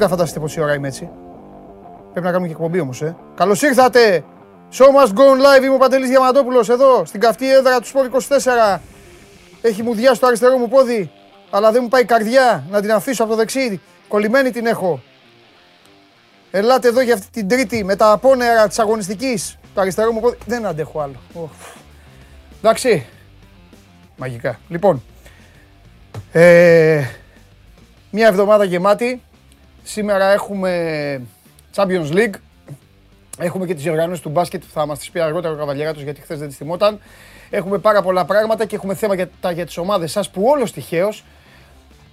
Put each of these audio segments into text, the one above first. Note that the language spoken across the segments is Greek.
μπορείτε να φανταστείτε πόση ώρα είμαι έτσι. Πρέπει να κάνουμε και εκπομπή όμως, ε. Καλώς ήρθατε! Show must go on live, είμαι ο Παντελής Διαμαντόπουλος εδώ, στην καυτή έδρα του Σπορ 24. Έχει μου διάσει το αριστερό μου πόδι, αλλά δεν μου πάει η καρδιά να την αφήσω από το δεξί. Κολλημένη την έχω. Ελάτε εδώ για αυτή την τρίτη με τα απόνερα της αγωνιστικής. Το αριστερό μου πόδι δεν αντέχω άλλο. Οφ. Εντάξει. Μαγικά. Λοιπόν, ε, μια εβδομάδα γεμάτη. Σήμερα έχουμε Champions League. Έχουμε και τις οργανώσει του μπάσκετ που θα μας τις πει αργότερα ο Καβαλιέράτο γιατί χθες δεν τη θυμόταν. Έχουμε πάρα πολλά πράγματα και έχουμε θέμα για, τα, για τις ομάδες σας που όλος τυχαίως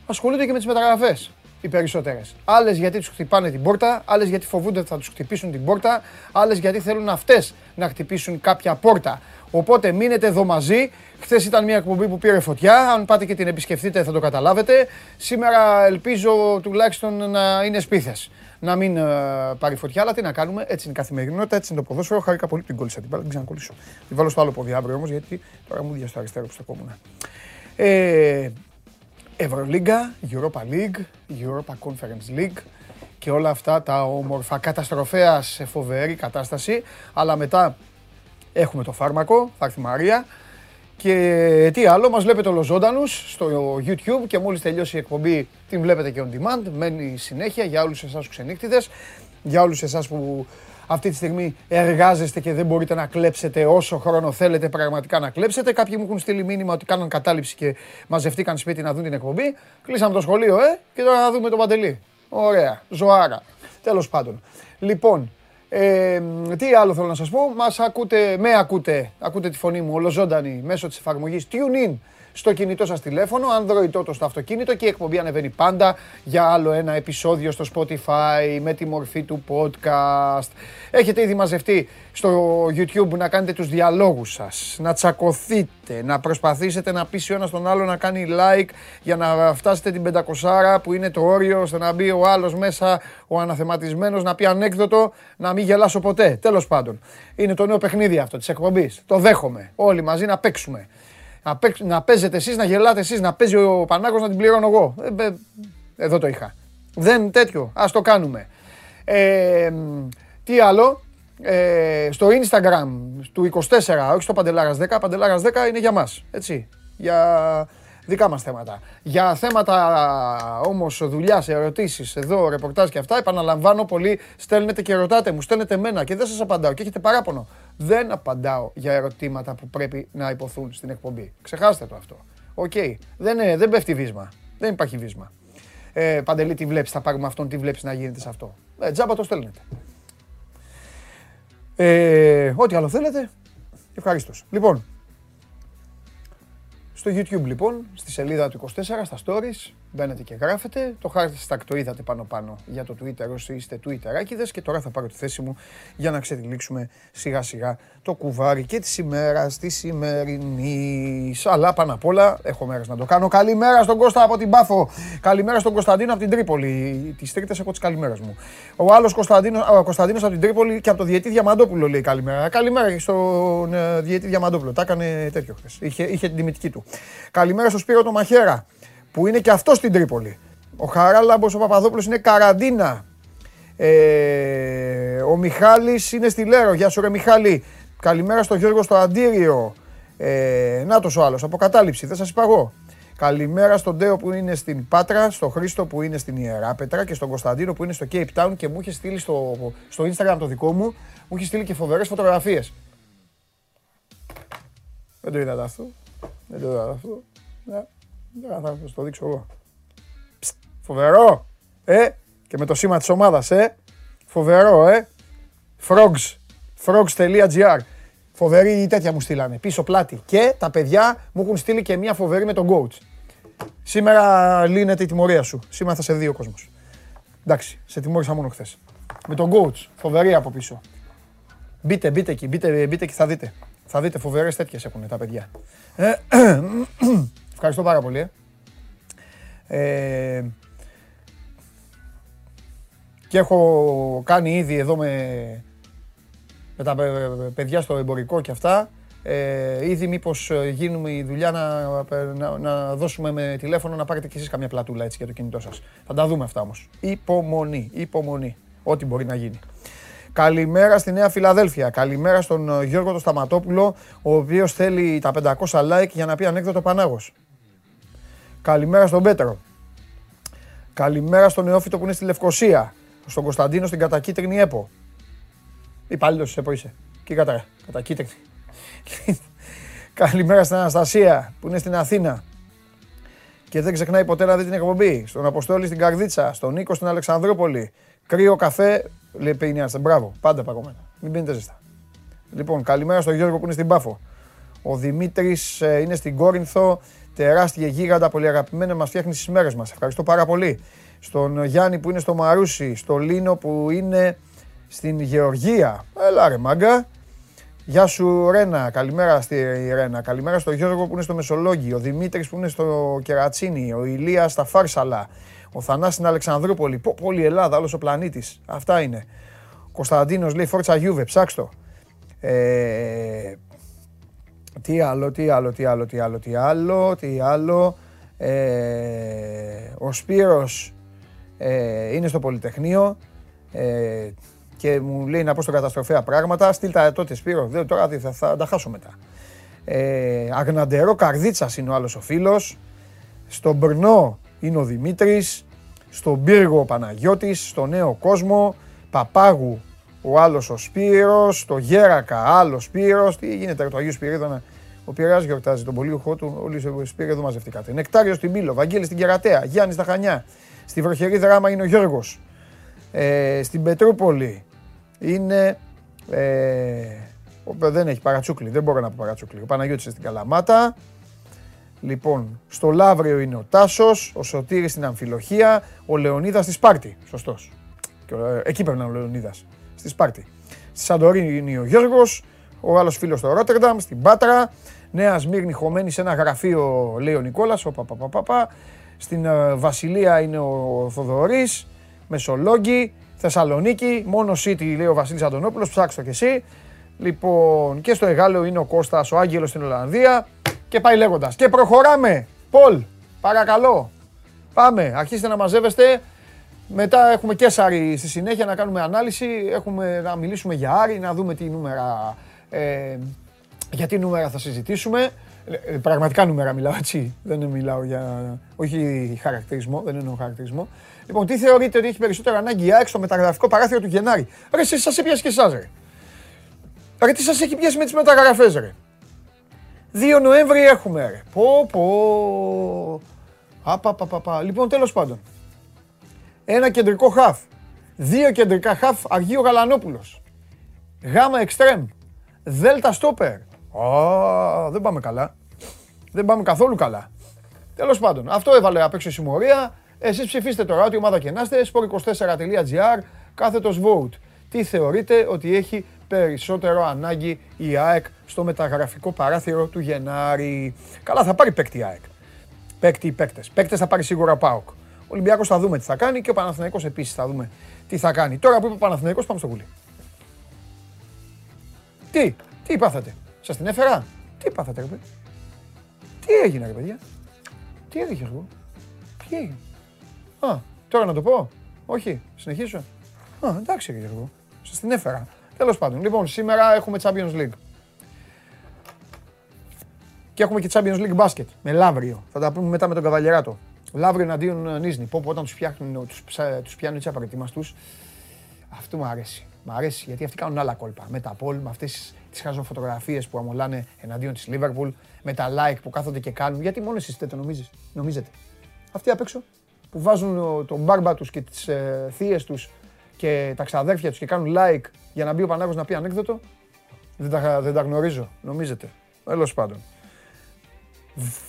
ασχολούνται και με τις μεταγραφές. Οι περισσότερες. Άλλες γιατί τους χτυπάνε την πόρτα, άλλες γιατί φοβούνται ότι θα τους χτυπήσουν την πόρτα, άλλες γιατί θέλουν αυτές να χτυπήσουν κάποια πόρτα. Οπότε μείνετε εδώ μαζί. Χθες ήταν μια εκπομπή που πήρε φωτιά. Αν πάτε και την επισκεφτείτε θα το καταλάβετε. Σήμερα ελπίζω τουλάχιστον να είναι σπίθες να μην uh, πάρει φωτιά. Αλλά τι να κάνουμε, έτσι είναι η καθημερινότητα, έτσι είναι το ποδόσφαιρο. Χάρηκα πολύ που την κόλλησα την μπάλα, δεν ξανακολλήσω. Τη βάλω στο άλλο πόδι αύριο όμως, γιατί τώρα μου διάστο αριστερό που στεκόμουν. Ε, Ευρωλίγκα, Europa League, Europa Conference League και όλα αυτά τα όμορφα καταστροφέα σε φοβερή κατάσταση. Αλλά μετά έχουμε το φάρμακο, θα έρθει η Μαρία. Και τι άλλο, μας βλέπετε ολοζώντανους στο YouTube και μόλις τελειώσει η εκπομπή την βλέπετε και on demand. Μένει συνέχεια για όλους εσάς τους ξενύχτιδες, για όλους εσάς που αυτή τη στιγμή εργάζεστε και δεν μπορείτε να κλέψετε όσο χρόνο θέλετε πραγματικά να κλέψετε. Κάποιοι μου έχουν στείλει μήνυμα ότι κάναν κατάληψη και μαζευτήκαν σπίτι να δουν την εκπομπή. Κλείσαμε το σχολείο, ε, και τώρα να δούμε τον Παντελή. Ωραία, ζωάρα. Τέλος πάντων. Λοιπόν, ε, τι άλλο θέλω να σας πω, μας ακούτε, με ακούτε, ακούτε τη φωνή μου ολοζώντανη μέσω της εφαρμογής TuneIn στο κινητό σας τηλέφωνο, Android Auto στο αυτοκίνητο και η εκπομπή ανεβαίνει πάντα για άλλο ένα επεισόδιο στο Spotify με τη μορφή του podcast. Έχετε ήδη μαζευτεί στο YouTube να κάνετε τους διαλόγους σας, να τσακωθείτε, να προσπαθήσετε να πείσει ο ένας τον άλλο να κάνει like για να φτάσετε την πεντακοσάρα που είναι το όριο, ώστε να μπει ο άλλος μέσα, ο αναθεματισμένος, να πει ανέκδοτο, να μην γελάσω ποτέ. Τέλος πάντων, είναι το νέο παιχνίδι αυτό της εκπομπής. Το δέχομαι. Όλοι μαζί να παίξουμε να, να παίζετε εσείς, να γελάτε εσείς, να παίζει ο Πανάκος να την πληρώνω εγώ. Ε, εδώ το είχα. Δεν τέτοιο. Ας το κάνουμε. Ε, τι άλλο; Ε, στο Instagram του 24, όχι στο Παντελάρας 10, Παντελάρας 10 είναι για μας, έτσι. Για δικά μας θέματα. Για θέματα όμως δουλειάς, ερωτήσεις, εδώ, ρεπορτάζ και αυτά, επαναλαμβάνω πολύ, στέλνετε και ρωτάτε μου, στέλνετε εμένα και δεν σας απαντάω και έχετε παράπονο. Δεν απαντάω για ερωτήματα που πρέπει να ειπωθούν στην εκπομπή. Ξεχάστε το αυτό. Ok. Okay. Δεν, ε, δεν πέφτει βίσμα. Δεν υπάρχει βίσμα. Ε, Παντελή, τι βλέπεις, θα πάρουμε αυτόν, τι βλέπεις να γίνεται σε αυτό; Ε, τζάμπα το στέλνετε. Ε, ό,τι άλλο θέλετε, ευχαρίστως. Λοιπόν, στο YouTube λοιπόν, στη σελίδα του 24, στα stories, μπαίνετε και γράφετε. Το hashtag το είδατε πάνω πάνω για το Twitter όσοι είστε Twitterάκιδες και τώρα θα πάρω τη θέση μου για να ξετυλίξουμε σιγά σιγά το κουβάρι και της ημέρας της σημερινής. Αλλά πάνω απ' όλα έχω μέρε να το κάνω. Καλημέρα στον Κώστα από την Πάφο. Καλημέρα στον Κωνσταντίνο από την Τρίπολη. Τις τρίτες από τις καλημέρες μου. Ο άλλος Κωνσταντίνος από την Τρίπολη και από το Διετή Διαμαντόπουλο λέει καλημέρα. Καλημέρα στον ε, Διετή Διαμαντόπουλο. Τα έκανε τέτοιο χθες. Είχε, είχε την τιμητική του. Καλημέρα στο Σπύρο το Μαχαίρα που είναι και αυτός στην Τρίπολη. Ο Χαράλαμπος ο Παπαδόπουλος είναι καραντίνα. Ε, ο Μιχάλης είναι στη Λέρο. Γεια σου ρε Μιχάλη. Καλημέρα στο Γιώργο στο Αντίριο. Ε, Νάτος ο άλλος, αποκατάληψη, δεν σας είπα εγώ. Καλημέρα στον Τέο που είναι στην Πάτρα, στον Χρήστο που είναι στην Ιεράπετρα και στον Κωνσταντίνο που είναι στο Cape Town και μου είχε στείλει στο, στο Instagram το δικό μου, μου είχε στείλει και φοβερές φωτογραφίες. Δεν το είδατε αυτό; Δεν το είδατε αυτό; Ναι. Θα σας το δείξω εγώ. Φοβερό! Ε, και με το σήμα της ομάδας, ε. Φοβερό, ε. Frogs. Frogs.gr. Φοβερή τέτοια μου στείλανε. Πίσω πλάτη. Και τα παιδιά μου έχουν στείλει και μια φοβερή με τον coach. Σήμερα λύνεται η τιμωρία σου. Σήμερα θα σε δει ο κόσμος. Εντάξει, σε τιμώρησα μόνο χθες. Με τον coach. Φοβερή από πίσω. Μπείτε, μπείτε εκεί, μπείτε, μπείτε και θα δείτε. Θα δείτε φοβερές τέτοιες έχουν τα παιδιά. Ε, Ευχαριστώ πάρα πολύ. Ε, και έχω κάνει ήδη εδώ με, με τα παιδιά στο εμπορικό και αυτά. Ε, ήδη μήπως γίνουμε η δουλειά να, να, να, δώσουμε με τηλέφωνο να πάρετε κι εσείς καμιά πλατούλα έτσι για το κινητό σας. Θα τα δούμε αυτά όμως. Υπομονή, υπομονή. Ό,τι μπορεί να γίνει. Καλημέρα στη Νέα Φιλαδέλφια. Καλημέρα στον Γιώργο το Σταματόπουλο, ο οποίος θέλει τα 500 like για να πει ανέκδοτο Πανάγος. Καλημέρα στον Πέτρο. Καλημέρα στον Νεόφυτο που είναι στη Λευκοσία. Στον Κωνσταντίνο στην κατακίτρινη ΕΠΟ. Υπάλληλος της ΕΠΟ είσαι. Και κατά, κατακίτρινη. Καλημέρα στην Αναστασία που είναι στην Αθήνα. Και δεν ξεχνάει ποτέ να δει την εκπομπή. Στον Αποστόλη στην Καρδίτσα. Στον Νίκο στην Αλεξανδρούπολη. Κρύο καφέ. Λέει Πεϊνιάστε. Μπράβο. Πάντα παγωμένα. Μην πίνετε ζεστά. Λοιπόν, καλημέρα στον Γιώργο που είναι στην Πάφο. Ο Δημήτρης ε, είναι στην Κόρινθο. Τεράστια γίγαντα, πολύ αγαπημένα, μας φτιάχνει τι μέρες μας. Ευχαριστώ πάρα πολύ. Στον Γιάννη που είναι στο Μαρούσι, στο Λίνο που είναι στην Γεωργία. Έλα ρε μάγκα. Γεια σου Ρένα, καλημέρα στη Ρένα. Καλημέρα στο Γιώργο που είναι στο Μεσολόγγι, ο Δημήτρης που είναι στο Κερατσίνι, ο Ηλίας στα Φάρσαλα, ο Θανάσης στην Αλεξανδρούπολη. Πω, πόλη Ελλάδα, άλλος ο πλανήτης. Αυτά είναι. Κωνσταντίνος λέει Φόρτσα Γιούβε, ψάξτε Ε, τι άλλο, τι άλλο, τι άλλο, τι άλλο, τι άλλο, τι άλλο. Ε, ο Σπύρος ε, είναι στο Πολυτεχνείο ε, και μου λέει να πω στο καταστροφέα πράγματα. Στείλτα τότε Σπύρο, δεν, τώρα θα, θα, τα χάσω μετά. Ε, Αγναντερό Καρδίτσας είναι ο άλλος ο φίλος. Στον Μπρνό είναι ο Δημήτρης. Στον Πύργο ο Παναγιώτης. Στο Νέο Κόσμο. Παπάγου ο άλλος ο Σπύρος. Στο Γέρακα άλλος Σπύρος. Τι γίνεται το Αγίου Σπυρίδωνα. Ο Πειραιάς γιορτάζει τον πολίουχό του. Όλοι οι Σπύροι εδώ μαζευτήκατε. Νεκτάριος στην Μήλο. Βαγγέλη στην Κερατέα. Γιάννη στα Χανιά. Στη βροχερή δράμα είναι ο Γιώργος. Ε, στην Πετρούπολη είναι... Ε, δεν έχει παρατσούκλι, δεν μπορώ να πω παρατσούκλι. Ο Παναγιώτης είναι στην Καλαμάτα. Λοιπόν, στο Λαύριο είναι ο Τάσος, ο Σωτήρης στην Αμφιλοχία, ο Λεωνίδας στη Σπάρτη. Σωστός. Ε, εκεί πρέπει να είναι ο Λεωνίδας, στη Σπάρτη. Στη Σαντορίνη είναι ο Γιώργος, ο άλλος φίλος στο Ρότερνταμ, στην Πάτρα. Νέας Σμύρνη χωμένη σε ένα γραφείο, λέει ο Νικόλας, ο πα, Στην ε, Βασιλεία είναι ο Θοδωρής, Μεσολόγγι, Θεσσαλονίκη, μόνο City λέει ο Βασίλης Αντωνόπουλος, ψάξτε το κι εσύ. Λοιπόν, και στο Εγάλεο είναι ο Κώστας, ο Άγγελος στην Ολλανδία και πάει λέγοντας. Και προχωράμε. Πολ, παρακαλώ. Πάμε, αρχίστε να μαζεύεστε. Μετά έχουμε και Σάρι στη συνέχεια να κάνουμε ανάλυση. Έχουμε να μιλήσουμε για Άρη, να δούμε τι νούμερα, ε, για τι νούμερα θα συζητήσουμε. Ε, πραγματικά νούμερα μιλάω έτσι. Δεν μιλάω για. Όχι χαρακτηρισμό, δεν εννοώ χαρακτηρισμό. Λοιπόν, τι θεωρείτε ότι έχει περισσότερο ανάγκη η ΑΕΚ στο μεταγραφικό παράθυρο του Γενάρη; Ρε, εσείς σας έπιασε και εσάς, ρε. Ρε, τι σας έχει πιάσει με τις μεταγραφές, ρε. 2 Νοέμβρη έχουμε, ρε. Πω, πω. Απα, Λοιπόν, τέλος πάντων. Ένα κεντρικό χαφ. Δύο κεντρικά χαφ, Αργείο Γαλανόπουλος. Γάμα εξτρέμ. Δέλτα στόπερ. Α, δεν πάμε καλά. Δεν πάμε καθόλου καλά. Τέλος πάντων, αυτό έβαλε απ' έξω η συμμορία. Εσείς ψηφίστε τώρα ό,τι ομάδα και να είστε, sport24.gr, κάθετος vote. Τι θεωρείτε ότι έχει περισσότερο ανάγκη η ΑΕΚ στο μεταγραφικό παράθυρο του Γενάρη; Καλά, θα πάρει παίκτη η ΑΕΚ. Παίκτη ή παίκτες. Παίκτες θα πάρει σίγουρα ο ΠΑΟΚ. Ο Ολυμπιακός θα δούμε τι θα κάνει και ο Παναθηναϊκός επίσης θα δούμε τι θα κάνει. Τώρα που είπε ο Παναθηναϊκός πάμε στο βουλή. Τι, τι πάθατε. Σας την έφερα; Τι πάθατε ρε παιδί; Τι έγινε ρε παιδιά; Τι έγινε εγώ. Τι έγινε; Α, τώρα να το πω. Όχι, συνεχίσω. Α, εντάξει Γιώργο. Σας την έφερα. Τέλος πάντων, λοιπόν, σήμερα έχουμε Champions League. Και έχουμε και Champions League Basket με Λαύριο. Θα τα πούμε μετά με τον Καβαλιεράτο. Λαύριο εναντίον ε, Νίσνη. Πω, πω όταν τους πιάνουν, τους, τους πιάνουν έτσι απαραίτητου. Αυτό μου αρέσει. Μ' αρέσει γιατί αυτοί κάνουν άλλα κόλπα. Με τα πόλ, με αυτές τις χαζοφωτογραφίες που αμολάνε εναντίον της Liverpool, με τα like που κάθονται και κάνουν. Γιατί μόνο εσείς δεν το νομίζετε. Αυτοί απ' έξω που βάζουν τον μπάρμπα τους και τις ε, θείες τους και τα ξαδέρφια τους και κάνουν like για να μπει ο Πανάγος να πει ανέκδοτο. Δεν τα, δεν τα γνωρίζω, νομίζετε. Τέλος πάντων.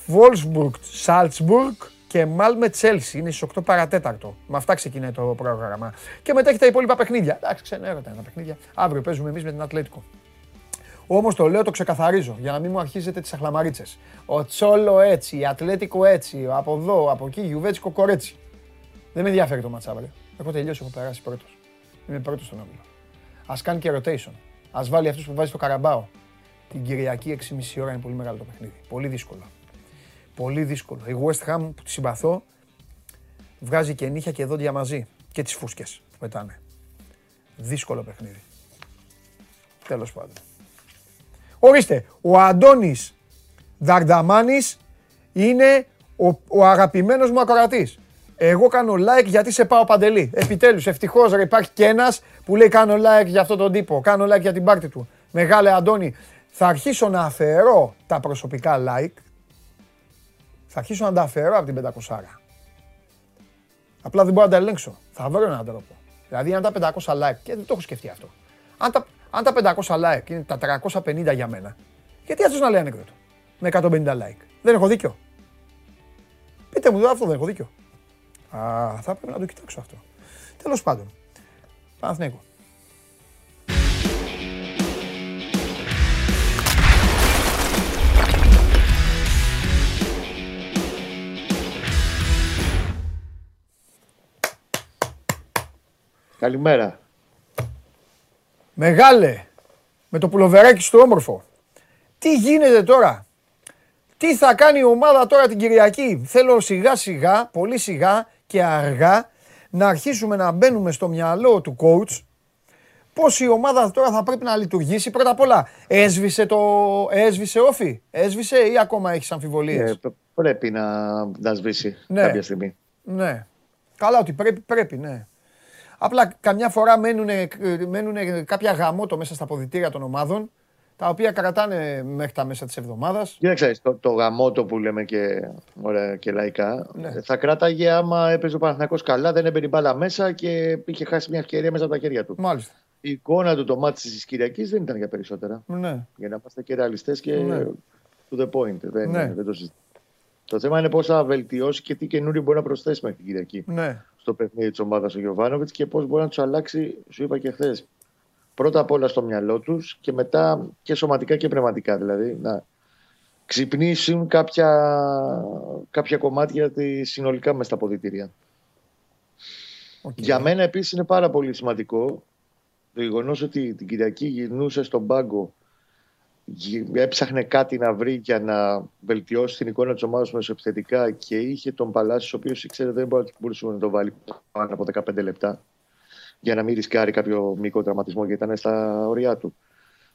Wolfsburg, Salzburg και Malmö Chelsea είναι στις 8 παρατέταρτο. Με αυτά ξεκινάει το πρόγραμμα. Και μετά έχει τα υπόλοιπα παιχνίδια. Εντάξει, ξενέρωτα τα παιχνίδια. Αύριο παίζουμε εμείς με την Ατλέτικο. Όμως το λέω, το ξεκαθαρίζω για να μην μου αρχίζετε τις αχλαμαρίτσες. Ο Τσόλο έτσι, η Ατλέτικο έτσι, από εδώ, από εκεί, Γιουβέτσικο κορέτσι. Δεν με ενδιαφέρει το ματσάβρε. Έχω τελειώσει, έχω περάσει πρώτος. Είμαι πρώτος στον όμιλο. Α κάνει και rotation. Α βάλει αυτούς που βάζει στο καραμπάο. την Κυριακή 6,5 ώρα είναι πολύ μεγάλο το παιχνίδι. Πολύ δύσκολο. Πολύ δύσκολο. Η West Ham που τη συμπαθώ βγάζει και νύχια και δόντια μαζί και τις φούσκες που πετάνε. Δύσκολο παιχνίδι. Τέλος πάντων. Ορίστε, ο Αντώνης Δαρνταμάνης είναι ο, ο αγαπημένος μου ακροατής. Εγώ κάνω like γιατί σε πάω παντελή. Επιτέλους, ευτυχώς ρε, υπάρχει και ένας που λέει κάνω like για αυτόν τον τύπο. Κάνω like για την πάρτη του. Μεγάλε Αντώνη, θα αρχίσω να αφαιρώ τα προσωπικά like. Θα αρχίσω να τα αφαιρώ από την 500. Απλά δεν μπορώ να τα ελέγξω. Θα βρω έναν τρόπο. Δηλαδή, αν τα 500 like, και δεν το έχω σκεφτεί αυτό. Αν τα, αν τα 500 like είναι τα 350 για μένα, γιατί αυτός να λέει ανέκδοτο με 150 like; Δεν έχω δίκιο. Πείτε μου, αυτό δεν έχω δίκιο. Α, θα πρέπει να το κοιτάξω αυτό. Τέλος πάντων. Παναθηναϊκό. Καλημέρα. Μεγάλε, με το πουλοβεράκι στο όμορφο. Τι γίνεται τώρα; Τι θα κάνει η ομάδα τώρα την Κυριακή; Θέλω σιγά σιγά, πολύ σιγά και αργά να αρχίσουμε να μπαίνουμε στο μυαλό του coach πώς η ομάδα τώρα θα πρέπει να λειτουργήσει. Πρώτα απ' όλα, έσβησε το έσβησε όφη, έσβησε ή ακόμα έχεις αμφιβολίες; Ε, πρέπει να, να σβήσει ναι. κάποια στιγμή. Ναι. Καλά ότι πρέπει, πρέπει, ναι. Απλά καμιά φορά μένουν, κάποια γαμότο μέσα στα ποδητήρια των ομάδων, τα οποία κρατάνε μέχρι τα μέσα της εβδομάδας. Κοίταξε, το, το γαμότο που λέμε και, ωραία, και λαϊκά, ναι. θα κράταγε άμα έπαιζε ο Παναθηναϊκός καλά, δεν έμπαινε μπάλα μέσα και είχε χάσει μια ευκαιρία μέσα από τα χέρια του. Μάλιστα. Η εικόνα του το μάτι της Κυριακής δεν ήταν για περισσότερα. Ναι. Για να είμαστε και ρεαλιστές και ναι. to the point. Δεν, ναι. δεν το συζητάμε. Το θέμα είναι πώς θα βελτιώσει και τι καινούριο μπορεί να προσθέσει μέχρι την Κυριακή. Ναι στο παιχνίδι της ομάδας ο Γιωβάνοβιτς και πώς μπορεί να τους αλλάξει, σου είπα και χθες. Πρώτα απ' όλα στο μυαλό τους και μετά και σωματικά και πνευματικά. Δηλαδή να ξυπνήσουν κάποια, κάποια κομμάτια τη συνολικά μες στα ποδητήρια. Okay. Για μένα επίσης είναι πάρα πολύ σημαντικό το γεγονός ότι την Κυριακή γυρνούσε στον πάγκο έψαχνε κάτι να βρει για να βελτιώσει την εικόνα της ομάδας μεσοεπιθετικά και είχε τον Παλάσιος, ο οποίος ήξερε δεν μπορούσε να το βάλει πάνω από 15 λεπτά για να μην ρισκάρει κάποιο μικρό τραυματισμό γιατί ήταν στα ωριά του.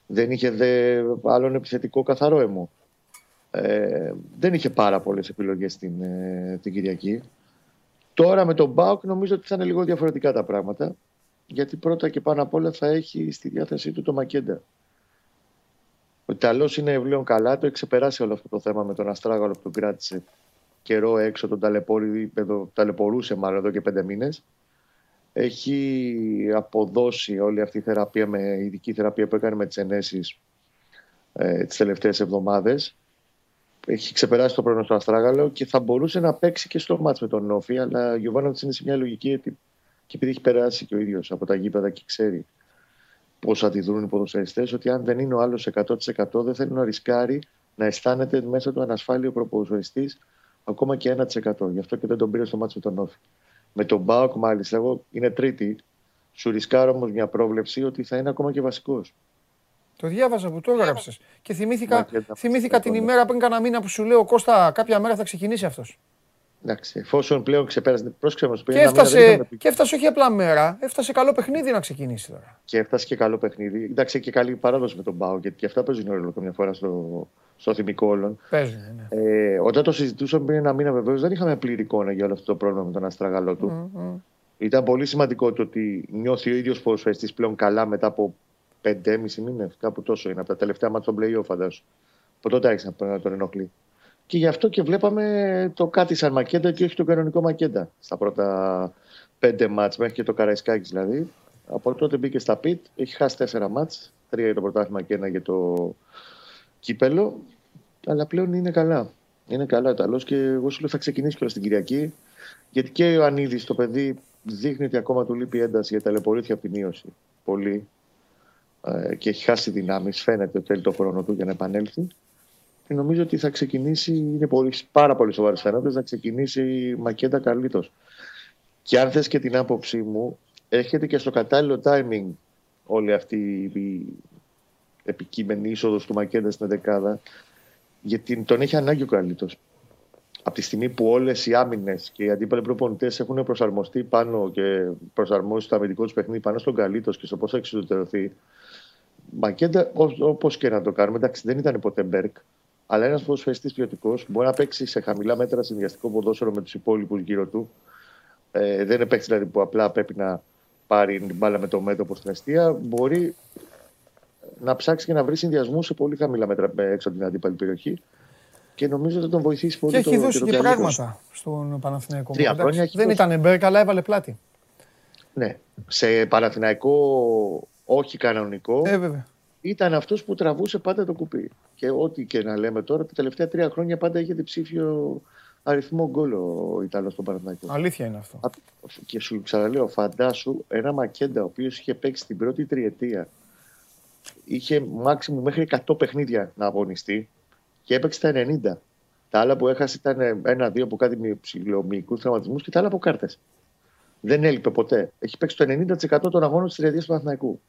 Δεν είχε δε άλλον επιθετικό καθαρό αιμό. Ε, δεν είχε πάρα πολλές επιλογές την, ε, την Κυριακή. Τώρα με τον Μπάουκ νομίζω ότι θα είναι λίγο διαφορετικά τα πράγματα. Γιατί πρώτα και πάνω απ' όλα θα έχει στη διάθεσή του το Μακέντα. Ο Ιταλός είναι ευλέον καλά, το έχει ξεπεράσει όλο αυτό το θέμα με τον Αστράγαλο που τον κράτησε καιρό έξω, τον ταλαιπωρούσε μάλλον εδώ και πέντε μήνες. Έχει αποδώσει όλη αυτή η θεραπεία, με ειδική θεραπεία που έκανε με τις ενέσεις ε, τις τελευταίες εβδομάδες. Έχει ξεπεράσει το πρόβλημα στο Αστράγαλο και θα μπορούσε να παίξει και στο μάτς με τον Νόφι, αλλά ο Γιωβάνο είναι σε μια λογική έτοιμη. Και επειδή έχει περάσει και ο ίδιος από τα γήπεδα και ξέρει πώς αντιδρούν οι ποδοσφαιριστές, ότι αν δεν είναι ο άλλος 100% δεν θέλει να ρισκάρει να αισθάνεται μέσα του ανασφάλειο προποδοσφαιριστής ακόμα και 1%. Γι' αυτό και δεν τον πήρε στο μάτσο με τον Όφη. Με τον Μπάουκ, μάλιστα, εγώ είναι τρίτη. Σου ρισκάρω όμως μια πρόβλεψη ότι θα είναι ακόμα και βασικός. Το διάβαζα που το έγραψες. Και θυμήθηκα, θυμήθηκα την ημέρα πριν κάνα μήνα που σου λέω Κώστα, κάποια μέρα θα ξεκινήσει αυτός. Εντάξει, εφόσον πλέον ξεπέρασε. Πρόσεξε μα και, έφτασε, και έφτασε όχι απλά μέρα, έφτασε καλό παιχνίδι να ξεκινήσει τώρα. Και έφτασε και καλό παιχνίδι. Εντάξει, και καλή παράδοση με τον Μπάου, γιατί και αυτά παίζουν ρόλο καμιά φορά στο, στο θυμικό όλων. Παίζουν, ναι. Ε, όταν το συζητούσαμε πριν ένα μήνα, βεβαίως δεν είχαμε πλήρη εικόνα για όλο αυτό το πρόβλημα με τον Αστραγαλό του. Mm-hmm. Ήταν πολύ σημαντικό το ότι νιώθει ο ίδιος ποδοσφαιριστή πλέον καλά μετά από 5,5 μήνε, κάπου τόσο είναι, από τα τελευταία μάτια των playoff, φαντάσου. Από τότε άρχισε να τον ενοχλεί. Και γι' αυτό και βλέπαμε το κάτι σαν Μακέντα και όχι το κανονικό Μακέντα στα πρώτα πέντε μάτς, μέχρι και το Καραϊσκάκης δηλαδή. Από τότε μπήκε στα πιτ, έχει χάσει τέσσερα μάτς, τρία για το πρωτάθλημα και ένα για το κύπελο. Αλλά πλέον είναι καλά. Είναι καλά ο Ιταλός και εγώ σου λέω θα ξεκινήσει και στην Κυριακή. Γιατί και ο Ανίδης το παιδί δείχνει ότι ακόμα του λείπει ένταση για ταλαιπωρήθεια από τη μείωση. Πολύ. Ε, και έχει χάσει δυνάμεις. Φαίνεται ότι θέλει το χρόνο του για να επανέλθει και νομίζω ότι θα ξεκινήσει, είναι πολύ, πάρα πολύ σοβαρέ φαίνοντε, να ξεκινήσει η Μακέντα καλύτερος. Και αν θες και την άποψή μου, έρχεται και στο κατάλληλο timing όλη αυτή η, επικείμενη είσοδος του Μακέντα στην δεκάδα. Γιατί τον έχει ανάγκη ο Καλίτο. Από τη στιγμή που όλες οι άμυνες και οι αντίπαλοι προπονητές έχουν προσαρμοστεί πάνω και προσαρμόσει το αμυντικό τους παιχνίδι πάνω στον Καλίτο και στο πώς θα εξουδετερωθεί. Μακέντα, όπως και να το κάνουμε, εντάξει, δεν ήταν ποτέ Μπέρκ, αλλά ένας ποδοσφαιριστής ποιοτικός μπορεί να παίξει σε χαμηλά μέτρα συνδυαστικό ποδόσφαιρο με τους υπόλοιπους γύρω του. Ε, δεν είναι παίξει δηλαδή που απλά πρέπει να πάρει την μπάλα με το μέτωπο στην αιστεία. Μπορεί να ψάξει και να βρει συνδυασμού σε πολύ χαμηλά μέτρα έξω από την αντίπαλη περιοχή. Και νομίζω ότι θα τον βοηθήσει πολύ. Και έχει δώσει και, και πράγματα στον Παναθηναϊκό. Τρία χρόνια δεν ήταν Μπέρκ, αλλά έβαλε πλάτη. Ναι. Σε Παναθηναϊκό όχι κανονικό. Ε, βέβαια ήταν αυτός που τραβούσε πάντα το κουπί. Και ό,τι και να λέμε τώρα, τα τελευταία τρία χρόνια πάντα είχε διψήφιο αριθμό γκολ ο Ιταλός στον Παναθηναϊκό. Αλήθεια είναι αυτό. Και σου ξαναλέω, φαντάσου ένα Μακέντα ο οποίος είχε παίξει την πρώτη τριετία. Είχε μάξιμου μέχρι 100 παιχνίδια να αγωνιστεί και έπαιξε τα 90. Τα άλλα που έχασε ήταν ένα-δύο από κάτι ψηλομυϊκούς τραυματισμούς και τα άλλα από κάρτες. Δεν έλειπε ποτέ. Έχει παίξει το 90% των αγώνων της τριετίας του Παναθηναϊκού.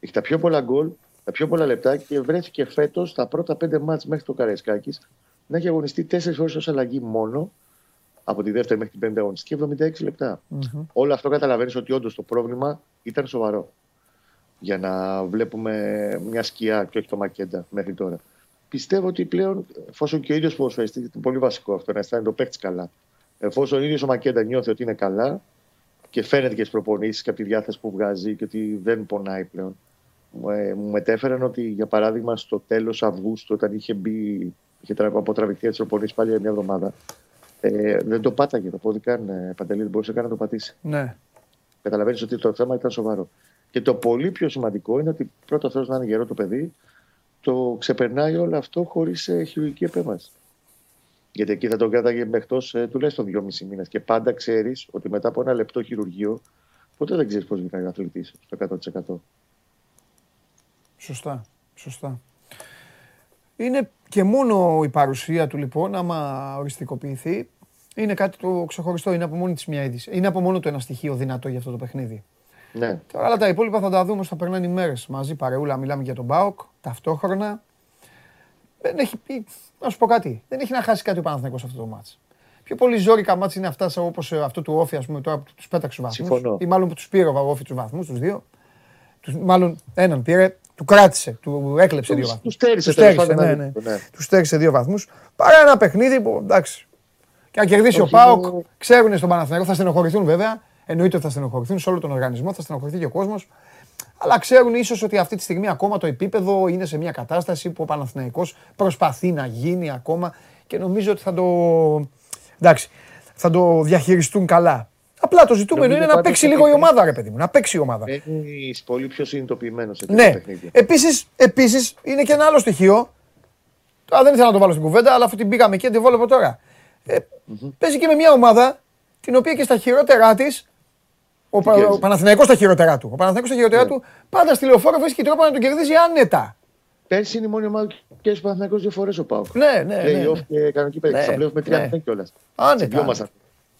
Έχει τα πιο πολλά γκολ, τα πιο πολλά λεπτά και βρέθηκε φέτος τα πρώτα πέντε μάτς μέχρι το Καραϊσκάκης να έχει αγωνιστεί τέσσερις φορέ ως αλλαγή μόνο από τη δεύτερη μέχρι την πέμπτη αγωνιστική 76 λεπτά. Mm-hmm. Όλο αυτό καταλαβαίνεις ότι όντως το πρόβλημα ήταν σοβαρό. Για να βλέπουμε μια σκιά και όχι το μακέντα μέχρι τώρα. Πιστεύω ότι πλέον, εφόσον και ο ίδιος ποδοσφαιριστής, είναι πολύ βασικό αυτό να αισθάνεται το παίκτης καλά. Εφόσον ο ίδιος ο Μακέντα νιώθει ότι είναι καλά και φαίνεται και στις προπονήσεις και από τη διάθεση που βγάζει και ότι δεν πονάει πλέον ε, μου μετέφεραν ότι για παράδειγμα στο τέλος Αυγούστου, όταν είχε μπει, είχε αποτραβηχθεί έτσι ο πάλι για μια εβδομάδα, ε, δεν το πάταγε το πόδι καν. Ε, Παντελή, δεν μπορούσε καν να το πατήσει. Ναι. Καταλαβαίνεις ότι το θέμα ήταν σοβαρό. Και το πολύ πιο σημαντικό είναι ότι πρώτο Θεός να είναι γερό το παιδί, το ξεπερνάει όλο αυτό χωρίς ε, χειρουργική επέμβαση. Γιατί εκεί θα τον κράταγε εκτός ε, τουλάχιστον δυόμιση μήνες. Και πάντα ξέρεις ότι μετά από ένα λεπτό χειρουργείο, ποτέ δεν ξέρεις πώς βγαίνει ο αθλητής στο 100%. Σωστά, σωστά. Είναι και μόνο η παρουσία του λοιπόν, άμα οριστικοποιηθεί, είναι κάτι το ξεχωριστό. Είναι από μόνη της μια είδηση. Είναι από μόνο το ένα στοιχείο δυνατό για αυτό το παιχνίδι. Ναι. Τώρα άλλα τα υπόλοιπα θα τα δούμε όσο θα περνάνε οι μέρες μαζί. Παρεούλα, μιλάμε για τον Μπάουκ ταυτόχρονα. Δεν έχει πει, να σου πω κάτι, δεν έχει να χάσει κάτι ο Παναθηναϊκός αυτό το μάτς. Πιο πολύ ζόρικα μάτς είναι αυτά όπως αυτό του Όφη, ας πούμε, τώρα που τους πέταξε του βαθμού. Ή μάλλον που τους πήρε ο Όφη τους βαθμού, τους δύο. Τους, μάλλον έναν πήρε, του κράτησε, του έκλεψε δύο βαθμούς. Τους στέρισε, τους στέρισε, ναι, ναι. ναι. Τους στέρισε δύο βαθμούς. Παρά ένα παιχνίδι που εντάξει. Και αν κερδίσει ο Πάοκ, ξέρουν στον Παναθηναϊκό, θα στενοχωρηθούν βέβαια. Εννοείται ότι θα στενοχωρηθούν σε όλο τον οργανισμό, θα στενοχωρηθεί και ο κόσμος. Αλλά ξέρουν ίσως ότι αυτή τη στιγμή ακόμα το επίπεδο είναι σε μια κατάσταση που ο Παναθηναϊκός προσπαθεί να γίνει ακόμα και νομίζω ότι θα το, εντάξει, θα το διαχειριστούν καλά. Απλά το ζητούμενο είναι να παίξει λίγο η ομάδα, ρε παιδί μου. Να παίξει η ομάδα. Έχει πολύ πιο συνειδητοποιημένος σε ναι. παιχνίδια. Επίσης, επίσης, είναι και ένα άλλο στοιχείο. Τώρα δεν ήθελα να το βάλω στην κουβέντα, αλλά αφού την πήγαμε και την βλέπω τώρα. Ε, mm-hmm. Παίζει και με μια ομάδα την οποία και στα χειρότερά της. Ο, ο Παναθηναϊκός στα χειρότερά του. Ο Παναθηναϊκός στα χειρότερά ναι. του πάντα στη λεωφόρο βρίσκει τρόπο να τον κερδίζει άνετα. Πέρσι είναι η μόνη ομάδα και ο Παναθηναϊκός δύο φορές ο Πάουκ. Ναι, ναι. ναι, ναι. και κανονική παίκτη. Ναι, με τρία ναι. κιόλας. Άνετα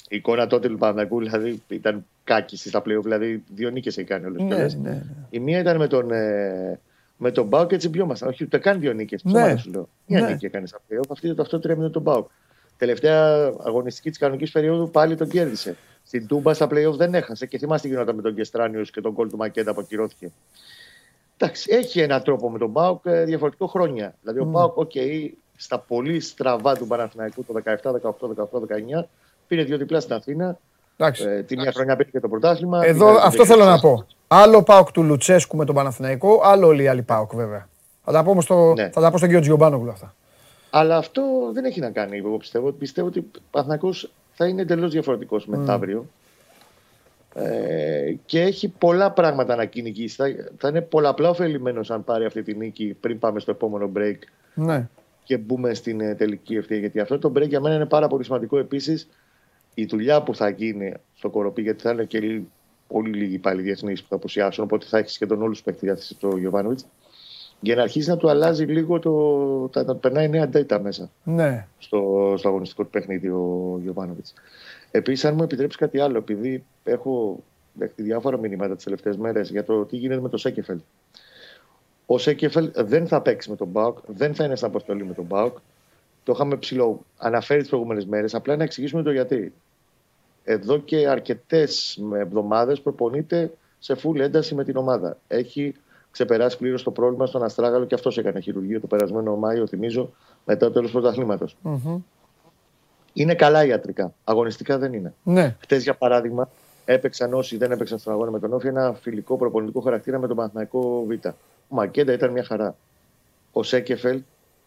η εικόνα τότε του Παναγού δηλαδή, ήταν κάκιστη στα πλέον. Δηλαδή, δύο νίκες έχει κάνει όλε. Ναι, ναι, ναι. Η μία ήταν με τον, ε, με τον Μπάουκ και έτσι μπιόμασταν. Όχι, ούτε καν δύο νίκες. Ναι. Σου λέω. Μία ναι. νίκη έκανε στα πλέον. Αυτή το αυτό τρέμει τον Μπάουκ. Τελευταία αγωνιστική της κανονικής περίοδου πάλι τον κέρδισε. Στην Τούμπα στα playoff δεν έχασε και θυμάστε τι γινόταν με τον Κεστράνιος και τον κόλ του Μακέντα που ακυρώθηκε. Εντάξει, έχει έναν τρόπο με τον Μπάουκ ε, διαφορετικό χρόνια. Δηλαδή, ο mm. Μπάουκ, okay, στα πολύ στραβά του Παναθηναϊκού το 17, 18, 18, 19, Πήρε δύο διπλά στην Αθήνα. Ε, τη μια χρονιά πήρε και το πρωτάθλημα. Εδώ αυτό θέλω να πω. Άλλο Πάοκ του Λουτσέσκου με τον Παναθηναϊκό, άλλο όλοι οι άλλοι Πάοκ βέβαια. Θα τα πω, στο, ναι. θα τα πω στον κύριο Τζιομπάνογλου αυτά. Αλλά αυτό δεν έχει να κάνει, εγώ πιστεύω. Πιστεύω ότι ο Παναθηναϊκός θα είναι εντελώς διαφορετικός mm. μεθαύριο. Ε, και έχει πολλά πράγματα να κυνηγήσει. Θα, θα είναι πολλαπλά ωφελημένος αν πάρει αυτή τη νίκη πριν πάμε στο επόμενο break. Ναι. Και μπούμε στην ε, τελική ευθεία. Γιατί αυτό το break για μένα είναι πάρα πολύ σημαντικό επίσης η δουλειά που θα γίνει στο κοροπή, γιατί θα είναι και πολύ λίγοι πάλι διεθνείς που θα αποσιάσουν, οπότε θα έχεις σχεδόν όλους τους παίκτες το Γιωβάνοβιτς. Για να αρχίσει να του αλλάζει λίγο το. να περνάει νέα data μέσα. Ναι. Στο, στο αγωνιστικό του παιχνίδι ο Γιωβάνοβιτς. Επίσης, αν μου επιτρέψεις κάτι άλλο, επειδή έχω δεχτεί διάφορα μηνύματα τις τελευταίες μέρες για το τι γίνεται με το Σέκεφελ. Ο Σέκεφελ δεν θα παίξει με τον Μπάουκ, δεν θα είναι στην αποστολή με τον Μπάουκ. Το είχαμε ψηλό αναφέρει τις προηγούμενες μέρες. Απλά να εξηγήσουμε το γιατί. Εδώ και αρκετές εβδομάδες προπονείται σε φουλ ένταση με την ομάδα. Έχει ξεπεράσει πλήρως το πρόβλημα στον Αστράγαλο και αυτός έκανε χειρουργείο το περασμένο Μάιο, θυμίζω, μετά το τέλος του πρωταθλήματος. Mm-hmm. Είναι καλά ιατρικά. Αγωνιστικά δεν είναι. Ναι. Χτες, για παράδειγμα, έπαιξαν όσοι δεν έπαιξαν στον αγώνα με τον Όφη ένα φιλικό προπονητικό χαρακτήρα με τον Παναθηναϊκό Β. Ο Μακέντα ήταν μια χαρά. Ο Σέκεφελ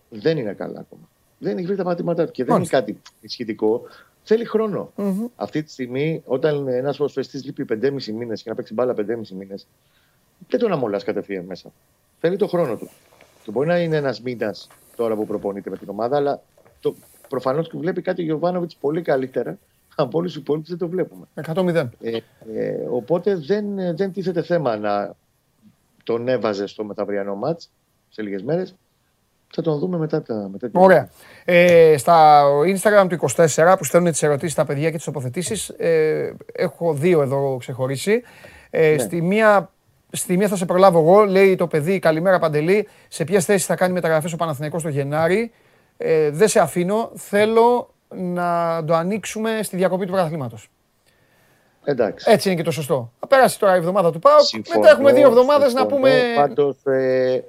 δεν είναι καλά ακόμα. Δεν έχει βρει τα μαθήματά του και δεν είναι κάτι σχετικό. Θέλει χρόνο. Mm-hmm. Αυτή τη στιγμή, όταν ένας προσφεστή λείπει 5,5 μήνες και να παίξει μπάλα 5,5 μήνες, δεν τον αμολάς κατευθείαν μέσα. Θέλει το χρόνο του. Και μπορεί να είναι ένας μήνας τώρα που προπονείται με την ομάδα, αλλά το, προφανώς του βλέπει κάτι ο Γιωβάνοβιτς πολύ καλύτερα από όλους τους υπόλοιπους δεν το βλέπουμε. 100-0. Ε, ε, οπότε δεν, δεν τίθεται θέμα να τον έβαζε στο μεταβριανό μάτς σε λίγες μέρες. Θα τον δούμε μετά τα. Μετά Ωραία. Ε, στα Instagram του 24 που στέλνουν τις ερωτήσεις στα παιδιά και τις τοποθετήσεις, ε, έχω δύο εδώ ξεχωρίσει. Ε, ναι. στη, μία, στη μία θα σε προλάβω εγώ. Λέει το παιδί, καλημέρα Παντελή. Σε ποιες θέσεις θα κάνει μεταγραφές ο Παναθηναϊκός το Γενάρη; Ε, δεν σε αφήνω. Θέλω να το ανοίξουμε στη διακοπή του πρωταθλήματος. Εντάξει. Έτσι είναι και το σωστό. Θα πέρασε τώρα η εβδομάδα του Πάου. Μετά έχουμε δύο εβδομάδες να πούμε. Πάντως ε,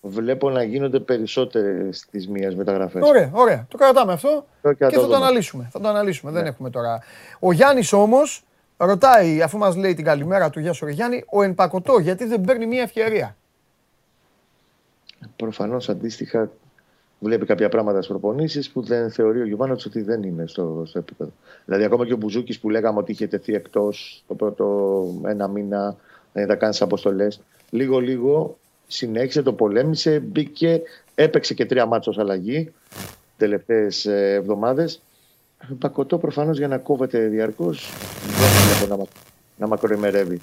βλέπω να γίνονται περισσότερες τις μίας μεταγραφές. Ωραία, ωραία. Το κρατάμε αυτό και, και θα το αναλύσουμε. Θα το αναλύσουμε. Δεν ναι. έχουμε τώρα. Ο Γιάννης όμως ρωτάει, αφού μας λέει την καλημέρα του Γεια σου Γιάννη, ο Ενπακοτό γιατί δεν παίρνει μία ευκαιρία; Προφανώς αντίστοιχα βλέπει κάποια πράγματα στις προπονήσεις που δεν θεωρεί ο Γιωβάνος ότι δεν είναι στο, στο επίπεδο. Δηλαδή, ακόμα και ο Μπουζούκης που λέγαμε ότι είχε τεθεί εκτός το πρώτο ένα μήνα, δεν θα κάνει αποστολές. Λίγο-λίγο συνέχισε, το πολέμησε, μπήκε, έπαιξε και τρία μάτσο αλλαγή τελευταίες εβδομάδες. Πακοτό προφανώς για να κόβεται διαρκώς δεν είναι να, να μακροημερεύει.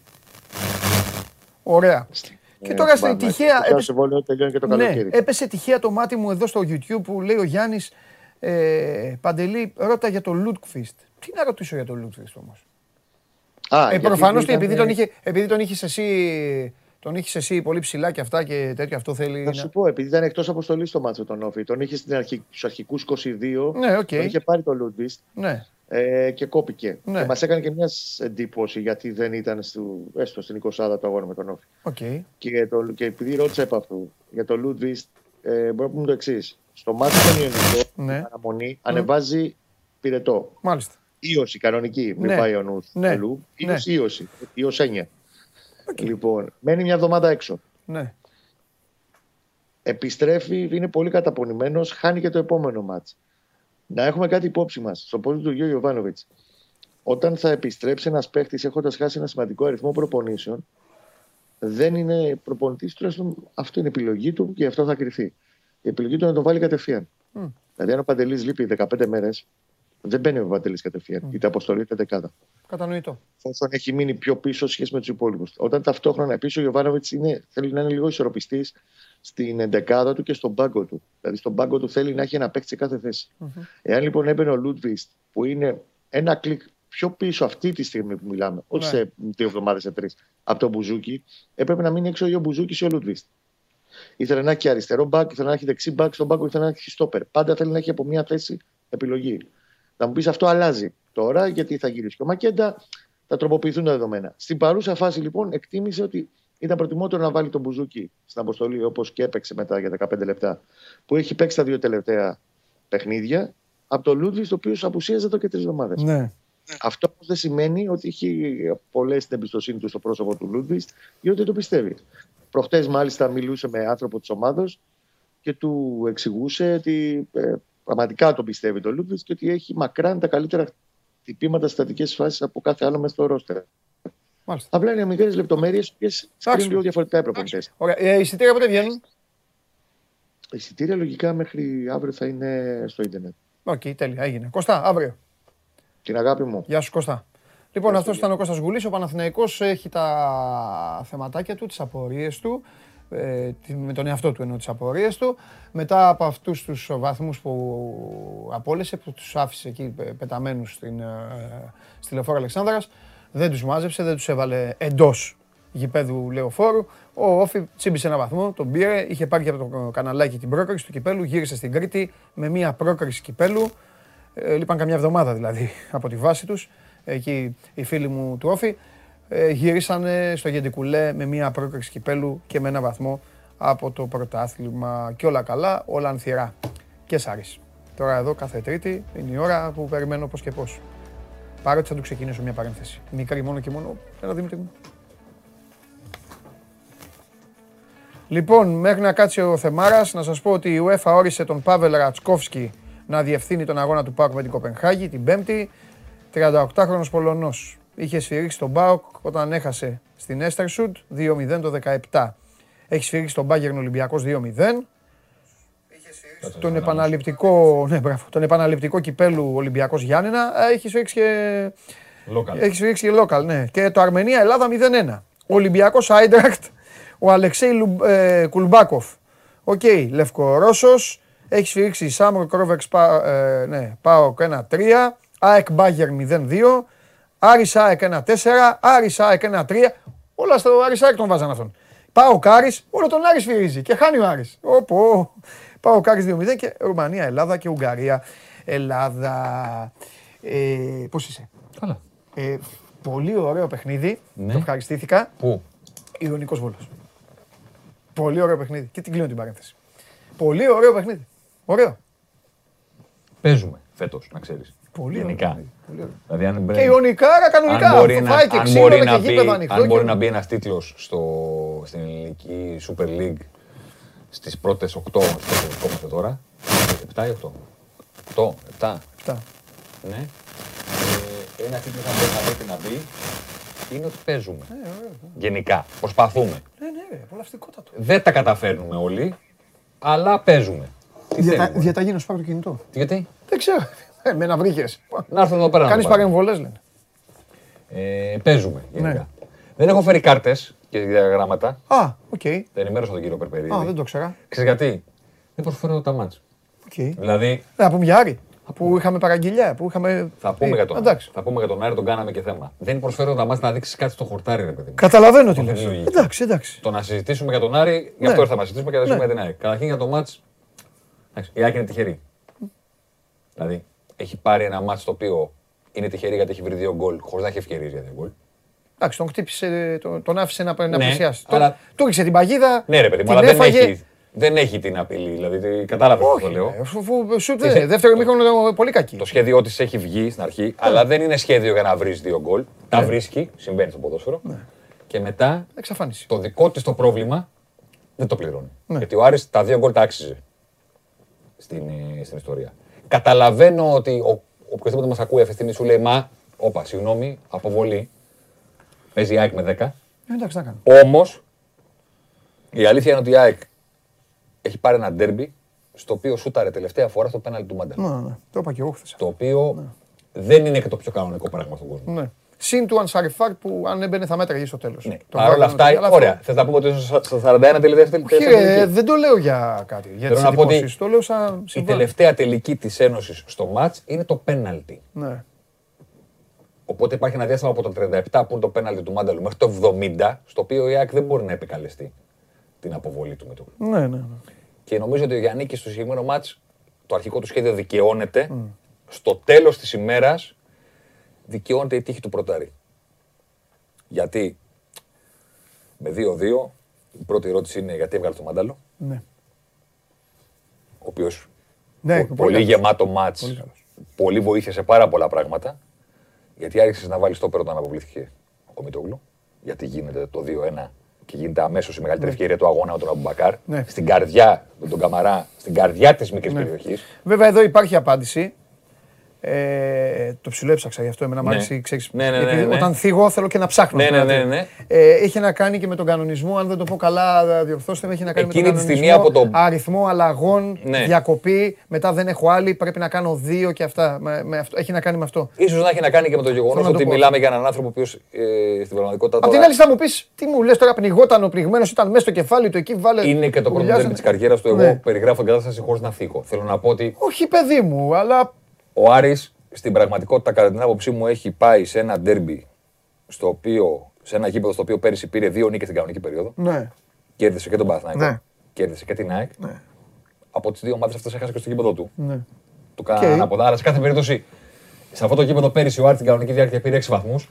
Ωραία. Και τώρα ε, στην τυχαία. Έπεσε... και το ναι, έπεσε τυχαία το μάτι μου εδώ στο YouTube που λέει ο Γιάννης ε, Παντελή, ρώτα για το Λούτκφιστ. Τι να ρωτήσω για το Λούτκφιστ όμως; Ε, Προφανώς επειδή, τον είχε, επειδή τον είχες εσύ. Τον είχες εσύ πολύ ψηλά και αυτά και τέτοιο. Αυτό θέλει. Θα σου πω, επειδή ήταν εκτός αποστολής στο μάτσο τον Όφη. Τον είχες στους αρχικούς 22. Ναι, okay. Τον είχε πάρει το Λούτκφιστ. Ναι ε, και κόπηκε. Ναι. Και μας έκανε και μιας εντύπωση γιατί δεν ήταν στο, έστω στην 20 το αγώνα με τον Όφη. Okay. Και, το, και επειδή ρώτησα επ' αυτού για το Λούτβιστ, ε, μπορώ να πούμε το εξής. Στο μάτι των Ιωνικών, ναι. αναμονή, ανεβάζει πυρετό. Μάλιστα. Ήωση κανονική, μην ναι. πάει ο νους ναι. αλλού. Ήωση, ναι. ίωση, ιωσένια. Okay. Λοιπόν, μένει μια εβδομάδα έξω. Ναι. Επιστρέφει, είναι πολύ καταπονημένος, χάνει και το επόμενο μάτς να έχουμε κάτι υπόψη μας στο πόδι του Γιώργου Ιωβάνοβιτς. Όταν θα επιστρέψει ένας παίχτης έχοντας χάσει ένα σημαντικό αριθμό προπονήσεων, δεν είναι προπονητής, τουλάχιστον αυτό είναι η επιλογή του και αυτό θα κρυθεί. Η επιλογή του είναι να τον βάλει κατευθείαν. Mm. Δηλαδή, αν ο Παντελής λείπει 15 μέρες, δεν μπαίνει ο Παντελή κατευθείαν. Mm. Είτε αποστολή είτε δεκάδα. Κατανοητό. Εφόσον έχει μείνει πιο πίσω σχέση με τους υπόλοιπους. Όταν ταυτόχρονα πίσω ο Γιοβάνοβιτς θέλει να είναι λίγο ισορροπιστής στην εντεκάδα του και στον πάγκο του. Δηλαδή, στον πάγκο του θέλει να έχει ένα παίκτη σε κάθε θέση. Mm-hmm. Εάν λοιπόν έμπαινε ο Λούντκβιστ, που είναι ένα κλικ πιο πίσω αυτή τη στιγμή που μιλάμε, όχι ναι. σε δύο εβδομάδες, σε τρεις, από τον Μπουζούκι, έπρεπε να μείνει έξω ή ο Μπουζούκι ή ο Λούντκβιστ. Ήθελε να έχει αριστερό μπακ, ήθελε να έχει δεξί μπακ, στον πάγκο ήθελε να έχει στόπερ. Πάντα θέλει να έχει από μια θέση επιλογή. Θα μου πεις αυτό αλλάζει τώρα, γιατί θα γυρίσει και ο Μακέντα, θα τροποποιηθούν τα δεδομένα. Στην παρούσα φάση λοιπόν εκτίμησε ότι ήταν προτιμότερο να βάλει τον Μπουζούκι στην αποστολή όπως και έπαιξε μετά για 15 λεπτά, που έχει παίξει τα δύο τελευταία παιχνίδια, από τον Λούτβις, το οποίος απουσίαζε εδώ και τρεις εβδομάδες. Ναι. Αυτό όμως δεν σημαίνει ότι έχει απολέσει την εμπιστοσύνη του στο πρόσωπο του Λούτβις ή ότι το πιστεύει. Προχτές, μάλιστα, μιλούσε με άνθρωπο της ομάδα και του εξηγούσε ότι ε, πραγματικά το πιστεύει το Λούντκβιστ και ότι έχει μακράν τα καλύτερα χτυπήματα στατικές φάσεις από κάθε άλλο μέσα στο ρόστερ. Μάλιστα. Απλά είναι μικρές λεπτομέρειες που κρίνουν λίγο διαφορετικά οι προπονητές. Ε, εισιτήρια πότε βγαίνουν; Εισιτήρια λογικά μέχρι αύριο θα είναι στο Ίντερνετ. Ok, okay, τέλεια, έγινε. Κωστά, αύριο. Την αγάπη μου. Γεια σου Κωστά. Λοιπόν, αυτός ήταν ο Κώστας Γουλής. Ο Παναθηναϊκός έχει τα θεματάκια του, τις απορίες του. Ε, με τον εαυτό του εννοώ τις απορίες του. Μετά από αυτούς τους βαθμούς που απόλυσε, που τους άφησε εκεί πεταμένους στην, ε, στη Λεωφόρα Αλεξάνδρας, δεν τους μάζεψε, δεν τους έβαλε εντός γηπέδου Λεωφόρου. Ο Όφη τσίμπησε ένα βαθμό, τον πήρε, είχε πάρει από το καναλάκι την πρόκριση του κυπέλου, γύρισε στην Κρήτη με μία πρόκριση κυπέλου. Ε, λείπαν καμιά εβδομάδα δηλαδή από τη βάση τους, εκεί οι φίλοι μου του Όφη. Ε, γύρισαν στο Γεντικουλέ με μία πρόκριση κυπέλου και με ένα βαθμό από το πρωτάθλημα. Και όλα καλά, όλα ανθυρά. Και Σάρις. Τώρα εδώ κάθε Τρίτη είναι η ώρα που περιμένω πώς και πώς. Παρότι θα του ξεκινήσω μια παρένθεση. Μικρή μόνο και μόνο. Έλα Δημήτρη μου. Λοιπόν, μέχρι να κάτσει ο Θεμάρας, να σας πω ότι η UEFA όρισε τον Πάβελ Ρατσκόφσκι να διευθύνει τον αγώνα του Πάουκ με την Κοπενχάγη την Πέμπτη. 38χρονο Πολωνός. Είχε σφυρίξει τον ΠΑΟΚ όταν έχασε στην Έστερσουντ 2-0 το 17. Έχει σφυρίξει τον Μπάγερν Ολυμπιακό 2-0. Τον επαναληπτικό, ναι, μπράβο, τον επαναληπτικό κυπέλλου Ολυμπιακός Γιάννενα έχει σφυρίξει και Local. έχει σφυρίξει και local, ναι. Και το Αρμενία Ελλάδα 0-1. Ολυμπιακός Άιντραχτ, ο Αλεξέη Λου- ε, Κουλμπάκοφ. Οκ, Λευκορώσος, έχει σφυρίξει Σάμρο Κρόβεξ Πα- ε, ναι, ΠΑΟΚ 1-3, ΑΕΚ Μπάγκερ 0-2, Άρης ΑΕΚ 1-4, Άρης ΑΕΚ 1-3. Όλα στο Άρης ΑΕΚ τον βάζαν αυτόν. Πάω Κάρις, όλο τον Άρης σφυρίζει και χάνει ο Άρης. Οπό. Πάω Κάρις 2-0 και Ρουμανία, Ελλάδα και Ουγγαρία, Ελλάδα. Ε, πώς είσαι; Καλά. Ε, πολύ ωραίο παιχνίδι. Ναι. Το ευχαριστήθηκα. Πού; Ιωνικός Βόλος. Πολύ ωραίο παιχνίδι. Και την κλείνω την παρένθεση. Πολύ ωραίο παιχνίδι. Ωραίο. Παίζουμε φέτος, να ξέρεις. Πολύ Γενικά. ωραίο. Πολύ ωραίο. Δηλαδή, αν Και Ιωνικάρα κανονικά. αν μπορεί, να, Φάει και αν ξύλο μπορεί και να γήπεδο μπει, ανοιχτό. αν μπορεί και- να μπει ένας τίτλος στην ελληνική Super League στις πρώτες 8 που είμαστε τώρα. 7 ή 8. 8, 7. Αυτά. Ναι. Ε, ένα τίτλο που μπορεί να πρέπει να μπει είναι ότι παίζουμε. Γενικά. Προσπαθούμε. Ναι, ναι, ρε, απολαυστικότατο. Δεν τα καταφέρνουμε όλοι, αλλά παίζουμε. Τι Διατα, θέλουμε; διαταγή να σου πάρω το κινητό. Γιατί; Δεν ξέρω. Ε, με να βρήκες. Να έρθουν εδώ πέρα. να Κάνεις το πάρουν. παρεμβολές, λένε. Ε, παίζουμε γενικά. Ναι. Δεν έχω φέρει κάρτες και διαγράμματα. Α, οκ. Δεν ενημέρωσα τον κύριο Περπερίδη. Α, δεν το ξέρα. Ξέρεις γιατί; Δεν προσφέρω τα μάτς. Οκ. Δηλαδή, Να πούμε για Άρη. Που είχαμε παραγγελιά. Που είχαμε... θα πούμε, πει. για τον, Εντάξει. θα πούμε για τον Άρη, τον κάναμε και θέμα. Δεν προσφέρω τα μάτς να δείξεις κάτι στο χορτάρι, ρε παιδί μου. Καταλαβαίνω τι Αυτό λες. είναι η λογική. Εντάξει, εντάξει. Το να συζητήσουμε για τον Άρη, γι' Ναι. αυτό ήρθαμε να συζητήσουμε και να συζητήσουμε Ναι. για την Άρη. Καταρχήν για το μάτς, εντάξει, η Άκη είναι τυχερή. Δηλαδή, έχει πάρει ένα μάτς το οποίο είναι τυχερή γιατί έχει βρει δύο γκολ χωρίς να έχει ευκαιρίες για δύο γκολ. Εντάξει, τον χτύπησε, τον, τον άφησε να, να Ναι, πλησιάσει. αλλά- Τον- Του ρίξε την παγίδα. Ναι, ρε παιδί μου, την αλλά δεν έφαγε. έχει, δεν έχει την απειλή. Δηλαδή, κατάλαβες τι Όχι, το λέω. ρε, αφού- αφού σουτ Τι δεν- θε- Δεύτερο μήχρονο ήταν πολύ κακή. Το σχέδιό της έχει βγει στην αρχή, αλλά δεν είναι σχέδιο για να βρεις δύο γκολ. Τα βρίσκει, συμβαίνει στο ποδόσφαιρο. Και μετά Εξαφάνιση. το δικό της το πρόβλημα δεν το πληρώνει. Ναι. Γιατί ο Άρης τα δύο γκολ τα άξιζε στην, ε, στην ιστορία. Καταλαβαίνω ότι ο, οποιοδήποτε μας ακούει αυτή τη στιγμή σου λέει Μα, όπα, συγγνώμη, αποβολή. Παίζει η ΑΕΚ με 10. Ε, Εντάξει, να κάνω. Όμως, η αλήθεια είναι ότι η ΑΕΚ έχει πάρει ένα ντέρμπι στο οποίο σούταρε τελευταία φορά στο πέναλτι του Μάντελ. Ναι, ναι, το είπα και εγώ χθες. Το οποίο δεν είναι και το πιο κανονικό πράγμα στον κόσμο. Ναι. Συν του Ανσαριφάρ που αν έμπαινε θα μέτραγε στο τέλος. Ναι. Παρ' όλα αυτά, ωραία. Θες να πούμε ότι ίσω στα 41 τελική. Κύριε, δεν το λέω για κάτι. Για Θέλω τις να πω ότι εντυπώσεις. Το λέω σαν Η συμβάν. τελευταία τελική της Ένωσης στο ματ είναι το πέναλτι. Ναι. Οπότε υπάρχει ένα διάστημα από το 37 που είναι το πέναλτι του Μάνταλου μέχρι το 70, στο οποίο η ΑΕΚ δεν μπορεί να επικαλεστεί την αποβολή του με το. Ναι, ναι, ναι. Και νομίζω ότι ο Γιάννη στο συγκεκριμένο μάτς το αρχικό του σχέδιο δικαιώνεται. Στο τέλος της ημέρας δικαιώνεται η τύχη του πρωτάρι. Γιατί με 2-2, η πρώτη ερώτηση είναι γιατί έβγαλε το μάνταλο, ναι. ο οποίος Ναι, πολύ, πολύ καλός. γεμάτο μάτ. Πολύ καλός. Πολύ βοήθεια σε πάρα πολλά πράγματα. Γιατί άρχισε να βάλει το πέρα όταν αποβλήθηκε ο Μητόγλου. Γιατί γίνεται το 2-1 και γίνεται αμέσως η μεγαλύτερη ευκαιρία του αγώνα με τον Αμπουμπακάρ. Ναι. Στην καρδιά, με τον Καμαρά, στην καρδιά της μικρής Ναι. περιοχής. Βέβαια εδώ υπάρχει απάντηση. Ε, το ψιλοέψαξα γι' αυτό εμένα μου Ναι. άρεσε, ξέρεις, Ναι, ναι, ναι, επειδή ναι. Όταν θίγω θέλω και να ψάχνω. Ναι, ναι, δηλαδή. ναι, ναι. Ε, έχει να κάνει και με τον κανονισμό, αν δεν το πω καλά, διορθώστε με, έχει να κάνει Εκείνη με τη τον στιγμή κανονισμό, από το- αριθμό αλλαγών, Ναι. διακοπή, μετά δεν έχω άλλη, πρέπει να κάνω δύο και αυτά. Με, με αυτό, έχει να κάνει με αυτό. Σω να έχει να κάνει και με το γεγονός Θέλω να το ότι πω. μιλάμε για έναν άνθρωπο ο οποίος ε, στην πραγματικότητα. Απ' τώρα την άλλη θα μου πεις, τι μου λες τώρα, πνιγόταν ο πνιγμένος, ήταν μέσα στο κεφάλι του, εκεί βάλε. Είναι και το πρώτο ουλιάζανε. τέρμι της καριέρας του. Εγώ Ναι. περιγράφω την κατάσταση χωρίς να θίγω. Θέλω να πω ότι Όχι, παιδί μου, αλλά ο Άρης στην πραγματικότητα, κατά την άποψή μου, έχει πάει σε ένα ντέρμπι στο οποίο σε ένα γήπεδο στο οποίο πέρυσι πήρε δύο νίκες στην κανονική περίοδο. Ναι. Κέρδισε και τον Παναθηναϊκό. Ναι. Κέρδισε και την ΑΕΚ. Ναι. Από τις δύο ομάδες αυτές έχασε και στο γήπεδο του. Ναι. Του κάνανε Οκ. ανάποδα. Άρα σε κάθε περίπτωση, σε αυτό το γήπεδο πέρυσι ο Άρης στην κανονική διάρκεια πήρε 6 βαθμούς.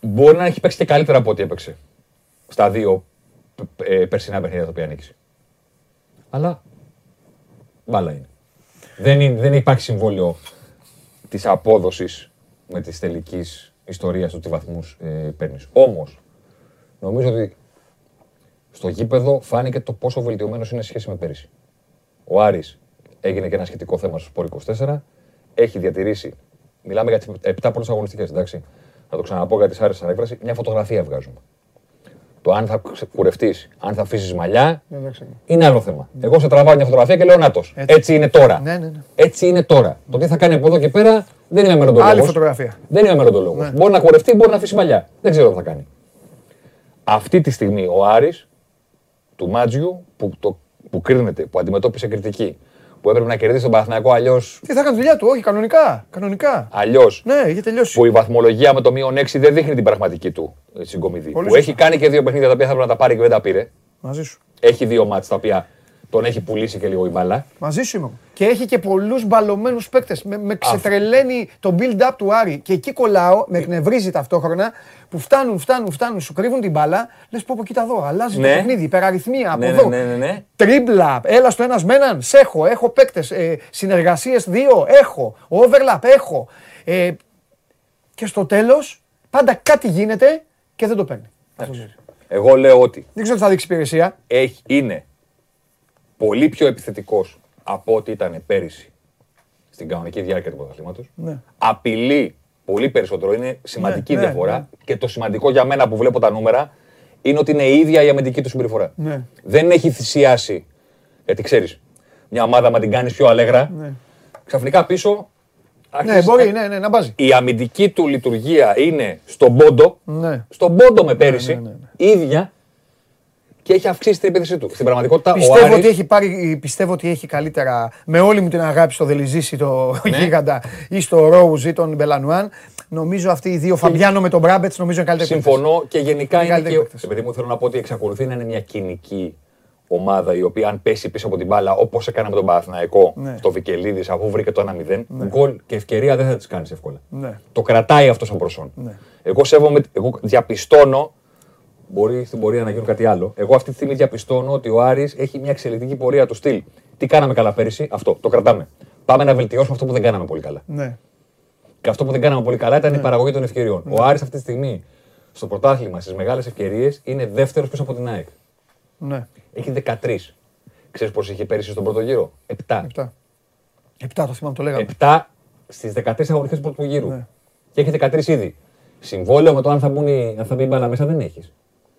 Μπορεί να έχει παίξει και καλύτερα από ό,τι έπαιξε στα δύο ε, περσινά παιχνίδια τα οποία νίκησε. Αλλά μπάλα είναι. Δεν, είναι, δεν υπάρχει συμβόλαιο της απόδοσης με τη τελικής ιστορίας του τι βαθμούς ε, παίρνεις. Όμως, νομίζω ότι στο γήπεδο φάνηκε το πόσο βελτιωμένος είναι σε σχέση με πέρυσι. Ο Άρης έγινε και ένα σχετικό θέμα στο Σπορ 24. Έχει διατηρήσει. Μιλάμε για τις 7 πρώτε αγωνιστικές, εντάξει. Θα το ξαναπώ για τι άρεσε ανέκφραση. Μια φωτογραφία βγάζουμε. Το αν θα κουρευτεί, αν θα αφήσεις μαλλιά, Εντάξει. είναι άλλο θέμα. Εγώ σε τραβάω μια φωτογραφία και λέω Νάτος. Έτσι. Έτσι. είναι τώρα. Ναι, ναι, ναι. Έτσι είναι τώρα. Το τι θα κάνει από εδώ και πέρα δεν είμαι μεροντολόγο. Άλλη φωτογραφία. Δεν είμαι μεροντολόγο. Ναι. Μπορεί να κουρευτεί, μπορεί να αφήσει μαλλιά. Δεν ξέρω τι θα κάνει. Αυτή τη στιγμή ο Άρης του Μάτζιου που, το, που κρίνεται, που αντιμετώπισε κριτική, που έπρεπε να κερδίσει τον Παναθηναϊκό αλλιώ. Τι θα κάνει δουλειά του, όχι, κανονικά. Κανονικά. Αλλιώς, Ναι, είχε τελειώσει. που η βαθμολογία με το μείον 6 δεν δείχνει την πραγματική του ε, συγκομιδή. Πολύ που σωστά. έχει κάνει και δύο παιχνίδια τα οποία θα έπρεπε να τα πάρει και δεν τα πήρε. Μαζί σου. Έχει δύο μάτς τα οποία τον έχει πουλήσει και λίγο η μπάλα. Μαζί σου είμαι. Και έχει και πολλούς μπαλωμένους παίκτες. Με, με ξετρελαίνει το build-up του Άρη. Και εκεί κολλάω, με εκνευρίζει ταυτόχρονα που φτάνουν, φτάνουν, φτάνουν, σου κρύβουν την μπάλα. Λες πω, πω, κοίτα εδώ, αλλάζει Ναι. το παιχνίδι, υπεραριθμία από Ναι, ναι, εδώ. ναι, ναι, ναι. Τρίμπλα, έλα στο ένας με έναν, σε έχω, έχω παίκτες. Ε, Συνεργασίες δύο, έχω. Overlap, έχω. Ε, και στο τέλος, πάντα κάτι γίνεται και δεν το παίρνει. Εγώ λέω ότι Δεν ξέρω τι θα δείξει υπηρεσία. έχει, είναι πολύ πιο επιθετικός από ό,τι ήταν πέρυσι στην κανονική διάρκεια του πρωταθλήματος. Ναι. Απειλεί πολύ περισσότερο. Είναι σημαντική Ναι, ναι, διαφορά. ναι. Και το σημαντικό για μένα που βλέπω τα νούμερα είναι ότι είναι η ίδια η αμυντική του συμπεριφορά. Ναι. Δεν έχει θυσιάσει. Γιατί ξέρεις, μια ομάδα με την κάνεις πιο αλέγρα, Ναι. ξαφνικά πίσω. Ναι, άρχισε- μπορεί, ναι, ναι, να μπάζει. Η αμυντική του λειτουργία είναι στον πόντο. Ναι. Στον πόντο με πέρυσι. ναι, ναι, ίδια. Και έχει αυξήσει την επίθεσή του. Στην πραγματικότητα, ο Πιστεύω Άρης, ότι, έχει πάρει, πιστεύω ότι έχει καλύτερα, με όλη μου την αγάπη στο Δελιζήσι, το Ναι. Γίγαντα ή στο Ρόουζ ή τον Μπελανουάν, νομίζω αυτοί οι δύο, Φαμπιάνο με τον Μπράμπετς, νομίζω είναι καλύτεροι. Συμφωνώ και γενικά είναι καλύτεροι και. παίκτες. Επειδή μου θέλω να πω ότι εξακολουθεί να είναι μια κοινική ομάδα η οποία αν πέσει πίσω από την μπάλα όπως έκανε με τον Παναθηναϊκό Ναι. στο Βικελίδης αφού βρήκε το 1-0, γκολ και ευκαιρία δεν θα τις κάνεις εύκολα. Ναι. Το κρατάει αυτός σαν προσόν. Ναι. Εγώ σέβομαι, εγώ διαπιστώνω. Μπορεί στην πορεία να γίνουν κάτι άλλο. Εγώ αυτή τη στιγμή διαπιστώνω ότι ο Άρης έχει μια εξελικτική πορεία του στυλ. Τι κάναμε καλά πέρυσι, αυτό. Το κρατάμε. Πάμε να βελτιώσουμε αυτό που δεν κάναμε πολύ καλά. Ναι. Και αυτό που δεν κάναμε πολύ καλά ήταν η παραγωγή των ευκαιριών. Ο Άρης αυτή τη στιγμή στο πρωτάθλημα στις μεγάλες ευκαιρίες είναι δεύτερος πίσω από την ΑΕΚ. Ναι. Έχει 13. Ξέρεις πώ είχε πέρυσι στον πρώτο γύρο; 7. Επτά. Επτά το θυμάμαι, το λέγαμε. 7 στις 14 αγωνιστικές του πρώτου γύρου. Ναι. Και έχει 13 ήδη. Συμβόλαιο με το αν θα, μπουν, οι- αν θα μπει η μπάλα μέσα δεν έχεις.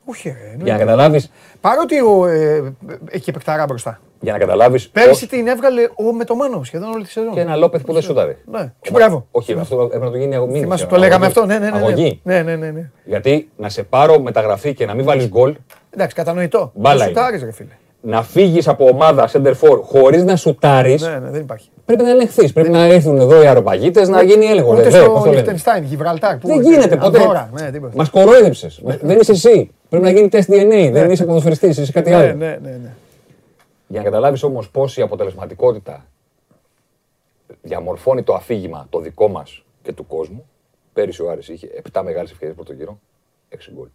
Όχι, ρε, εννοείται. Για να καταλάβει. Παρότι ο, ε, έχει παικταρά μπροστά. Για να καταλάβεις Πέρυσι την έβγαλε ο, με το Μάνο σχεδόν όλη τη σεζόν. Και ένα Λόπεθ που δεν σούταρε. Ναι. Και μπράβο. Όχι, αυτό έπρεπε να το γίνει αγωγή. Θυμάσαι που το λέγαμε αυτό, ναι, ναι, ναι. Αγωγή. Ναι, ναι, ναι, ναι. Γιατί να σε πάρω μεταγραφή και να μην βάλεις γκολ, Εντάξει, κατανοητό. Μπάλα Δεν είναι. σουτάρεις, ρε φίλε. Να φύγεις από ομάδα center for χωρίς να σουτάρεις, Ναι, ναι, δεν υπάρχει. πρέπει να ελεγχθείς. Πρέπει να έρθουν εδώ οι αεροπαγίτε να γίνει έλεγχος. Ούτε Βέβαια, πώς στο το λένε. Λιχτενστάιν, Γιβραλτάρ. που Δεν είναι, γίνεται ποτέ. Ανδώρα, Ναι, τίποτα. Μας κορόιδεψε. Δεν είσαι εσύ. Πρέπει να γίνει τεστ DNA. Δεν είσαι ποδοσφαιριστής, είσαι κάτι Ναι, άλλο. ναι, ναι, ναι. Για να καταλάβεις όμως πώ η αποτελεσματικότητα διαμορφώνει το αφήγημα το δικό μας και του κόσμου. Πέρυσι ο Άρης είχε 7 μεγάλες ευκαιρίες πρώτο γύρο, 6 γκολ.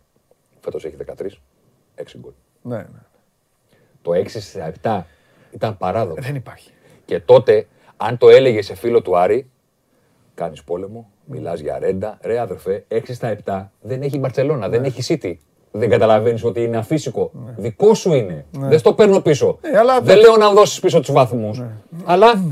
Φέτος έχει 13, 6 γκολ. ναι, ναι. Το 6 στα 7 ήταν παράδοξο. Δεν υπάρχει. Και τότε, αν το έλεγε σε φίλο του Άρη, κάνεις πόλεμο, μιλάς για ρέντα. Ρε αδερφέ, 6 στα 7 δεν έχει η Μπαρσελόνα, δεν έχει City. Δεν καταλαβαίνεις ότι είναι αφύσικο. Δικό σου είναι. Δεν στο παίρνω πίσω. Ε, αλλά- Δεν λέω να δώσεις πίσω τους βαθμούς. Αλλά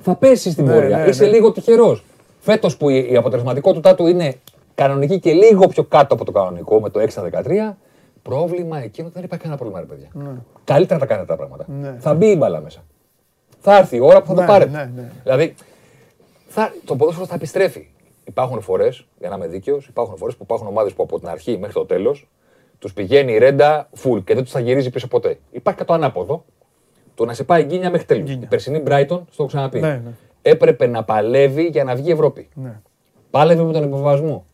θα πέσεις στην Ναι, πορεία. ναι, Είσαι ναι. λίγο τυχερός. Φέτος που η η αποτελεσματικότητά του είναι κανονική και λίγο πιο κάτω από το κανονικό με το 6 στα 13, πρόβλημα εκείνο δεν υπάρχει κανένα πρόβλημα, ρε παιδιά. Καλύτερα τα κάνετε τα πράγματα. Ναι. Θα μπει η μπάλα μέσα. Θα έρθει η ώρα που θα Ναι, το πάρετε. ναι, ναι. Δηλαδή, θα, το ποδόσφαιρο θα επιστρέφει. Υπάρχουν φορές, για να είμαι δίκαιος, υπάρχουν φορές που υπάρχουν ομάδες που από την αρχή μέχρι το τέλος τους πηγαίνει η ρέντα full και δεν τους θα γυρίζει πίσω ποτέ. Υπάρχει και το ανάποδο. Το να σε πάει γκίνια μέχρι τέλους. Γκίνια. Η περσινή Brighton, στο έχω ξαναπεί. Ναι, ναι. Έπρεπε να παλεύει για να βγει η Ευρώπη. Ναι. Πάλευε με τον υποβασμό.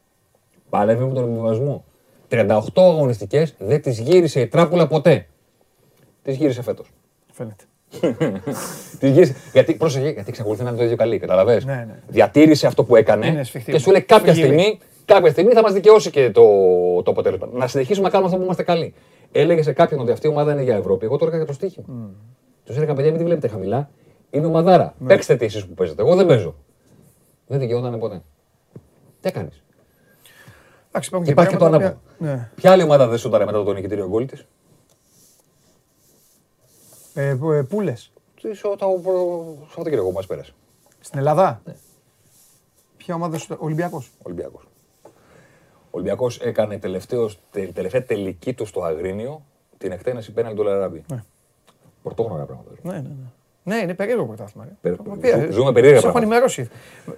Παλεύει με τον εμβιβασμό. 38 αγωνιστικές δεν τις γύρισε η τράπουλα ποτέ. Τις γύρισε φέτος. Φαίνεται. Τις γύρισε. Γιατί, πρόσεχε, γιατί εξακολουθεί να είναι το ίδιο καλή, καταλαβες; Ναι, ναι. Διατήρησε αυτό που έκανε Είναι σφιχτή. και σου λέει κάποια Γύρι. στιγμή, κάποια στιγμή θα μας δικαιώσει και το, το αποτέλεσμα. Να συνεχίσουμε να κάνουμε αυτό που είμαστε καλοί. Έλεγε σε κάποιον ότι αυτή η ομάδα είναι για Ευρώπη. Εγώ το έλεγα για το στοίχημα. Τους έλεγα, παιδιά, μην τη βλέπετε χαμηλά. Είναι ομαδάρα. Ναι. Παίξτε τι εσείς που παίζετε. Εγώ δεν παίζω. Δεν δικαιόταν ποτέ. Τι έκανες; Εντάξει, υπάρχουν Υπάρχει και το πράγματα ανάποδο. που- Ναι. Ποια άλλη ομάδα δεν σούταρε μετά το νικητήριο γκολ της; Ε, που- ε, Πού λες, Το Σαββατοκύριακο που μας πέρασε. στην Ελλάδα; Ναι. Ποια ομάδα σου, Ολυμπιακός. Ολυμπιακός. Ο Ολυμπιακός έκανε τελευταίος, τε, τελευταία τελική του στο Αγρίνιο την εκτένεση πέναλτι του Λαράμπη. Ναι. Πρωτόγνωρα πράγματα. Ναι, ναι, ναι. Ναι, είναι περίεργο πρωτάθλημα. ρε. Περι- Οποία, ζου- ζούμε περίεργα σε έχω πράγματα. ενημερώσει.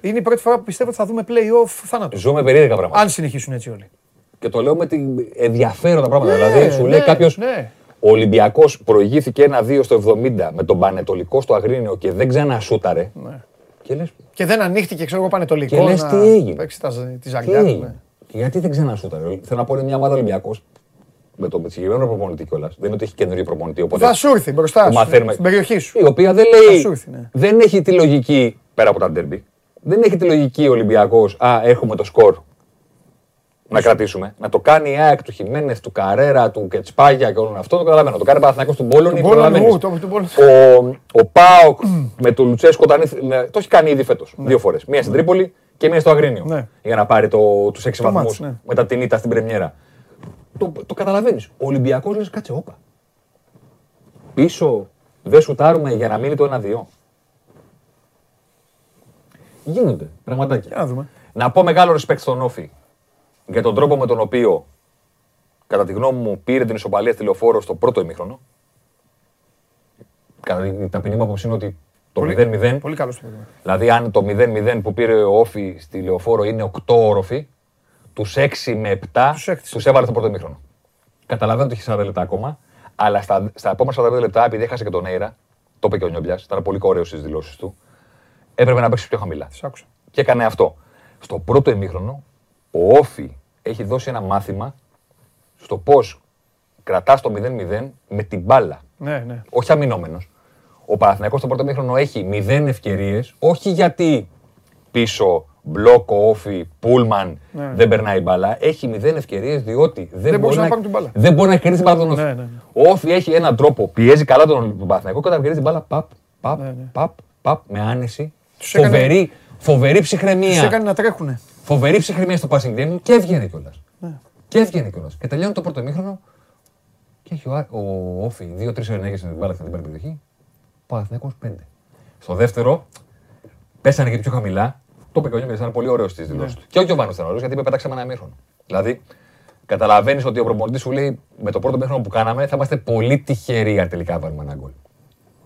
Είναι η πρώτη φορά που πιστεύω ότι θα δούμε play-off θάνατο. Ζούμε περίεργα πράγματα. Αν συνεχίσουν έτσι όλοι. Και το λέω με την ενδιαφέροντα πράγματα. Ναι, δηλαδή, σου λέει ναι, κάποιος. ναι. Ο Ολυμπιακός προηγήθηκε 1-2 στο 70 με τον Πανετολικό στο Αγρίνιο και δεν ξανασούταρε. Ναι. Και λες, Και δεν ανοίχτηκε, ξέρω εγώ, πανετολικό. Και λες, να τι έγινε; Παίξει τα, ζ- τη τι ζαριά του. έγινε; ναι. Και γιατί δεν ξανασούταρε; Θέλω να πω είναι μια ομάδα Ολυμπιακός με τον συγκεκριμένο προπονητή κιόλας. Δεν είναι ότι έχει καινούριο προπονητή. Οπότε Θα σου έρθει μπροστά το σου, μαθαίνουμε. στην περιοχή σου. Η οποία δεν Θα λέει. σου έρθει, ναι. Δεν έχει τη λογική πέρα από τα ντέρμπι. Δεν έχει τη λογική ο Ολυμπιακός. Α, έχουμε το σκορ. Να κρατήσουμε. Να το κάνει η ΑΕΚ του Χιμένες, του Καρέρα, του Κετσπάγια και όλων αυτών. Το καταλαβαίνω. Το κάνει Παναθηναϊκός του Μπόλωνη. Τον Πόλωνο, προλαβαίνεις. ου, το- τον Πόλωνο. Ο, ο Πάοκ με τον Λουτσέσκο όταν ήρθε- ναι, το έχει κάνει ήδη φέτος. Δύο φορές. Μία στην Τρίπολη και μία στο Αγρίνιο. Ναι. Για να πάρει το, τους έξι Το βαθμούς μάτς, ναι. μετά την ήττα στην Πρεμιέρα. Το, το καταλαβαίνεις. Ο Ολυμπιακός λες, κάτσε, όπα. Πίσω δεν σουτάρουμε για να μείνει το 1-2. Γίνονται πραγματάκια. Για να δούμε. Να πω μεγάλο respect στον Όφη για τον τρόπο με τον οποίο, κατά τη γνώμη μου, πήρε την ισοπαλία στη λεωφόρο στο πρώτο ημίχρονο. Κατά την ταπεινή μου άποψη είναι ότι το 0-0, Πολύ καλό το παιδί. δηλαδή αν το 0-0 που πήρε ο Όφη στη λεωφόρο είναι 8 όροφοι, τους 6 με 7 Τους έκτισε. τους έβαλε στο πρώτο ημίχρονο. Καταλαβαίνω ότι έχει 40 λεπτά ακόμα, αλλά στα, στα επόμενα 45 λεπτά, επειδή έχασε και τον Έιρα, το είπε και ο Νιόμπλιας, ήταν πολύ ωραίο στις δηλώσεις του, έπρεπε να παίξει πιο χαμηλά Σ' άκουσα. και έκανε αυτό. Στο πρώτο ημίχρονο, ο Όφη έχει δώσει ένα μάθημα στο πώς κρατάς το 0-0 με την μπάλα. Ναι, ναι. Όχι αμυνόμενος. Ο Παναθηναϊκός στο πρώτο ημίχρονο έχει 0 ευκαιρίες, όχι γιατί πίσω μπλόκο, όφη, πούλμαν Ναι. δεν περνάει η μπάλα. Έχει 0 ευκαιρίες διότι δεν, μπορεί μπορούσαν να πάρουν την μπάλα. Δεν μπορεί να κερδίσει την μπάλα τον Όφη. Ναι, ναι, ναι. Ο Όφη έχει έναν τρόπο, πιέζει καλά τον Παναθηναϊκό και όταν κερδίζει την μπάλα, παπ, παπ, Ναι, ναι. παπ, παπ, με άνεση. Τους έκανε- Φοβερή, φοβερή ψυχραιμία. Τους έκανε να τρέχουνε. Φοβερή ψυχραιμία στο passing game και έβγαινε κιόλας. Ναι. Και έβγαινε κιόλας. Και τελειώνει το πρώτο ημίχρονο και έχει ο, Ά- ο Όφη δύο-τρεις ενέργειε στην μπάλα στην την περιοχή. Ο Παναθηναϊκός πέντε. Στο δεύτερο πέσανε και πιο χαμηλά. Το είπε και ο Νιόγκερ, ήταν πολύ ωραίος στις δηλώσεις του. Και ο Γιωβάνο ήταν ωραίος γιατί είπε πέταξαμε ένα ημίχρονο. Δηλαδή, καταλαβαίνεις ότι ο προπονητής σου λέει με το πρώτο ημίχρονο που κάναμε θα είμαστε πολύ τυχεροί αν τελικά βάλουμε ένα γκολ.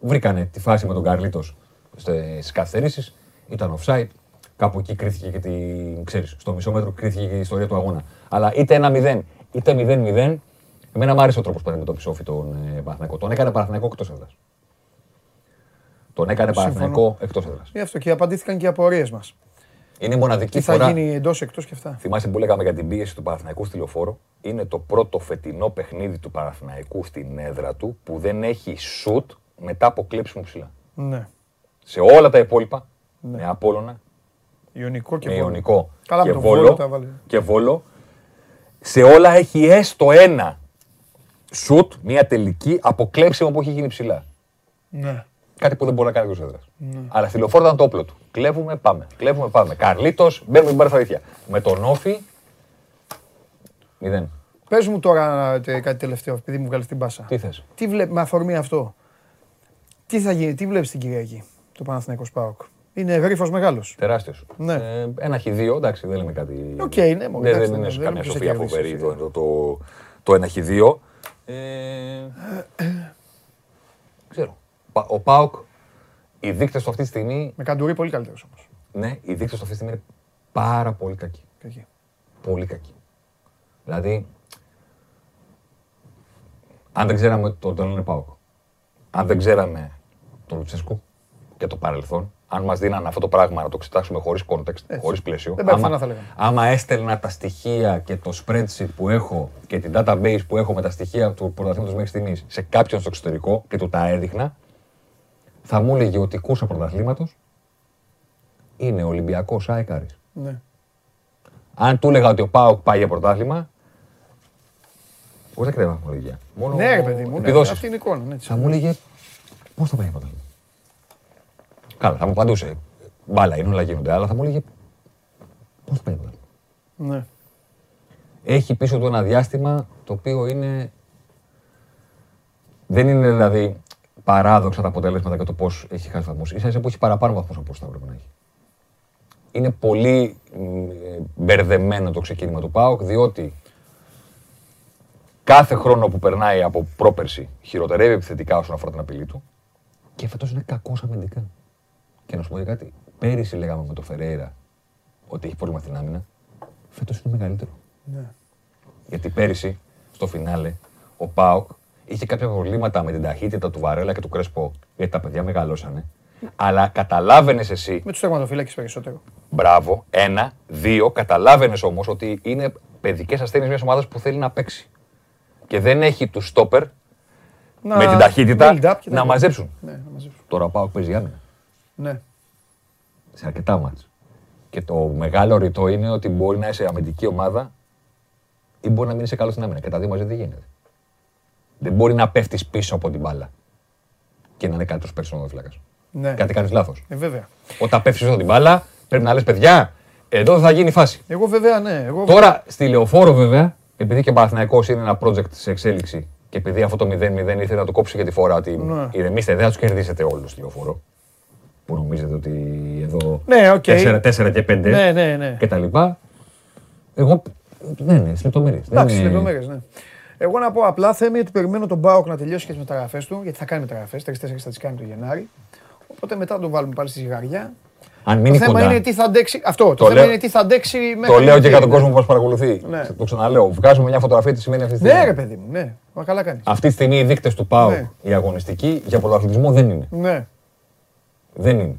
Βρήκανε τη φάση με τον Καρλίτος στις καθυστερήσεις. Ήταν offside. Κάπου εκεί κρίθηκε και τη. Ξέρεις, στο μισό μέτρο κρίθηκε και η ιστορία του αγώνα. Αλλά είτε 1-0 είτε 0-0, εμένα μου άρεσε ο τρόπος που αντιμετώπισε ο Όφη τον ε, Παναθηναϊκό. Τον έκανε Παναθηναϊκό εκτός έδρας. Τον έκανε Συμφωνώ. Παναθηναϊκό εκτός έδρας. Γι' αυτό και απαντήθηκαν και οι απορίες μας. Είναι η μοναδική Τι θα φορά. γίνει εντός εκτός και αυτά; Θυμάσαι που λέγαμε για την πίεση του Παναθηναϊκού στη λεωφόρο; Είναι το πρώτο φετινό παιχνίδι του Παναθηναϊκού στην έδρα του που δεν έχει σουτ μετά από κλέψιμο ψηλά. Ναι. Σε όλα τα υπόλοιπα, με Απόλλωνα, Ιωνικό και με Βόλο. Ιωνικό Καλά, και, με τον Βόλο Βόλο, τα βάλε. και Βόλο, σε όλα έχει έστω ένα σουτ, μια τελική από κλέψιμο που έχει γίνει ψηλά. Ναι. Κάτι που δεν μπορεί να κάνει εκτό έδρα. Αλλά στη λεωφόρο ήταν το όπλο του. Κλέβουμε, πάμε. Κλέβουμε, πάμε. Καρλίτος, μπαίνουμε την μπάρα στα δίχτυα. Με τον Όφη, μηδέν. Πες μου τώρα ε, κάτι τελευταίο, επειδή μου βγάλεις την πάσα. Τι θες; Τι βλέπει με αφορμή αυτό. Τι θα γίνει, τι βλέπεις την Κυριακή, το Παναθηναϊκός ΠΑΟΚ; Είναι γρίφος μεγάλος. Τεράστιος. Ναι. Ε, ένα χ2, εντάξει, δεν λέμε κάτι. Οκ, ναι, μόνο, δεν, εντάξει, δεν είναι δεν- δεν καμία ποιος σοφία θα κερδίσει, φοβερή φυσικά. το, το, το, το ένα χ2. Ε, ξέρω. Πα- Ο ΠΑΟΚ, οι δείκτες του αυτή τη στιγμή, Με καντουρί πολύ καλύτερος όμως. ναι, οι δείκτες του αυτή τη στιγμή είναι πάρα πολύ κακοί. Πολύ κακοί. Δηλαδή, αν δεν ξέραμε τον τον είναι ΠΑΟΚ, αν δεν ξέραμε τον Λουτσέσκου και το παρελθόν, αν μας δίνανε αυτό το πράγμα να το εξετάσουμε χωρίς context, χωρίς πλαίσιο. Δεν πάει άμα, πουθενά, θα λέγαμε. άμα έστελνα τα στοιχεία και το spreadsheet που έχω και την database που έχω με τα στοιχεία του πρωταθλήματος μέχρι στιγμής σε κάποιον στο εξωτερικό και του τα έδειχνα, θα μου έλεγε ότι η κούρσα πρωταθλήματος είναι Ολυμπιακός Άικαρης. Ναι. Αν του έλεγα ότι ο Πάοκ πάει για πρωτάθλημα. Πώ δεν κρέβα βαθμολογία. Μόνο Ναι, ρε παιδί μου. Ναι, επιδόσεις. αυτή είναι η εικόνα. Ναι, Θα μου έλεγε πώς θα πάει για πρωτάθλημα. Καλά, θα μου απαντούσε. Μπάλα είναι, όλα γίνονται. Αλλά θα μου έλεγε πώς θα πάει για πρωτάθλημα. ναι. Έχει πίσω του ένα διάστημα το οποίο είναι. Δεν είναι δηλαδή παράδοξα τα αποτελέσματα και το πώς έχει χάσει βαθμούς. σα ίσα που έχει παραπάνω βαθμούς από όσο θα έπρεπε να έχει. Είναι πολύ μ, ε, μπερδεμένο το ξεκίνημα του ΠΑΟΚ, διότι κάθε χρόνο που περνάει από πρόπερση χειροτερεύει επιθετικά όσον αφορά την απειλή του και φέτος είναι κακός αμυντικά. Και να σου πω και κάτι, πέρυσι λέγαμε με το Φερέιρα ότι έχει πρόβλημα στην άμυνα. Φέτος είναι μεγαλύτερο. Γιατί πέρυσι, στο φινάλε, ο Πάοκ είχε κάποια προβλήματα με την ταχύτητα του Βαρέλα και του Κρέσπο, γιατί τα παιδιά μεγαλώσανε. Αλλά καταλάβαινες εσύ, Με τους τερματοφύλακες περισσότερο. μπράβο, ένα, δύο, καταλάβαινες όμως ότι είναι παιδικές ασθένειες μιας ομάδας που θέλει να παίξει. Και δεν έχει τους στόπερ Να- με την ταχύτητα build up και να τα- μαζέψουν. Ναι, να μαζέψουν. Τώρα ο Πάοκ παίζει άμυνα Ναι. σε αρκετά μάτς. Και το μεγάλο ρητό είναι ότι μπορεί να είσαι αμυντική ομάδα ή μπορεί να μην είσαι καλός στην άμυνα. Και τα δύο μαζί δεν γίνεται. Δεν μπορεί να πέφτεις πίσω από την μπάλα και να είναι καλύτερος περισσότερο φύλακα. ναι. Κάτι κάνεις λάθος. Ε, βέβαια. Όταν πέφτεις πίσω από την μπάλα, πρέπει να λες παιδιά, εδώ θα γίνει φάση. Εγώ βέβαια ναι. Εγώ... Τώρα στη λεωφόρο βέβαια, επειδή και ο Παναθηναϊκός είναι ένα project σε εξέλιξη και επειδή αυτό το 0-0 ήθελε να το κόψει για τη φορά ότι Ναι. ηρεμήστε, δεν θα τους κερδίσετε όλους στη λεωφόρο. Που νομίζετε ότι εδώ Ναι, οκ. 4, 4 και 5 Ναι, ναι, ναι. και τα λοιπά. Εγώ δεν είναι, στις λεπτομέρειες. Εντάξει, λεπτομέρειες, ναι. Εγώ να πω απλά Θέμη ότι περιμένω τον ΠΑΟΚ να τελειώσει και τις μεταγραφές του, γιατί θα κάνει μεταγραφές. Τρεις-τέσσερις θα τις κάνει το Γενάρη. Οπότε μετά τον βάλουμε πάλι στη ζυγαριά. Αν Το μείνει θέμα κοντά. είναι τι θα αντέξει. Αυτό. Το, Το θέμα λέω- είναι τι θα αντέξει μέχρι. Το λέω και εκεί, για τον ναι. κόσμο που μας παρακολουθεί. Ναι. Το ξαναλέω. Βγάζουμε μια φωτογραφία τι σημαίνει αυτή τη στιγμή. Ναι, ρε παιδί μου, ναι. Μα καλά κάνεις. Αυτή τη στιγμή οι δείκτες του ΠΑΟ, Ναι. οι αγωνιστικοί, για πρωταθλητισμό δεν είναι. Ναι. Δεν είναι.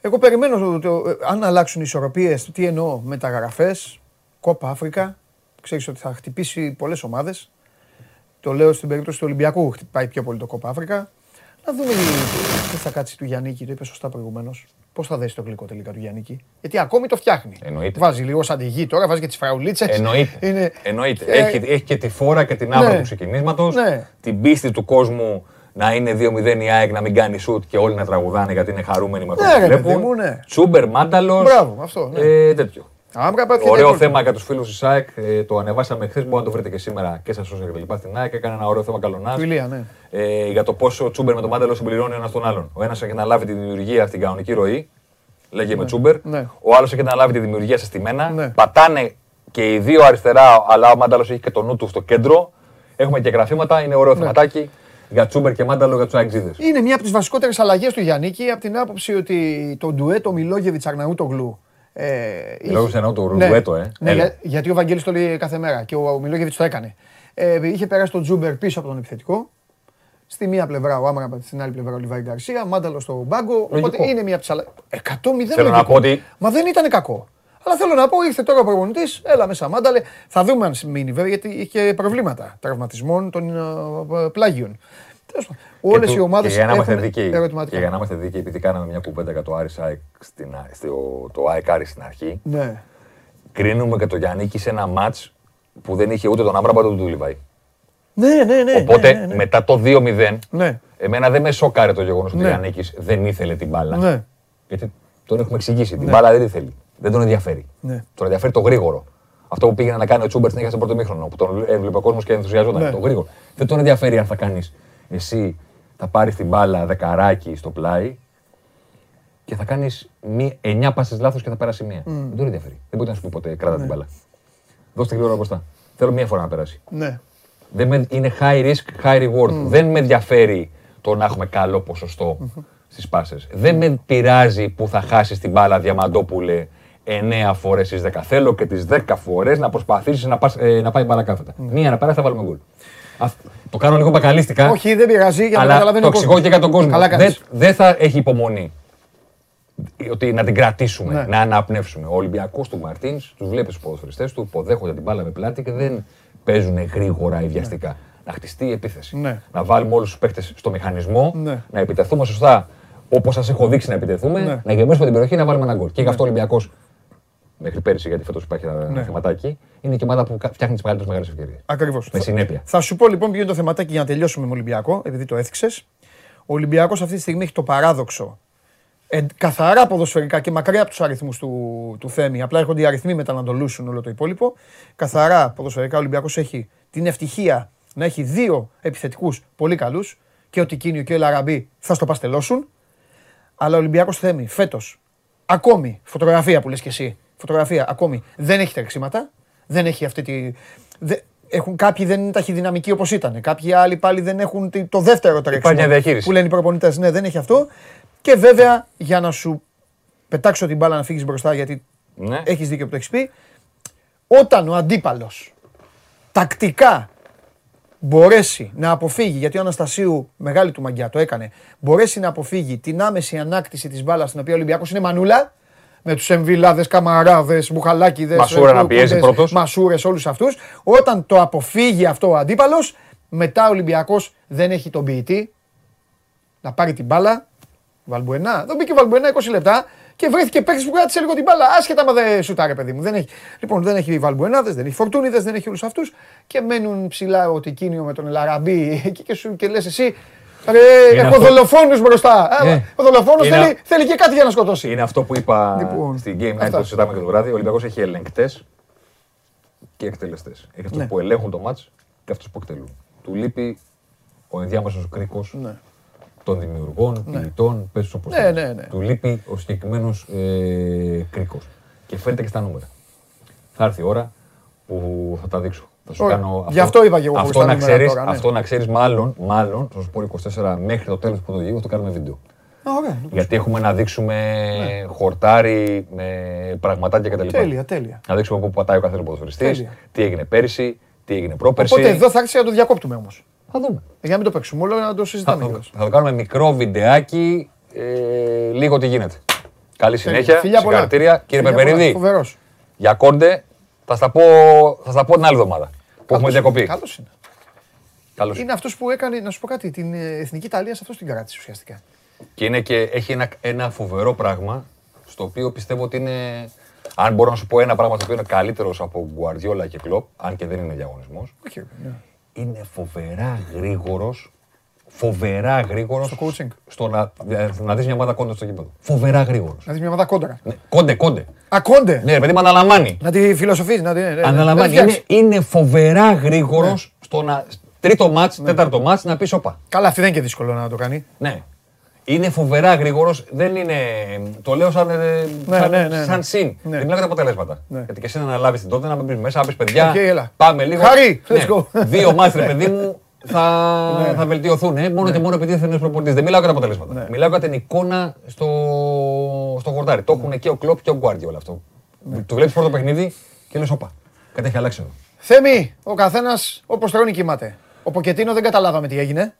Εγώ περιμένω το, το- ε, αν αλλάξουν οι ισορροπίες, τι εννοώ, μεταγραφές, κόπα Αφρικα. Ξέρεις ότι θα χτυπήσει πολλές ομάδες. Το λέω στην περίπτωση του Ολυμπιακού, χτυπάει πιο πολύ το κόπα Αφρικα. Να δούμε τι- τι θα κάτσει του Γιάννικη, το είπε σωστά προηγουμένως. Πώς θα δέσει το γλυκό τελικά του Γιάννικη. Γιατί ακόμη το φτιάχνει. Εννοείται. Βάζει λίγο σαν τη γη τώρα, βάζει και τις φραουλίτσες. Εννοείται. Είναι... Εννοείται. Ε, Έχει, έχει και τη φόρα και την άβρα Ναι. του ξεκινήματο. Ναι. Την πίστη του κόσμου να είναι 2-0 η ΑΕΚ, να μην κάνει σουτ και όλοι να τραγουδάνε γιατί είναι χαρούμενοι με αυτό Ναι, που ρε, παιδί βλέπουν. μου, ναι. Τσούμπερ, μάνταλος. Μπράβο, αυτό, ναι. Ε, τέτοιο. Άμπρα, πάει και Ωραίο τέτοιο. θέμα για τους φίλους της ΑΕΚ. Ε, το ανεβάσαμε χθες. Μπορεί να το βρείτε και σήμερα και στα social και λοιπά στην ΑΕΚ. Έκανε ένα ωραίο θέμα καλονάς. Του Ηλία, ναι. Ε, για το πόσο ο Τσούμπερ με τον Μάνταλο συμπληρώνει ένας τον άλλον. Ο ένας έχει αναλάβει τη δημιουργία στην κανονική ροή. Λέγε με Τσούμπερ. ναι. Ο άλλος έχει αναλάβει τη δημιουργία σε στημένα. Ναι. Πατάνε και οι δύο αριστερά, αλλά ο Μάνταλος έχει και το νου του στο κέντρο. Έχουμε και γραφήματα. Είναι ωραίο θεματάκι για Τσούμπερ και Μάνταλο για τους Αεξίδε. Είναι μια από τις βασικότερες αλλαγές του Γιάννικη από την άποψη ότι το ντουέτο Μιλόγεβιτ Αρναούτογλου. Ε, Μιλόγεβιτς είχε- Αρναούτογλου, Ναι, ντουέτο, ε. Ναι, Έλα. για- γιατί ο Βαγγέλης το λέει κάθε μέρα και ο, ο Μιλόγεβιτς το έκανε. Ε, είχε περάσει τον Τζούμπερ πίσω από τον επιθετικό. Στη μία πλευρά ο Άμραμπατ, στην άλλη πλευρά ο Λιβάη Γκαρσία, Μάνταλο στο μπάγκο. Οπότε είναι μια από τις αλλαγές. 100-0 Θέλω να λογικό. πω ότι- Μα δεν ήταν κακό. Αλλά θέλω να πω, ήρθε τώρα ο προπονητής, έλα μέσα Μάνταλε. Θα δούμε αν μείνει βέβαια, γιατί είχε προβλήματα τραυματισμών των ε, πλάγιων. Τέλος πάντων, Όλες οι ομάδες και για να είμαστε έχουν δίκαιοι, ερωτηματικά. και για να είμαστε δίκαιοι, επειδή κάναμε μια κουβέντα για το Άρης ΑΕΚ στην, α- στο, το ΑΕΚ Άρης στην αρχή, Ναι. κρίνουμε και το Γιάννικη σε ένα μάτς που δεν είχε ούτε τον Άμπραμπατ ούτε τον Λιβάη. Ναι, ναι, ναι. Οπότε ναι, ναι, ναι. μετά το 2-0, Ναι. εμένα δεν με σοκάρε το γεγονός ότι Ναι. ο Γιάννικης δεν ήθελε την μπάλα. Ναι. Γιατί τον έχουμε εξηγήσει. Την μπάλα δεν τη θέλει. Δεν τον ενδιαφέρει. Ναι. Τον ενδιαφέρει το γρήγορο. Αυτό που πήγαινε να κάνει ο Τσούμπερ στην στον πρώτο μήχρονο, που τον έβλεπε ο κόσμος και ενθουσιαζόταν. Ναι. Το γρήγορο. Δεν τον ενδιαφέρει αν θα κάνεις εσύ, θα πάρεις την μπάλα δεκαράκι στο πλάι και θα κάνεις 9 πάσες λάθος και θα περάσει μία. Δεν τον ενδιαφέρει. Δεν μπορεί να σου πει ποτέ κράτα την μπάλα. Δώστε γρήγορα μπροστά. Θέλω μία φορά να περάσει. ναι. Δεν με, είναι high risk, high reward. Δεν με ενδιαφέρει το να έχουμε καλό ποσοστό στις πάσες. Δεν με πειράζει που θα χάσεις την μπάλα Διαμαντόπουλε 9 φορές στι 10. Θέλω και τις 10 φορές να προσπαθήσεις να, πας, ε, να πάει μπάλα κάθετα. Μία να περάσει θα βάλουμε γκολ. Αυ- Το κάνω λίγο μπακαλίστικα. Όχι, δεν πειράζει για να αλλά καταλαβαίνει το ο κόσμος. εξηγώ και για τον κόσμο. Καλά Δεν, κάνεις. δεν θα έχει υπομονή. ότι να την κρατήσουμε, Ναι. να αναπνεύσουμε. Ο Ολυμπιακός του Μαρτίνς, τους βλέπεις τους ποδοσφαιριστές του, υποδέχονται την μπάλα με πλάτη και δεν παίζουν γρήγορα ή βιαστικά. Να χτιστεί η επίθεση. Ναι. Να βάλουμε όλους τους παίχτε στο μηχανισμό, Ναι. να επιτεθούμε σωστά όπως σας έχω δείξει να επιτεθούμε, Ναι. να γεμίσουμε την περιοχή να βάλουμε ένα γκολ. Και γι' αυτό ο Ολυμπιακός, μέχρι πέρυσι, γιατί φέτος υπάρχει ένα Ναι. θεματάκι, είναι η ομάδα που κα- φτιάχνει τις μεγαλύτερες μεγάλε ευκαιρίες. Ακριβώς. Με συνέπεια. Θα σου πω λοιπόν ποιο είναι το θεματάκι για να τελειώσουμε με Ολυμπιακό, επειδή το έθιξες. Ο Ολυμπιακός αυτή τη στιγμή έχει το παράδοξο ε, καθαρά ποδοσφαιρικά και μακριά από τους αριθμούς του, του Θέμη. Απλά έρχονται οι αριθμοί μετά να το λούσουν όλο το υπόλοιπο. Καθαρά ποδοσφαιρικά ο Ολυμπιακός έχει την ευτυχία να έχει δύο επιθετικούς πολύ καλούς και ο Τικίνιο και ο Λαραμπή θα στο παστελώσουν. Αλλά ο Ολυμπιακός Θέμη φέτος, ακόμη φωτογραφία που λες και εσύ, φωτογραφία ακόμη δεν έχει τρεξίματα. Δεν έχει αυτή τη. δε- έχουν, κάποιοι δεν είναι ταχυδυναμικοί όπως ήταν. Κάποιοι άλλοι πάλι δεν έχουν τη- το δεύτερο τρέξιμο. μια διαχείριση. Που λένε οι προπονητές. Ναι, δεν έχει αυτό. Και βέβαια για να σου πετάξω την μπάλα να φύγεις μπροστά, γιατί Ναι. έχεις δίκιο που το έχεις πει. Όταν ο αντίπαλος τακτικά μπορέσει να αποφύγει, γιατί ο Αναστασίου, μεγάλη του μαγιά το έκανε, μπορέσει να αποφύγει την άμεση ανάκτηση της μπάλας στην οποία ο Ολυμπιακός είναι μανούλα, με τους εμβιλάδες, καμαράδες, μπουχαλάκιδες, Μασούρα να κούκκουδες, πιέζει πρώτος. μασούρες, όλους αυτούς. Όταν το αποφύγει αυτό ο αντίπαλος, μετά ο Ολυμπιακός δεν έχει τον ποιητή, να πάρει την μπάλα. Βαλμπουενά. Δεν μπήκε ο Βαλμπουενά 20 λεπτά και βρέθηκε παίκτης που κράτησε λίγο την μπάλα. Άσχετα με δεν σουτάρε, παιδί μου. Δεν έχει. Λοιπόν, δεν έχει Βαλμπουενάδες, δεν έχει Φορτούνιδες, δεν έχει όλους αυτούς και μένουν ψηλά ο Τικίνιο με τον Λαραμπή εκεί και σου και λες εσύ. Ρε, Είναι έχω αυτό. δολοφόνους μπροστά. Α, Ε, ο δολοφόνος είναι- θέλει, θέλει και κάτι για να σκοτώσει. Είναι αυτό που είπα Λοιπόν, στην Game Night αυτά. που συζητάμε και το βράδυ. Ο Ολυμπιακός έχει ελεγκτές και εκτελεστές. Έχει αυτούς Ναι. που ελέγχουν το μάτς και αυτούς που εκτελούν. Του λείπει ο ενδιάμεσος κρίκος Ναι. των δημιουργών, ποιητών, πες όπως Ναι, θέλεις. ναι, ναι. Του λείπει ο συγκεκριμένος ε, κρίκος. Και φαίνεται και στα νούμερα. Θα έρθει η ώρα που θα τα δείξω. Θα σου Ωραία. κάνω Γι' αυτό είπα και εγώ αυτό χωρίς τα να νούμερα ξέρεις, τώρα, ναι. Αυτό να ξέρεις, μάλλον, μάλλον, στο Σπόρ 24 μέχρι το τέλος του πρωτογενού θα το κάνουμε βίντεο. Α, ωραία. Γιατί έχουμε να δείξουμε χορτάρι με πραγματάκια κτλ. Ναι. Τέλεια, τέλεια. Να δείξουμε πού πατάει ο κάθε ποδοσφαιριστής, Τέλεια. τι έγινε πέρυσι, τι έγινε πρόπερσι. Οπότε εδώ θα άρχισε να το διακόπτουμε όμως. θα δούμε. Για να μην το παίξουμε όλο, να το Θα, συζητάμε θα, κιόλας. θα το κάνουμε μικρό βιντεάκι, ε, λίγο τι γίνεται. Καλή συνέχεια. Φιλιά πολλά. Συγχαρητήρια. Κύριε Φιλιά πολλά. Περπερίδη, Φοβερός. για κόντε θα στα πω, θα στα πω την άλλη εβδομάδα. Που έχουμε διακοπή. Καλός είναι. Καλώς. Είναι αυτός που έκανε, να σου πω κάτι, την ε, εθνική Ιταλία σε αυτό την κράτησε ουσιαστικά. Και, είναι και έχει ένα, ένα φοβερό πράγμα, στο οποίο πιστεύω ότι είναι. Αν μπορώ να σου πω ένα πράγμα το οποίο είναι καλύτερος από Γκουαρδιόλα και Κλοπ, αν και δεν είναι διαγωνισμός, Όχι, ναι. είναι φοβερά γρήγορος. Φοβερά γρήγορος. Στο coaching. Στο να, να δεις μια ομάδα Κόντε στο γήπεδο. Φοβερά γρήγορος. Να δεις μια ομάδα κόντρα. Ναι, Κόντε, Κόντε. Α, Κόντε. Ναι, ρε παιδί μου, αναλαμβάνει. Να τη φιλοσοφείς, να τη. ναι, ναι, Αναλαμβάνει. να τη Είναι, φτιάξεις. είναι φοβερά γρήγορος στο να. Τρίτο ματς, τέταρτο ματς να πεις όπα. Καλά, αυτή δεν είναι και δύσκολο να το κάνει. Ναι. Είναι φοβερά γρήγορος. Δεν είναι. Το λέω σαν, ε, Ναι, σαν, ναι, ναι, ναι. σαν συν. Ναι. Δεν μιλάω για τα αποτελέσματα. Ναι. Γιατί και εσύ να αναλάβεις την Τότεναμ, να μπει μέσα, να πει παιδιά. Οκ, έλα. Πάμε λίγο. Χάρη, let's Ναι. go. Δύο μάτς, ρε παιδί μου, θα, Ναι. θα βελτιωθούν. Ε, μόνο και μόνο επειδή δεν είναι προπονητής. Δεν μιλάω για τα αποτελέσματα. Ναι. Μιλάω για την εικόνα στο, στο χορτάρι. Το έχουν και ο Κλοπ και ο Γκουαρντιόλα αυτό. Ναι. Του βλέπεις πρώτο παιχνίδι και λες, όπα. Κάτι έχει αλλάξει εδώ. Θέμη, ο καθένας όπως τρώνε κοιμάται. Ο Ποκετίνο δεν καταλάβαμε τι έγινε.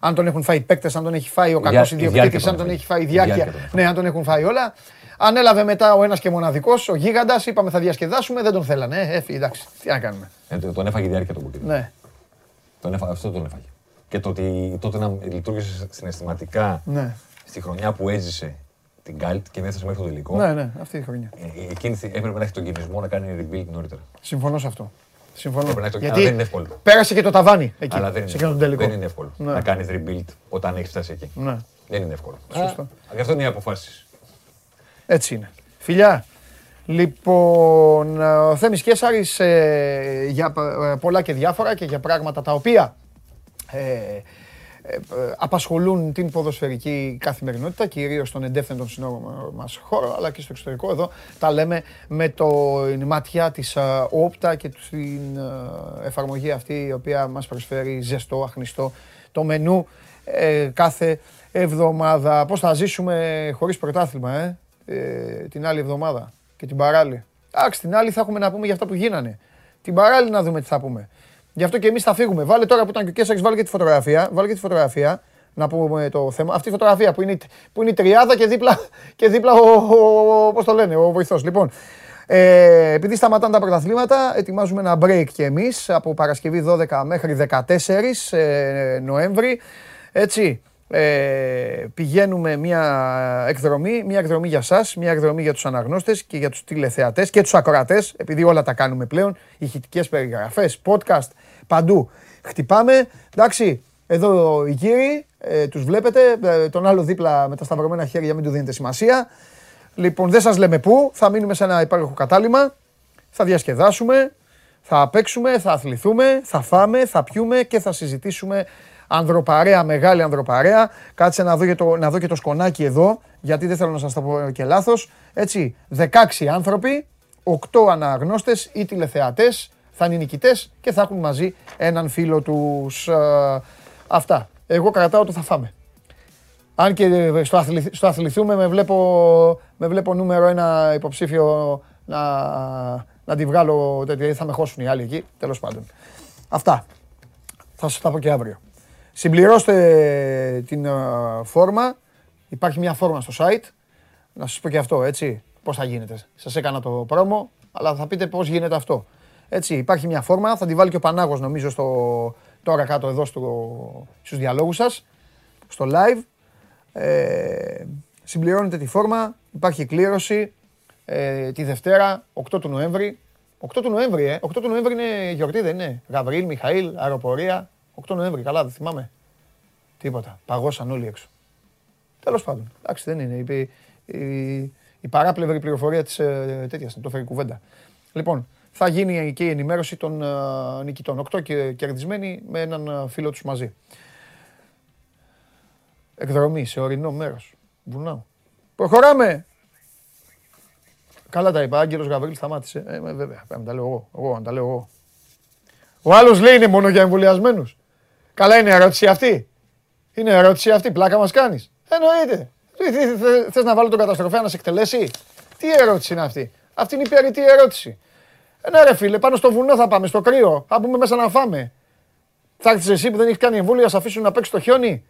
Αν τον έχουν φάει οι παίκτες, αν τον έχει φάει ο διά- κακός η διάρκεια ιδιοκτήτης, τον αν τον έφαγε. έχει φάει η Η διάρκεια. διάρκεια τον έφαγε. Ναι, αν τον έχουν φάει όλα. Ανέλαβε μετά ο ένας και μοναδικός, ο γίγαντας. Είπαμε θα διασκεδάσουμε, δεν τον θέλανε. Ε, έφυγε, εντάξει, τι να κάνουμε. Ε, το- τον έφαγε η διάρκεια του Πουκίνου. Ναι, Τον έφα- αυτό τον έφαγε. Και το ότι τότε να λειτουργήσε συναισθηματικά ναι, στη χρονιά που έζησε την Καλτ και δεν έφτασε μέχρι το τελικό. ναι, ναι, αυτή η χρονιά. ε, Εκείνη τη- έπρεπε να έχει τον κινησμό να κάνει rebuild νωρίτερα. Συμφωνώ σε αυτό. Συμφωνώ. Πρέπει να έχει το- Γιατί αλλά δεν είναι εύκολο. πέρασε και το ταβάνι εκεί, Αλλά δεν σε είναι, εκείνον τον τελικό. δεν είναι εύκολο Ναι. να κάνεις rebuild όταν έχεις φτάσει εκεί. Ναι, Δεν είναι εύκολο. Σωστό. Α, Γι' αυτό είναι οι αποφάσεις. έτσι είναι. Φιλιά, λοιπόν, ο Θέμης Κέσαρης ε, για ε, πολλά και διάφορα και για πράγματα τα οποία ε, ε, ε, απασχολούν την ποδοσφαιρική καθημερινότητα, κυρίως στον εντεύθυντον συνόρων μας χώρο, αλλά και στο εξωτερικό. Εδώ τα λέμε με το η ματιά της ε, όπτα και την ε, εφαρμογή αυτή η οποία μας προσφέρει ζεστό, αχνιστό το μενού ε, κάθε εβδομάδα. Πώς θα ζήσουμε χωρίς πρωτάθλημα, ε, ε, την άλλη εβδομάδα; Και την παράλληλη. Εντάξει, την άλλη θα έχουμε να πούμε για αυτά που γίνανε. Την παράλληλη να δούμε τι θα πούμε. Γι' αυτό και εμείς θα φύγουμε. Βάλε τώρα που ήταν και ο Κέσσαρης, βάλε και τη φωτογραφία. Βάλε και τη φωτογραφία. να πούμε το θέμα. Αυτή η φωτογραφία που είναι, που είναι η τριάδα και δίπλα, και δίπλα ο, ο, πώς το λένε, ο βοηθός. Λοιπόν, ε, επειδή σταματάνε τα πρωταθλήματα, ετοιμάζουμε ένα break και εμείς από Παρασκευή 12 μέχρι 14 ε, Νοέμβρη. Έτσι, ε, πηγαίνουμε μια εκδρομή, μια εκδρομή για σας, μια εκδρομή για τους αναγνώστες και για τους τηλεθεατές και τους ακροατές, επειδή όλα τα κάνουμε πλέον, ηχητικές περιγραφές, podcast, παντού. Χτυπάμε, εντάξει, εδώ οι κύριοι, ε, τους βλέπετε, ε, τον άλλο δίπλα με τα σταυρωμένα χέρια μην του δίνετε σημασία. Λοιπόν, δεν σας λέμε πού, θα μείνουμε σε ένα υπάρχον κατάλημα, θα διασκεδάσουμε, θα παίξουμε, θα αθληθούμε, θα φάμε, θα πιούμε και θα συζητήσουμε ανδροπαρέα, μεγάλη ανδροπαρέα. Κάτσε να δω, και το, να δω και το σκονάκι εδώ, γιατί δεν θέλω να σας το πω και λάθος. Έτσι, 16 άνθρωποι, 8 αναγνώστες ή τηλεθεατές θα είναι νικητές και θα έχουν μαζί έναν φίλο τους. Ε, αυτά. Εγώ κρατάω το θα φάμε. Αν και στο, αθληθ, στο αθληθούμε με βλέπω, με βλέπω νούμερο ένα υποψήφιο να, να τη βγάλω τέτοια, θα με χώσουν οι άλλοι εκεί, τέλος πάντων. Αυτά. Θα σας τα πω και αύριο. Συμπληρώστε την φόρμα. Υπάρχει μια φόρμα στο site. Να σας πω και αυτό, έτσι, πώς θα γίνεται. Σας έκανα το πρόμο, αλλά θα πείτε πώς γίνεται αυτό. Έτσι, υπάρχει μια φόρμα, θα τη βάλει και ο Πανάγος νομίζω στο, τώρα κάτω εδώ στο, στους διαλόγους σας, στο live. Ε, συμπληρώνετε τη φόρμα, υπάρχει κλήρωση ε, τη Δευτέρα, 8 του Νοέμβρη. 8 του Νοέμβρη, ε. 8 του Νοέμβρη είναι γιορτή, δεν είναι; Γαβρίλ, Μιχαήλ, αεροπορία. 8 Νοέμβρη, καλά, δεν θυμάμαι. Τίποτα. Παγώσαν όλοι έξω. Τέλος πάντων. Εντάξει, δεν είναι. Η, η, η παράπλευρη πληροφορία της ε, τέτοιας το φέρει κουβέντα. Λοιπόν, θα γίνει και η ενημέρωση των ε, νικητών. 8 και κερδισμένοι με έναν ε, φίλο τους μαζί. Εκδρομή σε ορεινό μέρος. Βουνάου. Προχωράμε. Καλά τα είπα. Άγγελος Γαβρίλ σταμάτησε. Ε, βέβαια. Πρέπει να τα λέω εγώ. εγώ να τα λέω εγώ. Ο άλλος λέει είναι μόνο για εμβολιασμένους. Καλά είναι η ερώτηση αυτή. Είναι ερώτηση αυτή. Πλάκα μας κάνεις. Εννοείται. Θες να βάλω τον καταστροφέα να σε εκτελέσει; Τι ερώτηση είναι αυτή; Αυτή είναι η περιττή ερώτηση. Ε, ναι, ρε φίλε, πάνω στο βουνό θα πάμε, στο κρύο. Θα πούμε μέσα να φάμε. Θα έρθεις εσύ που δεν έχεις κάνει εμβόλια, θα αφήσουν να παίξει το χιόνι.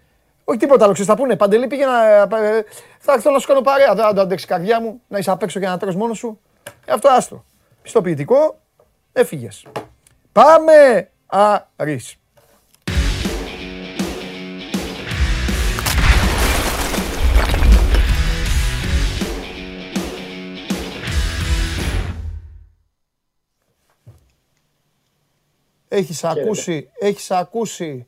Όχι τίποτα άλλο, θα πούνε. Παντελή πήγε να. Ε, θα έρθω να σου κάνω παρέα. Δεν θα το αντέξεις η καρδιά μου να είσαι απ' έξω και να τρως μόνος σου. Ε, αυτό άστρο. Πιστοποιητικό, έφυγες. Πάμε! Αρής. Έχεις ακούσει, έχεις ακούσει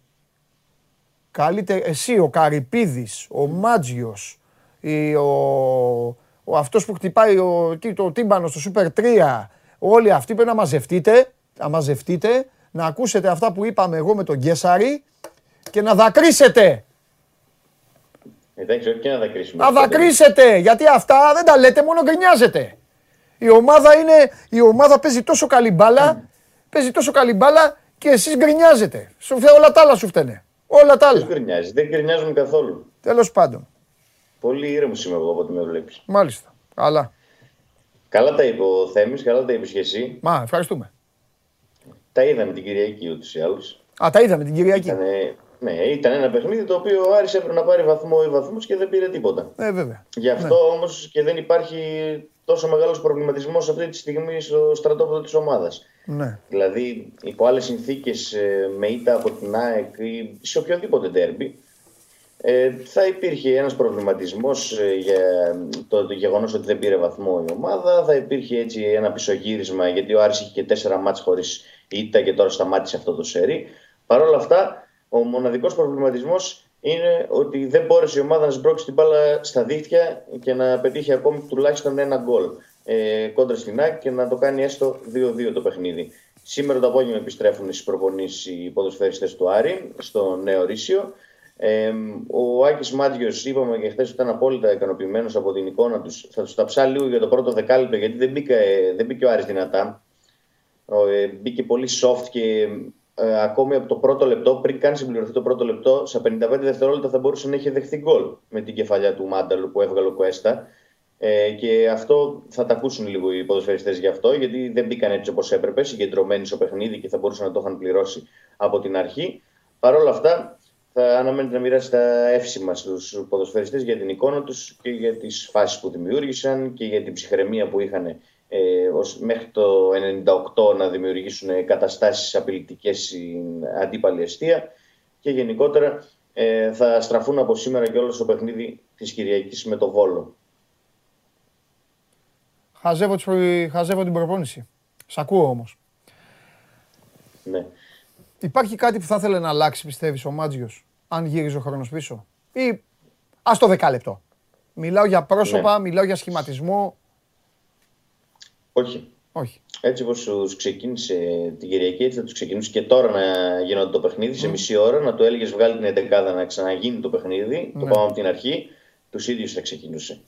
καλύτερα, εσύ ο Καρυπίδης, ο Μάτζιος, ο, ο αυτός που χτυπάει ο, το τύμπανο στο Super 3, όλοι αυτοί πρέπει να μαζευτείτε, να μαζευτείτε, να ακούσετε αυτά που είπαμε εγώ με τον Γκέσαρη και να δακρύσετε. Εντάξει, όχι και να δακρύσουμε. Να δακρύσετε, γιατί αυτά δεν τα λέτε, μόνο γκρινιάζετε. Η ομάδα, είναι, η ομάδα παίζει τόσο καλή μπάλα παίζει τόσο καλή μπάλα και εσείς γκρινιάζετε. Σου φταίει όλα τα άλλα σου φταίνε. Όλα τα άλλα. Δεν γκρινιάζει, δεν γκρινιάζουμε καθόλου. Τέλος πάντων. Πολύ ήρεμος είμαι εγώ από ό,τι με βλέπεις. Μάλιστα. Αλλά. Καλά τα είπε ο Θέμης, καλά τα είπες και εσύ. Μα, ευχαριστούμε. Τα είδαμε την Κυριακή ούτως ή άλλως. Α, τα είδαμε την Κυριακή. Ήτανε, ναι, ήταν ένα παιχνίδι το οποίο ο Άρης έπρεπε να πάρει βαθμό ή βαθμούς και δεν πήρε τίποτα. Ε, βέβαια. Γι' αυτό ναι. όμως και δεν υπάρχει τόσο μεγάλος προβληματισμός αυτή τη στιγμή στο στρατόπεδο της ομάδας. Ναι. Δηλαδή, υπό άλλες συνθήκες, ε, με ήττα από την ΑΕΚ ή σε οποιοδήποτε τέρμπι, ε, θα υπήρχε ένας προβληματισμός ε, για το, το γεγονός ότι δεν πήρε βαθμό η ομάδα, θα υπήρχε έτσι ένα πισωγύρισμα γιατί ο Άρης είχε και τέσσερα μάτς χωρίς ήττα και τώρα σταμάτησε αυτό το σερί. Παρ' όλα αυτά, ο μοναδικός προβληματισμός είναι ότι δεν μπόρεσε η ομάδα να σμπρώξει την μπάλα στα δίχτυα και να πετύχει ακόμη τουλάχιστον ένα γκολ ε, κόντρα στην ΑΕΚ και να το κάνει έστω 2-2 το παιχνίδι. Σήμερα το απόγευμα επιστρέφουν στις προπονήσεις οι ποδοσφαιριστές του Άρη στο νέο Ρήσιο. Ε, ο Άκης Μάτζιο, είπαμε και χθες ότι ήταν απόλυτα ικανοποιημένος από την εικόνα τους. Θα τους ταψά λίγο για το πρώτο δεκάλεπτο γιατί δεν μπήκε, δεν μπήκε ο Άρης δυνατά. Ε, μπήκε πολύ soft και ε, ακόμη από το πρώτο λεπτό, πριν καν συμπληρωθεί το πρώτο λεπτό, στα 55 δευτερόλεπτα θα μπορούσε να έχει δεχθεί γκολ με την κεφαλιά του Μάνταλου που έβγαλε ο Κουέστα. Ε, και αυτό θα τα ακούσουν λίγο οι ποδοσφαιριστές γι' αυτό, γιατί δεν μπήκαν έτσι όπως έπρεπε, συγκεντρωμένοι στο παιχνίδι και θα μπορούσαν να το είχαν πληρώσει από την αρχή. Παρ' όλα αυτά, θα αναμένεται να μοιράσει τα εύσημα στους ποδοσφαιριστές για την εικόνα τους και για τις φάσεις που δημιούργησαν και για την ψυχραιμία που είχαν ε, ως, μέχρι το 98 να δημιουργήσουν καταστάσεις απειλητικές στην αντίπαλη αιστεία και γενικότερα ε, θα στραφούν από σήμερα και όλο στο παιχνίδι της Κυριακής με το Βόλο. Χαζεύω, χαζεύω την προπόνηση. Σ' ακούω όμως. Ναι. Υπάρχει κάτι που θα ήθελε να αλλάξει, πιστεύεις, ο Μάτζιος, αν γύριζε ο χρόνος πίσω; Ή ας το δεκάλεπτο. Μιλάω για πρόσωπα, Ναι. μιλάω για σχηματισμό. Όχι. Όχι. Έτσι όπως τους ξεκίνησε την Κυριακή, έτσι θα τους ξεκινήσει και τώρα να γίνονται το παιχνίδι σε μισή ώρα. Να του έλεγες βγάλει την 11 να ξαναγίνει το παιχνίδι. Το Ναι. πάμε από την αρχή. Τους ίδιους θα ξεκινούσε.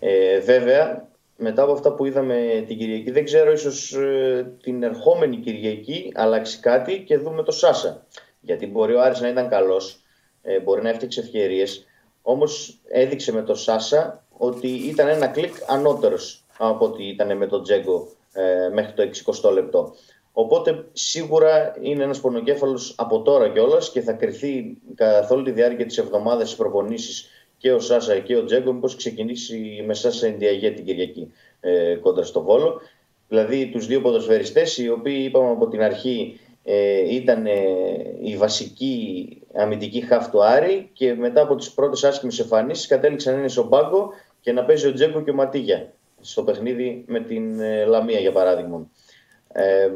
Ε, βέβαια, μετά από αυτά που είδαμε την Κυριακή, δεν ξέρω, ίσως ε, την ερχόμενη Κυριακή αλλάξει κάτι και δούμε το Σάσα. Γιατί μπορεί ο Άρης να ήταν καλός, ε, μπορεί να έφτιαξε ευκαιρίες. Όμως έδειξε με το Σάσα ότι ήταν ένα κλικ ανώτερος από ότι ήταν με τον Τζέγκο ε, μέχρι το 60 λεπτό. Οπότε σίγουρα είναι ένας πονοκέφαλος από τώρα κιόλας και θα κρυθεί καθ' όλη τη διάρκεια της εβδομάδας στις προπονήσεις και ο Σάσα και ο Τζέγκο μήπως ξεκινήσει με Σάσα Ενδιαγέ την Κυριακή ε, κόντρα στο Βόλο. Δηλαδή τους δύο ποδοσφαιριστές οι οποίοι είπαμε από την αρχή ε, ήταν ε, η βασική αμυντική χαφ του Άρη και μετά από τις πρώτες άσχημες εμφανίσεις κατέληξαν να είναι στον πάγκο και να παίζει ο Τζέγκο και ο Ματίγια στο παιχνίδι με την ε, Λαμία για παράδειγμα. Ε,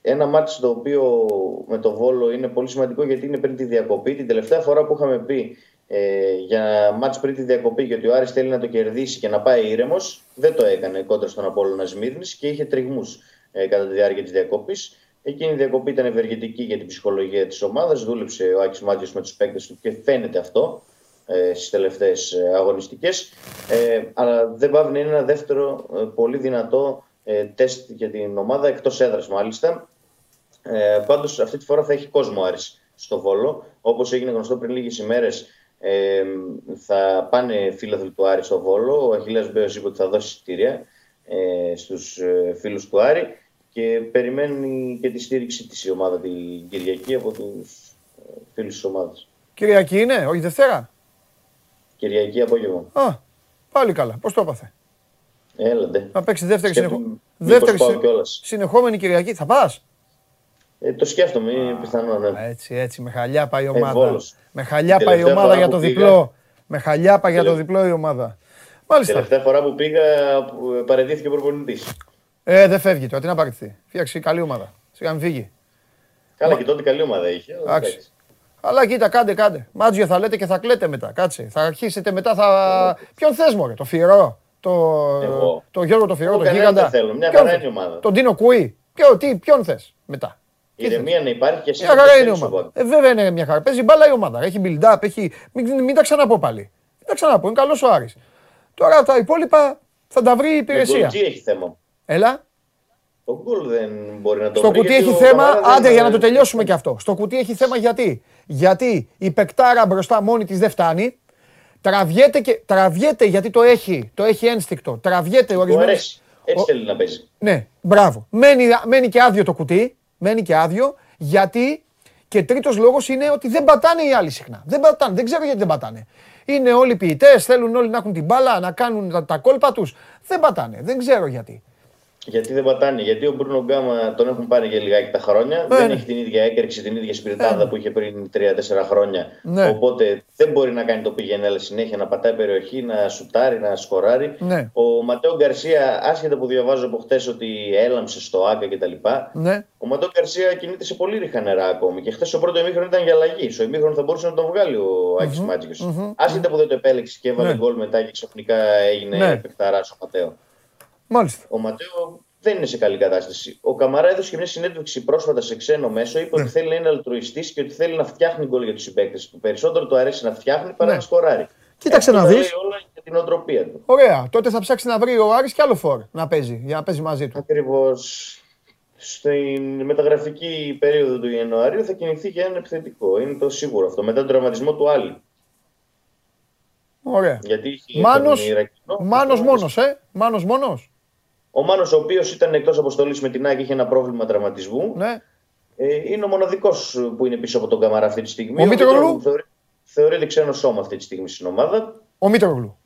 ένα μάτι το οποίο με το Βόλο είναι πολύ σημαντικό γιατί είναι πριν τη διακοπή. Την τελευταία φορά που είχαμε πει ε, για μάτς πριν τη διακοπή γιατί ο Άρης θέλει να το κερδίσει και να πάει ήρεμος, δεν το έκανε κόντρα στον Απόλλωνα Σμύρνης και είχε τριγμούς ε, κατά τη διάρκεια της διακοπής. Εκείνη η διακοπή ήταν ευεργετική για την ψυχολογία της ομάδας. Δούλεψε ο Άκης Μάτζιος με τους παίκτες του και φαίνεται αυτό ε, στις τελευταίες ε, αγωνιστικές. Ε, αλλά δεν πάβει να είναι ένα δεύτερο ε, πολύ δυνατό ε, τεστ για την ομάδα, εκτός έδρας μάλιστα. Ε, πάντως αυτή τη φορά θα έχει κόσμο Άρης στο Βόλο. Όπως έγινε γνωστό πριν λίγες ημέρες ε, θα πάνε φίλαθλοι του Άρη στο Βόλο. Ο Αχιλέας Μπέος είπε ότι θα δώσει εισιτήρια ε, στους ε, φίλους του Άρη και περιμένει και τη στήριξη της η ομάδα την Κυριακή από τους ε, φίλους της ομάδας. Κυριακή είναι, όχι Δευτέρα; Κυριακή απόγευμα. Α, πάλι καλά. Πώς το έπαθε; Έλαντε. Να παίξει δεύτερη, Σκέφτομαι συνεχο... μήπως δεύτερη πάω συ- κιόλας. συνεχόμενη Κυριακή. Θα πας; Ε, το σκέφτομαι, είναι πιθανό. Ναι. Έτσι, έτσι. Με χαλιά πάει η ομάδα. Βόλος. με χαλιά Την πάει η τελευταία ομάδα φορά για που το πήγα- διπλό. Με χαλιά πάει για το Τελε- διπλό η ομάδα. Μάλιστα. Τελευταία φορά που πήγα που παραιτήθηκε ο προπονητής. Ε, δεν φεύγει τώρα. Τι να παραιτηθεί. Φτιάξει καλή ομάδα. Σιγά μην φύγει. Καλά και τότε καλή ομάδα είχε. αλλά Εντάξει. εντάξει. Αλλά κοίτα, κάντε, κάντε. Μάτζιο θα λέτε και θα κλαίτε μετά. Κάτσε. Θα αρχίσετε μετά. Θα... Ποιον θες, Μωρέ, το Φιερό. Το, Εγώ. το Γιώργο το Φιερό, Εγώ το κανέναν γίγαντα. δεν θέλω. Μια Ποιον χαρά θες; είναι η ομάδα. Τον Τίνο Κουί. Ποιο, τι, ποιον θες μετά; Τι θες; Ηρεμία να υπάρχει και εσύ Μια να χαρά το είναι η στέλνεις ομάδα. στον Ε, βέβαια είναι μια χαρά. Παίζει μπάλα η ομάδα. Έχει build-up, έχει... Μην, μην τα ξαναπώ πάλι. Μην τα ξαναπώ. Είναι καλός ο Άρης. Τώρα τα υπόλοιπα θα τα βρει η Με υπηρεσία. γκολτζή έχει θέμα. Έλα. Το γκολ δεν μπορεί να το Στο βρει, κουτί γιατί έχει ο θέμα, Καμαρά δεν- άντε για να το τελειώσουμε και αυτό. Στο κουτί έχει θέμα γιατί. Γιατί η πεκτάρα μπροστά μόνη της δεν φτάνει. Τραβιέται, και, τραβιέται γιατί το έχει, το έχει ένστικτο. Τραβιέται Του ορισμένες... αρέσει. Έτσι Ο- θέλει να παίζει. Ναι, μπράβο. Μένει, μένει και άδειο το κουτί. Μένει και άδειο γιατί και τρίτος λόγος είναι ότι δεν πατάνε οι άλλοι συχνά. Δεν πατάνε, δεν ξέρω γιατί δεν πατάνε. Είναι όλοι ποιητές, θέλουν όλοι να έχουν την μπάλα, να κάνουν τα, τα κόλπα τους. Δεν πατάνε, δεν ξέρω γιατί. Γιατί δεν πατάνε. Γιατί ο Μπρούνο Γκάμα τον έχουν πάρει για λιγάκι τα χρόνια. δεν ναι. έχει την ίδια έκρηξη, την ίδια σπιρτάδα που είχε πριν 3-4 χρόνια. Ναι. Οπότε δεν μπορεί να κάνει το πηγενέλα συνέχεια, να πατάει περιοχή, να σουτάρει, να σκοράρει. Ναι. Ο Ματέο Γκαρσία, άσχετα που διαβάζω από χτες ότι έλαμψε στο Άκα κτλ. Ναι. Ο Ματέο Γκαρσία κινείται σε πολύ ρίχα νερά ακόμη. Και χθε ο πρώτο ημίχρονο ήταν για αλλαγή. Στο ημίχρονο θα μπορούσε να τον βγάλει ο Άκης mm Άσχετα που δεν το επέλεξε και έβαλε Ναι. γκολ μετά και ξαφνικά έγινε Ναι. παιχταρά ο Ματέο. Μάλιστα. Ο Ματέο δεν είναι σε καλή κατάσταση. Ο Καμαρά έδωσε και μια συνέντευξη πρόσφατα σε ξένο μέσο. Είπε Ναι. ότι θέλει να είναι αλτρουιστής και ότι θέλει να φτιάχνει γκολ για τους συμπαίκτες του. Περισσότερο του αρέσει να φτιάχνει παρά Ναι. να σκοράρει. Κοίταξε Αυτό να τα δεις. λέει όλα για την οτροπία του. Ωραία. Τότε θα ψάξει να βρει ο Άρης και άλλο φόρ να παίζει, για να παίζει μαζί του. Ακριβώς. Στην μεταγραφική περίοδο του Ιανουαρίου θα κινηθεί για ένα επιθετικό. Είναι το σίγουρο αυτό. Μετά τον τραυματισμό του Άλλη. Ωραία. Γιατί είχε Μάνος, τον Ιρακινό. Μάνος μόνος, ε. Μάνος μόνος. Ο Μάνος ο οποίος ήταν εκτός αποστολής με την ΑΕΚ είχε ένα πρόβλημα τραυματισμού. Ναι. Ε, είναι ο μοναδικός που είναι πίσω από τον Καμαρά αυτή τη στιγμή. Ο Μήτρογλου; θεωρεί- Θεωρείται ξένο σώμα αυτή τη στιγμή στην ομάδα. Ο Μήτρογλου.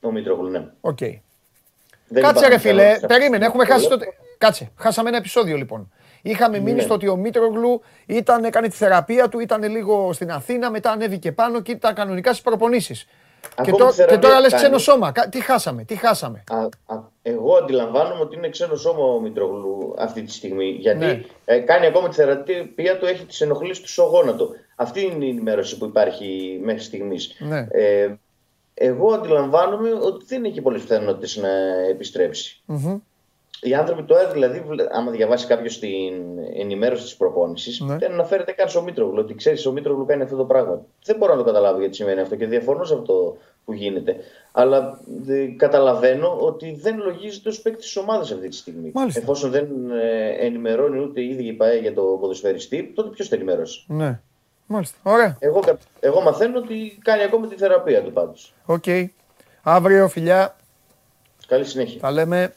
Ο Μήτρογλου, ναι. Οκ. Δεν Κάτσε ρε υπάρχουν φίλε, κανόνες περίμενε, έχουμε χάσει αυτό. το... Κάτσε, χάσαμε ένα επεισόδιο λοιπόν. Είχαμε μείνει Ναι. στο ότι ο Μήτρογλου ήταν, έκανε τη θεραπεία του, ήταν λίγο στην Αθήνα, μετά ανέβηκε πάνω και ήταν κανονικά στις προπονήσεις. Και, Ακόμα τω- τη και θεραπεία τώρα λες κάνει. ξένο σώμα. Κα- Τι χάσαμε, τι χάσαμε. Α, α, εγώ αντιλαμβάνομαι ότι είναι ξένο σώμα ο Μητρογλου αυτή τη στιγμή. Γιατί Ναι. ε, κάνει ακόμα τη θεραπεία του, έχει τις ενοχλήσεις του στο γόνατο. Αυτή είναι η ενημέρωση που υπάρχει μέχρι στιγμής. Ναι. Ε, εγώ αντιλαμβάνομαι ότι δεν έχει πολλές πιθανότητες να επιστρεψει Οι άνθρωποι τώρα, δηλαδή, βλε- άμα διαβάσει κάποιος την ενημέρωση της προπόνησης, Ναι. δεν αναφέρεται καν στο Μήτρογλου. Ότι ξέρεις, ο Μήτρογλου κάνει αυτό το πράγμα. Δεν μπορώ να το καταλάβω γιατί σημαίνει αυτό και διαφωνώ σε αυτό που γίνεται. Αλλά ε, καταλαβαίνω ότι δεν λογίζεται ως παίκτης της ομάδας αυτή τη στιγμή. Μάλιστα. Εφόσον δεν ε, ενημερώνει ούτε η ίδια η ΠαΕ για το ποδοσφαιριστή, τότε ποιος θα ενημερώσει. Ναι. Μάλιστα. Ωραία. Εγώ, κα- εγώ μαθαίνω ότι κάνει ακόμα τη θεραπεία του πάντως. Οκ. Αύριο, φιλιά, Καλή συνέχεια. τα λέμε.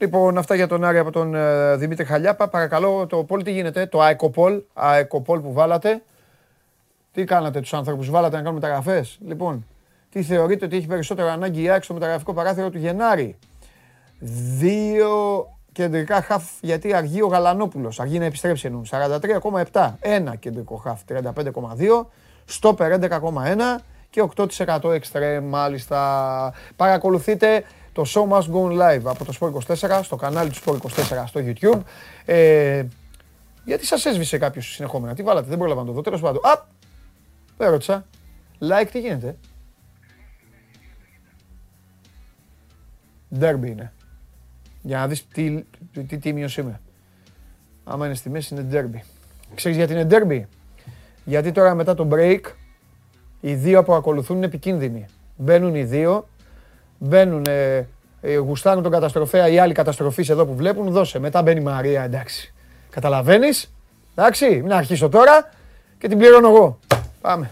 Λοιπόν, αυτά για τον Άρη από τον ε, Δημήτρη Χαλιάπα. Παρακαλώ, το poll τι γίνεται, το ΑΕΚο poll, ΑΕΚο poll που βάλατε. Τι κάνατε τους ανθρώπους, βάλατε να κάνουν μεταγραφές; Λοιπόν, τι θεωρείτε ότι έχει περισσότερο ανάγκη η ΑΕΚ στο μεταγραφικό παράθυρο του Γενάρη; Δύο κεντρικά χαφ γιατί αργεί ο Γαλανόπουλος. Αργεί να επιστρέψει εννοούν. 43,7. Ένα κεντρικό χαφ 35,2. Στόπερ 11,1 και 8% εξτρέμ μάλιστα. Παρακολουθείτε το Show Must Go On Live από το Sport 24 στο κανάλι του Sport 24 στο YouTube. Ε, γιατί σας έσβησε κάποιος συνεχόμενα; Τι βάλατε, δεν πρόλαβα να το δω. Τέλος πάντων. Α, δεν ρώτησα. Like τι γίνεται; Derby είναι. Για να δεις τι, τι, τι τίμιος είμαι. Άμα είναι στη μέση είναι derby. Ξέρεις γιατί είναι derby; Γιατί τώρα μετά το break οι δύο που ακολουθούν είναι επικίνδυνοι. Μπαίνουν οι δύο, μπαίνουν, ε, ε, γουστάρουν τον καταστροφέα, οι άλλοι καταστροφείς εδώ που βλέπουν, δώσε. Μετά μπαίνει η Μαρία, εντάξει. Καταλαβαίνεις, εντάξει, μην αρχίσω τώρα και την πληρώνω εγώ. Πάμε.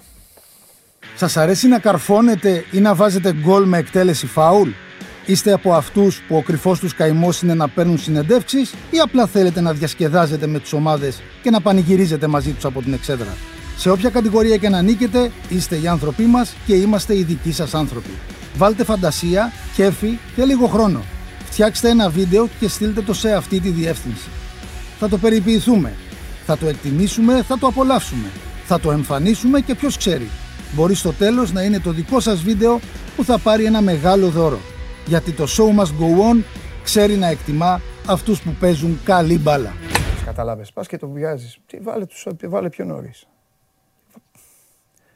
Σας αρέσει να καρφώνετε ή να βάζετε γκολ με εκτέλεση φάουλ; Είστε από αυτούς που ο κρυφός τους καημός είναι να παίρνουν συνεντεύξεις ή απλά θέλετε να διασκεδάζετε με τις ομάδες και να πανηγυρίζετε μαζί τους από την εξέδρα; Σε όποια κατηγορία και να νίκετε, είστε οι άνθρωποι μας και είμαστε οι δικοί σας άνθρωποι. Βάλτε φαντασία, κέφι και λίγο χρόνο. Φτιάξτε ένα βίντεο και στείλτε το σε αυτή τη διεύθυνση. Θα το περιποιηθούμε. Θα το εκτιμήσουμε, θα το απολαύσουμε. Θα το εμφανίσουμε και ποιος ξέρει. Μπορεί στο τέλος να είναι το δικό σας βίντεο που θα πάρει ένα μεγάλο δώρο. Γιατί το show must go on ξέρει να εκτιμά αυτούς που παίζουν καλή μπάλα. Κατάλαβες, πας και το βιάζεις. Τι βάλε, τους, βάλε πιο νωρίς.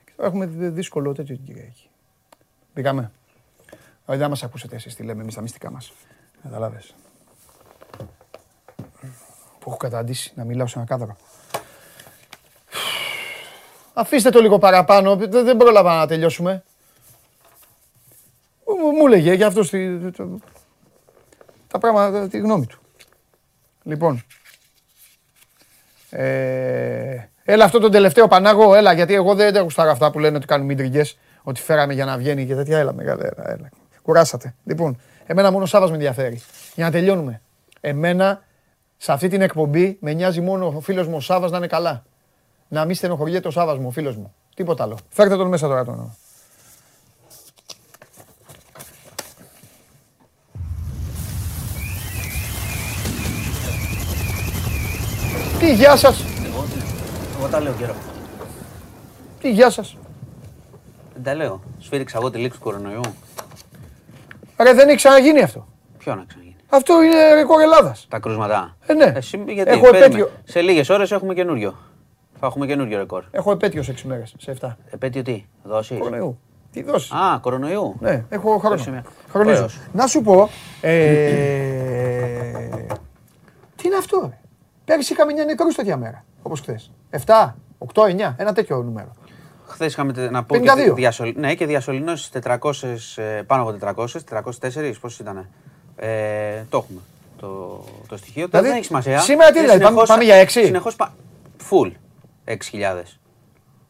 Και τώρα έχουμε δι- δύσκολο τέτοιο την Κυριακή. Πήγαμε. Όχι, δεν μας ακούσετε εσείς τι λέμε εμείς τα μυστικά μας. Καταλάβες. Που έχω καταντήσει να μιλάω σε ένα κάδρο. Αφήστε το λίγο παραπάνω, δεν δεν πρόλαβα να τελειώσουμε. Μου, μου έλεγε για αυτό τα πράγματα, τη γνώμη του. Λοιπόν, ε, έλα αυτό το τελευταίο Πανάγο, έλα γιατί εγώ δεν τα γουστάρω αυτά που λένε ότι κάνουν μήτριγκες, ότι φέραμε για να βγαίνει και τέτοια. Έλα μεγάλα, έλα, έλα. Κουράσατε. Λοιπόν, εμένα μόνο ο Σάβας με ενδιαφέρει. Για να τελειώνουμε. Εμένα, σε αυτή την εκπομπή, με νοιάζει μόνο ο φίλος μου ο Σάβας να είναι καλά. Να μην στενοχωριέται ο Σάβας μου, ο φίλος μου. Τίποτα άλλο. Φέρτε τον μέσα τώρα τον. Τι γεια σας. Εγώ τα λέω καιρό. Τι γεια σας. Δεν τα λέω. Σφύριξα εγώ τη λήξη του κορονοϊού. Ρε δεν έχει ξαναγίνει αυτό. Ποιο να ξαναγίνει; Αυτό είναι ρεκόρ Ελλάδας. Τα κρούσματα. Ε, ναι. Εσύ, γιατί, Έχω περίμενε. επέτειο. Σε λίγες ώρες έχουμε καινούριο. Θα έχουμε καινούριο ρεκόρ. Έχω επέτειο σε 6 μέρες, σε 7. Επέτειο τι, δόσεις; Κορονοϊού. Τι δώσεις. Α, κορονοϊού. Ναι, έχω χρόνο. Έχει μια- Χρονίζω. Ωραίος. Να σου πω. Ε, τι είναι αυτό, ρε; Πέρυσι είχαμε 9 νεκρούς τέτοια μέρα. Όπως χθες. 7, 8, 9. Ένα τέτοιο νούμερο. Χθες είχαμε τε- να πω 52. και διασωλ... ναι, και διασωληνώσεις 400, ε, πάνω από 400, 404, πώς ήταν. Ε, το έχουμε το, το στοιχείο. Τώρα Δηλαδή, δεν έχει σημασία. σήμερα τι Ε, δηλαδή, πάμε- συνεχώς- πάμε για έξι; Συνεχώς πα... Full. 6.000.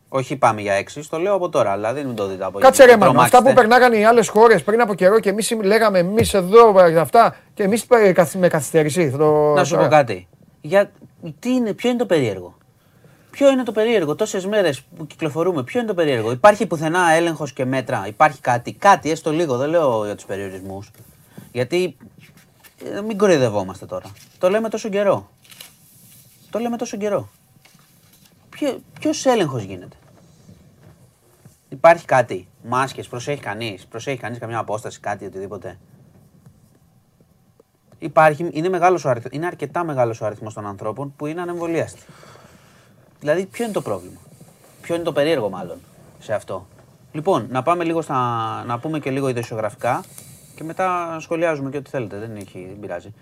Όχι πάμε για 6, το λέω από τώρα, δηλαδή μην το δείτε από Κάτσε ρε μην μάνο, αυτά που τρομάξετε. περνάγανε οι άλλες χώρες πριν από καιρό και εμείς λέγαμε εμείς εδώ ε, αυτά και εμείς ε, καθ- με καθυστέρηση. θα το- Να σου τώρα. πω κάτι. Για... Τι είναι, ποιο είναι το περίεργο; Ποιο είναι το περίεργο, τόσες μέρες που κυκλοφορούμε, ποιο είναι το περίεργο; Υπάρχει πουθενά έλεγχος και μέτρα, υπάρχει κάτι, κάτι έστω λίγο, δεν λέω για τους περιορισμούς. Γιατί ε, μην κοροϊδευόμαστε τώρα. Το λέμε τόσο καιρό. Το λέμε τόσο καιρό. Ποιο έλεγχος γίνεται; Υπάρχει κάτι; Μάσκες, προσέχει κανείς; Προσέχει κανείς καμιά απόσταση, κάτι, οτιδήποτε; Υπάρχει, είναι, μεγάλος ο αριθ, είναι αρκετά μεγάλος ο αριθμός των ανθρώπων που είναι ανεμβολίαστοι. Δηλαδή, ποιο είναι το πρόβλημα; Ποιο είναι το περίεργο, μάλλον, σε αυτό; Λοιπόν, να πάμε λίγο στα, να πούμε και λίγο ειδησιογραφικά και μετά σχολιάζουμε και ό,τι θέλετε. Δεν, έχει, δεν πειράζει.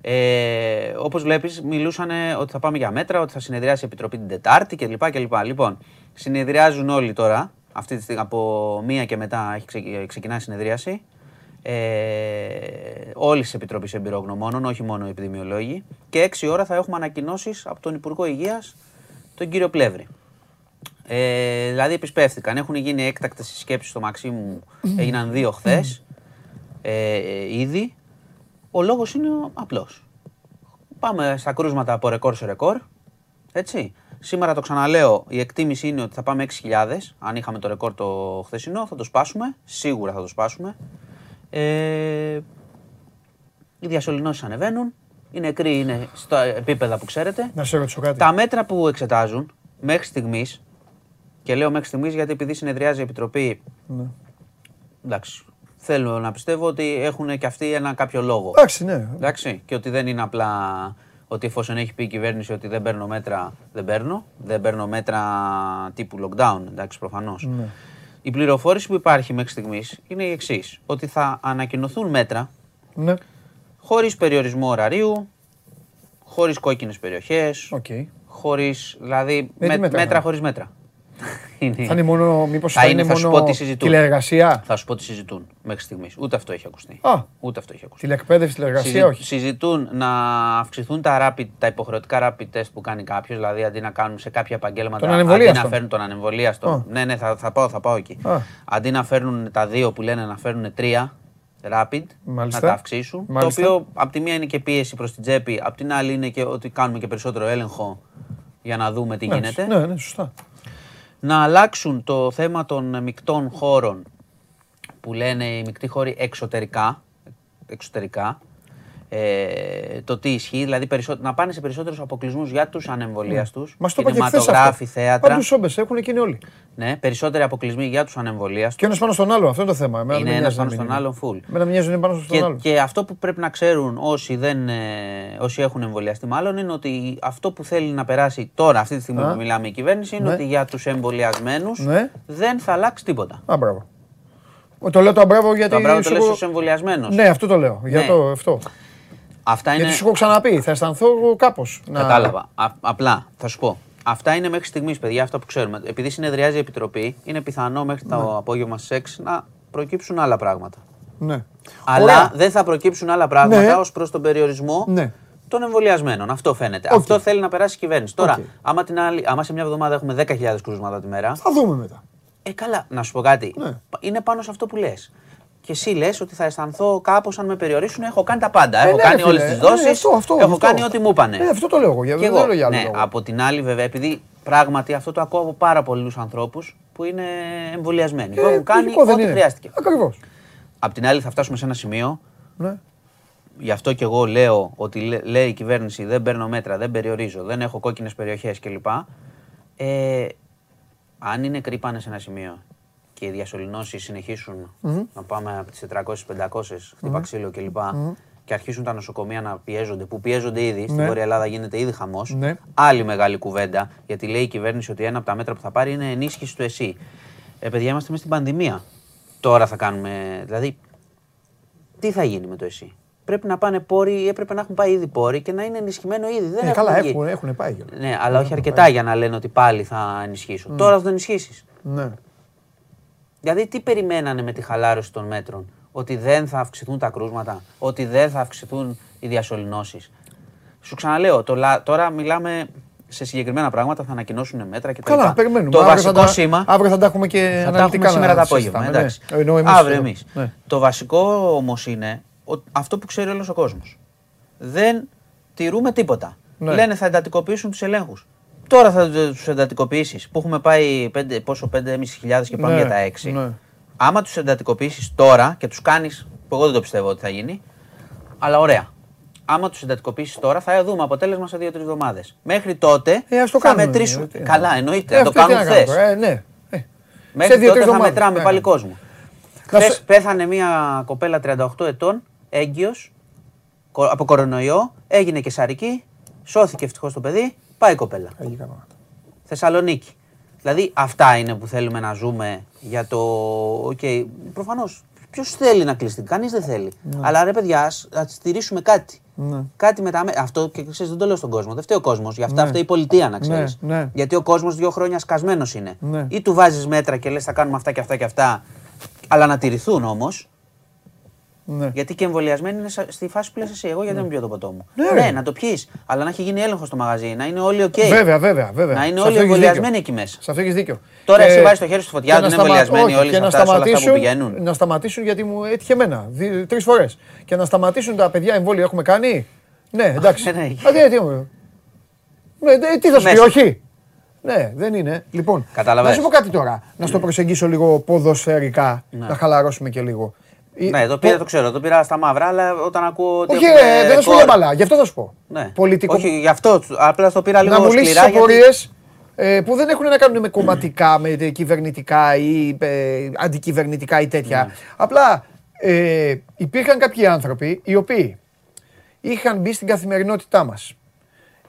Ε, Όπως βλέπεις, μιλούσαν ότι θα πάμε για μέτρα, ότι θα συνεδριάσει η Επιτροπή την Τετάρτη κλπ. κλπ. Λοιπόν, συνεδριάζουν όλοι τώρα. Αυτή τη στιγμή από μία και μετά έχει ξεκινάει η συνεδρίαση. Ε, Όλη της Επιτροπής Εμπειρογνωμόνων, όχι μόνο οι επιδημιολόγοι. Και 6 ώρα θα έχουμε ανακοινώσεις από τον Υπουργό Υγείας, τον κύριο Πλεύρη. Ε, δηλαδή επισπεύθηκαν. Έχουν γίνει έκτακτες συσκέψεις στο Μαξίμου, έγιναν δύο χθες. Ε, ήδη. Ο λόγος είναι απλός. Πάμε στα κρούσματα από ρεκόρ σε ρεκόρ. Έτσι. Σήμερα το ξαναλέω, η εκτίμηση είναι ότι θα πάμε 6.000. Αν είχαμε το ρεκόρ το χθεσινό, θα το σπάσουμε. Σίγουρα θα το σπάσουμε. Ε, οι διασωληνώσεις ανεβαίνουν. Οι νεκροί είναι στα επίπεδα που ξέρετε. Να σε ρωτήσω κάτι. Τα μέτρα που εξετάζουν μέχρι στιγμής, και λέω μέχρι στιγμής γιατί επειδή συνεδριάζει η Επιτροπή. Ναι. Εντάξει. Θέλω να πιστεύω ότι έχουν και αυτοί ένα κάποιο λόγο. Εντάξει, ναι. Εντάξει, και ότι δεν είναι απλά ότι εφόσον έχει πει η κυβέρνηση ότι δεν παίρνω μέτρα, δεν παίρνω. Δεν παίρνω μέτρα τύπου lockdown, εντάξει, προφανώς. Ναι. Η πληροφόρηση που υπάρχει μέχρι στιγμής είναι η εξής: Ότι θα ανακοινωθούν μέτρα Ναι. Χωρίς περιορισμό ωραρίου, χωρίς κόκκινες περιοχές, Οκ. χωρίς. Δηλαδή Ε, τι με- μέτρα μέτρα θα- χωρίς μέτρα. Είναι- Θα είναι μόνο, μήπως Θα θα, είναι, είναι θα σου μόνο πω τι συζητούν. τηλεεργασία; Θα σου πω τι συζητούν μέχρι στιγμής. Ούτε αυτό έχει ακουστεί. Α. Ούτε αυτό έχει ακουστεί. Τηλεκπαίδευση, τηλεεργασία, Συζη- όχι. Συζητούν να αυξηθούν τα, rapid, τα υποχρεωτικά rapid test που κάνει κάποιος, δηλαδή αντί να κάνουν σε κάποια επαγγέλματα. Τον αντί ανεμβολίαστο. να φέρνουν τον ανεμβολίαστο. Α. Ναι, ναι, θα, θα, πάω, θα πάω εκεί. Α. Αντί να φέρνουν τα δύο που λένε να φέρουν τρία rapid, Μάλιστα. να τα αυξήσουν. Μάλιστα. Το οποίο απ' τη μία είναι και πίεση προς την τσέπη, απ' την άλλη είναι και ότι κάνουμε και περισσότερο έλεγχο για να δούμε τι γίνεται Ναι, ναι, σωστά. να αλλάξουν το θέμα των μεικτών χώρων που λένε οι μεικτοί χώροι εξωτερικά, εξωτερικά ε, το τι ισχύει, δηλαδή περισσό- να πάνε σε περισσότερους αποκλεισμούς για τους ανεμβολίαστους, Μας το είπα και χθες κινηματογράφοι, αυτό. θέατρα, Πάντως όμπες έχουν εκείνοι όλοι. ναι, περισσότεροι αποκλεισμοί για τους ανεμβολίαστους. Και ένας πάνω στον άλλο, αυτό είναι το θέμα. Εμένα Είναι δεν με ένας νοιάζει πάνω να στον μην άλλον είναι. full. Εμένα με νοιάζει να είναι πάνω στον Και, άλλο. και αυτό που πρέπει να ξέρουν όσοι, δεν, ε, όσοι έχουν εμβολιαστεί, μάλλον είναι ότι αυτό που θέλει να περάσει τώρα, αυτή τη στιγμή Α. που μιλάμε η κυβέρνηση, είναι Ναι. ότι για τους εμβολιασμένους Ναι. δεν θα αλλάξει τίποτα. Α, μπράβο. Ο, Το λέω το μπράβο γιατί. Το μπράβο το σου λες έχω- ως εμβολιασμένος. Ναι, αυτό το λέω. Για Ναι. το αυτό. Αυτά είναι. Γιατί σου έχω ξαναπεί, θα αισθανθώ κάπως. Κατάλαβα. Α- απλά θα σου πω. Αυτά είναι μέχρι στιγμής, παιδιά, αυτά που ξέρουμε. Επειδή συνεδριάζει η Επιτροπή, είναι πιθανό μέχρι το Ναι. απόγευμα στις 6 να προκύψουν άλλα πράγματα. Ναι. Αλλά Ωραία. δεν θα προκύψουν άλλα πράγματα Ναι. ως προς τον περιορισμό Ναι. των εμβολιασμένων. Αυτό φαίνεται. Οκ. Αυτό θέλει να περάσει η κυβέρνηση. Τώρα, Οκ. άμα, την άλλη, άμα σε μια εβδομάδα έχουμε 10.000 κρούσματα τη μέρα, Θα δούμε μετά. ε, καλά, να σου πω κάτι. Ναι. Είναι πάνω σε αυτό που λες. Και εσύ λες ότι θα αισθανθώ κάπως αν με περιορίσουν. Έχω κάνει τα πάντα. Ε, έχω ναι, κάνει ρε φίλε. όλες τις Ε, δόσεις. αυτό, αυτό, έχω αυτό. κάνει ό,τι μου είπανε. Ε, αυτό το λέω εγώ. Για Και δεν εγώ, το λέω για άλλο ναι, λόγο. από την άλλη, βέβαια, επειδή πράγματι αυτό το ακούω από πάρα πολλούς ανθρώπους που είναι εμβολιασμένοι. που έχουν κάνει λογικό δεν ό,τι είναι. χρειάστηκε. Ακριβώς. Απ' την άλλη, θα φτάσουμε σε ένα σημείο. Ναι. Γι' αυτό και εγώ λέω ότι λέ- λέει η κυβέρνηση δεν παίρνω μέτρα, δεν περιορίζω, δεν έχω κόκκινες περιοχές κλπ. Ε, αν οι νεκροί πάνε σε ένα σημείο και οι διασωληνώσεις συνεχίσουν να πάμε από τις 400-500, χτύπα ξύλο κλπ. Και αρχίσουν τα νοσοκομεία να πιέζονται, που πιέζονται ήδη, στην Ναι. Βόρεια Ελλάδα γίνεται ήδη χαμός. Ναι. Άλλη μεγάλη κουβέντα, γιατί λέει η κυβέρνηση ότι ένα από τα μέτρα που θα πάρει είναι ενίσχυση του ΕΣΥ. Ε, παιδιά, είμαστε μέσα στην πανδημία. Τώρα θα κάνουμε. Δηλαδή, τι θα γίνει με το ΕΣΥ; Πρέπει να πάνε πόροι, έπρεπε να έχουν πάει ήδη πόροι και να είναι ενισχυμένο ήδη. Δεν Ε, έχουν καλά, βγει. έχουν, έχουν πάει. κιόλας. Ναι, αλλά όχι αρκετά για να λένε ότι πάλι θα ενισχύσουν. Τώρα θα το ενισχύσεις. Ναι. Δηλαδή, τι περιμένανε με τη χαλάρωση των μέτρων, Ότι δεν θα αυξηθούν τα κρούσματα, Ότι δεν θα αυξηθούν οι διασωληνώσεις. Σου ξαναλέω, το, λα- τώρα μιλάμε σε συγκεκριμένα πράγματα, θα ανακοινώσουν μέτρα κτλ. Καλά, περιμένουμε. Το Αύριο βασικό θα τα- σήμα. Αύριο θα τα έχουμε και Θα τα έχουμε αναλυτικά σήμερα να το απόγευμα. συζητάμε, Εντάξει. ναι. Ενώ εμείς Αύριο εδώ. εμείς. Ναι. Το βασικό όμως είναι ο- αυτό που ξέρει όλος ο κόσμος. Δεν τηρούμε τίποτα. Ναι. λένε θα εντατικοποιήσουν τους ελέγχους. Τώρα θα τους εντατικοποιήσεις που έχουμε πάει πέντε, πόσο 5.500 και πάμε Ναι, για τα 6. ναι. Άμα τους εντατικοποιήσεις τώρα και τους κάνεις, που εγώ δεν το πιστεύω ότι θα γίνει, αλλά ωραία. Άμα τους εντατικοποιήσεις τώρα, θα δούμε αποτέλεσμα σε 2-3 εβδομάδες. Μέχρι τότε Ε, ας το θα κάνουμε, μετρήσουμε. ε, τι- Καλά, εννοείται. Ε, να το αυτό τι κάνουν να κάνουμε χθες. τώρα, ε, ναι. Ε, Μέχρι σε δύο-τρεις τότε θα εβδομάδες. μετράμε Ναι. πάλι κόσμο. Να Χθες σου- πέθανε μια κοπέλα 38 ετών, έγκυος, κο- από κορονοϊό, έγινε και σαρική, σώθηκε ευτυχώς το παιδί, πάει η κοπέλα. Τραγικά πράγματα. Θεσσαλονίκη. Δηλαδή αυτά είναι που θέλουμε να ζούμε για το. Οκ, προφανώς. Ποιος θέλει να κλειστεί, κανείς δεν θέλει. Αλλά ρε παιδιά, ας τηρήσουμε κάτι. Ναι. Κάτι με τα μέ- Αυτό και ξέρεις, δεν το λέω στον κόσμο. Δεν φταίει ο κόσμος. Γι' αυτά φταίει η πολιτεία, να ξέρεις. Ναι, ναι. Γιατί ο κόσμος δύο χρόνια σκασμένος είναι. Ναι. Ή του βάζεις μέτρα και λες θα κάνουμε αυτά και αυτά και αυτά, αλλά να τηρηθούν όμως. Ναι. Γιατί και εμβολιασμένοι είναι σα- στη φάση που λες εσύ. Εγώ γιατί δεν πιω το ποτό μου; Ναι, Ναι, ρε. να το πιεις. Αλλά να έχει γίνει έλεγχος στο μαγαζί. Να είναι όλοι οκ. Βέβαια, βέβαια, βέβαια. Να είναι Σε όλοι αυτό έχεις εμβολιασμένοι δίκιο. εκεί μέσα. Σε αυτό έχεις δίκιο. Τώρα εσύ Ε, βάζεις το χέρι στη φωτιά, και δεν να είναι σταμα- εμβολιασμένοι όχι, όλοι και σε να αυτά- σε όλα αυτά που σταματήσουν- πηγαίνουν. Να σταματήσουν γιατί μου έτυχε εμένα τρεις φορές. Και να σταματήσουν τα παιδιά εμβόλια έχουμε κάνει; Ναι, εντάξει. Ναι, ναι. Α, τι, τι, ναι, ναι, τι θα σου πει, Μέσα. όχι; Ναι, δεν είναι. Λοιπόν, Καταλαβαίνεις. να σου πω κάτι τώρα. Να στο προσεγγίσω λίγο ποδοσφαιρικά. Να χαλαρώσουμε και λίγο. Ε, Ναι, το πήρα, το ξέρω, το πήρα στα μαύρα, αλλά όταν ακούω ότι. Όχι, έχουμε ρε, δεν θα σου ρεκόρ- λέω μπαλά. Γι' αυτό θα σου πω. Ναι. Πολιτικό. Όχι, γι' αυτό. Απλά το πήρα λίγο να μου λύσεις σκληρά. γιατί- απορίες ε, που δεν έχουν να κάνουν με κομματικά, με ε, κυβερνητικά ή ε, αντικυβερνητικά ή τέτοια. Ναι. Απλά ε, υπήρχαν κάποιοι άνθρωποι οι οποίοι είχαν μπει στην καθημερινότητά μας.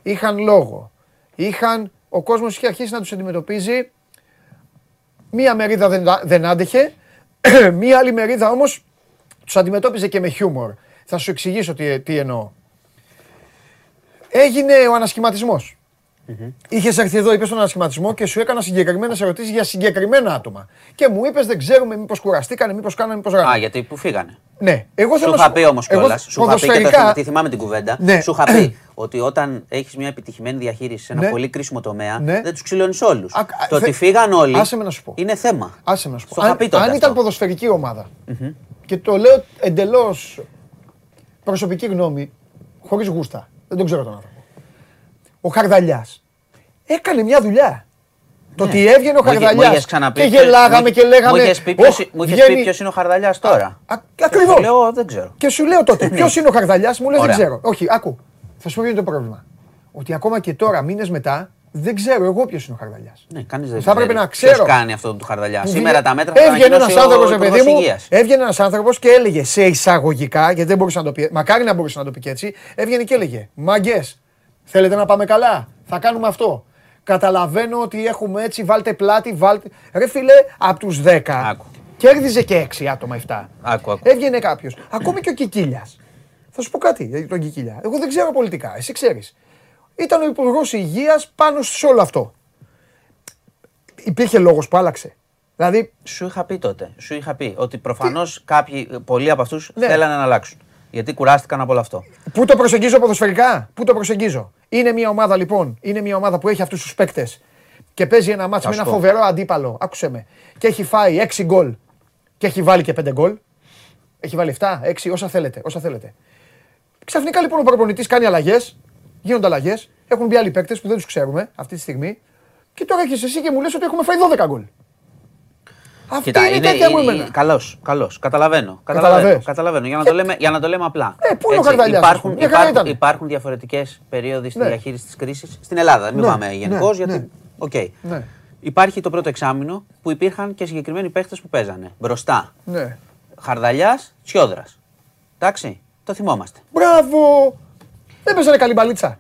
Είχαν λόγο. Είχαν, ο κόσμος είχε αρχίσει να τους αντιμετωπίζει. Μία μερίδα δεν, δεν άντεχε. Μία άλλη μερίδα όμως τους αντιμετώπιζε και με χιούμορ. Θα σου εξηγήσω τι, τι εννοώ. Έγινε ο ανασχηματισμός. Είχες έρθει εδώ, είπες τον ανασχηματισμό και σου έκανα συγκεκριμένες ερωτήσεις για συγκεκριμένα άτομα. Και μου είπες, δεν ξέρουμε, μήπως κουραστήκανε, μήπως κάνανε, μήπως Α, ράνανε. γιατί που φύγανε. Ναι, εγώ Σου θέλω να είχα πει όμως εγώ κιόλας. Σου είχα πει και το ποδοσφαιρικά- θυμ- τη θυμάμαι την κουβέντα. Ναι. Σου είχα πει ότι όταν έχεις μια επιτυχημένη διαχείριση σε ένα Ναι. πολύ κρίσιμο τομέα, Ναι. δεν τους ξυλώνεις όλους. Α, Το θε- ότι φύγαν όλοι Άσε με να σου πω. είναι θέμα. Άσε με να σου πω. Στο είχα Αν, πει τότε αν αυτό. ήταν ποδοσφαιρική ομάδα, και το λέω εντελώς προσωπική γνώμη, χωρίς γούστα, δεν τον ξέρω τον άνθρωπο. Ο Χαρδαλιάς έκανε μια δουλειά. Το ότι έβγαινε ο Ναι. Μου είχε- μου Χαρδαλιά είχες ξαναπεί και ποιο- γελάγαμε μου- και λέγαμε. Μου είχες πει ποιος- «Ωχ, μου είχες πει βγαίνει». ποιος είναι ο Χαρδαλιάς τώρα. Α- ακριβώς. Και σου Λέω, δεν ξέρω. Και σου λέω τότε, ποιος είναι ο Χαρδαλιάς, μου λε δεν Ωραία. ξέρω. Όχι, άκου. Θα σου πω ποιο είναι το πρόβλημα. Ότι ακόμα και τώρα, μήνες μετά, δεν ξέρω εγώ ποιος είναι ο Χαρδαλιάς. Ναι, κανείς δεν Θα έπρεπε ξέρει να ξέρω. Ποιος κάνει αυτό του Χαρδαλιά. Που Σήμερα βγήκε- τα μέτρα θα τα Έβγαινε ένας ανακοινώσει άνθρωπος, ο ρε παιδί Υπουργός μου, Υγείας. έβγαινε ένας άνθρωπος και έλεγε σε εισαγωγικά, γιατί δεν μπορούσε να το πει, μακάρι να μπορούσε να το πει και έτσι, έβγαινε και έλεγε Μαγκέ, θέλετε να πάμε καλά, θα κάνουμε αυτό. Καταλαβαίνω ότι έχουμε έτσι, βάλτε πλάτη, βάλτε. Ρε φίλε, από τους 10, Άκου. κέρδιζε και 6 άτομα 7. Άκου, άκου. Έβγαινε κάποιος. Ακόμη και ο Κικίλιας. Θα σου πω κάτι για τον Κικίλια. Εγώ δεν ξέρω πολιτικά, εσύ ξέρεις. Ήταν ο Υπουργός Υγείας πάνω σε όλο αυτό. Υπήρχε λόγος που άλλαξε. Δηλαδή, Σου είχα πει τότε. Σου είχα πει ότι προφανώς κάποιοι, πολλοί από αυτούς Ναι. θέλανε να αλλάξουν. Γιατί κουράστηκαν από όλο αυτό. πού το προσεγγίζω ποδοσφαιρικά, πού το προσεγγίζω; Είναι μια ομάδα λοιπόν, είναι μια ομάδα που έχει αυτούς τους παίκτες και παίζει ένα μάτσο Θα με σου ένα πω. φοβερό αντίπαλο. Άκουσε με. Και έχει φάει 6 γκολ και έχει βάλει και 5 γκολ. Έχει βάλει 7, 6, όσα θέλετε. Όσα θέλετε. Ξαφνικά λοιπόν ο προπονητής κάνει αλλαγές. Γίνονται αλλαγές. Έχουν μπει άλλοι παίκτες που δεν τους ξέρουμε αυτή τη στιγμή. Και τώρα έχεις εσύ και μου λες ότι έχουμε φάει 12 γκολ. Αυτή είναι η τέτοια μου εμένα. Καλώς, καλώς. Καταλαβαίνω. Καταλαβαίνεις. Καταλαβαίνω. καταλαβαίνω. Για, να το λέμε, για να το λέμε απλά. Ε, πού είναι ο Έτσι, Χαρδαλιάς, ας Υπάρχουν, πούμε. Μια χαρά υπάρχουν, ήταν. υπάρχουν διαφορετικές περίοδοι στη Ναι. διαχείριση της κρίσης. Στην Ελλάδα, μην Ναι, πάμε γενικώς, ναι, γιατί. ναι. Οκ. Ναι. Υπάρχει το πρώτο εξάμεινο που υπήρχαν και συγκεκριμένοι παίχτες που παίζανε. Μπροστά. Ναι. Χαρδαλιάς, Τσιόδρας. Εντάξει, το θυμόμαστε. Μπράβο! Δεν παίζανε καλή μπαλίτσα.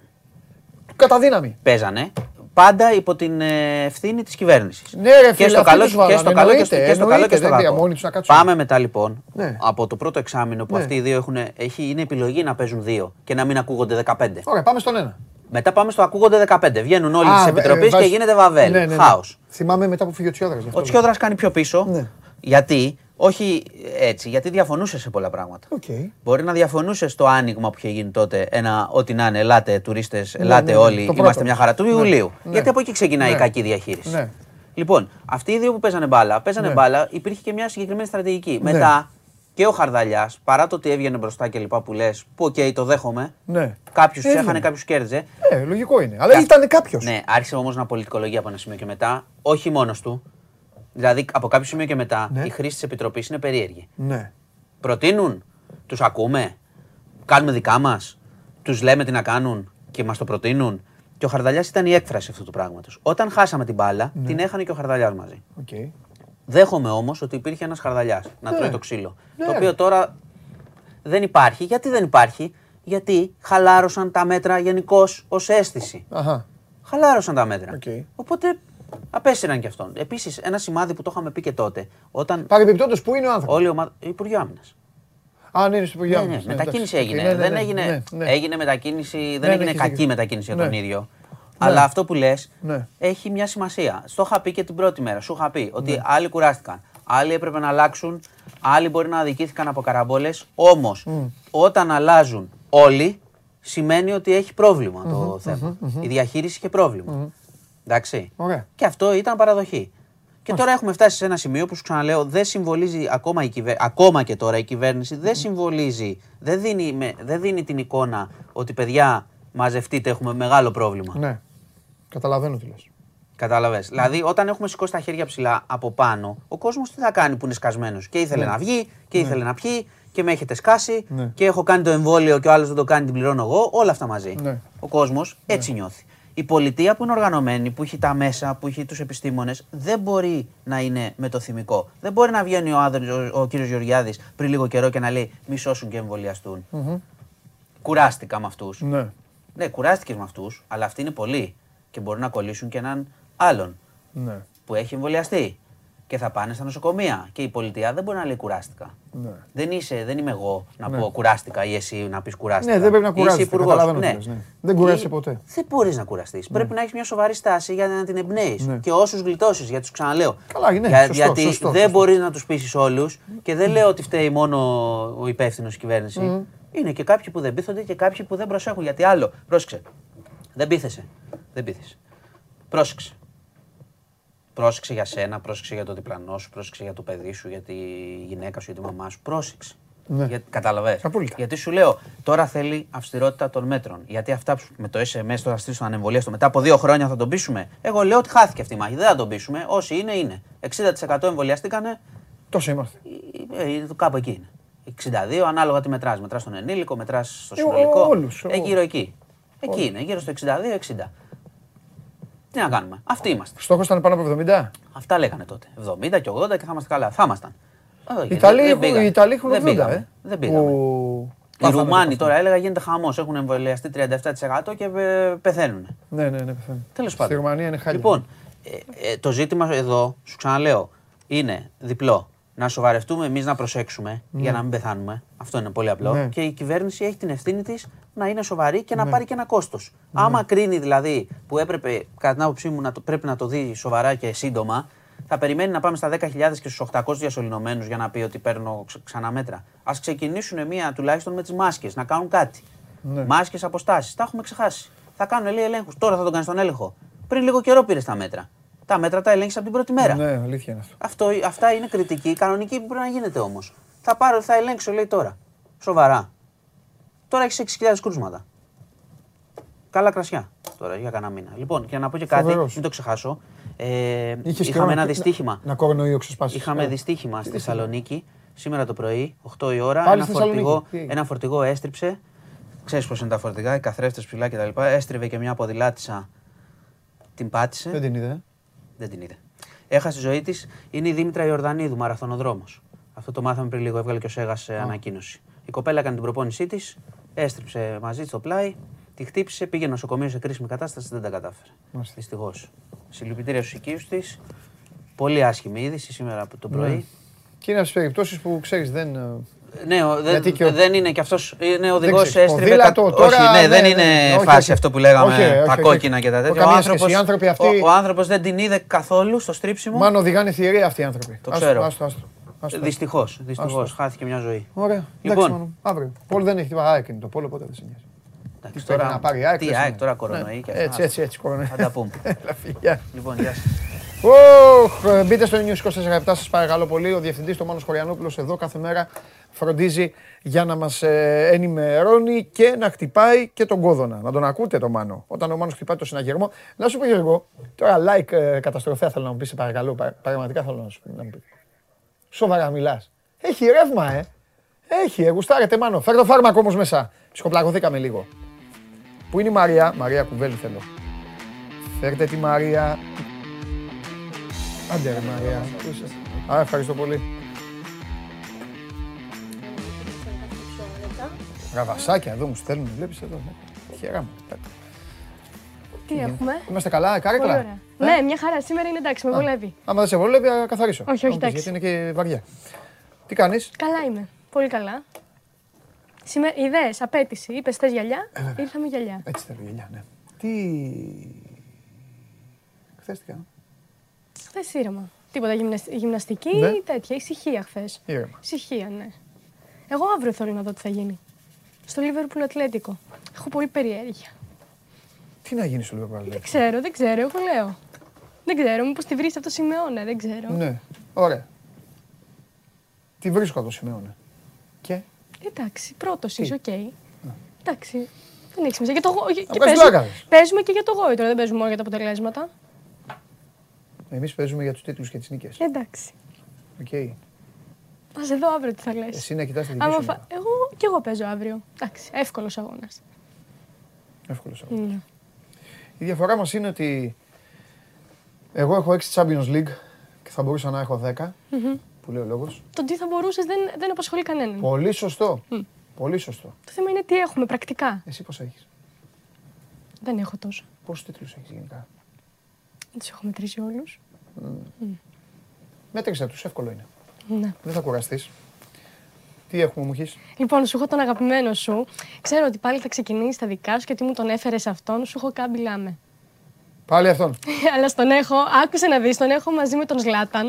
Κατά δύναμη. Παίζανε πάντα υπό την ε, ευθύνη της κυβέρνησης. Ναι, ρε και φίλε, στο αυτοί καλό, τους και βάλανε, στο καλό και στο, εννοείται, και στο, καλό και εννοείται, στο δεν πήγαν κακό. μόνοι τους να κάτσουν. Πάμε μετά λοιπόν Ναι. από το πρώτο εξάμεινο που Ναι. αυτοί οι δύο έχουν, έχει, είναι επιλογή να παίζουν δύο και να μην ακούγονται 15. Ωραία, πάμε στον ένα. Μετά πάμε στο ακούγονται 15. Βγαίνουν όλοι Α, της ε, επιτροπής και βάζεις- γίνεται βαβέλ. Ναι, ναι, ναι. Χάος. Θυμάμαι μετά που φύγει ο Τσιόδρας. γι' αυτό Ο λέω. Τσιόδρας κάνει πιο πίσω. Ναι. Γιατί, όχι έτσι, γιατί διαφωνούσε σε πολλά πράγματα. Οκ. Μπορεί να διαφωνούσε στο άνοιγμα που είχε γίνει τότε. Ένα ό,τι να είναι, ελάτε τουρίστες, ελάτε ναι, ναι, όλοι, το είμαστε πρώτο. μια χαρά του Ναι, Ιουλίου. ναι. Γιατί από εκεί ξεκινάει Ναι. η κακή διαχείριση. Ναι. Λοιπόν, αυτοί οι δύο που παίζανε μπάλα, παίζανε Ναι. μπάλα, υπήρχε και μια συγκεκριμένη στρατηγική. Μετά και ο Χαρδαλιάς, παρά το ότι έβγαινε μπροστά και λοιπά που λες, που οκ, το δέχομαι. Ναι. Κάποιους Έβγαινε. έχανε, κάποιους κέρδιζε. Ε, λογικό είναι. Αλλά ήταν κάποιος. Ναι, άρχισε όμως να πολιτικολογεί από ένα σημείο και μετά, όχι μόνος του. Δηλαδή, από κάποιο σημείο και μετά, Ναι. η χρήση της Επιτροπής είναι περίεργη. ναι. Προτείνουν, τους ακούμε, κάνουμε δικά μας, τους λέμε τι να κάνουν και μας το προτείνουν; Και ο Χαρδαλιάς ήταν η έκφραση αυτού του πράγματος. Όταν χάσαμε την μπάλα, Ναι. την έχανε και ο Χαρδαλιάς μαζί. Οκ. Δέχομαι όμως ότι υπήρχε ένας Χαρδαλιάς να Ναι. τρώει το ξύλο. Ναι. Το οποίο τώρα δεν υπάρχει. Γιατί δεν υπάρχει, Γιατί χαλάρωσαν τα μέτρα γενικώς ως αίσθηση. Αχα. Χαλάρωσαν τα μέτρα. Οκ. Οπότε απέσυραν και αυτόν. Επίσης, ένα σημάδι που το είχαμε πει και τότε, όταν Παρεμπιπτόντως, πού είναι ο άνθρωπος; όλη η ομάδα. Υπουργείο Άμυνας. Α, ναι, είναι στο Υπουργείο Ναι, ναι, Άμυνας. Ναι, μετακίνηση εντάξει. έγινε. Ναι, ναι, δεν ναι, έγινε, ναι, ναι. έγινε μετακίνηση, δεν ναι, έγινε έχεις κακή δίκιο. μετακίνηση για τον Ναι. ίδιο. Αλλά αυτό που λες Ναι. έχει μια σημασία. Στο είχα πει και την πρώτη μέρα. Σου είχα πει ότι άλλοι κουράστηκαν. Άλλοι έπρεπε να αλλάξουν. Άλλοι μπορεί να αδικήθηκαν από καραμπόλες. Όμως, όταν αλλάζουν όλοι, σημαίνει ότι έχει πρόβλημα το θέμα. Η διαχείριση είχε πρόβλημα. Εντάξει. Ωραία. Και αυτό ήταν παραδοχή. Και τώρα έχουμε φτάσει σε ένα σημείο που σου ξαναλέω δεν συμβολίζει ακόμα, η κυβε... ακόμα και τώρα η κυβέρνηση, δεν συμβολίζει, δεν δίνει, με... δεν δίνει την εικόνα ότι παιδιά μαζευτείτε έχουμε μεγάλο πρόβλημα. Ναι. Καταλαβαίνω τι λες. Κατάλαβε. Δηλαδή, όταν έχουμε σηκώσει τα χέρια ψηλά από πάνω, ο κόσμος τι θα κάνει που είναι σκασμένος; Και ήθελε να βγει, και ήθελε να πιει, και με έχετε σκάσει, Ναι. και έχω κάνει το εμβόλιο και ο άλλος δεν το κάνει, την πληρώνω εγώ. Όλα αυτά μαζί. Ναι. Ο κόσμος έτσι νιώθει. Η πολιτεία που είναι οργανωμένη, που έχει τα μέσα, που έχει τους επιστήμονες, δεν μπορεί να είναι με το θυμικό. Δεν μπορεί να βγαίνει ο, άδερ, ο, ο κύριος Γεωργιάδης πριν λίγο καιρό και να λέει μη σώσουν και εμβολιαστούν. Κουράστηκα με αυτούς. Ναι. Ναι, κουράστηκες με αυτούς, αλλά αυτοί είναι πολλοί και μπορεί να κολλήσουν και έναν άλλον Ναι. που έχει εμβολιαστεί και θα πάνε στα νοσοκομεία. Και η πολιτεία δεν μπορεί να λέει κουράστηκα. Ναι. Δεν, είσαι, δεν είμαι εγώ να Ναι. πω κουράστηκα ή εσύ να πεις κουράστηκα. Ναι, δεν πρέπει να Είσαι κουράζεσαι, υπουργός. καταλαβαίνω τι λες, ναι. Δεν κουράζεσαι Και ποτέ. Δεν μπορείς να κουραστείς. Πρέπει να έχεις μια σοβαρή στάση για να την εμπνέεις. Ναι. Και όσους γλιτώσεις, γιατί τους ξαναλέω. Καλά, ναι, Για- σωστό, γιατί σωστό, δεν σωστό. μπορείς να τους πείσεις όλους και δεν λέω ότι φταίει μόνο ο υπεύθυνος η κυβέρνηση. Είναι και κάποιοι που δεν πείθονται και κάποιοι που δεν προσέχουν. Γιατί άλλο, πρόσεξε. Δεν πείθεσαι. Δεν πείθεσαι. Πρόσεξε. Πρόσεξε για σένα, πρόσεξε για το διπλανό σου, πρόσεξε για το παιδί σου, για τη γυναίκα σου, για τη μαμά σου. Πρόσεξε. Ναι. Για, καταλαβες. Απόλυτα. Γιατί σου λέω, τώρα θέλει αυστηρότητα των μέτρων. Γιατί αυτά που με το SMS τώρα στείλει στον ανεμβολίαστο μετά από δύο χρόνια θα τον πείσουμε; Εγώ λέω ότι χάθηκε αυτή η μάχη. Δεν θα τον πείσουμε. Όσοι είναι, είναι. 60% εμβολιαστήκανε, Τόσο είμαστε. ε, ε, κάπου εκεί είναι. 62 ανάλογα τι μετράς. Μετράς τον ενήλικο, μετράς στο Ε, συνολικό. όλους, Ε, εγώ. γύρω εκεί. Εκεί είναι, γύρω στο 62-60. Τι να κάνουμε. Αυτοί είμαστε. Στόχος ήταν πάνω από 70. Αυτά λέγανε τότε. 70 και 80 και θα είμαστε καλά. Θα ήμασταν. Όχι, Οι Ιταλοί δεν έχουν- πήγαμε. οι Ιταλοί έχουν Δεν 80, πήγαμε. ε. Δεν πήγαμε. Που Οι πάθανε Ρουμάνοι το τώρα έλεγα γίνεται χαμός. Έχουν εμβολιαστεί 37% και ε, πεθαίνουν. Ναι, ναι, ναι, πεθαίνουν. Τέλος Στη πάντων. Ρουμανία είναι χάλια. Λοιπόν, ε, ε, το ζήτημα εδώ, σου ξαναλέω, είναι διπλό. Να σοβαρευτούμε εμείς να προσέξουμε για να μην πεθάνουμε. Αυτό είναι πολύ απλό. Ναι. Και η κυβέρνηση έχει την ευθύνη της να είναι σοβαρή και να πάρει και ένα κόστος. Άμα κρίνει δηλαδή που έπρεπε, κατά την άποψή μου, να το, πρέπει να το δει σοβαρά και σύντομα, θα περιμένει να πάμε στα 10.000 και στους 800 διασωληνωμένους για να πει ότι παίρνω ξ- ξανά μέτρα. Α ξεκινήσουν μία τουλάχιστον με τις μάσκες, να κάνουν κάτι. Ναι. Μάσκες, αποστάσεις. Τα έχουμε ξεχάσει. Θα κάνουν λέει ελέγχους. Τώρα θα τον κάνεις τον έλεγχο. Πριν λίγο καιρό πήρες τα μέτρα. Τα μέτρα τα ελέγχεις από την πρώτη μέρα. Ναι, αλήθεια είναι αυτό. Αυτό, αυτά είναι κριτική, κανονική που πρέπει να γίνεται όμως. Θα πάρω, θα ελέγξω, λέει τώρα. Σοβαρά. Τώρα έχεις 6.000 κρούσματα. Καλά κρασιά τώρα για κανένα μήνα. Λοιπόν, και να πω και κάτι, Φοβερός. μην το ξεχάσω. Ε, Είχες είχαμε καιρό ένα να- δυστύχημα. Να, να κορονοϊό ξεσπάσει. Είχαμε δυστύχημα στη Θεσσαλονίκη σήμερα το πρωί, 8 η ώρα. Πάλι ένα, στη Θεσσαλονίκη. φορτηγό, Τι έγινε; ένα φορτηγό έστριψε. Ξέρεις πώς είναι τα φορτηγά, οι καθρέφτες ψηλά κτλ. Έστριβε και μια ποδηλάτησα. Την πάτησε. Δεν την είδε. ε. Δεν την είδε. Έχασε τη ζωή της. Είναι η Δήμητρα Ιορδανίδου, μαραθωνοδρόμος. Αυτό το μάθαμε πριν λίγο. Έβγαλε και ο Σέγας σε ανακοίνωση. Η κοπέλα έκανε την προπόνησή της, έστριψε μαζί της στο πλάι, τη χτύπησε, πήγε νοσοκομείο σε κρίσιμη κατάσταση, δεν τα κατάφερε. Μάλιστα. Δυστυχώς. Συλληπιτήρια στους οικείους της. Πολύ άσχημη είδηση σήμερα από το πρωί. Και είναι από τις περιπτώσεις που ξέρεις δεν. ε, Ναι, ο- δεν, Γιατί και ο- δεν είναι και αυτός. Είναι οδηγός, ξέρεις, έστριβε. ποδήλατο κα- τώρα, όχι, ναι, ναι, δεν ναι, είναι ναι, όχι, φάση όχι. αυτό που λέγαμε. Όχι, όχι, τα όχι, κόκκινα όχι. και τα τέτοια. Καμία Ο σχέση. άνθρωπος, Οι άνθρωποι αυτοί- ο, ο άνθρωπος δεν την είδε καθόλου στο στρίψιμο. Μάλλον οδηγάνε θηρία αυτοί οι άνθρωποι. Το Άστο, ξέρω. Άστο, άστο. άστο. Δυστυχώ. Δυστυχώς, Άστο. χάθηκε μια ζωή. Ωραία. Λοιπόν. Λοιπόν, Μάνο, αύριο. Πόλο δεν έχει τίποτα. ΑΕΚ είναι το πόλο, ποτέ δεν σε νοιάζει. Εντάξει, Πρέπει να πάρει ΑΕΚ. τι δεν σε ΑΕΚ, νοιάζει. τώρα Ναι. κορονοϊ και αυτά. Έτσι, έτσι, έτσι. κορονοϊ. Θα τα πούμε. Έλα, φιλιά. Λοιπόν, γεια σας. Οχ, ε, μπείτε στο News 24 σας παρακαλώ πολύ. Ο διευθυντής του Μάνος Χωριανόπουλος εδώ κάθε μέρα φροντίζει για να μας ε, ενημερώνει και να χτυπάει και τον κόδωνα. Να τον ακούτε το Μάνο. Όταν ο Μάνος χτυπάει το συναγερμό. Να σου πω Γιώργο, τώρα like ε, καταστροφέα θέλω να μου πεις, σε παρακαλώ. πα- Πραγματικά θέλω να σου να μου πεις. Σοβαρά μιλάς. Έχει ρεύμα, ε. Έχει, ε, γουστάρετε Μάνο. Φέρ το φάρμακο όμως μέσα. Ψυχοπλακωθήκαμε λίγο. Πού είναι η Μαρία, Μαρία Κουβέλη θέλω. Φέρτε τη Μαρία. Άντε ρε Μαρία, πού είσαι. Α, ευχαριστώ πολύ. Ραβασάκια εδώ μου στέλνουν, βλέπεις εδώ. Χαίρα μου. Τι έχουμε; Είμαστε καλά, Πολύ κάρεκλα. ωραία. Ναι, μια χαρά. Σήμερα είναι εντάξει, με βολεύει. Άμα δεν σε βολεύει, α, καθαρίσω. Όχι, όχι, Να μου πεις, εντάξει. Γιατί είναι και βαριά. Τι κάνεις; Καλά είμαι. Πολύ καλά. Σήμερα, ιδέες, απέτηση. Είπες θες γυαλιά, Ε, ήρθαμε γυαλιά. Έτσι θέλω γελιά, ναι. Τι... Χθες τι κάνω; Χθες ήρεμα. Τίποτα γυμνασ- γυμναστική Ναι. ή τέτοια. Ησυχία χθες. Ήρεμα. Ησυχία, ναι. Εγώ αύριο θέλω να δω τι θα γίνει. Στο Liverpool Ατλέτικο. Έχω πολύ περιέργεια. Τι να γίνει στο λίγο Δεν παραλέξο. ξέρω, δεν ξέρω, εγώ λέω. Δεν ξέρω, μήπως τη βρεις αυτό Σιμεώνα, δεν ξέρω. Ναι, ωραία. Τι βρίσκω από το Σιμεώνα. Και; Εντάξει, πρώτος είσαι, οκ. Εντάξει, δεν έχει σημασία. Για το, γο- και βγάζεις παίζουμε, πλάκα, δες. παίζουμε και για το γόητρο, δεν παίζουμε μόνο για τα αποτελέσματα. Εμείς παίζουμε για τους τίτλους και τις νίκες. Εντάξει. Οκ. Να σε δω αύριο τι θα λες. Εσύ να κοιτάς τη δική Άμα σου. φα- μέρα. Εγώ και εγώ παίζω αύριο. Εντάξει, εύκολος αγώνας. Εύκολος αγώνας. Ναι. Η διαφορά μας είναι ότι εγώ έχω 6 Champions League και θα μπορούσα να έχω 10, που λέει ο λόγος. Το τι θα μπορούσες δεν, δεν απασχολεί κανέναν. Πολύ σωστό. Πολύ σωστό. Το θέμα είναι τι έχουμε πρακτικά. Εσύ πώς έχεις; Δεν έχω τόσο. Πόσους τίτλους έχεις γενικά; Δεν τους έχω μετρήσει όλους. Μέτρησα τους, εύκολο είναι. Ναι. Δεν θα κουραστείς. Τι έχουμε μου έχεις. Λοιπόν, σου έχω τον αγαπημένο σου. Ξέρω ότι πάλι θα ξεκινήσεις τα δικά σου και ότι μου τον έφερες αυτόν. Σου έχω κάμπι λάμε. Πάλι αυτόν. Αλλά στον έχω, άκουσε να δεις, τον έχω μαζί με τον Ζλάταν.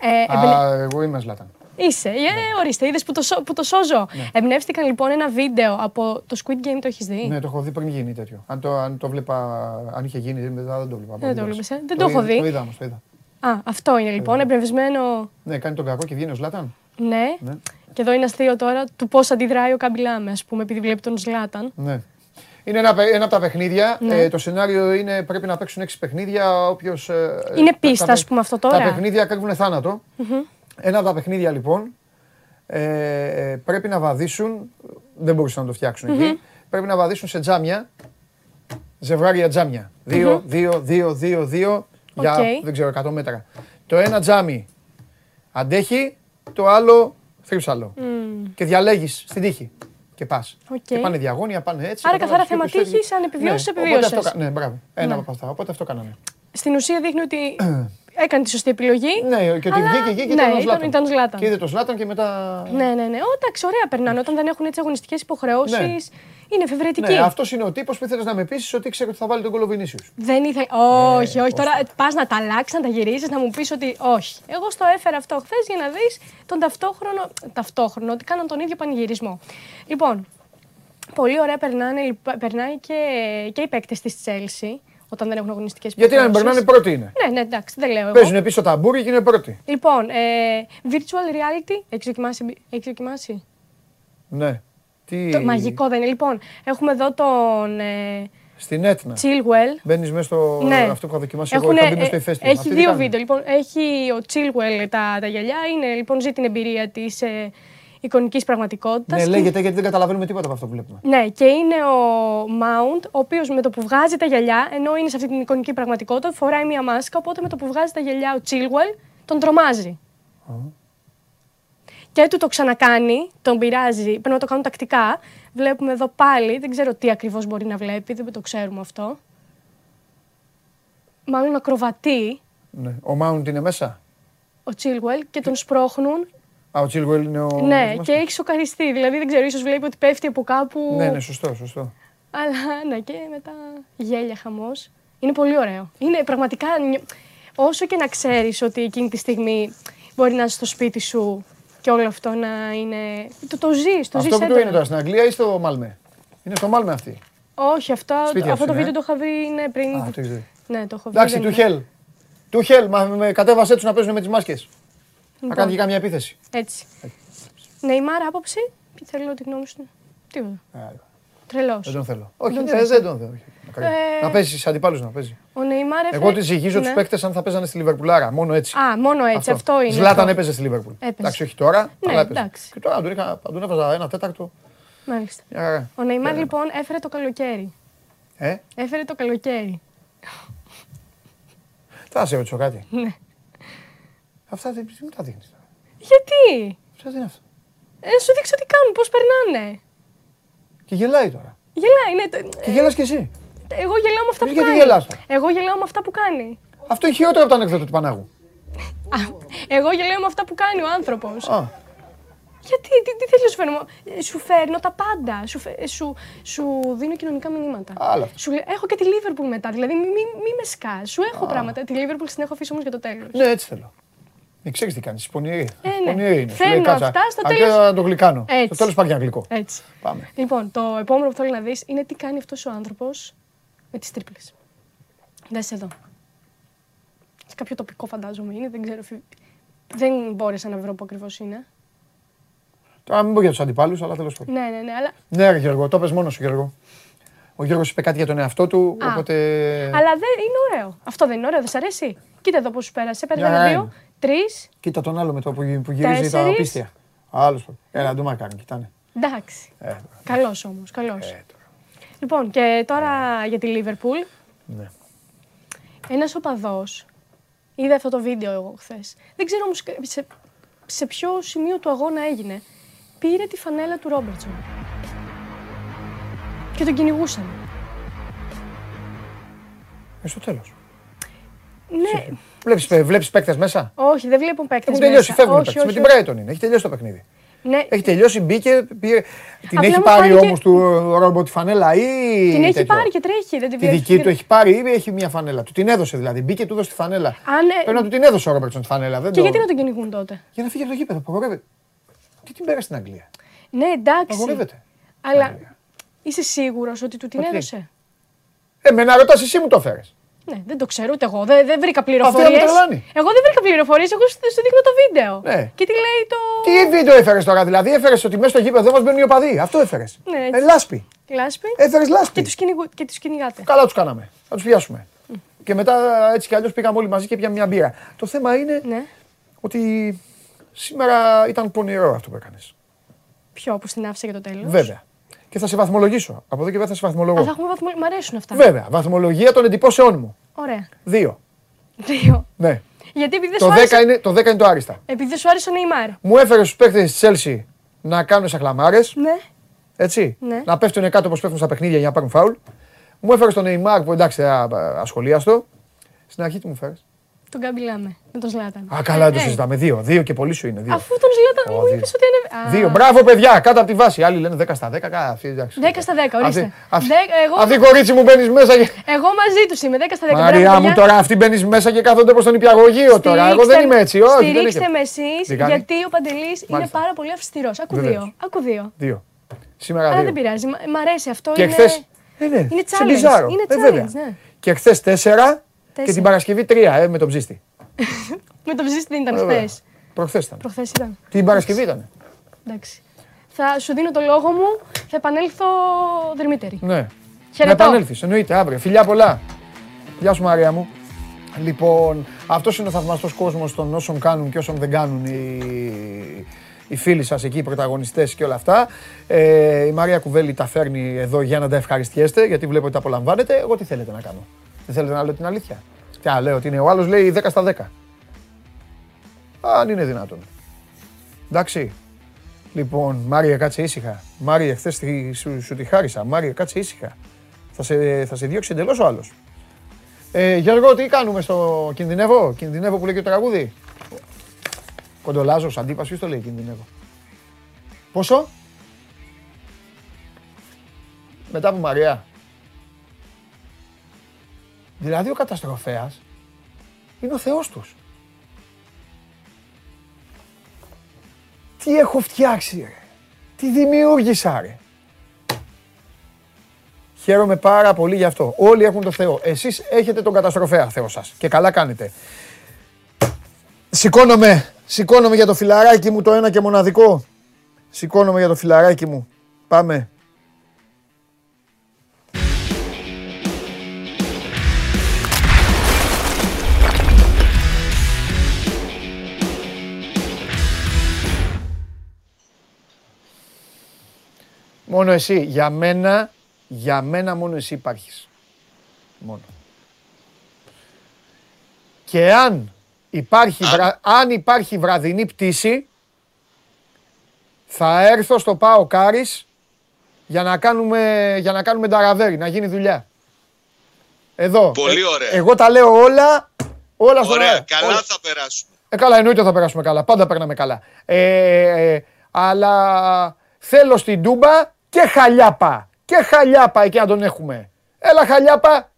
Ε, εμπνε- Α, εγώ είμαι Ζλάταν. Είσαι, ε, ορίστε, είδες που, το σω- που το σώζω. Εμπνεύστηκαν λοιπόν ένα βίντεο από το Squid Game, το έχεις δει; Ναι, το έχω δει πριν γίνει τέτοιο. Αν το, αν το βλέπα, αν είχε γίνει, μετά δεν το βλέπα. Δεν το Απ' βλέπεις, ε; όλες. Δεν το έχω είδα- δει. Το είδα όμως, το είδα. Α, αυτό είναι λοιπόν, εμπνευσμένο. Ναι, κάνει τον κακό και βγαίνει ο Ζλάταν. Ναι. Ναι. Και εδώ είναι αστείο τώρα του πώς αντιδράει ο Καμπιλάμε, ας πούμε, επειδή βλέπει τον Ζλάταν. Ναι. Είναι ένα, παι- ένα από τα παιχνίδια. Ναι. Ε, το σενάριο είναι πρέπει να παίξουν έξι παιχνίδια. Όποιος, ε, Είναι τα- πίστα, τα- ας πούμε, αυτό τώρα. Τα παιχνίδια κρύβουν θάνατο. Ένα από τα παιχνίδια λοιπόν ε, ε, πρέπει να βαδίσουν. Δεν μπορούσαν να το φτιάξουν εκεί. Πρέπει να βαδίσουν σε τζάμια. Ζευγάρια τζάμια. Δύο, δύο, δύο, δύο, δύο. Για Οκ. δεν ξέρω, 100 μέτρα. Το ένα τζάμι αντέχει, το άλλο θρύψαλο. Και διαλέγεις στην τύχη. Και πας. Οκ. Και πάνε διαγώνια, πάνε έτσι. Άρα κατάλαβες, καθαρά και θέμα όποιος τύχης, φεύγει. αν επιβιώσεις, Ναι, οπότε επιβίωσες. αυτό κα- Ναι, μπράβο. Ένα Ναι. από αυτά. Οπότε αυτό κάνανε. Στην ουσία δείχνει ότι έκανε τη σωστή επιλογή. Ναι, και ότι αλλά- βγήκε εκεί και ναι, ήταν ο ήταν- Ζλάταν. ήταν ο Ζλάταν. Και είδε το Ζλάταν και μετά. Ναι, ναι, ναι. Ω, εντάξει, ωραία περνάνε. Όταν δεν έχουν έτσι αγωνιστικές υποχρεώσεις, Ναι. Είναι εφευρετικοί. Ναι, αυτός είναι ο τύπος που ήθελες να με πείσει ότι ήξερε ότι θα βάλει τον κόλλο Βινίσιους. Δεν ήθελα. όχι, όχι. Τώρα πας να τα αλλάξεις, να τα γυρίσεις, να μου πεις ότι όχι. Εγώ στο έφερα αυτό χθες για να δεις τον ταυτόχρονο. Ταυτόχρονο, ότι κάναν τον ίδιο πανηγυρισμό. Λοιπόν, πολύ ωραία περνάνε, λοιπ- περνάει και, και οι παίκτες της Chelsea όταν δεν έχουν αγωνιστικές Γιατί να μην περνάνε πρώτοι είναι. Ναι, ναι, εντάξει, δεν λέω εγώ. Παίζουν πίσω τα μπούρια και είναι πρώτοι. Λοιπόν, ε, virtual reality, έχει δοκιμάσει. Έχεις δοκιμάσει; Ναι. Τι... Το μαγικό δεν είναι. Λοιπόν, έχουμε εδώ τον ε, Στην Έτνα. Chilwell. Μπαίνεις μέσα στο. Ναι. Αυτό που είχα δοκιμάσει εγώ. Έχουνε- Είχα μπει μες στο ε, ηφαίστειο. Έχει Αυτοί τι δύο κάνουν; βίντεο. Λοιπόν, έχει ο Chilwell τα, τα γυαλιά. Είναι, λοιπόν, ζει την εμπειρία της ε, εικονικής πραγματικότητας. Ναι, λέγεται γιατί δεν καταλαβαίνουμε τίποτα από αυτό που βλέπουμε. Ναι, και είναι ο Mount, ο οποίος με το που βγάζει τα γυαλιά, ενώ είναι σε αυτή την εικονική πραγματικότητα, φοράει μία μάσκα. Οπότε με το που βγάζει τα γυαλιά ο Chilwell τον τρομάζει. Και του το ξανακάνει, τον πειράζει, πρέπει να το κάνουν τακτικά. Βλέπουμε εδώ πάλι, δεν ξέρω τι ακριβώς μπορεί να βλέπει, δεν το ξέρουμε αυτό. Μάλλον ακροβατεί Ναι. Ο Μάουντ είναι μέσα; ο Chilwell και τον σπρώχνουν. Α, ο Τσίλγουελ είναι ο. ναι, μας- και έχει σοκαριστεί. Δηλαδή δεν ξέρω, ίσως βλέπει ότι πέφτει από κάπου. Ναι, ναι, σωστό, σωστό. Αλλά ναι, και μετά γέλια χαμός. Είναι πολύ ωραίο. Είναι πραγματικά. νιω- Όσο και να ξέρεις ότι εκείνη τη στιγμή μπορεί να είσαι στο σπίτι σου και όλο αυτό να είναι. Το, το ζει, το ζει Αυτό που το είναι τώρα στην Αγγλία ή στο Μάλμε; Είναι στο Μάλμε αυτή. Όχι, αυτό, Σπίτι αυτό το αυτή, βίντεο ναι. το είχα δει ναι, πριν. Α, το έχεις δει. Ναι, το έχω δει. Εντάξει, δεν του είναι. Χέλ. Του Χέλ, μα με κατέβασέ τους να παίζουν με τις μάσκες. Να Λοιπόν. κάνει και κάμια επίθεση. Έτσι. Νεϊμάρ, άποψη; Ποιο θέλω τη γνώμη σου. Τίποτα. Ε, Τρελός. Δεν τον θέλω. Όχι, τον ναι, θες. δεν τον θέλω. Όχι. Μακριά. Ε, Να παίζεις σε αντιπάλου να παίζει. Ο Νεϊμάρ έφερε. Εγώ τη ζυγίζω τους Ναι. παίκτες αν θα παίζανε στη Λιβερπουλάρα. Μόνο έτσι. Α, μόνο έτσι, αυτό, είναι. Ζλάταν αυτό. έπαιζε στη Λίβερπουλ. Έπαιζε. Εντάξει, όχι τώρα, Ναι, αλλά έπαιζε. εντάξει. Και τώρα αν τον, είχα, αν τον έβαζα ένα τέταρτο. Μάλιστα. μια χαρά. Ο Νεϊμάρ λοιπόν έφερε το καλοκαίρι. Ε, Έφερε το καλοκαίρι. θα σε ρωτήσω κάτι. Ναι. Αυτά δεν τι μου τα δείχνει. Γιατί; Αυτά δεν είναι αυτά. Ε, σου δείξω τι κάνουν, πώς περνάνε. Και γελάει τώρα. Γελάει, ναι. το- Και γελάς κι εσύ. Εγώ γελάω με αυτά που Γιατί κάνει. γελάς; Τώρα; Εγώ γελάω με αυτά που κάνει. Αυτό είναι χειρότερο από το ανέκδοτο του Πανάγου. Α, εγώ γελάω με αυτά που κάνει ο άνθρωπος. Α, Γιατί, τι, τι θέλεις να σου φέρνω. Ε, Σου φέρνω τα πάντα. Σου, φε- ε, σου, σου δίνω κοινωνικά μηνύματα. Άλλα αυτά. Σου, λέ- έχω και τη Λίβερπουλ μετά. Δηλαδή, μη, μη, μη με σκάς. Σου έχω πράγματα. Τη Λίβερπουλ την έχω αφήσει όμως για το τέλος. ναι, έτσι θέλω. Δεν ξέρεις τι κάνεις. Πονηρή. Ε, ναι. Πονηρή είναι. Σου Φέρνω λέει, κάτσα, αυτά, στο αρκεί τέλος- να το γλυκάνω. Έτσι. Στο τέλος πάρει ένα γλυκό. Έτσι. Πάμε. Λοιπόν, το επόμενο που θέλω να δεις είναι τι κάνει αυτός ο άνθρωπος με τις τρίπλες. Δες εδώ. Σε κάποιο τοπικό φαντάζομαι είναι, δεν ξέρω. φι- Δεν μπόρεσα να βρω που ακριβώς είναι. Τώρα μην πω για τους αντιπάλους, αλλά τέλος πάντων. Ναι, ναι, ναι, αλλά, Ναι, ρε Γιώργο, το πες μόνος σου, Γιώργο. Ο Γιώργος είπε κάτι για τον εαυτό του, Α. οπότε. αλλά δεν είναι ωραίο. Αυτό δεν είναι ωραίο, δεν σ' αρέσει; Κοίτα εδώ πώ σου πέρασε. Μια Πέτυχα χαρά δύο, είναι. τρεις. Κοίτα τον άλλο με το που, γυ- που γυρίζει τα Τέσσερις. πίστια. Άλλος. Έλα, δεν του κάνει, κοιτάνε. Εντάξει. Ε, Καλός όμως, καλός. ε, τώρα. Λοιπόν, και τώρα για τη Λίβερπουλ. Ναι. Ένας οπαδός. Είδα αυτό το βίντεο εγώ χθες. Δεν ξέρω όμως σε, σε ποιο σημείο του αγώνα έγινε. Πήρε τη φανέλα του Ρόμπερτσον. Και τον κυνηγούσαν. Ε, στο τέλος. Ναι, Βλέπεις βλέπεις παίκτες μέσα; όχι, δεν βλέπω παίκτες. Έχουν τελειώσει, φεύγουν οι παίκτες. Με την Brighton είναι. Έχει τελειώσει το παιχνίδι. Ναι, Έχει τελειώσει, μπήκε, πήρε. Την Απλά έχει μου πάρει φάνηκε- όμως του Ρόμπο τη φανέλα ή. την έχει τέτοιο; πάρει και τρέχει. Δεν την Τη πήρε. δική του έχει πάρει ή έχει μια φανέλα. Του την έδωσε δηλαδή. Μπήκε, του έδωσε τη φανέλα. Αν, ε, Πρέπει να του την έδωσε ο Ρόμπερτσον τη φανέλα. Δεν Και το... γιατί να τον κυνηγούν τότε; Για να φύγει από το γήπεδο. Απαγορεύεται. Τι την πέρασε στην Αγγλία; Ναι, εντάξει. Απαγορεύεται. Αλλά είσαι σίγουρος ότι του την Ότι; έδωσε; Ε, με να ρωτάς εσύ μου το έφερες. Ναι, δεν το ξέρω ούτε εγώ. Δεν, δεν βρήκα Αυτή να πληροφορίες. με τρελάνει. Εγώ δεν βρήκα πληροφορίες. Εγώ σου σου δείχνω το βίντεο. Ναι. Και τι λέει το. Τι βίντεο έφερες τώρα, δηλαδή; Έφερες ότι μέσα στο γήπεδο δεν μας μπαίνουν οι οπαδοί. Αυτό έφερες. Ναι, έτσι. ε, λάσπη. Λάσπη. Έφερες Και λάσπη. τους κυνηγου... και τους κυνηγάτε. Καλά τους κάναμε. Θα τους πιάσουμε. Και μετά έτσι κι αλλιώς πήγαμε όλοι μαζί και πιάμε μια μπύρα. Το θέμα είναι Ναι. ότι σήμερα ήταν πονηρό αυτό που έκανες. Ποιο που στην άφησα για το τέλος. Βέβαια. Και θα σε βαθμολογήσω. Από εδώ και πέρα θα σε βαθμολογώ. Α, θα έχουμε βαθμο... Μ' αρέσουν αυτά. Βέβαια. Βαθμολογία των εντυπώσεών μου. Ωραία. Δύο. Δύο. Ναι. Γιατί επειδή δεν Το σου 10, άρεσε, είναι, το 10 είναι το άριστα. επειδή δεν σου άρεσε ο Νεϊμάρ. Μου έφερε στους παίκτες της Chelsea να κάνουν σακλαμάρε. Ναι. Έτσι. Ναι. Να πέφτουν κάτω όπως πέφτουν στα παιχνίδια για να πάρουν φάουλ. Μου έφερε τον Neymar που εντάξει, α, α, ασχολίαστο. Στην αρχή τι μου φέρες; Τον καμπυλάμε. Με τον Ζλάταν. Α, καλά, δεν το Ε, συζητάμε. Δύο. Δύο και πολύ σου είναι. Δύο. Αφού τον Ζλάταν Ω, μου δύο. είπες ότι είναι. Α, Δύο. Μπράβο, παιδιά, κάτω από τη βάση. Άλλοι λένε 10 στα 10. Καλά, αυτή, εντάξει. 10 στα 10, ορίστε. Αυτή, αυτή, Δε- εγώ- αυτή κορίτσι μου μπαίνεις μέσα και. Εγώ μαζί τους είμαι. 10 στα 10. Μαρία Μπράβο, μου παιδιά. τώρα αυτή μπαίνεις μέσα και κάθονται προς τον υπηαγωγείο τώρα. Εγώ δεν Στηρίξτε- είμαι έτσι. Όχι, δεν Στηρίξτε είχε. με εσείς, Τι κάνει; γιατί ο Παντελής είναι Μάλιστα. πάρα πολύ αυστηρός. Ακού Βεβαίως. δύο. Ακού δύο. Δύο. Σήμερα Αλλά δύο. δεν πειράζει. Μ' μ' αρέσει αυτό. Και είναι... χθε. Ε, ναι, είναι σε challenge. μπιζάρο. Είναι Ε, challenge, βέβαια. ναι. Και χθες τέσσερα και Τέσσερα. την Παρασκευή τρία ε, με τον ψήστη. Με το ψήστη δεν ήταν Βέβαια. χθες. Προχθές ήταν. Προχθές ήταν. Την Παρασκευή ήταν. Εντάξει. Θα σου δίνω το λόγο μου. Θα επανέλθω δερμύτερη. Ναι. Να Χαιρετώ. επανέλθεις, εννοείται αύριο. Φιλιά πολλά. Γεια σου Μαρία μου. Λοιπόν, αυτός είναι ο θαυμαστός κόσμος των όσων κάνουν και όσων δεν κάνουν οι, οι φίλοι σας εκεί, οι πρωταγωνιστές και όλα αυτά. Ε, η Μαρία Κουβέλη τα φέρνει εδώ για να τα ευχαριστιέστε, γιατί βλέπω ότι τα απολαμβάνετε. Εγώ τι θέλετε να κάνω. Δεν θέλετε να λέω την αλήθεια; Τι να λέω ότι είναι. Ο άλλος λέει 10 στα 10. Αν είναι δυνατόν. Εντάξει. Λοιπόν, Μάρια, κάτσε ήσυχα. Μάρια, χθες σου, σου τη χάρισα. Μάρια, κάτσε ήσυχα. Θα σε, θα σε διώξει εντελώς ο άλλος. Ε, Γιώργο, τι κάνουμε στο κινδυνεύω, κινδυνεύω που λέει και το τραγούδι. Κοντολάζο, αντίπα, ποιος το λέει κινδυνεύω. Πόσο; Μετά από Μαρία. Δηλαδή ο καταστροφέας είναι ο Θεός τους. Τι έχω φτιάξει ρε. Τι δημιούργησα ρε. Χαίρομαι πάρα πολύ γι' αυτό. Όλοι έχουν το Θεό. Εσείς έχετε τον καταστροφέα Θεό σας. Και καλά κάνετε. Σηκώνομαι, σηκώνομαι για το φιλαράκι μου το ένα και μοναδικό. Σηκώνομαι για το φιλαράκι μου. Πάμε. Μόνο εσύ. Για μένα, για μένα μόνο εσύ υπάρχεις. Μόνο. Και αν υπάρχει, βρα... αν υπάρχει βραδινή πτήση, θα έρθω στο Πάο Κάρις για να κάνουμε, για να κάνουμε ταραβέρι, να γίνει δουλειά. Εδώ. Πολύ Ε, ωραία. εγώ τα λέω όλα, όλα στον Ωραία, αέρα. καλά Όλα. θα περάσουμε. Ε, καλά, εννοείται θα περάσουμε καλά. Πάντα περνάμε καλά. Ε, ε, αλλά θέλω στην Τούμπα και χαλιάπα. Και χαλιάπα εκεί να τον έχουμε. Έλα χαλιάπα.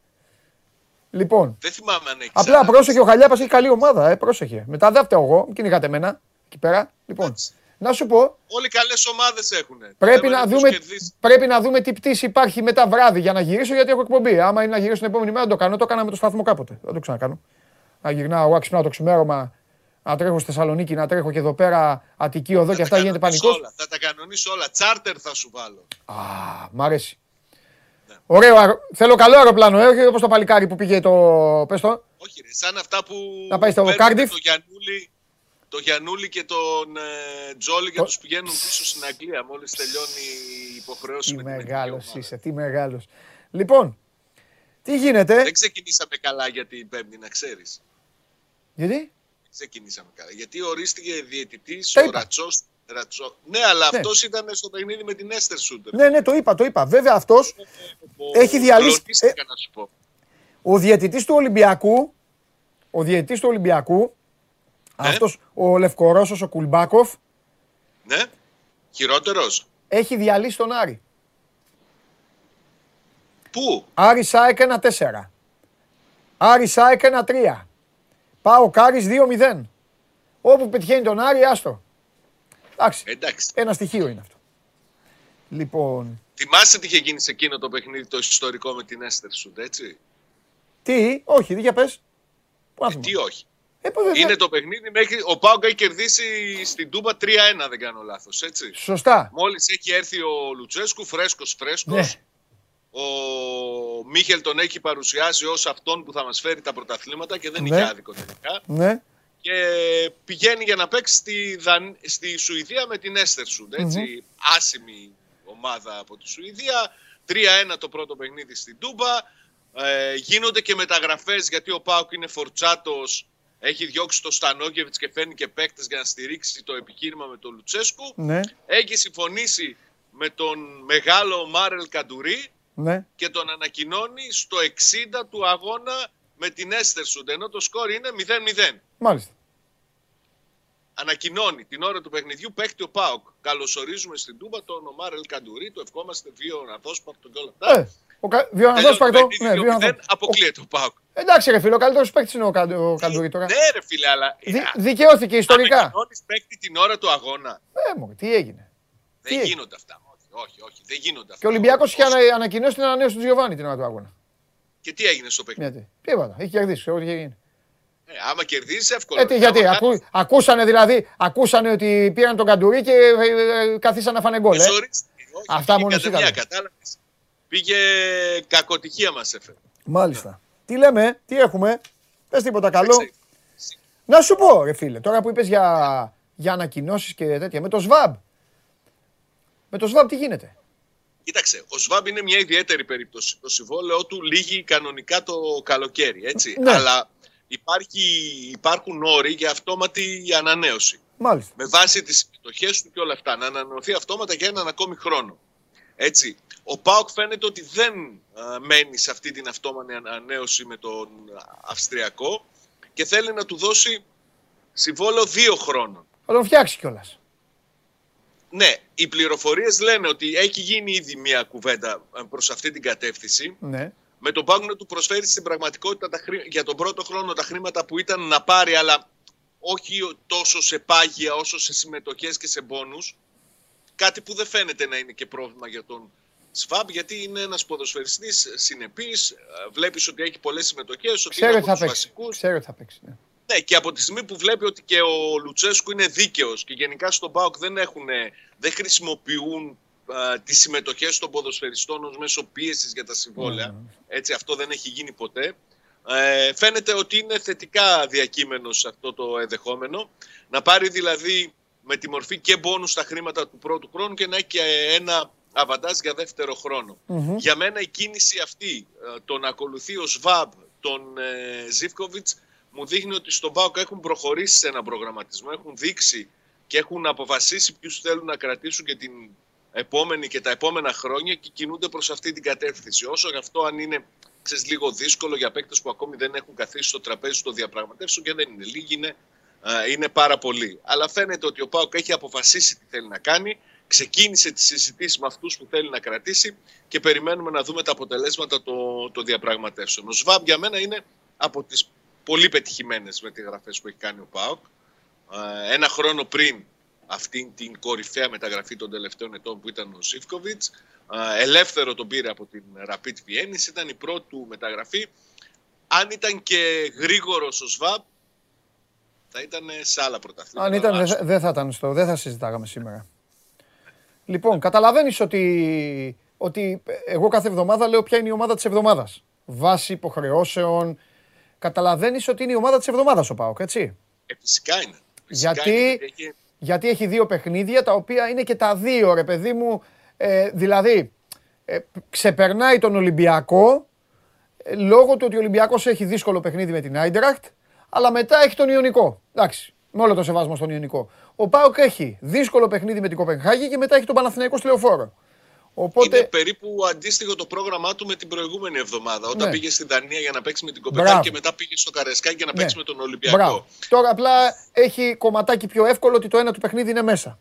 Λοιπόν, Δεν θυμάμαι αν έχεις. απλά πρόσεχε ο Χαλιάπας έχει καλή ομάδα. Ε, πρόσεχε. Μετά δεν φταίω εγώ, μην κυνηγάτε εμένα εκεί πέρα. Λοιπόν, να σου πω, Όλοι καλές ομάδες έχουν. πρέπει να, δούμε, πρέπει να δούμε τι πτήση υπάρχει μετά βράδυ για να γυρίσω γιατί έχω εκπομπή. Άμα είναι να γυρίσω την επόμενη μέρα, δεν το κάνω. Το έκανα με το σταθμό κάποτε. Δεν το ξανακάνω. Να γυρνάω, εγώ ξυπνάω το ξημέρωμα, να τρέχω στη Θεσσαλονίκη, να τρέχω και εδώ πέρα Αττική οδό και αυτά γίνεται πανικός. Θα τα κανονίσω όλα. Τσάρτερ θα σου βάλω. Α, μ' αρέσει. Ωραίο, αερο- θέλω καλό αεροπλάνο, ε, όχι όπως το παλικάρι που πήγε το. Πες το. Όχι, ρε, σαν αυτά που. Να πάει στο παίρνουν Cardiff. Το Γιαννούλη, το Γιαννούλη και τον ε, Τζόλι και Το- τους πηγαίνουν πίσω στην Αγγλία μόλις τελειώνει η υποχρέωση Τι με την εθνική μεγάλος ομάδα. είσαι, τι μεγάλος. Λοιπόν, τι γίνεται; Δεν ξεκινήσαμε καλά για την Πέμπτη, να ξέρεις. Γιατί; Ξεκινήσαμε καλά. Γιατί ορίστηκε διαιτητής Τα ο είπα. Ρατσός. Ρατσό. Ναι, αλλά Ναι. αυτός ήταν στο παιχνίδι με την Έστερ Σούτερ. Ναι, ναι, το είπα, το είπα. Βέβαια αυτός, έχει διαλύσει- Κλονίστηκα να σου πω. ο διαιτητής του Ολυμπιακού, ο διαιτητής του Ολυμπιακού, Ναι. αυτός ο Λευκορώσος, ο Κουλμπάκοφ, Ναι. Χειρότερος. έχει διαλύσει τον Άρη. Πού; Άρη Σάικ 1-4. Άρη Σάικ 1-3. Πάω Κάρις 2-0. Όπου πετυχαίνει τον Άρη, άστο. Εντάξει, Εντάξει. ένα στοιχείο είναι αυτό. Λοιπόν, Θυμάσαι τι είχε γίνει σε εκείνο το παιχνίδι το ιστορικό με την Έστερ Σουντ, έτσι; τι, όχι, για πες. Πού να Ε, θυμάμαι. τι όχι. Ε, πού δεν- Είναι το παιχνίδι μέχρι. Ο Πάουκ έχει κερδίσει στην Τούμπα 3-1, δεν κάνω λάθος. Έτσι; Σωστά. Μόλις έχει έρθει ο Λουτσέσκου, φρέσκος φρέσκος. Ναι. Ο Μίχελ τον έχει παρουσιάσει ως αυτόν που θα μας φέρει τα πρωταθλήματα και δεν Ναι. είχε άδικο τελικά. Ναι, Και πηγαίνει για να παίξει στη, Δαν... στη Σουηδία με την Έστερσουντ. ετσι Άσημη ομάδα από τη Σουηδία. 3-1 το πρώτο παιχνίδι στην Τούμπα. Ε, γίνονται και μεταγραφές γιατί ο Πάουκ είναι φορτσάτος. Έχει διώξει το Στανόκεβιτς και φέρνει και παίκτες για να στηρίξει το επιχείρημα με τον Λουτσέσκου. ναι, Έχει συμφωνήσει με τον μεγάλο Μάρελ Καντουρί ναι. και τον ανακοινώνει στο 60 του αγώνα με την Έστερσουντ. Ενώ το σκόρ είναι 0-0 Μάλιστα. ανακοινώνει την ώρα του παιχνιδιού παίχτη ο Πάοκ. Καλωσορίζουμε στην Τούμπα τον Ομάρ Ελ Καντουρί, το ευχόμαστε βίο αναδόσπαρτο και όλα αυτά. Ε, ο Κα... Βιοναδόσπαρτο. Τελειώνει το Ναι, παιχνίδι, Βιοναδόσπαρτο. δεν αποκλείεται ο Πάοκ. Εντάξει ρε φίλε, ο καλύτερος παίκτης είναι ο, Κα... ο Καντουρί τώρα. Ναι, ρε φίλε, αλλά. Δι... Δικαιώθηκε ιστορικά. Ανακοινώνεις παίχτη την ώρα του αγώνα. Ε, μου, τι έγινε; Τι Δεν έγινε; γίνονται αυτά. Όχι, όχι, όχι. Δεν γίνονται αυτά. Και ο Ολυμπιακός είχε Όσο- ανα- ανακοινώσει την ανανέωση του Τζιοβάνι την ώρα του αγώνα. Και τι έγινε στο παιχνίδι; Γιατί; Τίποτα. Έχει κερδίσει. Ξέρω τι είχε γίνει. Ε, άμα κερδίσει, εύκολο. Ε, τι, γιατί; Άμα Ακού... χάσεις, Ακούσανε δηλαδή. Ακούσανε ότι πήραν τον Καντουρί και ε, ε, καθίσαν να φάνε γκολ. Ε; ζορίστηκε. Όχι, Αυτά πήγε μόνο εσύ κατευθείαν, είδατε. κατάλαβες. Πήγε κακοτυχία μας έφερε. Μάλιστα. Τι λέμε, τι έχουμε; Πες τίποτα καλό. Εντάξει, Να σου πω, ρε φίλε, τώρα που είπες για, για ανακοινώσεις και τέτοια. Με το ΣΒΑΜ. Με το ΣΒΑΜ τι γίνεται; Κοίταξε, ο Σβάμπ είναι μια ιδιαίτερη περίπτωση. Το συμβόλαιό του λύγει κανονικά το καλοκαίρι, έτσι. Ναι. Αλλά υπάρχει, υπάρχουν όροι για αυτόματη ανανέωση. Μάλιστα. Με βάση τις συμμετοχές του και όλα αυτά. Να ανανεωθεί αυτόματα για έναν ακόμη χρόνο. Έτσι. Ο Πάοκ φαίνεται ότι δεν α, μένει σε αυτή την αυτόματη ανανέωση με τον Αυστριακό και θέλει να του δώσει συμβόλαιο δύο χρόνων. Θα τον φτιάξει κιόλας. Ναι, οι πληροφορίες λένε ότι έχει γίνει ήδη μια κουβέντα ε, προς αυτή την κατεύθυνση. Ναι. Με τον Πάγκο να του προσφέρει στην πραγματικότητα τα χρή- για τον πρώτο χρόνο τα χρήματα που ήταν να πάρει, αλλά όχι τόσο σε πάγια όσο σε συμμετοχές και σε μπόνους. Κάτι που δεν φαίνεται να είναι και πρόβλημα για τον Σβάμπ, γιατί είναι ένας ποδοσφαιριστής συνεπής, ε, βλέπεις ότι έχει πολλές συμμετοχές, ότι Ξέρω είναι ότι από θα τους παίξει. βασικούς. Ξέρω ότι θα παίξει. Ναι. Ναι, και από τη στιγμή που βλέπει ότι και ο Λουτσέσκου είναι δίκαιος και γενικά στον ΠΑΟΚ δεν, έχουν, δεν χρησιμοποιούν α, τις συμμετοχές των ποδοσφαιριστών ως μέσω πίεσης για τα συμβόλαια. Έτσι, αυτό δεν έχει γίνει ποτέ. Ε, φαίνεται ότι είναι θετικά διακείμενο σε αυτό το ενδεχόμενο. Να πάρει δηλαδή με τη μορφή και μπόνους στα χρήματα του πρώτου χρόνου και να έχει και ένα αβαντάζ για δεύτερο χρόνο. Για μένα η κίνηση αυτή, ε, το να ακολουθεί ο ΣΒΑΜ τον ε, Ζίβκοβιτς, μου δείχνει ότι στον ΠΑΟΚ έχουν προχωρήσει σε ένα προγραμματισμό, έχουν δείξει και έχουν αποφασίσει ποιους θέλουν να κρατήσουν και την επόμενη και τα επόμενα χρόνια και κινούνται προς αυτή την κατεύθυνση. Όσο αυτό αν είναι ξέρεις, λίγο δύσκολο για παίκτες που ακόμη δεν έχουν καθίσει στο τραπέζι των διαπραγματεύσεων και δεν είναι λίγοι, είναι, α, είναι πάρα πολλοί. Αλλά φαίνεται ότι ο ΠΑΟΚ έχει αποφασίσει τι θέλει να κάνει, ξεκίνησε τις συζητήσεις με αυτούς που θέλει να κρατήσει και περιμένουμε να δούμε τα αποτελέσματα των το διαπραγματεύσεων. Ο ΣΒΑΜ για μένα είναι από τις πολύ πετυχημένες μεταγραφές που έχει κάνει ο ΠΑΟΚ. Ε, Ένα χρόνο πριν αυτήν την κορυφαία μεταγραφή των τελευταίων ετών που ήταν ο Σίφκοβιτς. Ε, Ελεύθερο τον πήρε από την Rapid Vienna, ήταν η πρώτη του μεταγραφή. Αν ήταν και γρήγορος ο ΣΒΑΜ, θα ήταν σε άλλα πρωταθλήματα. Αν ήταν, δεν θα- δεν θα ήταν στο, δεν θα συζητάγαμε σήμερα. Λοιπόν, καταλαβαίνεις ότι, ότι εγώ κάθε εβδομάδα λέω ποια είναι η ομάδα της εβδομάδας. Βάσει υποχρεώσεων. Καταλαβαίνεις ότι είναι η ομάδα της εβδομάδας ο Πάοκ, έτσι; Ε, φυσικά είναι. Φυσικά Γιατί- είναι, έχει- Γιατί έχει δύο παιχνίδια τα οποία είναι και τα δύο, ρε παιδί μου. Ε, δηλαδή, ε, ξεπερνάει τον Ολυμπιακό ε, λόγω του ότι ο Ολυμπιακός έχει δύσκολο παιχνίδι με την Άιντραχτ, αλλά μετά έχει τον Ιωνικό. Εντάξει, με όλο το σεβασμό στον Ιωνικό. Ο Πάοκ έχει δύσκολο παιχνίδι με την Κοπενχάγη και μετά έχει τον Παναθηναϊκό στη Λεωφόρο. Οπότε, Είναι περίπου αντίστοιχο το πρόγραμμά του με την προηγούμενη εβδομάδα. Όταν Ναι. πήγε στην Δανία για να παίξει με την Κοπεχάγη Μπράβο. και μετά πήγε στο Καρεσκάκι για να Ναι. παίξει με τον Ολυμπιακό. μπράβο. Τώρα απλά έχει κομματάκι πιο εύκολο ότι το ένα του παιχνίδι είναι μέσα.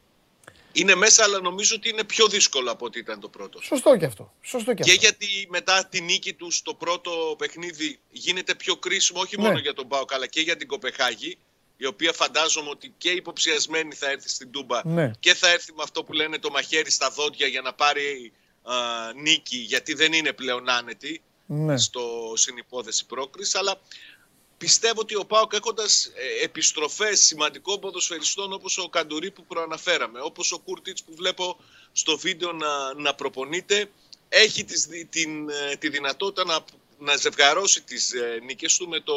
Είναι μέσα, αλλά νομίζω ότι είναι πιο δύσκολο από ό,τι ήταν το πρώτο. Σωστό και αυτό. Σωστό και Και αυτό. γιατί μετά τη νίκη του στο πρώτο παιχνίδι γίνεται πιο κρίσιμο όχι Ναι. μόνο για τον Πάοκ αλλά και για την Κοπεχάγη η οποία φαντάζομαι ότι και υποψιασμένη θα έρθει στην Τούμπα Ναι. και θα έρθει με αυτό που λένε το μαχαίρι στα δόντια για να πάρει α, νίκη γιατί δεν είναι πλέον άνετη Ναι. στο συνυπόθεση πρόκριση αλλά πιστεύω ότι ο Πάοκ έχοντας ε, επιστροφές σημαντικών ποδοσφαιριστών όπως ο Καντουρί που προαναφέραμε, όπως ο Κούρτιτς που βλέπω στο βίντεο να, να προπονείται, έχει τις, δι- την, ε, τη δυνατότητα να, να ζευγαρώσει τις ε, νίκες του με το,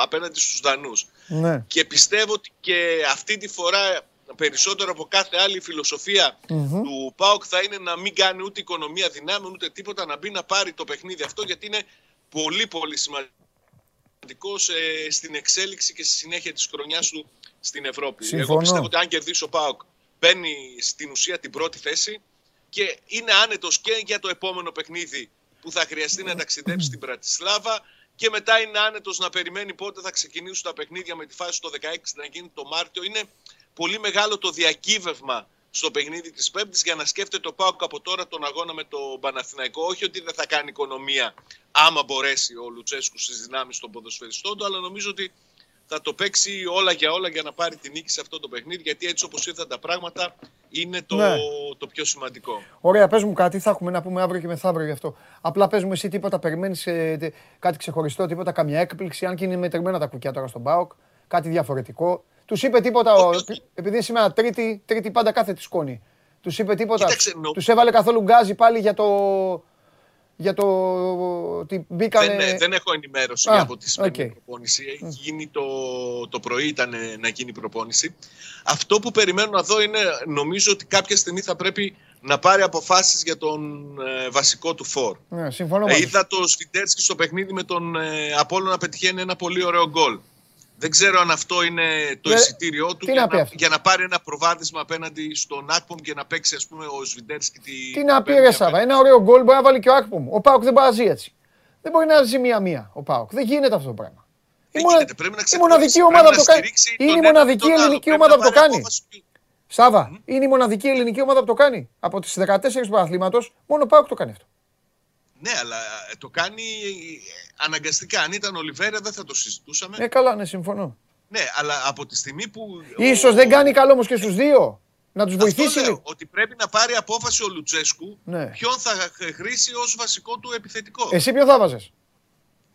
απέναντι στους Δανούς. Ναι. Και πιστεύω ότι και αυτή τη φορά περισσότερο από κάθε άλλη η φιλοσοφία του ΠΑΟΚ θα είναι να μην κάνει ούτε οικονομία δυνάμεων ούτε τίποτα, να μπει να πάρει το παιχνίδι αυτό γιατί είναι πολύ πολύ σημαντικό σε- στην εξέλιξη και στη συνέχεια της χρονιάς του στην Ευρώπη. Εγώ Συμφωνώ. πιστεύω ότι αν κερδίσει ο ΠΑΟΚ παίρνει στην ουσία την πρώτη θέση και είναι άνετος και για το επόμενο παιχνίδι που θα χρειαστεί να ταξιδέψει στην Πρατισλάβα και μετά είναι άνετος να περιμένει πότε θα ξεκινήσουν τα παιχνίδια με τη φάση το 16 να γίνει το Μάρτιο. Είναι πολύ μεγάλο το διακύβευμα στο παιχνίδι της Πέμπτης για να σκέφτεται ο Πάοκ από τώρα τον αγώνα με το Παναθηναϊκό. Όχι ότι δεν θα κάνει οικονομία άμα μπορέσει ο Λουτσέσκου στις δυνάμεις των ποδοσφαιριστών του, αλλά νομίζω ότι θα το παίξει όλα για όλα για να πάρει την νίκη σε αυτό το παιχνίδι, γιατί έτσι όπως ήρθαν τα πράγματα είναι το, Ναι. το πιο σημαντικό. Ωραία, πες μου κάτι, θα έχουμε να πούμε αύριο και μεθαύριο γι' αυτό. Απλά πες μου εσύ τίποτα, περιμένεις ε, τε- κάτι ξεχωριστό, τίποτα, καμιά έκπληξη, αν και είναι μετρημένα τα κουκιά τώρα στον ΠΑΟΚ, κάτι διαφορετικό. Τους είπε τίποτα, ο, Όχι, όχι. επειδή είναι σήμερα τρίτη, τρίτη πάντα κάθε τη σκόνη. Τους είπε τίποτα, Κοίταξε, νο- τους έβαλε καθόλου γκάζι πάλι για το... Για το ότι μπήκανε... Δεν, δεν έχω ενημέρωση Α, από τη σημερινή οκ. προπόνηση. Έχει γίνει το, το πρωί ήταν ε, να γίνει η προπόνηση. Αυτό που περιμένω να δω είναι, νομίζω ότι κάποια στιγμή θα πρέπει να πάρει αποφάσεις για τον ε, βασικό του φορ. Ναι, συμφωνώ Ε, μαζί σου. είδα το Σβιντέρσκι στο παιχνίδι με τον ε, Απόλλωνα να πετυχαίνει ένα πολύ ωραίο γκολ. Δεν ξέρω αν αυτό είναι το Ε, εισιτήριό του τι για να πει να, αυτό; για να πάρει ένα προβάδισμα απέναντι στον Άκπομ και να παίξει ας πούμε ο Σβιντέρσκι τη... Τι να πει την ρε πέμπτη Σάβα, ένα ωραίο γκολ μπορεί να βάλει και ο Άκπομ. Ο Πάοκ δεν μπορεί να ζει έτσι. Δεν μπορεί να ζει μία-μία ο Πάοκ. Δεν γίνεται αυτό το πράγμα. Δεν Η μονα- γίνεται, πρέπει να η ξεχωρίσει, μοναδική πρέπει ομάδα να που το κάνει. στηρίξει Είναι τον η ένα μοναδική τον άλλο. ελληνική Πρέπει ομάδα να που το πάρει κάνει. απόφαση. Σάβα, είναι η μοναδική ελληνική ομάδα που το κάνει. Από τις 14 του πρωταθλήματος, μόνο ο Πάοκ το κάνει αυτό. Ναι, αλλά ε, το κάνει ε, αναγκαστικά. Αν ήταν ο Λιβέρα δεν θα το συζητούσαμε. Ε, καλά, ναι, συμφωνώ. Ναι, αλλά από τη στιγμή που. σω δεν κάνει καλό όμως και στους δύο. Να τους Αυτό βοηθήσει λέω, λίγο. ότι πρέπει να πάρει απόφαση ο Λουτσέσκου Ναι. ποιον θα χ- χρήσει ως βασικό του επιθετικό. Εσύ ποιο θα βάζες;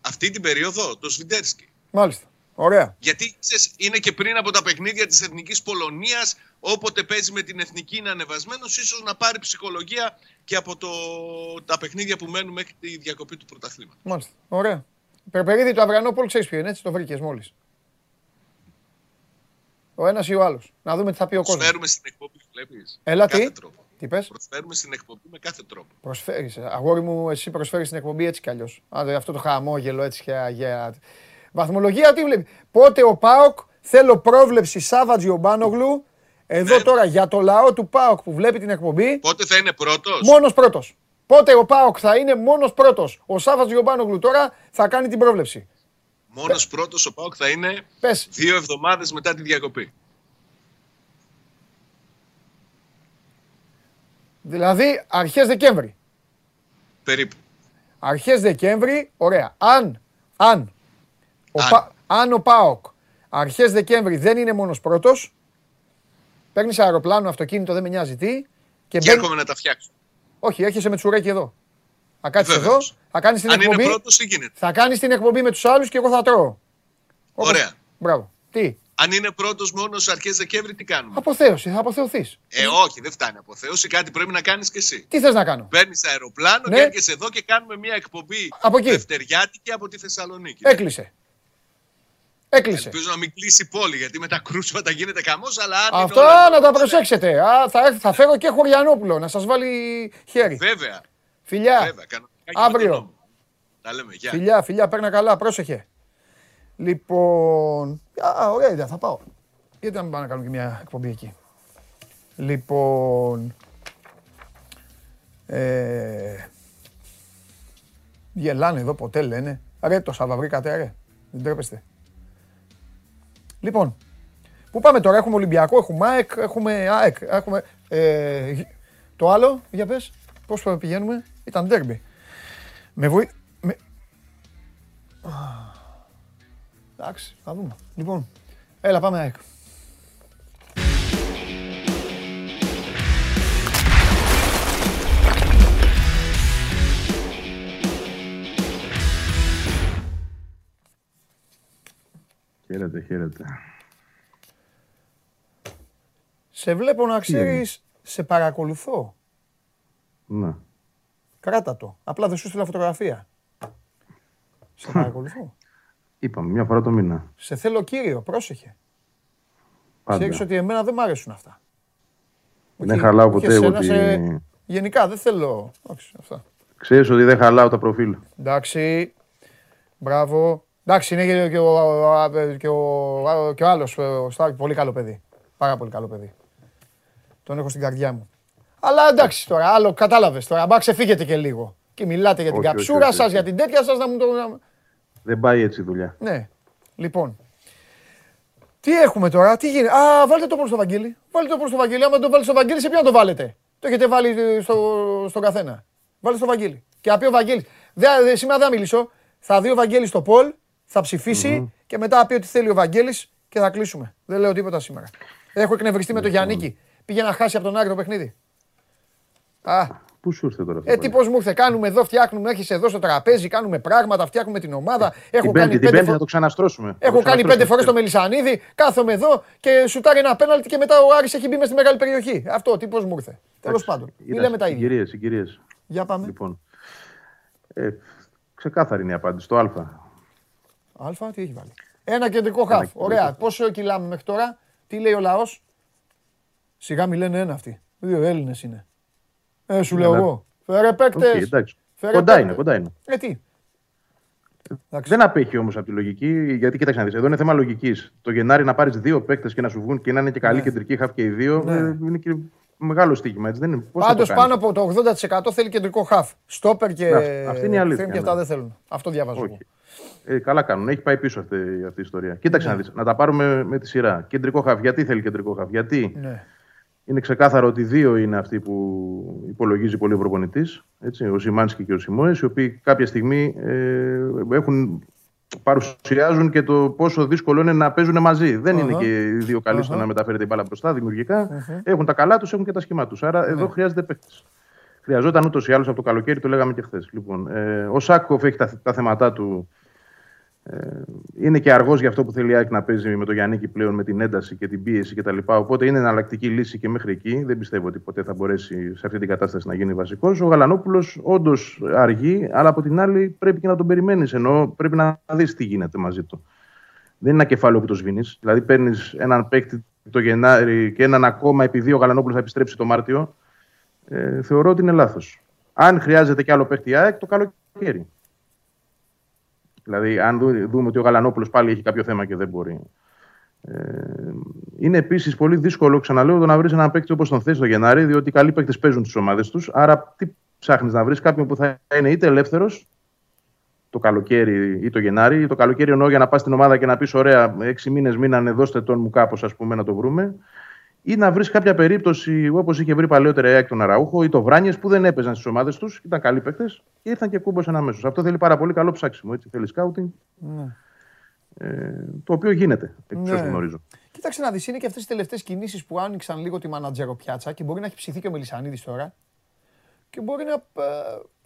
Αυτή την περίοδο, το Σβιντέρσκι. Μάλιστα. Ωραία. Γιατί ξέρεις, είναι και πριν από τα παιχνίδια της Εθνικής Πολωνίας, όποτε παίζει με την Εθνική είναι ανεβασμένος, ίσως να πάρει ψυχολογία και από το, τα παιχνίδια που μένουν μέχρι τη διακοπή του πρωταθλήματος. Μάλιστα. Ωραία. Περπερίδη του Αβριανόπουλου ξέρεις ποιο είναι, έτσι το βρήκες μόλις. Ο ένας ή ο άλλος. Να δούμε τι θα πει ο κόσμος. Προσφέρουμε στην εκπομπή, βλέπεις. Έλα, με κάθε τι; τρόπο. Τι πες; Προσφέρουμε στην εκπομπή με κάθε τρόπο. Προσφέρεις. Αγόρι μου, εσύ προσφέρεις την εκπομπή έτσι κι αλλιώς. Αυτό το χαμόγελο έτσι και αγία. Βαθμολογία τι βλέπεις; Πότε ο Πάοκ θέλω πρόβλεψη Σάββατζι Ομπάνογλου. Εδώ Ναι. τώρα για το λαό του Πάοκ που βλέπει την εκπομπή. Πότε θα είναι πρώτος; Μόνος πρώτος. Πότε ο Πάοκ θα είναι μόνος πρώτος. Ο Σάββατζι Ομπάνογλου τώρα θα κάνει την πρόβλεψη. Μόνος πρώτος ο Πάοκ θα είναι Πες. δύο εβδομάδες μετά τη διακοπή. Δηλαδή αρχές Δεκέμβρη. Περίπου. Αρχές Δεκέμβρη, ωραία. Αν, αν, ο, Αν. Πα- αν ο ΠΑΟΚ αρχές Δεκέμβρη δεν είναι μόνος πρώτος, παίρνεις αεροπλάνο, αυτοκίνητο, δεν με νοιάζει τι, και Και μπαίνει... έρχομαι να τα φτιάξω. Όχι, έρχεσαι με τσουρέκι εδώ. Θα κάτσεις εδώ, Βεβαίως. θα κάνεις την Αν εκπομπή, είναι πρώτος, τι γίνεται; θα κάνεις την εκπομπή με τους άλλους και εγώ θα τρώω. Όπως- Ωραία. Μπράβο. Τι, Αν είναι πρώτος μόνος αρχές Δεκέμβρη, τι κάνουμε; αποθέωση, θα αποθεωθείς. Ε, όχι, δεν φτάνει αποθέωση. Κάτι πρέπει να κάνεις και εσύ. Τι θες να κάνω; Παίρνεις αεροπλάνο Ναι. και έρχεσαι εδώ και κάνουμε μια εκπομπή Από εκεί. δευτεριάτικη από τη Θεσσαλονίκη. Έκλεισε. Έκλεισε. Ελπίζω να μην κλείσει η πόλη γιατί με τα κρούσματα γίνεται καμό, αλλά αν είναι Αυτό όλα να τα καλά, προσέξετε. Α, θα, έρθ- θα φέρω και Χωριανόπουλο να σας βάλει χέρι. Βέβαια, Φιλιά. βέβαια. Κανονικά και με Αύριο. τον νόμο. Τα λέμε, γεια. Φιλιά, φιλιά, παίρνα καλά, πρόσεχε. Λοιπόν. Α, ωραία ιδέα, θα πάω. Γιατί να μην πάω να κάνω και μια εκπομπή εκεί. Λοιπόν. Ε, γελάνε εδώ ποτέ λένε. Ρε το Σάβα βρήκατε ρε. Δεν τρέπεστε. Λοιπόν. Πού πάμε τώρα, έχουμε Ολυμπιακό, έχουμε ΑΕΚ, έχουμε ΑΕΚ, έχουμε... Ε, το άλλο, για πες, πώς πηγαίνουμε, ήταν ντέρμπι. Με βοή... Με... Α, Εντάξει, θα δούμε. Λοιπόν, έλα πάμε ΑΕΚ. Χαίρετε, χαίρετε. Σε βλέπω να ξέρεις, σε παρακολουθώ. Να. Κράτα το. Απλά δεν σου στείλα φωτογραφία. Σε παρακολουθώ. Είπαμε, μια φορά το μήνα. σε θέλω κύριο, πρόσεχε. Πάντα. Ξέρεις ότι εμένα δεν μ' αρέσουν αυτά. Δεν Όχι- χαλάω όχι ποτέ εγώ εσένα, τη... σε- Γενικά δεν θέλω. Όχι, αυτά. Ξέρεις ότι δεν χαλάω τα προφίλ. Εντάξει. Μπράβο. Εντάξει, είναι και, και ο, και ο, και ο άλλος, ο Στάρκ, πολύ καλό παιδί. Πάρα πολύ καλό παιδί. Τον έχω στην καρδιά μου. Αλλά εντάξει τώρα, άλλο κατάλαβες τώρα. Μπα ξεφύγετε και λίγο. Και μιλάτε για την Όχι, όχι, καψούρα όχι, σας, όχι. για την τέτοια σας, να μου το... να- Δεν πάει έτσι η δουλειά. Ναι. Λοιπόν. Τι έχουμε τώρα, τι γίνεται. Α, βάλτε το πρώτο στο Βαγγέλη. Βάλτε το πρώτο στο Βαγγέλη. Άμα το βάλετε στο Βαγγέλη, σε ποιον το βάλετε; Το έχετε βάλει ε, στο, στον καθένα. Βάλτε στο Βαγγέλη. Και θα πει ο Βαγγέλης. Δε, δε, σήμερα δεν θα μιλήσω. Θα δει ο Βαγγέλης στο Πολ, θα ψηφισει και μετά θα πει ότι θέλει ο Βαγγέλης και θα κλείσουμε. Δεν λέω τίποτα σήμερα. Έχω εκνευριστεί με τον Γιάννικη. Πήγε να χάσει από τον Άρη το παιχνίδι. Α, Πού σου ήρθε τώρα αυτό. ε, πάλι; τι πώ μου ήρθε. Κάνουμε εδώ, φτιάχνουμε, έρχεσαι εδώ στο τραπέζι, κάνουμε πράγματα, φτιάχνουμε την ομάδα. Έχω Την κάνει πέμπτη, την πέντε πέμπτη φο- θα το ξαναστρώσουμε. Θα Έχω το κάνει πέντε ξαναστρώσουμε. φορές το Μελισανίδη, κάθομαι εδώ και σουτάρει ένα πέναλτι και μετά ο Άρης έχει μπει με στη μεγάλη περιοχή. Αυτό τι πώ μου ήρθε. Τέλος Εντάξει, πάντων. Μη είδα, λέμε τα ίδια. Συγκυρίες, συγκυρίες. Για πάμε. Λοιπόν. Ε, ξεκάθαρη είναι η απάντηση. Το Α. Α, τι έχει βάλει. Ένα κεντρικό χαφ. κεντρικό Ωραία. χαφ. Πώς κυλάμε μέχρι τώρα, τι λέει ο λαός; Σιγά μη λένε ένα αυτοί. Δύο Έλληνες είναι. Ε, σου λέω Ναι, εγώ. Φέρε Οκ, παίκτες. εντάξει. Φέρε Κοντά παίκτες. είναι, κοντά είναι. Ε, τι. Εντάξει. Δεν απέχει όμως από τη λογική, γιατί κοίταξε να δεις. Εδώ είναι θέμα λογικής. Το Γενάρη να πάρεις δύο παίκτες και να σου βγουν και να είναι και καλή Ναι. κεντρική χαφ και οι δύο, Ναι. ε, είναι και μεγάλο στοίχημα. Έτσι, δεν είναι. Πώς θα Πάντως το κάνεις; πάνω από το 80% θέλει κεντρικό χαφ. Στόπερ και. Ναι, αυτή- αυτή είναι η αλήθεια, frame και αυτά ναι. δεν θέλουν. Αυτό διαβάζω. Εγώ. Όχι. Ε, καλά κάνουν. Έχει πάει πίσω αυτή, αυτή η ιστορία. Κοίταξε να δεις. Να τα πάρουμε με τη σειρά. Κεντρικό χαφ. Γιατί θέλει κεντρικό χαφ; Γιατί Ναι. είναι ξεκάθαρο ότι δύο είναι αυτοί που υπολογίζει πολύ ο προπονητής. Ο Σιμάνσκι και ο Σιμόε, οι οποίοι κάποια στιγμή ε, έχουν, παρουσιάζουν και το πόσο δύσκολο είναι να παίζουν μαζί. Δεν είναι Αχα. και οι δύο καλοί στο Αχα. να μεταφέρει την μπάλα μπροστά δημιουργικά. Έχουν τα καλά τους, έχουν και τα σχήμα τους. Άρα εδώ χρειάζεται παίκτης. Χρειαζόταν ούτως ή άλλως από το καλοκαίρι, το λέγαμε και χθες. Λοιπόν, ε, ο Σάκοφ έχει τα, τα θέματα του. Ε, είναι και αργός για αυτό που θέλει η ΑΕΚ να παίζει με το Γιάννικη πλέον με την ένταση και την πίεση κτλ. Οπότε είναι εναλλακτική λύση και μέχρι εκεί. Δεν πιστεύω ότι ποτέ θα μπορέσει σε αυτή την κατάσταση να γίνει βασικός. Ο Γαλανόπουλος όντως αργεί, αλλά από την άλλη πρέπει και να τον περιμένεις. Ενώ πρέπει να δεις τι γίνεται μαζί του. Δεν είναι ένα κεφάλαιο που το σβήνεις. Δηλαδή παίρνεις έναν παίκτη το Γενάρη και έναν ακόμα επειδή ο Γαλανόπουλος θα επιστρέψει το Μάρτιο. Ε, θεωρώ ότι είναι λάθος. Αν χρειάζεται κι άλλο παίκτη ΑΕΚ, το καλοκαίρι. Δηλαδή, αν δούμε ότι ο Γαλανόπουλος πάλι έχει κάποιο θέμα και δεν μπορεί. Ε, είναι επίσης πολύ δύσκολο, ξαναλέω, το να βρεις έναν παίκτη όπως τον θες το Γενάρη, διότι οι καλοί παίκτες παίζουν τι ομάδες τους. Άρα, τι ψάχνεις να βρεις κάποιον που θα είναι είτε ελεύθερος το καλοκαίρι ή το Γενάρη. Το καλοκαίρι εννοώ για να πας στην ομάδα και να πεις: Ωραία, έξι μήνες μείνανε, δώστε τον μου κάπως, ας πούμε, να το βρούμε ή να βρεις κάποια περίπτωση όπως είχε βρει παλαιότερα η ΑΕΚ τον Αραούχο ή το Βράνιες που δεν έπαιζαν στις ομάδες τους, ήταν καλοί παίκτες και ήρθαν και κούμποσαν αμέσως. Αυτό θέλει πάρα πολύ καλό ψάξιμο. Έτσι. Θέλει σκάουτινγκ. Ναι. Ε, το οποίο γίνεται, εξ ναι. γνωρίζω. Κοίταξε να δεις, είναι και αυτές τι τελευταίες κινήσεις που άνοιξαν λίγο τη μανατζέρο πιάτσα και μπορεί να έχει ψηθεί και ο Μελισανίδης τώρα και μπορεί να, ε,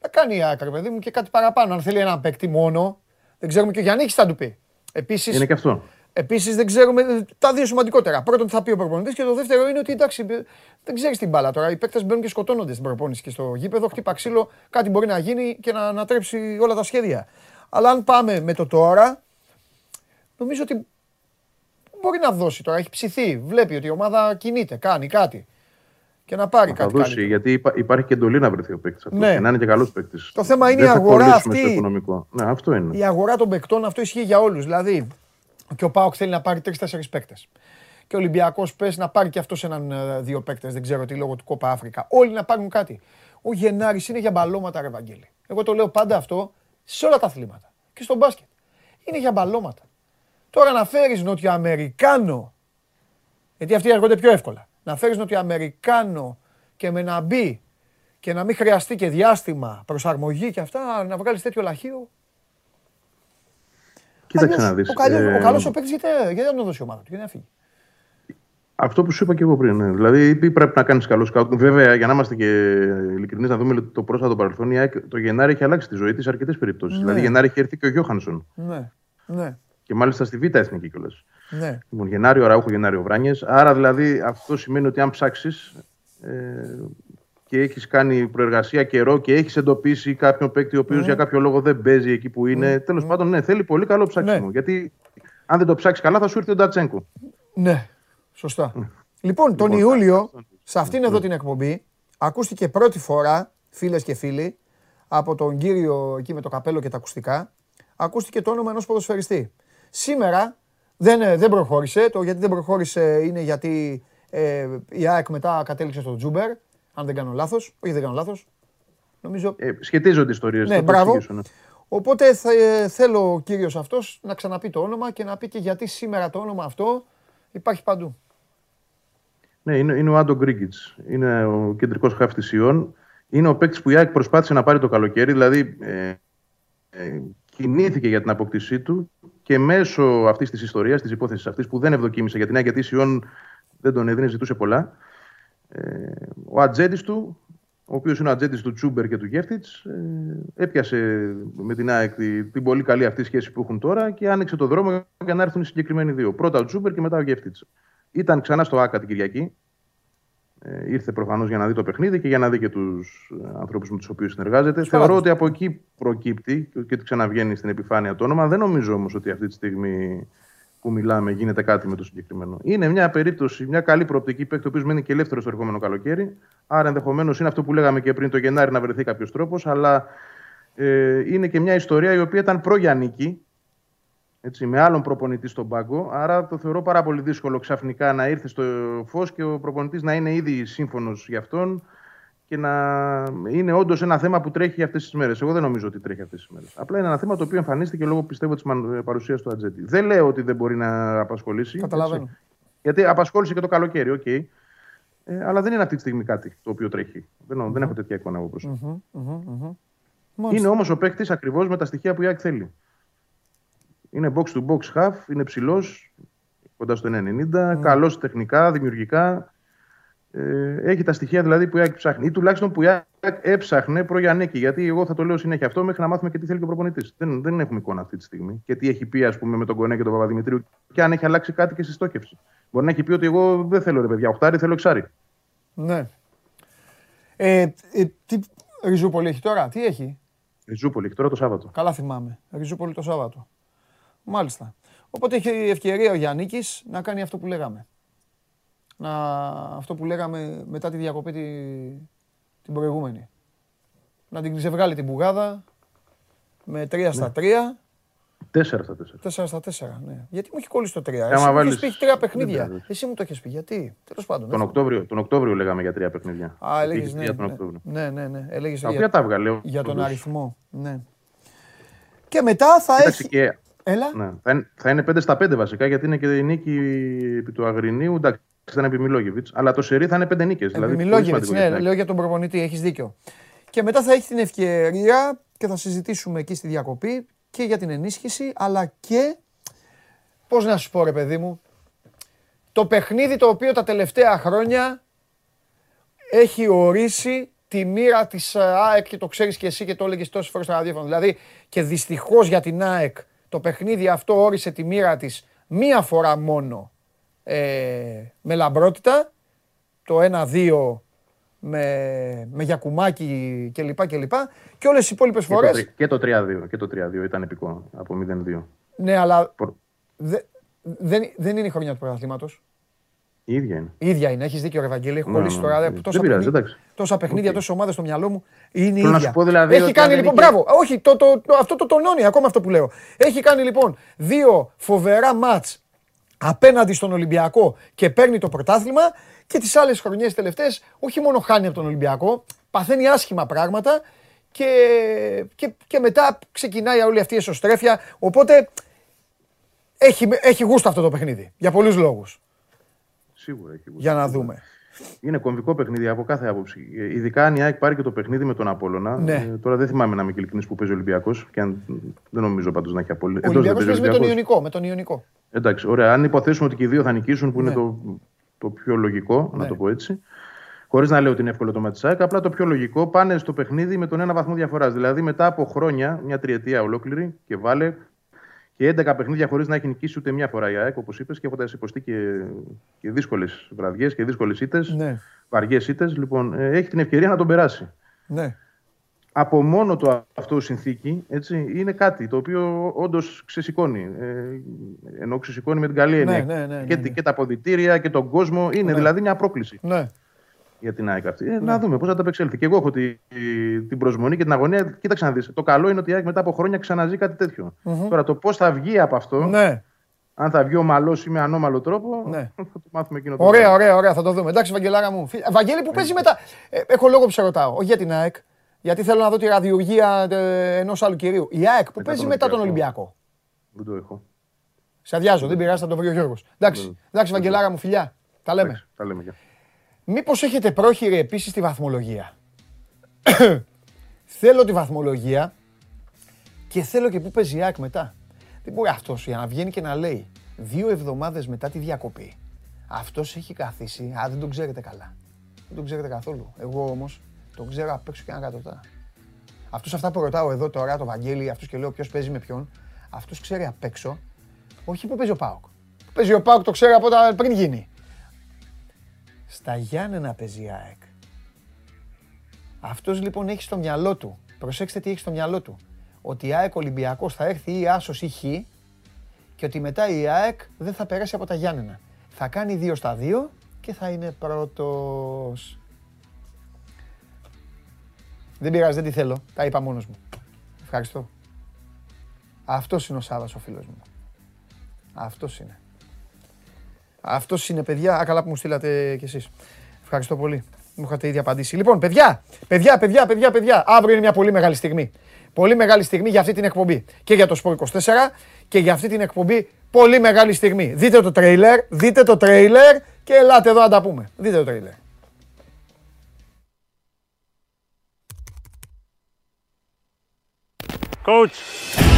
να κάνει η ΑΕΚ, παιδί μου, και κάτι παραπάνω. Αν θέλει ένα παίκτη μόνο, δεν ξέρουμε και ο Γιάννης θα του πει. Επίσης, είναι και αυτό. Επίσης δεν ξέρουμε τα δύο σημαντικότερα. Πρώτον, τι θα πει ο προπονητής και το δεύτερο είναι ότι εντάξει, δεν ξέρεις την μπάλα τώρα. Οι παίκτες μπαίνουν και σκοτώνονται στην προπόνηση και στο γήπεδο. Χτύπα ξύλο, κάτι μπορεί να γίνει και να ανατρέψει όλα τα σχέδια. Αλλά αν πάμε με το τώρα, νομίζω ότι μπορεί να δώσει τώρα. Έχει ψηθεί. Βλέπει ότι η ομάδα κινείται, κάνει κάτι. Και να πάρει να κάτι. Θα δώσει, καλύτερο. γιατί υπάρχει και εντολή να βρεθεί ο παίκτης. Ναι. Και να είναι και καλός παίκτης. Το θέμα είναι η αγορά αυτή. Στο οικονομικό. Ναι, αυτό είναι. Η αγορά των παικτών αυτό ισχύει για όλους. Δηλαδή, και ο Πάοκ θέλει να πάρει τρει-τέσσερι παίκτες. Και ο Ολυμπιακός πες να πάρει και αυτός έναν ε, δύο παίκτες, δεν ξέρω τι λόγω του Κόπα Αφρικα. Όλοι να πάρουν κάτι. Ο Γενάρης είναι για μπαλώματα, ρε Βαγγέλη. Εγώ το λέω πάντα αυτό σε όλα τα αθλήματα. Και στο μπάσκετ. Είναι για μπαλώματα. Τώρα να φέρεις Νοτιοαμερικάνο. Γιατί αυτοί έρχονται πιο εύκολα. Να φέρεις Νοτιοαμερικάνο και με να μπει και να μην χρειαστεί και διάστημα προσαρμογή και αυτά, να βγάλεις τέτοιο λαχείο. Κοίταξε να δεις. Ο, καλός, ε, ο καλός ο παίκτης γιατί, γιατί δεν τον δώσει η ομάδα του, γιατί να φύγει. Αυτό που σου είπα και εγώ πριν. Ναι. Δηλαδή, ή πρέπει να κάνεις καλό σκάουτ. Βέβαια, για να είμαστε και ειλικρινείς, να δούμε το πρόσφατο παρελθόν, η ΑΕΚ το Γενάρη έχει αλλάξει τη ζωή της σε αρκετές περιπτώσεις. Ναι. Δηλαδή, Γενάρη έχει έρθει και ο Γιώχανσον. Ναι, ναι, Και μάλιστα στη Β' Εθνική κιόλας. ναι. Λοιπόν, Γενάριο Ραούχο, Γενάριο Βράνιες. Άρα, δηλαδή, αυτό σημαίνει ότι αν ψάξεις ε, και έχεις κάνει προεργασία καιρό και έχεις εντοπίσει κάποιον παίκτη ο οποίος για κάποιο λόγο δεν παίζει εκεί που είναι. Τέλος πάντων, ναι, θέλει πολύ καλό ψάξιμο. Ναι. Γιατί αν δεν το ψάξεις καλά, θα σου έρθει ο Ντατσέγκο. Ναι, σωστά. Λοιπόν, τον Λοιπόν, Ιούλιο, αυτό- σε αυτήν εδώ την εκπομπή, ακούστηκε πρώτη φορά, φίλες και φίλοι, από τον κύριο εκεί με το καπέλο και τα ακουστικά, ακούστηκε το όνομα ενός ποδοσφαιριστή. Σήμερα δεν, ε, δεν προχώρησε, το γιατί δεν προχώρησε είναι γιατί ε, η ΑΕΚ μετά κατέληξε στο Τζούμπερ, αν δεν κάνω λάθος, όχι δεν κάνω λάθος, νομίζω Ε, σχετίζονται ιστορίες. ναι, μπράβο. Οπότε θα, ε, θέλω ο κύριος αυτός να ξαναπεί το όνομα και να πει και γιατί σήμερα το όνομα αυτό υπάρχει παντού. Ναι, είναι, είναι ο Άντο Γκρίγκιτς. Είναι ο κεντρικός χάφ τη Ιών. Είναι ο παίκτης που η ΑΕΚ προσπάθησε να πάρει το καλοκαίρι. Δηλαδή, ε, ε, κινήθηκε για την απόκτησή του και μέσω αυτής της ιστορίας, της υπόθεσης αυτής που δεν ευδοκίμησε για την ΑΕΚ, γιατί η Ιών δεν τον έδινε, ζητούσε πολλά. Ε, ο ατζέντης του, ο οποίος είναι ο ατζέντης του Τσούμπερ και του Γεύτιτ, ε, έπιασε με την ΑΕΚ τη- την πολύ καλή αυτή σχέση που έχουν τώρα και άνοιξε το δρόμο για να έρθουν οι συγκεκριμένοι δύο. Πρώτα ο Τσούμπερ και μετά ο Γεύτιτ. Ήταν ξανά στο ΑΚΑ την Κυριακή. Ε, ήρθε προφανώς για να δει το παιχνίδι και για να δει και τους ανθρώπους με τους οποίους συνεργάζεται. Θεωρώ ότι από εκεί προκύπτει και ότι ξαναβγαίνει στην επιφάνεια το όνομα. Δεν νομίζω όμως ότι αυτή τη στιγμή που μιλάμε γίνεται κάτι με το συγκεκριμένο. Είναι μια περίπτωση, μια καλή προοπτική παίκτη, ο οποίος μένει και ελεύθερος το ερχόμενο καλοκαίρι. Άρα ενδεχομένως είναι αυτό που λέγαμε και πριν το Γενάρη να βρεθεί κάποιος τρόπος. Αλλά ε, είναι και μια ιστορία η οποία ήταν προ-Γιαννίκη, έτσι, με άλλον προπονητή στον πάγκο. Άρα το θεωρώ πάρα πολύ δύσκολο ξαφνικά να ήρθε στο φως και ο προπονητής να είναι ήδη σύμφωνος γι' αυτόν και να είναι όντως ένα θέμα που τρέχει αυτές τις μέρες. Εγώ δεν νομίζω ότι τρέχει αυτές τις μέρες. Απλά είναι ένα θέμα το οποίο εμφανίστηκε λόγω πιστεύω της παρουσίας του Ατζέτη. Δεν λέω ότι δεν μπορεί να απασχολήσει. Καταλαβαίνω. έτσι. Γιατί απασχόλησε και το καλοκαίρι, οκ. Ε, αλλά δεν είναι αυτή τη στιγμή κάτι το οποίο τρέχει. Δεν, δεν έχω τέτοια εικόνα εγώ προσωπικά. Είναι όμως ο παίκτης ακριβώς με τα στοιχεία που η ΑΕΚ θέλει. Είναι box to box half, είναι ψηλός, κοντά στο 1,90, καλός τεχνικά, δημιουργικά. Ε, έχει τα στοιχεία δηλαδή που η ΑΕΚ ψάχνει. Ή τουλάχιστον που η ΑΕΚ έψαχνε προ Γιαννίκη. Γιατί εγώ θα το λέω συνέχεια αυτό μέχρι να μάθουμε και τι θέλει και ο προπονητής. Δεν, δεν έχουμε εικόνα αυτή τη στιγμή. Και τι έχει πει, ας πούμε, με τον Κονέ και τον Παπαδημητρίου. Και αν έχει αλλάξει κάτι και στη στόχευση. Μπορεί να έχει πει ότι εγώ δεν θέλω ρε παιδιά, οχτάρι, θέλω εξάρι. Ναι. Ε, ε, τι Ριζούπολη έχει τώρα, τι έχει; Ριζούπολη έχει τώρα το Σάββατο. Καλά θυμάμαι. Ριζούπολη το Σάββατο. Μάλιστα. Οπότε έχει ευκαιρία ο Γιάννη να κάνει αυτό που λέγαμε. Να, αυτό που λέγαμε μετά τη διακοπή τη, την προηγούμενη. Να την ξεβγάλει την μπουγάδα με 3 στα 3. 4 στα 4. 4 στα 4, ναι. Γιατί μου έχει κολλήσει το 3. Εσύ Άμα μου βάλεις- έχεις πει έχει τρία παιχνίδια. Δεν Εσύ μου το έχεις πει. Γιατί; Τέλος πάντων. Τον έτσι. Οκτώβριο, τον Οκτώβριο λέγαμε για τρία παιχνίδια. Α, έλεγες Είχε ναι. τρία τον ναι. Οκτώβριο. Ναι, ναι, ναι. Έλεγες Τα για- οποία τα έβγαλε. για τον όντως. αριθμό. Ναι. Και μετά θα Κοίταξε έχει. και Έλα. Ναι, θα, είναι, θα είναι 5 στα 5 βασικά γιατί είναι και η νίκη επί του Αγρινίου. Εντάξει, ήταν επί Μιλόγεβιτ. Αλλά το σερί θα είναι 5 νίκες. Δηλαδή, πολύ Μιλόγεβιτς, σημαντικό ναι, για την ΑΕΚ. λέω για τον προπονητή, έχεις δίκιο. Και μετά θα έχει την ευκαιρία και θα συζητήσουμε εκεί στη διακοπή και για την ενίσχυση, αλλά και, πώς να σου πω ρε παιδί μου, το παιχνίδι το οποίο τα τελευταία χρόνια έχει ορίσει τη μοίρα της ε, ΑΕΚ και το ξέρεις και εσύ και το έλεγες τόσες φορές στο ραδιόφωνο. Δηλαδή και δυστυχώς για την ΑΕΚ το παιχνίδι αυτό όρισε τη μοίρα της μία φορά μόνο ε, με λαμπρότητα, το 1-2 με, με Γιακουμάκη κλπ. Και, και όλες οι υπόλοιπες Και το, φορές. τρι- και το 3-2. Και το 3-2 ήταν επικό από 0-2. Ναι, αλλά Προ- δε- δεν, δεν είναι η χρονιά του πρωταθλήματος. Η ίδια είναι. Η ίδια είναι. Έχεις δίκιο, ρε Βαγγέλη. Έχω Ναι, κολλήσει ναι, τώρα. ναι. ρε, Δεν Τόσα, πειράζει, παιχνίδια, εντάξει. τόσα παιχνίδια, Οκ. τόσες ομάδες στο μυαλό μου. Είναι η Θέλω να ίδια. σου πω δηλαδή Έχει ότι κάνει αν λοιπόν. είναι και- Μπράβο. Όχι, το, το, το- αυτό το τονώνει ακόμα αυτό που λέω. Έχει κάνει λοιπόν δύο φοβερά μάτς απέναντι στον Ολυμπιακό και παίρνει το πρωτάθλημα και τις άλλες χρονιές τελευταίες όχι μόνο χάνει από τον Ολυμπιακό, παθαίνει άσχημα πράγματα και, και, και μετά ξεκινάει όλη αυτή η εσωστρέφεια. Οπότε έχει, έχει γούστο αυτό το παιχνίδι για πολλούς λόγους. Σίγουρα έχει. Για να δούμε. Είναι κομβικό παιχνίδι από κάθε άποψη. Ε, Ειδικά αν η ΑΕΚ πάρει και το παιχνίδι με τον Απόλωνα. Ναι. Ε, τώρα δεν θυμάμαι να είμαι ειλικρινής που παίζει ο Ολυμπιακός. Και αν, δεν νομίζω πάντως να έχει απόλυτη. Ο Ολυμπιακός παίζει με τον Ιωνικό. Με τον Ιωνικό. Εντάξει, ωραία. Αν υποθέσουμε ότι και οι δύο θα νικήσουν, που Ναι. είναι το, το πιο λογικό, Ναι. να το πω έτσι. Χωρίς να λέω ότι είναι εύκολο το Ματσάκ, απλά το πιο λογικό πάνε στο παιχνίδι με τον ένα βαθμό διαφοράς. Δηλαδή μετά από χρόνια, μια τριετία ολόκληρη και βάλε και 11 παιχνίδια χωρίς να έχει νικήσει ούτε μια φορά η ΑΕΚ, όπως είπες, και έχοντας υποστεί και, και δύσκολες βραδιές και δύσκολες ήττες, Ναι. βαριές ήττες. Λοιπόν, ε, έχει την ευκαιρία να τον περάσει. Ναι. Από μόνο το αυτό συνθήκη έτσι, είναι κάτι το οποίο όντως ξεσηκώνει. Ε, ενώ ξεσηκώνει με την καλή έννοια. ναι, ναι, ναι, και, ναι. και τα αποδητήρια και τον κόσμο. Είναι δηλαδή μια πρόκληση Ναι. Για την ΑΕΚ αυτή. Ε, Να δούμε πώς θα τα απεξέλθει. Και εγώ έχω τη, την προσμονή και την αγωνία. Κοίταξε να δεις. Το καλό είναι ότι η ΑΕΚ μετά από χρόνια ξαναζεί κάτι τέτοιο. Τώρα το πώς θα βγει από αυτό, Ναι. αν θα βγει ομαλός ή με ανώμαλο τρόπο, Ναι. θα το μάθουμε εκείνο το Ωραία, βράδυ. ωραία, ωραία, θα το δούμε. Εντάξει, Βαγγελάρα μου. Φι- Βαγγέλη που παίζει μετά. Ε, έχω λόγο που σε ρωτάω. Όχι για την ΑΕΚ. Γιατί θέλω να δω τη ραδιουργία ενός άλλου κυρίου. Η ΑΕΚ που παίζει τον μετά τον Ολυμπιακό. Ολυμπιακό. Δεν το έχω. Σε αδειάζω, δεν πειράζει, θα το βρει ο Γιώργος. Εντάξει, εντάξει, Βαγγελάρα μου, φιλιά. Τα λέμε. Εντάξει, τα λέμε. Γεια. Μήπως έχετε πρόχειρη επίσης τη βαθμολογία; θέλω τη βαθμολογία και θέλω και πού παίζει η ΑΕΚ μετά. Δεν μπορεί αυτός για να βγαίνει και να λέει δύο εβδομάδες μετά τη διακοπή. Αυτός έχει καθίσει, α δεν τον ξέρετε καλά. Δεν τον ξέρετε καθόλου. Εγώ όμως τον ξέρω απ' έξω και αν κατωτά. Αυτούς αυτά που ρωτάω εδώ τώρα, το Βαγγέλη, αυτούς και λέω ποιος παίζει με ποιον, αυτούς ξέρει απ' έξω, όχι που παίζει ο ΠΑΟΚ. Που παίζει ο ΠΑΟΚ το ξέρει από όταν πριν γίνει. Στα Γιάννενα παίζει η ΑΕΚ. Αυτός λοιπόν έχει στο μυαλό του, προσέξτε τι έχει στο μυαλό του, ότι η ΑΕΚ Ολυμπιακός θα έρθει ή Άσος ή Χ και ότι μετά η ΑΕΚ δεν θα περάσει από τα Γιάννενα. Θα κάνει δύο στα δύο και θα είναι πρώτος. Δεν πειράζει, δεν τη θέλω. Τα είπα μόνος μου. Ευχαριστώ. Αυτός είναι ο Σάββας ο φίλος μου. Αυτός είναι. Αυτός είναι, παιδιά. Α, καλά που μου στείλατε κι εσείς. Ευχαριστώ πολύ. Μου είχατε ήδη απαντήσει. Λοιπόν, παιδιά, παιδιά, παιδιά, παιδιά, παιδιά. Αύριο είναι μια πολύ μεγάλη στιγμή. Πολύ μεγάλη στιγμή για αυτή την εκπομπή. Και για το Sport 24 και για αυτή την εκπομπή. Πολύ μεγάλη στιγμή. Δείτε το τρέιλερ, δείτε το τρέιλερ και ελάτε εδώ να τα πούμε. Δείτε το τρέιλερ. Coach.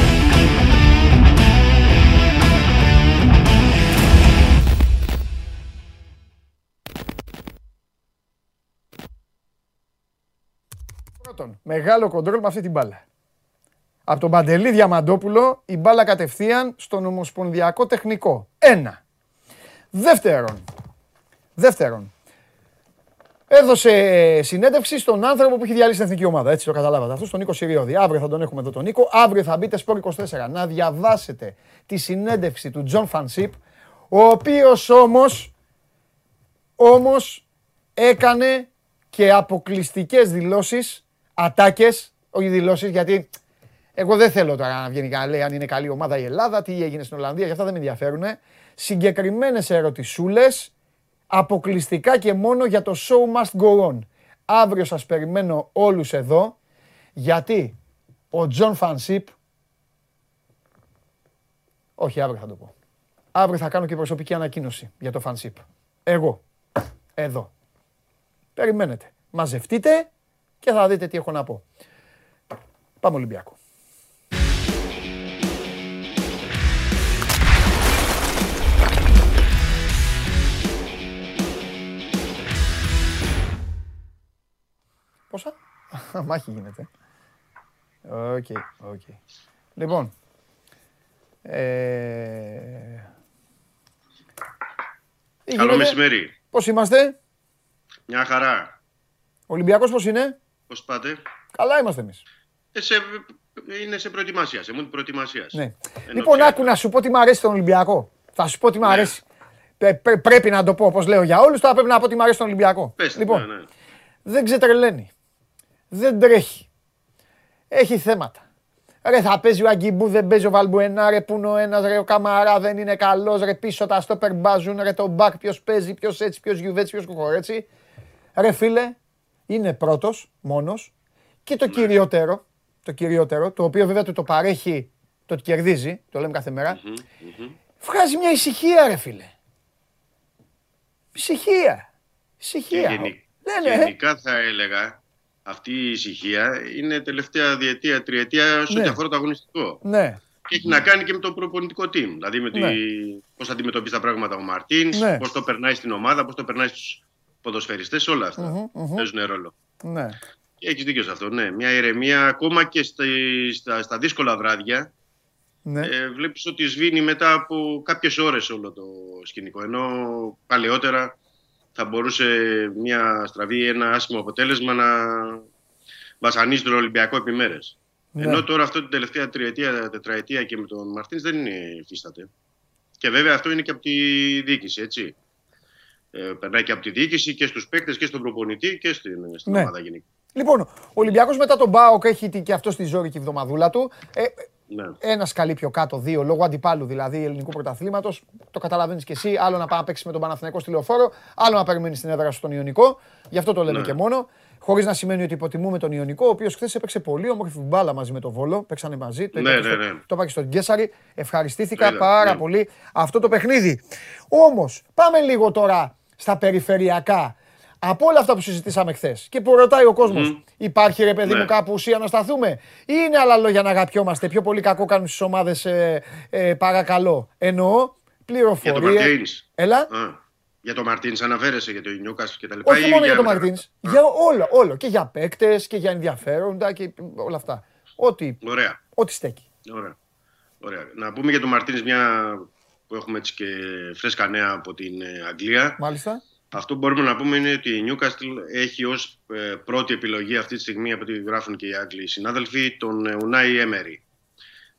Πρώτον, μεγάλο κοντρόλ με αυτή την μπάλα. Από τον Παντελή Διαμαντόπουλο η μπάλα κατευθείαν στον Ομοσπονδιακό Τεχνικό. Ένα. Δεύτερον, δεύτερον, έδωσε συνέντευξη στον άνθρωπο που έχει διαλύσει την εθνική ομάδα. Έτσι το καταλάβατε. Αυτό τον Νίκο Σιριώδη. Αύριο θα τον έχουμε εδώ τον Νίκο. Αύριο θα μπείτε σπορ 24 να διαβάσετε τη συνέντευξη του Τζον Φανσίπ, ο οποίος όμως όμως έκανε και αποκλειστικές δηλώσεις, ατάκες, όχι δηλώσεις γιατί εγώ δεν θέλω τώρα να βγαίνει καλά, λέει αν είναι καλή ομάδα η Ελλάδα, τι έγινε στην Ολλανδία, για αυτά δεν με ενδιαφέρουν. Συγκεκριμένες ερωτησούλες, αποκλειστικά και μόνο για το show must go on. Αύριο σας περιμένω όλους εδώ, γιατί ο Τζον Φανσίπ, όχι αύριο θα το πω, αύριο θα κάνω και προσωπική ανακοίνωση για το Φανσίπ. Εγώ, εδώ. Περιμένετε. Μαζευτείτε και θα δείτε τι έχω να πω. Πάμε Ολυμπιακό. Πόσα; Μάχη γίνεται. OK, OK. Λοιπόν, ε... τι Καλό γίνεται; μεσημέρι. Πώς είμαστε; Μια χαρά. Ο Ολυμπιακός πώς είναι; Πώς πάτε; Καλά είμαστε εμείς. Ε, σε, είναι σε προετοιμασία, σε μόνη προετοιμασίας. Ναι. Λοιπόν, άκου να σου πω τι μου αρέσει στον Ολυμπιακό. Θα σου πω τι μου αρέσει. Πε- πε- πρέπει να το πω όπως λέω για όλους, τώρα πρέπει να πω τι μου αρέσει στον Ολυμπιακό. Πες, λοιπόν, ναι, ναι. δεν ξετρελαίνει. Δεν τρέχει. Έχει θέματα. Ρε θα παίζει ο Αγκιμπού, δεν παίζει ο Βαλμπουενά, ρε που είναι ο ένας, ρε ο Καμαρά δεν είναι καλός, ρε πίσω τα στόπερ μπάζουν, ρε το μπακ ποιος παίζει, ποιος έτσι, ποιος γιουβέτσι, ποιος κουκορέτσι. Ρε φίλε, είναι πρώτος, μόνος και το κυριότερο, το κυριότερο, το οποίο βέβαια του το παρέχει, το ότι κερδίζει, το λέμε κάθε μέρα, βγάζει μια ησυχία ρε φίλε. Ησυχία. Και Ησυχία. γενι- Ναι, ναι. γενικά θα έλεγα αυτή η ησυχία είναι τελευταία διετία, τριετία σε ό,τι Ναι. αφορά το αγωνιστικό. Ναι. Και έχει να κάνει και με το προπονητικό team. Δηλαδή με τη... Ναι. πώς αντιμετωπίζεις τα πράγματα ο Μαρτίνς, Ναι. πώς το περνάει στην ομάδα, πώς το περνάει στους ποδοσφαιριστές, όλα αυτά Μμμ, μμμ. παίζουν ρόλο. Ναι. Έχεις δίκιο σε αυτό. Ναι. Μια ηρεμία ακόμα και στη- στα, στα δύσκολα βράδια. Ναι. Ε, βλέπεις ότι σβήνει μετά από κάποιες ώρες όλο το σκηνικό. Ενώ παλαιότερα θα μπορούσε μια στραβή, ένα άσχημο αποτέλεσμα να βασανίσει τον Ολυμπιακό επί μέρες. Ναι. Ενώ τώρα αυτό την τελευταία τριετία, τετραετία και με τον Μαρτίνς δεν είναι υφίσταται. Και βέβαια αυτό είναι και από τη διοίκηση, έτσι. Ε, περνάει και από τη διοίκηση και στους παίκτες και στον προπονητή και στην, στην Ναι. ομάδα γενικά. Λοιπόν, ο Ολυμπιακός μετά τον Μπάοκ έχει τη- και αυτό στη ζώρικη εβδομαδούλα του. Ε, Ναι. ένας σκαλί πιο κάτω, δύο λόγω αντιπάλου δηλαδή ελληνικού πρωταθλήματος. Το καταλαβαίνεις και εσύ. Άλλο να πάει να παίξει με τον Παναθηναϊκό στη λεωφόρο, άλλο να περιμένει στην έδρα σου τον Ιωνικό. Γι' αυτό το λέμε Ναι. και μόνο. Χωρίς να σημαίνει ότι υποτιμούμε τον Ιωνικό, ο οποίος χθες έπαιξε πολύ όμορφη μπάλα μαζί με τον Βόλο. Παίξανε μαζί. Το Ναι, είπα και ναι, στο- ναι. το είπα και στον Γκέσαρη. Ευχαριστήθηκα Είδα, πάρα ναι. πολύ αυτό το παιχνίδι. Όμως, πάμε λίγο τώρα στα περιφερειακά. Από όλα αυτά που συζητήσαμε χθες και που ρωτάει ο κόσμος, υπάρχει ρε παιδί Ναι. μου κάπου ουσία να σταθούμε, ή είναι άλλα λόγια να αγαπιόμαστε, πιο πολύ κακό κάνουν στις ομάδες, ε, ε, παρακαλώ. Εννοώ Για τον πληροφορίες. Μαρτίνς. Έλα. Α, για τον Μαρτίνς αναφέρεσαι, για το Νιούκας και τα λοιπά. Όχι ή μόνο για τον μετά; Μαρτίνς. Για όλο, όλο. Και για παίκτες και για ενδιαφέροντα και όλα αυτά. Ό,τι, Ωραία. ό,τι στέκει. Ωραία. Ωραία. Να πούμε για τον Μαρτίνς μια που έχουμε έτσι και φρέσκα νέα από την ε, Αγγλία. Μάλιστα. Αυτό που μπορούμε να πούμε είναι ότι η Newcastle έχει ως ε, πρώτη επιλογή αυτή τη στιγμή από ό,τι γράφουν και οι Άγγλοι συνάδελφοι τον ε, Unai Emery.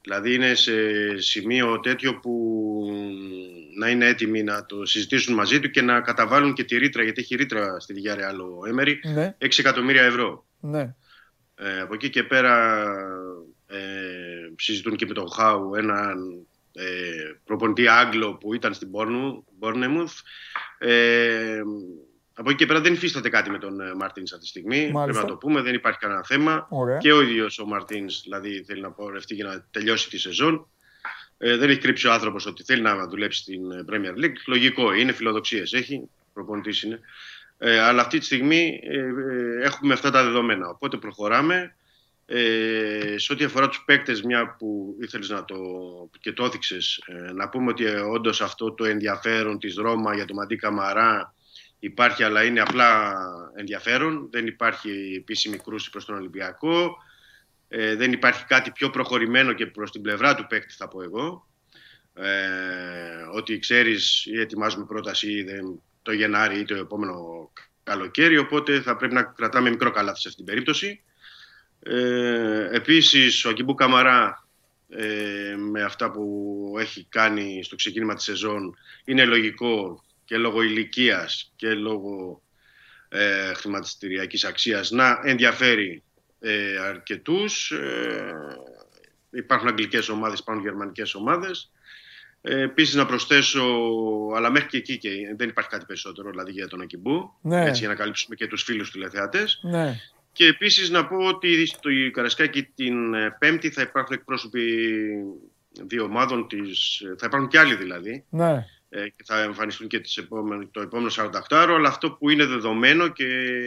Δηλαδή είναι σε σημείο τέτοιο που να είναι έτοιμοι να το συζητήσουν μαζί του και να καταβάλουν και τη ρήτρα, γιατί έχει ρήτρα στη Villarreal ο Emery, Ναι, 6 εκατομμύρια ευρώ. ναι. Ε, από εκεί και πέρα ε, συζητούν και με τον Χάου έναν ε, προπονητή Άγγλο που ήταν στην Bournemouth. Ε, από εκεί και πέρα δεν υφίσταται κάτι με τον ε, Μαρτίνς αυτή τη στιγμή. Μάλιστα. Πρέπει να το πούμε, δεν υπάρχει κανένα θέμα. Ωραία. Και ο ίδιος ο Μαρτίνς δηλαδή θέλει να πορευτεί για να τελειώσει τη σεζόν. Ε, δεν έχει κρύψει ο άνθρωπος ότι θέλει να δουλέψει στην ε, Premier League. Λογικό είναι, φιλοδοξίες έχει, προπονητής είναι. Ε, αλλά αυτή τη στιγμή ε, ε, έχουμε αυτά τα δεδομένα. Οπότε προχωράμε. Ε, σε ό,τι αφορά τους παίκτες, μια που ήθελες να το και το έθιξες, ε, να πούμε ότι ε, όντως αυτό το ενδιαφέρον της Ρώμα για τον Μαντί Καμαρά υπάρχει, αλλά είναι απλά ενδιαφέρον. Δεν υπάρχει επίσημη κρούση προς τον Ολυμπιακό. Ε, δεν υπάρχει κάτι πιο προχωρημένο και προς την πλευρά του παίκτη, θα πω εγώ. Ε, ότι ξέρεις ή ετοιμάζουμε πρόταση ή δεν, το Γενάρη ή το επόμενο καλοκαίρι, οπότε θα πρέπει να κρατάμε μικρό καλάθι σε αυτή την περίπτωση. Ε, επίσης, ο Ακιμπού Καμαρά ε, με αυτά που έχει κάνει στο ξεκίνημα της σεζόν είναι λογικό και λόγω ηλικίας και λόγω ε, χρηματιστηριακής αξίας να ενδιαφέρει ε, αρκετούς. Ε, υπάρχουν αγγλικές ομάδες, υπάρχουν γερμανικές ομάδες. Ε, Επίσης να προσθέσω, αλλά μέχρι και εκεί και δεν υπάρχει κάτι περισσότερο δηλαδή για τον Ακιμπού, Ναι. έτσι, για να καλύψουμε και τους φίλους τηλεθεατές. Ναι. Και επίσης να πω ότι στο Καρασκάκι την ε, Πέμπτη θα υπάρχουν εκπρόσωποι δύο ομάδων, της, θα υπάρχουν και άλλοι δηλαδή, Ναι. Ε, και θα εμφανιστούν και τις επόμενο, το επόμενο 48ωρο, αλλά αυτό που είναι δεδομένο και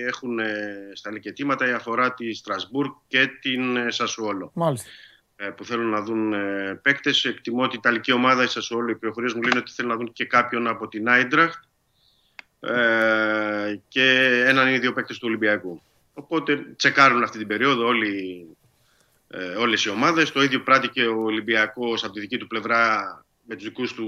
έχουν ε, στα λεκετήματα αφορά τη Στρασβούργκ και την ε, Σασουόλο Μάλιστα. ε, που θέλουν να δουν ε, παίκτες. Εκτιμώ ότι η Ιταλική ομάδα, η Σασουόλο, οι πληροφορίες μου λένε ότι θέλουν να δουν και κάποιον από την Άιντραχτ ε, και έναν ή δύο παίκτες του Ολυμπιακού. Οπότε τσεκάρουν αυτή την περίοδο όλοι, ε, όλες οι ομάδες. Το ίδιο πράττει και ο Ολυμπιακός από τη δική του πλευρά με τους δικούς του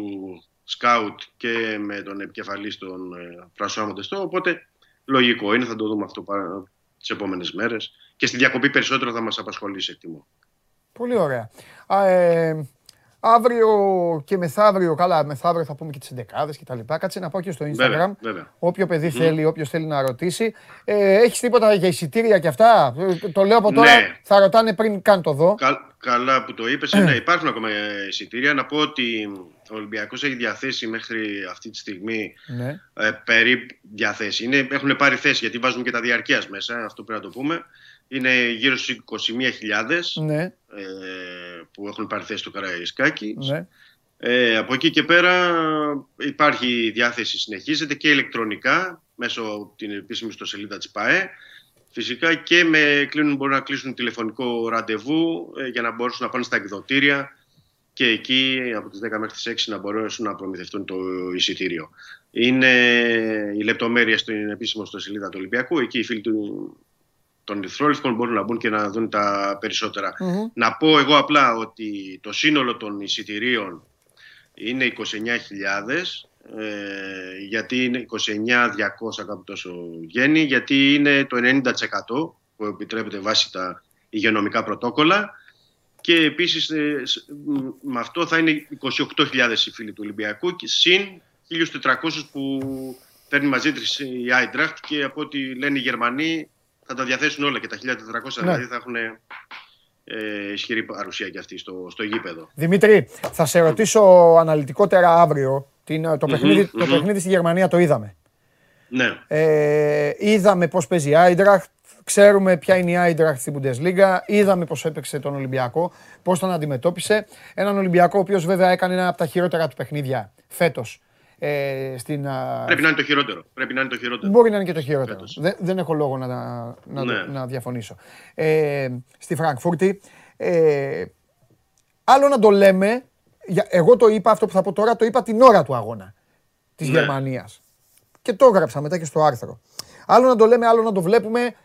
σκάουτ και με τον επικεφαλής τον ε, Φρασουά Μοντεστό. Οπότε λογικό είναι, θα το δούμε αυτό παρα- τις επόμενες μέρες. Και στη διακοπή περισσότερο θα μας απασχολήσει, εκτιμώ. Πολύ ωραία. Α, ε, αύριο και μεθαύριο, καλά, μεθαύριο θα πούμε και τις 11 και τα λοιπά. Κάτσε να πάω και στο Instagram. Βέβαια, βέβαια. Όποιο παιδί θέλει, όποιος θέλει να ρωτήσει. Ε, Έχεις τίποτα για εισιτήρια και αυτά; Ε, Το λέω από τώρα. Ναι. Θα ρωτάνε πριν καν το δω. Κα- καλά που το είπες, ναι, υπάρχουν ακόμα εισιτήρια. Να πω ότι ο Ολυμπιακός έχει διαθέσει μέχρι αυτή τη στιγμή Ναι. ε, περίπου διαθέσει. Είναι, έχουν πάρει θέση γιατί βάζουν και τα διαρκείας μέσα, αυτό πρέπει να το πούμε. Είναι γύρω στις 21.000 Ναι. ε, που έχουν πάρει θέση στο Καραϊσκάκι. ναι. Ε, από εκεί και πέρα υπάρχει διάθεση, συνεχίζεται και ηλεκτρονικά μέσω από την επίσημη ιστοσελίδα της ΠΑΕ. Φυσικά και με κλείνουν, μπορούν να κλείσουν τηλεφωνικό ραντεβού ε, για να μπορούν να πάνε στα εκδοτήρια και εκεί από τις 10 μέχρι τις 6 να μπορέσουν να προμηθευτούν το εισιτήριο. Είναι η λεπτομέρεια στην επίσημη ιστοσελίδα του Ολυμπιακού. Εκεί οι φίλοι του, των Ερυθρόλευκων μπορούν να μπουν και να δουν τα περισσότερα. Μμμ. Να πω εγώ απλά ότι το σύνολο των εισιτηρίων είναι 29.000 ε, γιατί είναι 29.200 κάπου τόσο βγαίνει γιατί είναι το 90% που επιτρέπεται βάσει τα υγειονομικά πρωτόκολλα και επίσης ε, σ- μ, με αυτό θα είναι 28.000 οι φίλοι του Ολυμπιακού και συν 1.400 που παίρνει μαζί της η Άιντραχτ και από ό,τι λένε οι Γερμανοί θα τα διαθέσουν όλα και τα 1.400 Ναι. δηλαδή θα έχουν ε, ισχυρή παρουσία και αυτή στο, στο γήπεδο. Δημήτρη, θα σε ρωτήσω αναλυτικότερα αύριο. Την, το, παιχνίδι, το μμμ. παιχνίδι στη Γερμανία το είδαμε. Ναι. Ε, είδαμε πώς παίζει η Άιντραχτ. Ξέρουμε ποια είναι η Άιντραχτ στην Bundesliga. Είδαμε πώς έπαιξε τον Ολυμπιακό, πώς τον αντιμετώπισε. Έναν Ολυμπιακό ο οποίος βέβαια έκανε ένα από τα χειρότερα του παιχνίδια φέτος. Ε, στην, α, Πρέπει να είναι το χειρότερο. Πρέπει να είναι το χειρότερο. Μπορεί να είναι και το χειρότερο. Φέτος. Δεν, δεν έχω λόγο να, να, Ναι. να διαφωνήσω. Ε, στη Φραγκφούρτη. Ε, άλλο να το λέμε, για, εγώ το είπα αυτό που θα πω τώρα, το είπα την ώρα του αγώνα της Ναι. Γερμανίας. Και το έγραψα μετά και στο άρθρο. Άλλο να το λέμε, άλλο να το βλέπουμε,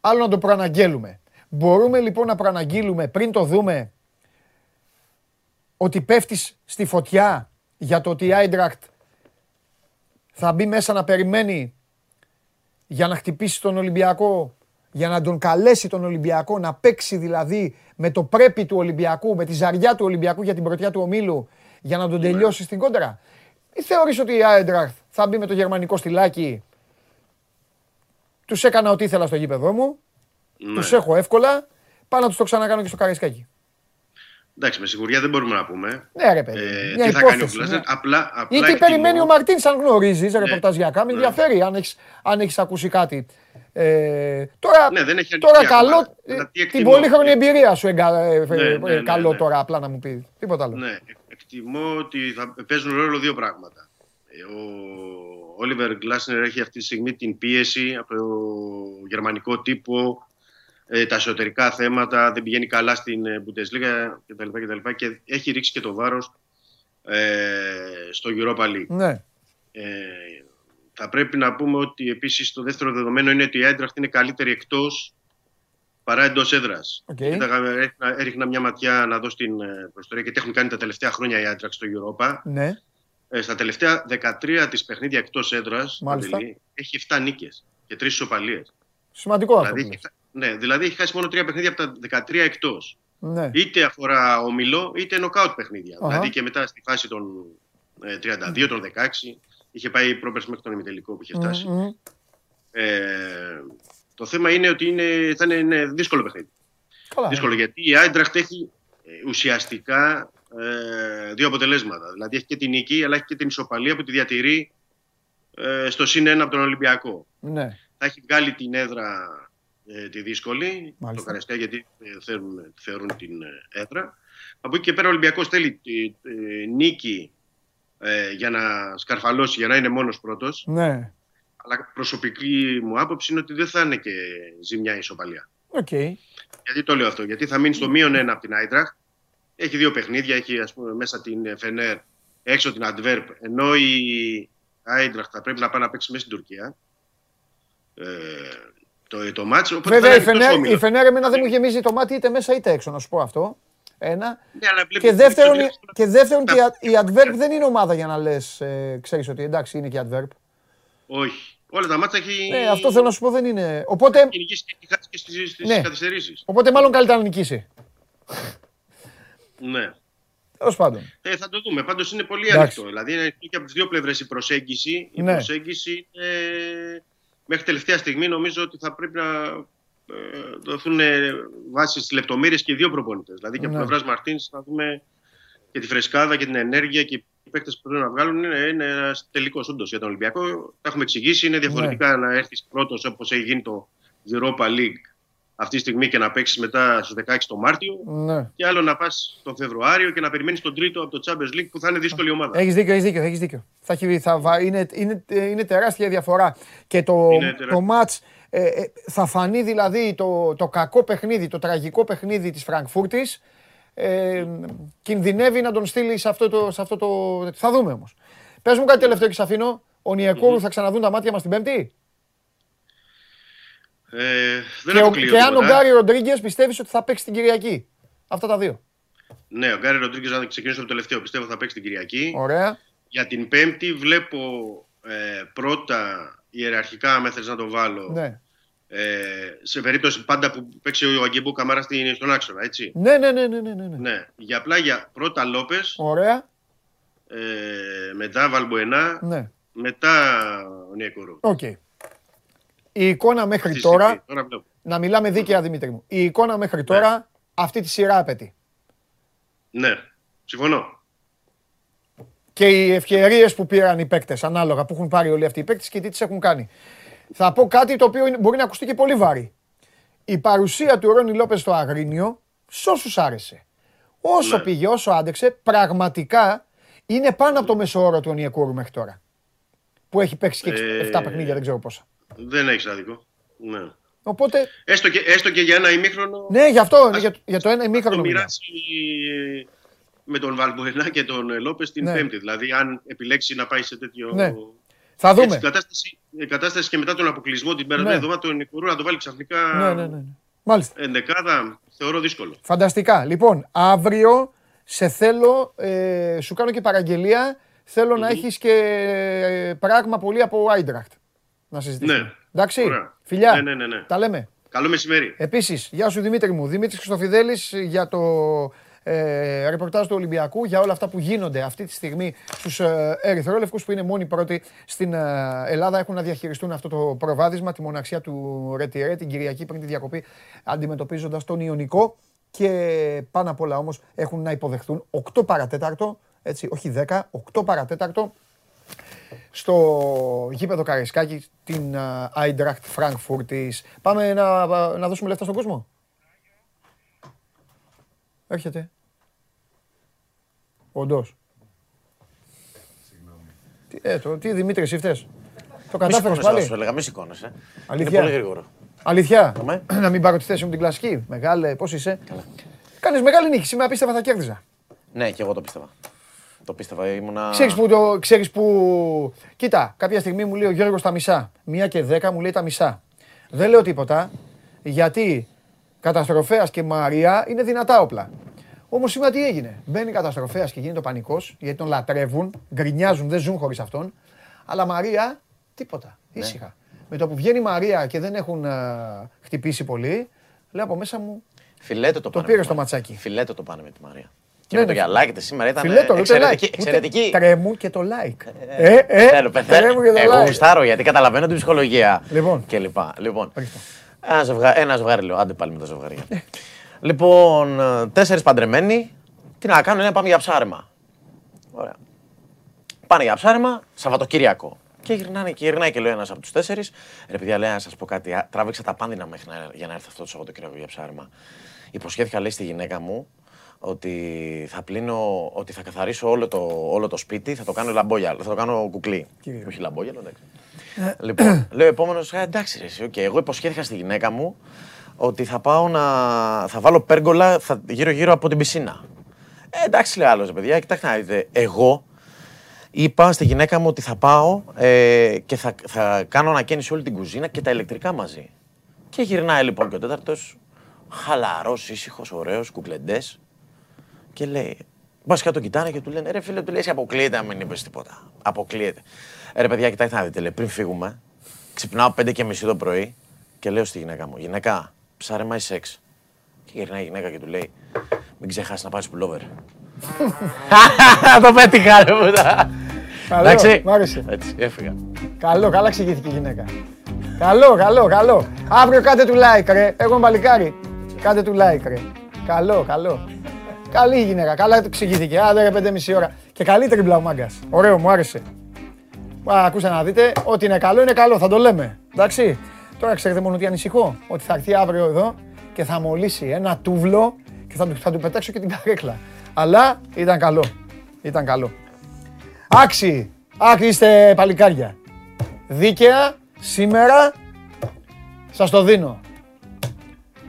άλλο να το προαναγγέλουμε. Μπορούμε λοιπόν να προαναγγείλουμε πριν το δούμε ότι πέφτεις στη φωτιά για το ότι η Άιντρακτ θα μπει μέσα να περιμένει για να χτυπήσει τον Ολυμπιακό, για να τον καλέσει τον Ολυμπιακό, να παίξει δηλαδή με το πρέπει του Ολυμπιακού, με τη ζαριά του Ολυμπιακού για την πρωτιά του ομίλου, για να τον τελειώσει στην κόντρα. Ή θεωρείς ότι η Άιντραχτ θα μπει με το γερμανικό στυλάκι, τους έκανα ό,τι ήθελα στο γήπεδό μου, Ναι. τους έχω εύκολα, πάω να τους το ξανακάνω και στο Καραϊσκάκι. Εντάξει, με σιγουριά δεν μπορούμε να πούμε. Ναι ρε παιδί, Ε, μια τι θα κάνει ο υπόθεση. Γκλάσνερ. ναι. Απλά, απλά Ή τι εκτιμώ- περιμένει ο Μαρτίνς, αν γνωρίζεις ρεπορταζιακά, με Ναι. ενδιαφέρει αν έχει αν έχεις ακούσει κάτι. Ε, τώρα, Ναι, δεν έχει τώρα ανοιχτεί ακόμα, καλό, αλλά ε, τι την εκτιμώ. πολύχρονη εμπειρία σου εγκα, ε, ε, Ναι, ναι, ε, ναι, καλό ναι. τώρα απλά να μου πεις. Τίποτα άλλο. Ναι, εκτιμώ ότι θα παίζουν ρόλο δύο πράγματα. Ε, Ο Όλιβερ Γκλάσνερ έχει αυτή τη στιγμή την πίεση από το γερμανικό τύπο, ε, τα εσωτερικά θέματα, δεν πηγαίνει καλά στην ε, Bundesliga κτλ. κτλ. Και έχει ρίξει και το βάρος ε, στο Europa League. Ναι. Ε, θα πρέπει να πούμε ότι επίσης το δεύτερο δεδομένο είναι ότι η Άιντραχτ είναι καλύτερη εκτός παρά εντός έδρας. Οκ. Έριχνα, έριχνα μια ματιά να δω στην ε, προστορία και τι έχουν κάνει τα τελευταία χρόνια η Άιντραχτ στο Europa. Ναι. Ε, στα τελευταία 13 της παιχνίδια εκτός έδρας Μάλιστα. Παντελή, έχει 7 νίκες και 3 ισοπαλίες. Σημαντικό αυτό. Δηλαδή, που έχει, λες. Ναι, δηλαδή έχει χάσει μόνο 3 παιχνίδια από τα 13 εκτός. Ναι. Είτε αφορά ομιλό είτε νοκάουτ παιχνίδια. Αχα. Δηλαδή και μετά στη φάση των ε, 32, των 16 είχε πάει πρόπερς μέχρι τον ημιτελικό που είχε φτάσει. Μμμ. Ε, το θέμα είναι ότι είναι, θα είναι, είναι δύσκολο παιχνίδι. Καλά. Δύσκολο γιατί η Άιντραχτ έχει ε, ουσιαστικά ε, δύο αποτελέσματα. Δηλαδή έχει και την νίκη αλλά έχει και την ισοπαλία που τη διατηρεί ε, στο συν ένα από τον Ολυμπιακό. Ναι. Θα έχει βγάλει την έδρα ε, τη δύσκολη, Μάλιστα. το Καρεσκά γιατί ε, θέλουν, θεωρούν την ε, έδρα. Από εκεί και πέρα ο Ολυμπιακός θέλει τη ε, νίκη ε, για να σκαρφαλώσει, για να είναι μόνος πρώτος. Ναι. Αλλά προσωπική μου άποψη είναι ότι δεν θα είναι και ζημιά η ισοπαλία. Οκ. Γιατί το λέω αυτό, Γιατί θα μείνει στο μείον ένα από την Άιντραχτ. Έχει δύο παιχνίδια, έχει ας πούμε, μέσα την Φενέρ, έξω την Αντβέρπ. Ενώ η Άιντραχτ θα πρέπει να πάει να παίξει μέσα στην Τουρκία. Ε, το, το ματς. Οπότε Βέβαια θα η είναι εκτός Φενέρ, όμιλος. η Φενέρ εμένα δεν μου γεμίζει το μάτι είτε μέσα είτε έξω, να σου πω αυτό. Ένα. Ναι, αλλά βλέπεις- Και δεύτερον, βλέπεις- και δεύτερον και η Α- η Αντβέρπ δεν είναι ομάδα για να λες, ε, ξέρεις ότι εντάξει είναι και η Αντβέρπ. Όχι. Όλα τα μάτσα έχει. Ναι, αυτό θέλω να σου πω δεν είναι. Οπότε, Έχει νικήσει και έχει χάσει και στις, στις Ναι. καθυστερήσεις. οπότε μάλλον καλύτερα να νικήσει. Ναι. Τέλος πάντων. Ε, θα το δούμε. Πάντως είναι πολύ Εντάξει. ανοιχτό. Δηλαδή είναι και από τις δύο πλευρές η προσέγγιση. Η Ναι. προσέγγιση ε, μέχρι τελευταία στιγμή νομίζω ότι θα πρέπει να ε, δοθούν ε, βάσεις στι λεπτομέρειες και οι δύο προπονητές. Δηλαδή και από Ναι. πλευράς Μαρτίνς θα δούμε και τη φρεσκάδα και την ενέργεια και οι παίκτες που πρέπει να βγάλουν. Είναι, είναι ένας τελικός όντως για τον Ολυμπιακό. Τα έχουμε εξηγήσει. Είναι διαφορετικά Ναι. να έρθεις πρώτος όπως έχει γίνει το Europa League αυτή τη στιγμή και να παίξεις μετά στου 16 το Μάρτιο. Ναι. Και άλλο να πας τον Φεβρουάριο και να περιμένεις τον τρίτο από το Champions League που θα είναι δύσκολη ομάδα. Έχεις δίκιο, έχεις δίκιο. Έχεις δίκιο. Θα έχει, θα, βα- είναι, είναι, είναι τεράστια η διαφορά. Και το, Είναι τεράστια. το μάτς ε, ε, θα φανεί δηλαδή το, το κακό παιχνίδι, το τραγικό παιχνίδι της Φραγκφούρτης ε, κινδυνεύει να τον στείλει σε αυτό το, σε αυτό το... Θα δούμε όμως. Πες μου κάτι τελευταίο και σε αφήνω. Ο Νιεκούρου θα ξαναδούν τα μάτια μας την Πέμπτη; Ε, δεν Και, ο, αποκλείω και αν ο τίποτα. Γκάρι Ροντρίγκες πιστεύεις ότι θα παίξει την Κυριακή; Αυτά τα δύο. Ναι, ο Γκάρι Ροντρίγκες να ξεκινήσω από το τελευταίο. Πιστεύω θα παίξει την Κυριακή. Ωραία. Για την Πέμπτη βλέπω ε, πρώτα ιεραρχικά, αν θες να το βάλω, Ναι. ε, σε περίπτωση πάντα που παίξει ο Αγγεμπού Καμάρα στην- στον άξονα, έτσι. Ναι, ναι, ναι, ναι, ναι, ναι. ναι. Ναι. Για απλά για πρώτα Λόπες, Ωραία. ε, μετά Βαλμπουενά, Ναι. μετά Ονιεκούρου. Οκ. Η εικόνα μέχρι Αυτή τη στιγμή, τώρα, τώρα βλέπω. να μιλάμε δίκαια Δημήτρη μου, η εικόνα μέχρι τώρα αυτή τη σειρά απαιτεί. Ναι, συμφωνώ. Και οι ευκαιρίες που πήραν οι παίκτες, ανάλογα που έχουν πάρει όλοι αυτοί οι παίκτες και τι τις έχουν κάνει. Θα πω κάτι το οποίο είναι- μπορεί να ακουστεί και πολύ βαρύ. Η παρουσία του Ρόνι Λόπες στο Αγρίνιο, σε όσους άρεσε. Όσο Ναι. πήγε, όσο άντεξε, πραγματικά είναι πάνω από το μέσο όρο του Ονιακούρου μέχρι τώρα. Που έχει παίξει και Ε, 7 παιχνίδια, δεν ξέρω πόσα. Δεν έχεις άδικο. Ναι. Οπότε, Έστω, και, έστω και για ένα ημίχρονο ναι, γι' αυτό, Ας- για, για το ένα το ημίχρονο. μιλάω. μοιράσει με τον Βαλμποενά και τον ε, Λόπες την Ναι. Πέμπτη. Δηλαδή, αν επιλέξει να πάει σε τέτοιο. Ναι. Θα Έτσι, δούμε. η κατάσταση, η κατάσταση και μετά τον αποκλεισμό την περασμένη Ναι. εβδομάδα τον Νικουρού να το βάλει ξαφνικά Ναι, ναι, ναι. ναι. Μάλιστα. ενδεκάδα, θεωρώ δύσκολο. Φανταστικά. Λοιπόν, αύριο σε θέλω, ε, σου κάνω και παραγγελία. Θέλω να έχεις και ε, πράγμα πολύ από Άιντραχτ. Να συζητήσουμε. Ναι. Εντάξει. Ωραία. Φιλιά. Ναι, ναι, ναι, ναι. Τα λέμε. Καλό μεσημέρι. Επίσης, γεια σου Δημήτρη μου. Δημήτρης Χριστοφιδέλης για το ε, ρεπορτάζ του Ολυμπιακού, για όλα αυτά που γίνονται αυτή τη στιγμή στους ε, Ερυθρόλευκους που είναι μόνοι πρώτοι στην ε, Ελλάδα. Έχουν να διαχειριστούν αυτό το προβάδισμα, τη μοναξιά του Ρετιερέ την Κυριακή πριν τη διακοπή, αντιμετωπίζοντας τον Ιωνικό. Και πάνω απ' όλα όμως έχουν να υποδεχθούν 8 παρατέταρτο, έτσι, όχι 10, 8 παρατέταρτο στο γήπεδο Καραϊσκάκη την Άιντραχτ Φραγκφούρτης. Πάμε να, να δώσουμε λεφτά στον κόσμο; Έρχεται. Όντως. Τι, ε, το, τι Δημήτρης, εσύ φταίς. Το Μη κατάφερες σηκώνεσαι, πάλι; Σου έλεγα, μη σηκώνεσαι. Αλήθεια. Είναι πολύ γρήγορο. Αλήθεια. Αμέ. να μην πάρω τη θέση μου την κλασική. Μεγάλε, πώς είσαι; Κάνεις μεγάλη νίκη. Σήμερα πίστευα θα κέρδιζα. Ναι, και εγώ το πίστευα. Το πίστευα, ήμουνα. Ξέρεις που, το, ξέρεις που... Κοίτα, κάποια στιγμή μου λέει ο Γιώργος τα μισά. Μία και δέκα μου λέει τα μισά. Δεν λέω τίποτα, γιατί καταστροφέας και Μαρία είναι δυνατά όπλα. Όμως σήμερα τι έγινε; Μπαίνει καταστροφέας και γίνεται ο πανικός, γιατί τον λατρεύουν, γκρινιάζουν, δεν ζουν χωρίς αυτόν. Αλλά Μαρία, τίποτα. Ήσυχα. Με το που βγαίνει η Μαρία και δεν έχουν α, χτυπήσει πολύ, λέω από μέσα μου. Φιλέτο το, Το πάνε πήρε με στο τη Μαρία. ματσάκι. Φιλέτο το πάνε με τη Μαρία. Και Ναι, με το ναι. γυαλάκι της σήμερα ήταν Φιλέτο, ούτε εξαιρετική. like. Ούτε εξαιρετική. Τρέμου και το like. Ε, ε, Θέλω, πεθαίνω. τρέμου και το Εγώ like. γουστάρω γιατί καταλαβαίνω την ψυχολογία. Λοιπόν. Και λοιπά. Λοιπόν, Ορίστε. ένα ζευγάρι, ένα ζευγάρι λέω, άντε πάλι με τα ζευγάρια. λοιπόν, ε, τέσσερις παντρεμένοι, τι να κάνουν, είναι να πάμε για ψάρεμα. Ωραία. Πάνε για ψάρεμα, Σαββατοκύριακο. Και γυρνάνε και γυρνάει και λέει ένας από τους τέσσερις. Ρε παιδιά, λέει να σας πω κάτι. α, Τράβηξα τα πάνδεινα μέχρι να, για να έρθω αυτό το Σαββατοκύριακο για ψάρεμα. Υποσχέθηκα, λέει στη γυναίκα μου, ότι θα πλύνω, ότι θα καθαρίσω όλο το, όλο το σπίτι, θα το κάνω λαμπόγυαλο, θα το κάνω κουκλί. Όχι λαμπόγυαλο, εντάξει. λοιπόν, λέω επόμενος, εντάξει, ρε, εσύ, οκ. Εγώ υποσχέθηκα στη γυναίκα μου ότι θα πάω να. θα βάλω πέργολα θα, γύρω-γύρω από την πισίνα. Ε, εντάξει, λέει άλλος, παιδιά, κοιτάξτε να δείτε. Εγώ είπα στη γυναίκα μου ότι θα πάω ε, και θα, θα κάνω ανακαίνιση όλη την κουζίνα και τα ηλεκτρικά μαζί. Και γυρνάει λοιπόν και ο τέταρτος, χαλαρός, ήσυχος, ωραίος, κουκλεντές. Και λέει, Βασικά τον κοιτάνε και του λένε: Ρε φίλε, του λέει: «Εσύ Αποκλείεται να μην είπες τίποτα. Αποκλείεται. Ε, ρε παιδιά, κοιτάξτε να δείτε, λέει, πριν φύγουμε, ξυπνάω 5 και μισή το πρωί και λέω στη γυναίκα μου: Γυναίκα, ψάρεμα ή σεξ. Και γυρνάει η γυναίκα και του λέει: Μην ξεχάσεις να πάρεις πουλόβερ. Το πέτυχα, ρε πούτα. Καλό, Εντάξει. μ' άρεσε. Έτσι, έφυγα. Καλό, καλά εξηγήθηκε η γυναίκα. Καλό, καλό, καλό. Αύριο κάντε του like, ρε. Εγώ είμαι παλικάρι. Κάντε του like, ρε. Καλό, καλό. Καλή η γυναίκα, καλά εξηγήθηκε. Άντε ρε, πέντε μισή ώρα. Και καλή τριμπλα ο μάγκας. Ωραίο, μου άρεσε. Α, ακούστε να δείτε, ό,τι είναι καλό είναι καλό, θα το λέμε. Εντάξει. Τώρα ξέρετε μόνο τι ανησυχώ. Ότι θα έρθει αύριο εδώ και θα μολύσει ένα τούβλο και θα του, θα του πετάξω και την καρέκλα. Αλλά ήταν καλό. Ήταν καλό. Άξι, άξι είστε παλικάρια. Δίκαια, σήμερα, σας το δίνω.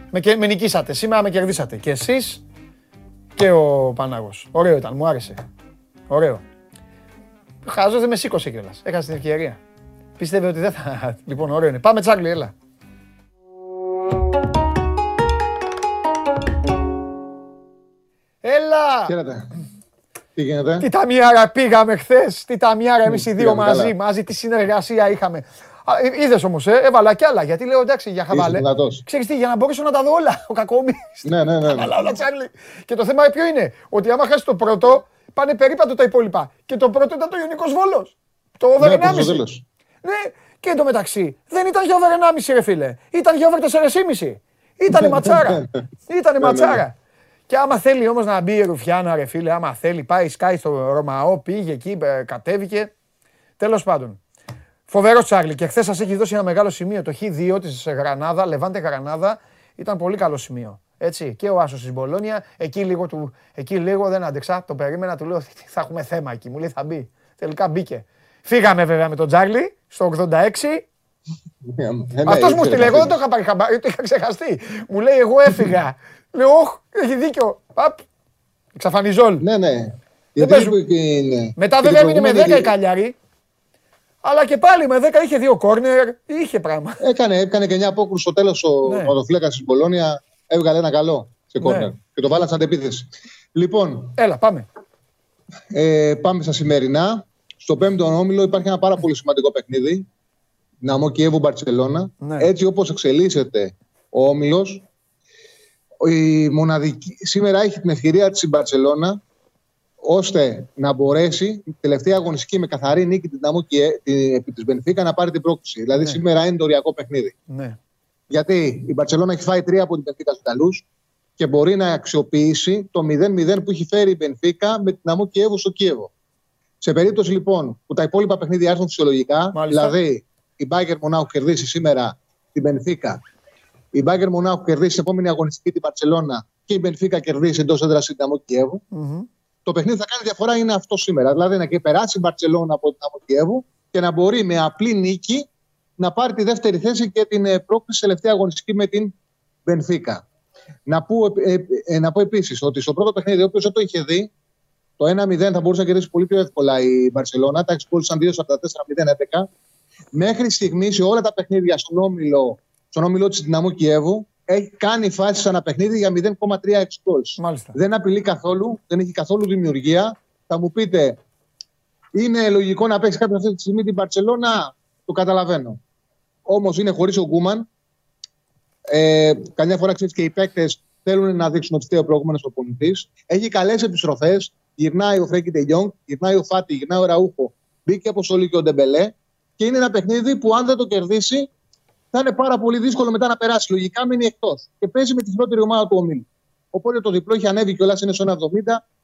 Με, και- με νικήσατε, σήμερα με κερδίσατε. Και εσείς και ο Πανάγος. Ωραίο ήταν, μου άρεσε. Ωραίο. Χάζος δεν με σήκωσε κιόλας. Έχασε την ευκαιρία. Πίστευε ότι δεν θα... Λοιπόν, ωραίο είναι. Πάμε Τσάρλι, έλα. Έλα! Χαίρετε. Τι γίνεται; Τι ταμιάρα πήγαμε χθες; Τι ταμιάρα εμείς οι δύο πήγαμε μαζί. καλά. Μαζί τι συνεργασία είχαμε; Είδες όμως, ε, έβαλα κι άλλα. Γιατί λέω εντάξει για χαβάλε. δυνατός. Ξέρεις τι, για να μπορέσω να τα δω όλα. Ο κακόμι. Ναι, ναι, ναι. ναι. Αλλά όλα Τσάρλι. Και το θέμα ποιο είναι. Ότι άμα χάσεις το πρώτο, πάνε περίπατο τα υπόλοιπα. Και το πρώτο ήταν το Ιωνικός Βόλος. Το over Ναι, 1,5. προς το τέλος. Ναι, και εντωμεταξύ δεν ήταν για over 1,5 ρε φίλε. Ήταν για over 4,5. Ήτανε ματσάρα. Ήτανε ναι, ματσάρα. Και άμα θέλει όμως να μπει η Ρουφιάνα ρε φίλε, άμα θέλει πάει σκάει στο Ρωμαό, πήγε εκεί, ε, κατέβηκε. Τέλος πάντων. Φοβερό Τσάρλι και χθες σας έχει δώσει ένα μεγάλο σημείο. Το Χ2 της Γρανάδα, Λεβάντε Γρανάδα, ήταν πολύ καλό σημείο. Έτσι. Και ο Άσος της Μπολόνια, εκεί λίγο, του, εκεί λίγο δεν άντεξα. Το περίμενα, του λέω ότι θα έχουμε θέμα εκεί. Μου λέει θα μπει. Τελικά μπήκε. Φύγαμε βέβαια με τον Τσάρλι στο 86. Ένα Αυτός μου ήξερε στείλε, εγώ να δεν το είχα πάρει χαμπάρι, το είχα ξεχαστεί. Μου λέει, εγώ έφυγα. Λέω, Ωχ, έχει δίκιο. Απ. Εξαφανιζόλ. Ναι, ναι. Δεν Γιατί παίζουν. είπε και είναι- Μετά και βέβαια την έμεινε με 10 η προηγούμενη- Καλιάρη. Αλλά και πάλι με 10 είχε δύο κόρνερ, είχε πράγμα. Έκανε, έκανε και 9 απόκρου στο τέλος ο Ναι. ναι. της Μπολόνια. Έβγαλε ένα καλό σε κόρνερ. Ναι. Και το βάλανε σαν αντεπίθεση. Λοιπόν, Έλα, πάμε. ε, πάμε στα σημερινά. Στο πέμπτο όμιλο υπάρχει ένα πάρα πολύ σημαντικό παιχνίδι. Ναμό Κιέβου Μπαρσελόνα. Ναι. Έτσι όπως εξελίσσεται ο όμιλος, η μοναδική, σήμερα έχει την ευκαιρία της η Μπαρσελόνα ώστε να μπορέσει την τελευταία αγωνιστική με καθαρή νίκη την Ναμό Κιέ- τη- επί της Μπενφίκα να πάρει την πρόκληση. Δηλαδή σήμερα είναι το οριακό παιχνίδι. Ναι. Γιατί η Μπαρσελόνα έχει φάει τρία από την Μπενφίκα στους Ιταλούς και μπορεί να αξιοποιήσει το 0-0 που έχει φέρει η Μπενφίκα με την Ναμό Κιέβου στο Κίεβο. Σε περίπτωση λοιπόν που τα υπόλοιπα παιχνίδια έρθουν φυσιολογικά, Μάλιστα. δηλαδή η Μπάγκερ Μονάχου κερδίσει σήμερα την Μπενφίκα, η Μπάγκερ Μονάχου κερδίσει την επόμενη αγωνιστική την Μπαρσελόνα και η Μπενφίκα κερδίσει εντός έδρας την Ναμό Κιέβου, Μμμ. Το παιχνίδι θα κάνει διαφορά είναι αυτό σήμερα. Δηλαδή να και περάσει η Μπαρσελόνα από την Ναμό Κιέβου και να μπορεί με απλή νίκη να πάρει τη δεύτερη θέση και την ε, πρόκληση σε τελευταία αγωνιστική με την Μπενφίκα. Να πω, ε, ε, ε, να πω επίσης ότι στο πρώτο παιχνίδι, όποιος δεν το είχε δει, Το 1-0 θα μπορούσε να κερδίσει πολύ πιο εύκολα η Μπαρσελόνα. Τα εξπόλυσαν 2 από τα 4-0-11. Μέχρι στιγμής σε όλα τα παιχνίδια στον όμιλο, στον όμιλο της Δυναμό Κιέβου έχει κάνει φάσει ένα παιχνίδι για 0,3 goals. Μάλιστα. Δεν απειλεί καθόλου, δεν έχει καθόλου δημιουργία. Θα μου πείτε, είναι λογικό να παίξει κάποια αυτή τη στιγμή την Μπαρσελόνα, το καταλαβαίνω. Όμως είναι χωρίς ο Γκούμαν. Ε, καμιά φορά ξέρεις και οι παίκτες θέλουν να δείξουν ότι φταίει ο προηγούμενος προπονητή. Έχει καλές επιστροφές. Γυρνάει ο Φρέκι Τεγιόνγκ, γυρνάει ο Φάτι, γυρνάει ο Ραούχο. Μπήκε από όλοι και ο Ντεμπελέ. Και είναι ένα παιχνίδι που αν δεν το κερδίσει, θα είναι πάρα πολύ δύσκολο μετά να περάσει. Λογικά μένει εκτός. Και παίζει με τη χειρότερη ομάδα του ομίλου. Οπότε το διπλό έχει ανέβει κιόλας είναι στο 1,70.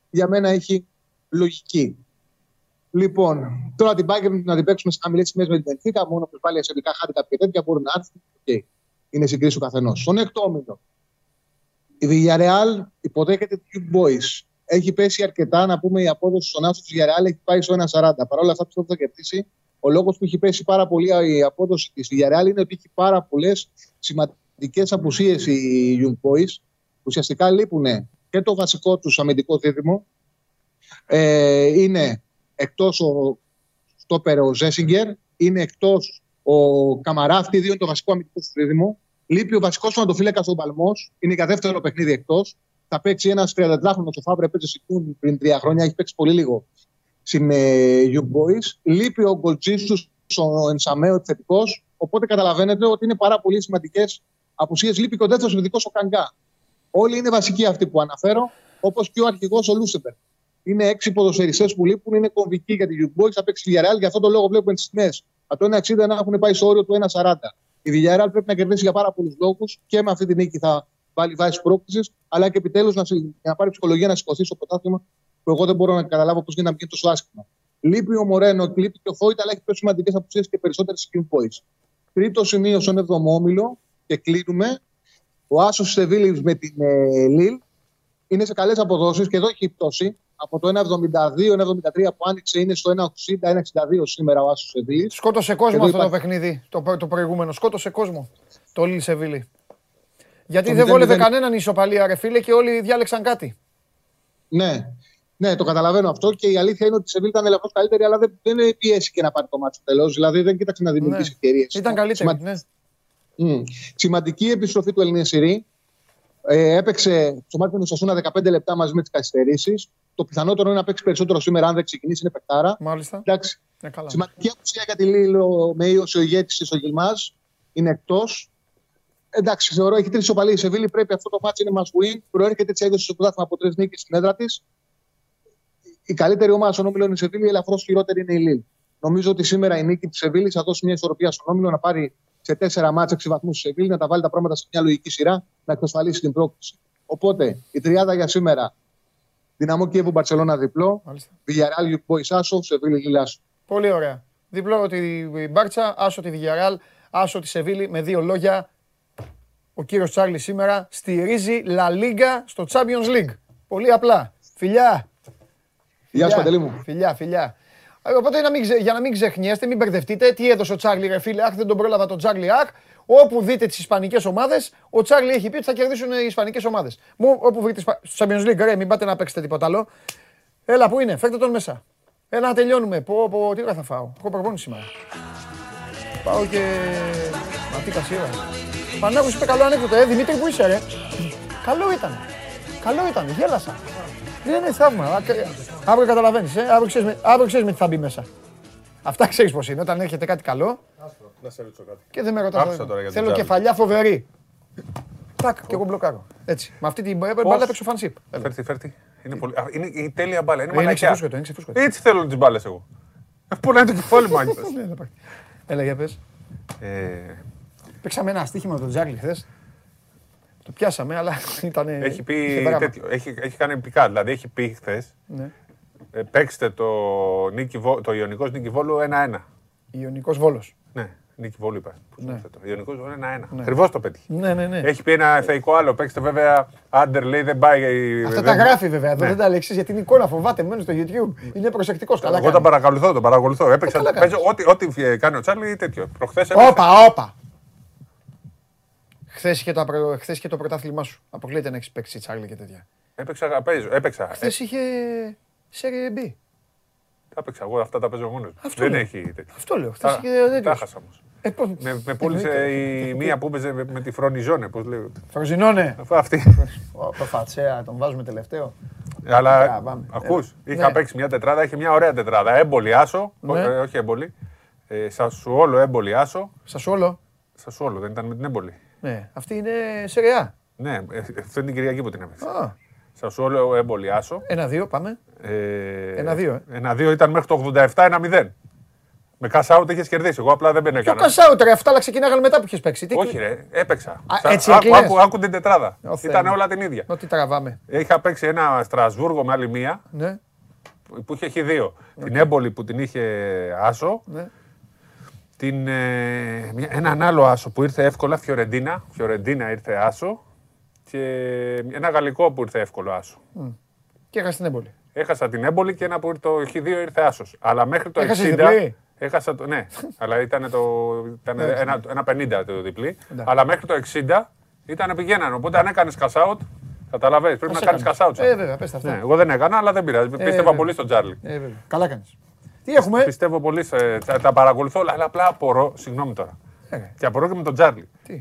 Για μένα έχει λογική. Λοιπόν, τώρα την Bayern να την παίξουμε σε χαμηλές τιμέ με την Πενθήκα, μόνο που πάλι ασιατικά χάρηκα και τέτοια μπορούν να έρθουν. Okay. Είναι συγκρίσει ο καθενός. Στον έκτο όμιλο, η Villarreal υποδέχεται του Boys. Έχει πέσει αρκετά, να πούμε, η απόδοση στον άσο τη Villarreal έχει πάει στο 1,40. Παρ' όλα αυτά πιστεύω ότι θα κερδίσει. Ο λόγος που έχει πέσει πάρα πολύ η απόδοση της Villarreal είναι ότι έχει πάρα πολλές σημαντικές απουσίες οι Young Boys. Ουσιαστικά λείπουν και το βασικό τους αμυντικό δίδυμο. Ε, είναι εκτός ο στόπερ ο Ζέσιγκερ, είναι εκτός ο Καμαρά. Αυτοί δύο είναι το βασικό αμυντικό τους δίδυμο. Λείπει ο βασικός ματοφύλακα ο Παλμό, είναι για δεύτερο παιχνίδι εκτός. Θα παίξει ένας 33χρονο ο Φάβρε, παίζει στην πριν τρία χρόνια, έχει παίξει πολύ λίγο στην ε, Young Boys. Λείπει ο Γκολτζίσου, ο Ενσαμέο επιθετικός. Οπότε καταλαβαίνετε ότι είναι πάρα πολύ σημαντικές απουσίες. Λείπει και ο δεύτερος επιθετικός ο Καγκά. Όλοι είναι βασικοί αυτοί που αναφέρω, όπως και ο αρχηγός ο Λούσεμπερ. Είναι έξι ποδοσφαιριστές που λείπουν, είναι κομβικοί για τη Young Boys. Θα παίξει η Villarreal, γι' αυτό το λόγο βλέπουμε τις τιμές. Από το 1,60 να έχουν πάει στο όριο του 1,40. Η Villarreal πρέπει να κερδίσει για πάρα πολλούς λόγους και με αυτή τη νίκη θα βάλει βάση πρόκλησης, αλλά και επιτέλους να, να πάρει ψυχολογία να σηκωθεί στο πρωτάθλημα που εγώ δεν μπορώ να καταλάβω πώς γίνεται να βγει τόσο άσχημα. Λείπει ο Μορένο, λείπει και ο Φόιτ, αλλά έχει πιο σημαντικές απουσίες και περισσότερες skin points. Τρίτο σημείο στον 7ο όμιλο και κλείνουμε. Ο Άσος Σεβίλη με την ε, Λίλ είναι σε καλές αποδόσεις και εδώ έχει πτώση. Από το 1,72-1,73 που άνοιξε είναι στο 1,60-1,62 σήμερα ο Άσος Σεβίλη. Σκότωσε κόσμο αυτό το παιχνίδι, το, το προηγούμενο. Σκότωσε κόσμο το Λίλ Σεβίλη. Γιατί δεν βόλευε κανέναν ισοπαλία, ρε φίλε, και όλοι διάλεξαν κάτι. Ναι. Ναι, το καταλαβαίνω αυτό και η αλήθεια είναι ότι η Σεβίλη ήταν ελαφρώ καλύτερη, αλλά δεν, δεν πιέσει και να πάρει το μάτσο τέλο. Δηλαδή δεν κοίταξε να δημιουργήσει ναι. ευκαιρίες. Ήταν καλύτερη. Σημα... Ναι. Mm. Σημαντική επιστροφή του Ελληνία Σιρή. Ε, έπαιξε στο μάτι του Σασούνα 15 λεπτά μαζί με τις καθυστερήσεις. Το πιθανότερο είναι να παίξει περισσότερο σήμερα αν δεν ξεκινήσει, είναι παιχτάρα. Μάλιστα. Εντάξει. Ε, καλά. Σημαντική απουσία για τη Λίλο με ίωση ο ηγέτης της ο Γιλμά. Είναι εκτός. Εντάξει, θεωρώ έχει τρεις οπαλίε η Σεβίλη. Πρέπει αυτό το μάτι είναι must win. Προέρχεται έτσι έδωσε στο πρωτάθλημα από τρεις νίκες στην έδρα της η καλύτερη ομάδα στον Όμιλο είναι η Σεβίλη, η ελαφρώς χειρότερη είναι η Λίλ. Νομίζω ότι σήμερα η νίκη της Σεβίλης θα δώσει μια ισορροπία στον Όμιλο να πάρει σε τέσσερα μάτια έξι βαθμούς στη Σεβίλη, να τα βάλει τα πράγματα σε μια λογική σειρά, να εξασφαλίσει την πρόκληση. Οπότε η τριάδα για σήμερα. Δυναμό Κιέβου Μπαρσελόνα διπλό. Villarreal Boy Άσο, Σεβίλη Λιλάσο. Πολύ ωραία. Διπλό τη Μπάρτσα, άσο τη Villarreal, άσο τη Σεβίλη με δύο λόγια. Ο κύριος Τσάρλι σήμερα στηρίζει La Liga στο Champions League. Πολύ απλά. Φιλιά! Γεια σου, Παντελή μου. Φιλιά, φιλιά. Ε, οπότε να μην, για να μην ξεχνιέστε, μην μπερδευτείτε, τι έδωσε ο Τσάρλι, ρε φίλε. Αχ, δεν τον πρόλαβα τον Τσάρλι, αχ. Όπου δείτε τις Ισπανικές ομάδες, ο Τσάρλι έχει πει ότι θα κερδίσουν οι Ισπανικές ομάδες. Όπου βρείτε στο Champions League, ρε, μην πάτε να παίξετε τίποτα άλλο. Έλα, πού είναι, φέρτε τον μέσα. Έλα να τελειώνουμε. Πω, πω, τι θα φάω. Έχω προπόνηση σήμερα. Πάω και. Μα τι κασίρα. Πανάγου είπε καλό ανέκδοτο, ε, Δημήτρη, που είσαι, ρε; Καλό ήταν. Καλό ήταν, γέλασα. Δεν είναι θαύμα. Αύριο καταλαβαίνεις. Ε; Αύριο ξέρεις με τι θα μπει μέσα. Αυτά ξέρεις πώς είναι. Όταν έρχεται κάτι καλό. Να σε ρωτήσω κάτι. Και δεν με ρωτάς. Θέλω κεφαλιά φοβερή. Τάκ, και εγώ μπλοκάρω. Έτσι. Με αυτή την μπάλα παίξω φανσίπ. Φέρτη, φέρτη. Είναι, πολύ... είναι η τέλεια μπάλα. Είναι, είναι μαλακιά. Έτσι θέλω τις μπάλες εγώ. Πού είναι το κεφάλι μου, Έλα για πες. Παίξαμε ένα στοίχημα με τον Τζάγκλι χθες. Το πιάσαμε, αλλά ήταν. Έχει πει τέτοιο. Έχει, έχει κάνει επικά. Δηλαδή έχει πει χθες. Ναι. Ε, παίξτε το, νίκη, το Ιωνικός Νίκη Βόλου 1-1. Ιωνικός Βόλος. Ναι, Νίκη Βόλου είπα. Ναι. Ιωνικός Βόλου 1-1. Ναι. Ακριβώς το πέτυχε. Ναι, ναι, ναι. Έχει πει ένα θεϊκό άλλο. Παίξτε βέβαια. Άντερ λέει δεν πάει. Αυτά τα γράφει βέβαια. Ναι. Δεν τα λέξει γιατί είναι εικόνα φοβάται μένει στο YouTube. Είναι προσεκτικός. Καλά. Εγώ τον παρακολουθώ. Τον παρακολουθώ. Έπαιξα. Ό,τι, ό,τι κάνει ο Τσάρλι τέτοιο. Προχθές. Όπα, όπα. Χθες είχε, το, χθες είχε το πρωτάθλημά σου. Αποκλείεται να έχεις παίξει Τσάρλι και τέτοια. Έπαιξα, παίζω, έπαιξα. Χθες είχε. Serie B. Τα έπαιξα εγώ, αυτά τα παίζω μόνος. Αυτό Δεν λέω. έχει τέτοιο. Αυτό λέω. Χθες Τα- είχε τέτοιος. Τα χάσα όμως. Ε, πώς- Με, με πούλησε η μία που έπαιζε με, με τη Φρονιζόνε, πώς λέγεται. Φροζινώνε. Αυτή. Ο- Το Φατσέα, τον βάζουμε τελευταίο. Αλλά Τραβάμε. ακούς, Ε, είχα ναι. παίξει μια τετράδα, είχε μια ωραία τετράδα. Έμπολη άσο, Ναι. όχι, ε, όχι έμπολη. Ε, Σασουόλο έμπολη άσο. Σασουόλο. Σασουόλο, δεν ήταν με την έμπολη. Ναι, αυτή είναι Serie A. Ναι, ε, αυτό είναι την Κυριακή που την έπαιξε. Α, Σασουόλο έμπολη άσο. ένα-δύο, πάμε. Ε, Ένα-δύο, ε. Ένα-δύο ήταν μέχρι το 87-1-0. Με cash out είχες κερδίσει. Εγώ απλά δεν μπαίνω Και ο έκανα. Κασάου τώρα, αυτά αλλά ξεκινάγανε μετά που είχες παίξει. Τι- Όχι, ρε, έπαιξα. Α, Σα- έτσι άκου, έκλεινες; άκου, άκου την τετράδα. Ω, Θεέ Ήταν μου. όλα την ίδια. Ό,τι τραβάμε. Είχα παίξει ένα Στρασβούργο με άλλη μία Ναι, που είχε έχει δύο. Την έμπολη που την είχε άσο. ναι. Την, ε, μια- έναν άλλο άσο που ήρθε εύκολα, Φιωρεντίνα. Φιωρεντίνα ήρθε άσο. Και ένα γαλλικό που ήρθε εύκολο άσο. Και έχασε την έμπολη. Έχασα την έμπολη και ένα που ήρθε το Χ2 ήρθε άσος. Αλλά μέχρι το Έχασες 60. διπλή; Έχασα το. Ναι, αλλά ήταν, το, ήταν Ναι. ένα, ένα 50 το διπλή. Εντάξει. Αλλά μέχρι το 60 ήταν πηγαίναν. Οπότε αν έκανες cash out, καταλαβαίνεις. Πρέπει Πώς να κάνεις έκανες; cash out. Ε, βέβαια, πες τα αυτά. Ναι, εγώ δεν έκανα, αλλά δεν πειράζει. Πίστευα βέβαια. πολύ στον Τζάρλι. Ε, βέβαια. Καλά κάνεις. Τι έχουμε; Πιστεύω πολύ, σε, τα, τα παρακολουθώ, αλλά απλά απορώ. Συγγνώμη τώρα. Ε, Και απορώ και με τον Τζάρλι. Τι;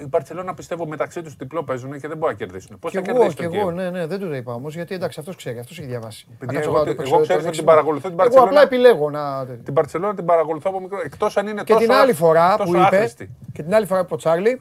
Η Μπαρσελόνα πιστεύω μεταξύ τους διπλό παίζουν και δεν μπορεί να κερδίσουν. Πώς Κι θα εγώ, κερδίσει κι το εγώ, Κίεβο; ναι, ναι, δεν του το είπα όμως, γιατί εντάξει, αυτός ξέρει, αυτός έχει διαβάσει. Παιδιά, Θα κάτσω εγώ- να το εγώ παίξω, ξέρω το ότι την παίξω. παρακολουθώ την Εγώ Μπαρτσελόνα. απλά επιλέγω να. Την Μπαρσελόνα την παρακολουθώ από μικρό. Εκτός αν είναι Και τόσο, την άλλη φορά τόσο που είπε, άχρηστη. και την άλλη φορά που ο Τσάρλι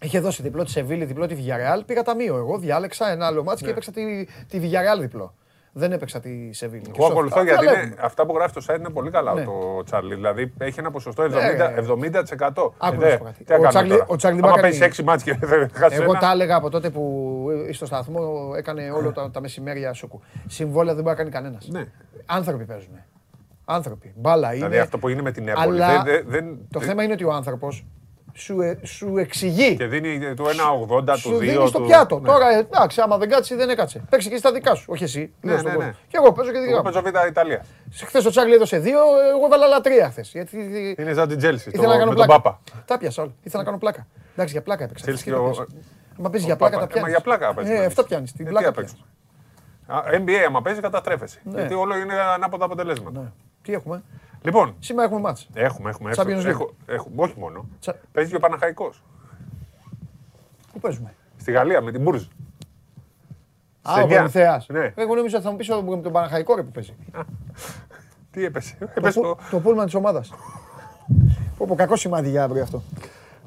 είχε δώσει διπλό τη Σεβίλη, διπλό τη Villarreal, πήγα ταμείο. Εγώ διάλεξα ένα άλλο μάτς και έπαιξα τη, τη Villarreal διπλό. Δεν έπαιξα τη Σεβίλη. Και Εγώ στο ακολουθώ αυτά γιατί βλέπουμε. είναι, αυτά που γράφει στο site είναι πολύ καλά Ναι. το Τσάρλι. Δηλαδή έχει ένα ποσοστό 70%. Ναι. 70%. Άκου Ε, να δε, σου πω κάτι. Τι να Ο κάνουμε Τσάρλι- τώρα; ο Τσάρλι Άμα Μπάκαρη- παίζει 6 μάτς και δεν χάσει Εγώ ένα. τα έλεγα από τότε που στο σταθμό έκανε όλο τα, τα μεσημέρια σούκου. Συμβόλαια δεν μπορεί να κάνει κανένας. Ναι. Άνθρωποι παίζουν. Άνθρωποι. Μπάλα είναι. Δηλαδή αυτό που είναι με την Εύβολη. Αλλά δεν- δεν- το δεν- θέμα είναι ότι ο άνθρωπος σου, ε- σου εξηγεί. Και δίνει το 1,80 του Σου 2. δίνει στο του- πιάτο. ναι. Τώρα εντάξει, άμα δεν κάτσει, δεν έκατσε. Παίξει και στα δικά σου. Όχι εσύ. Ναι, λέω στον ναι, κόσμο. ναι. Και εγώ παίζω και δικά Εγώ μου. παίζω Β' Ιταλία. Χθες ο Τσάρλι έδωσε δύο, εγώ έβαλα άλλα τρία χθες. Γιατί Είναι σαν την Τζέλση ήθελα να κάνω με τον πλάκα. Πάπα. Τα πιάσα όλα. Ήθελα να κάνω πλάκα. Εντάξει, για πλάκα έπαιξα. Chelsea Τι και ο- έπαιξα. Άμα παίζει ο για πλάκα Πάπα. τα Ε, μα πιάνεις. για πλάκα παίζει, Ε, μα αυτά έτσι. πιάνεις. Την Ε, πλάκα τι πιάνεις. παίξουμε. Α, NBA, άμα παίζει, καταστρέφεσαι. Ναι. Γιατί όλο είναι ανάποδα αποτελέσματα. Ναι. Τι έχουμε; Λοιπόν, Σήμερα έχουμε μάτς. έχουμε, έχουμε. Champions Έχω, League. έχω, έχω, όχι μόνο. Τσα- Παίζεις και ο Παναχαϊκός. Πού παίζουμε; Στη Γαλλία με την Μπούρζ. Α, Σε ο εννιά. Προμηθέας. Ναι. Εγώ νόμιζα ότι θα μου πεις με τον Παναχαϊκό ρε που παίζει. Τι έπεσε. Το, Έπεσε που- το. το πούλμαν της ομάδας. Πω πω κακό σημάδι για αύριο αυτό.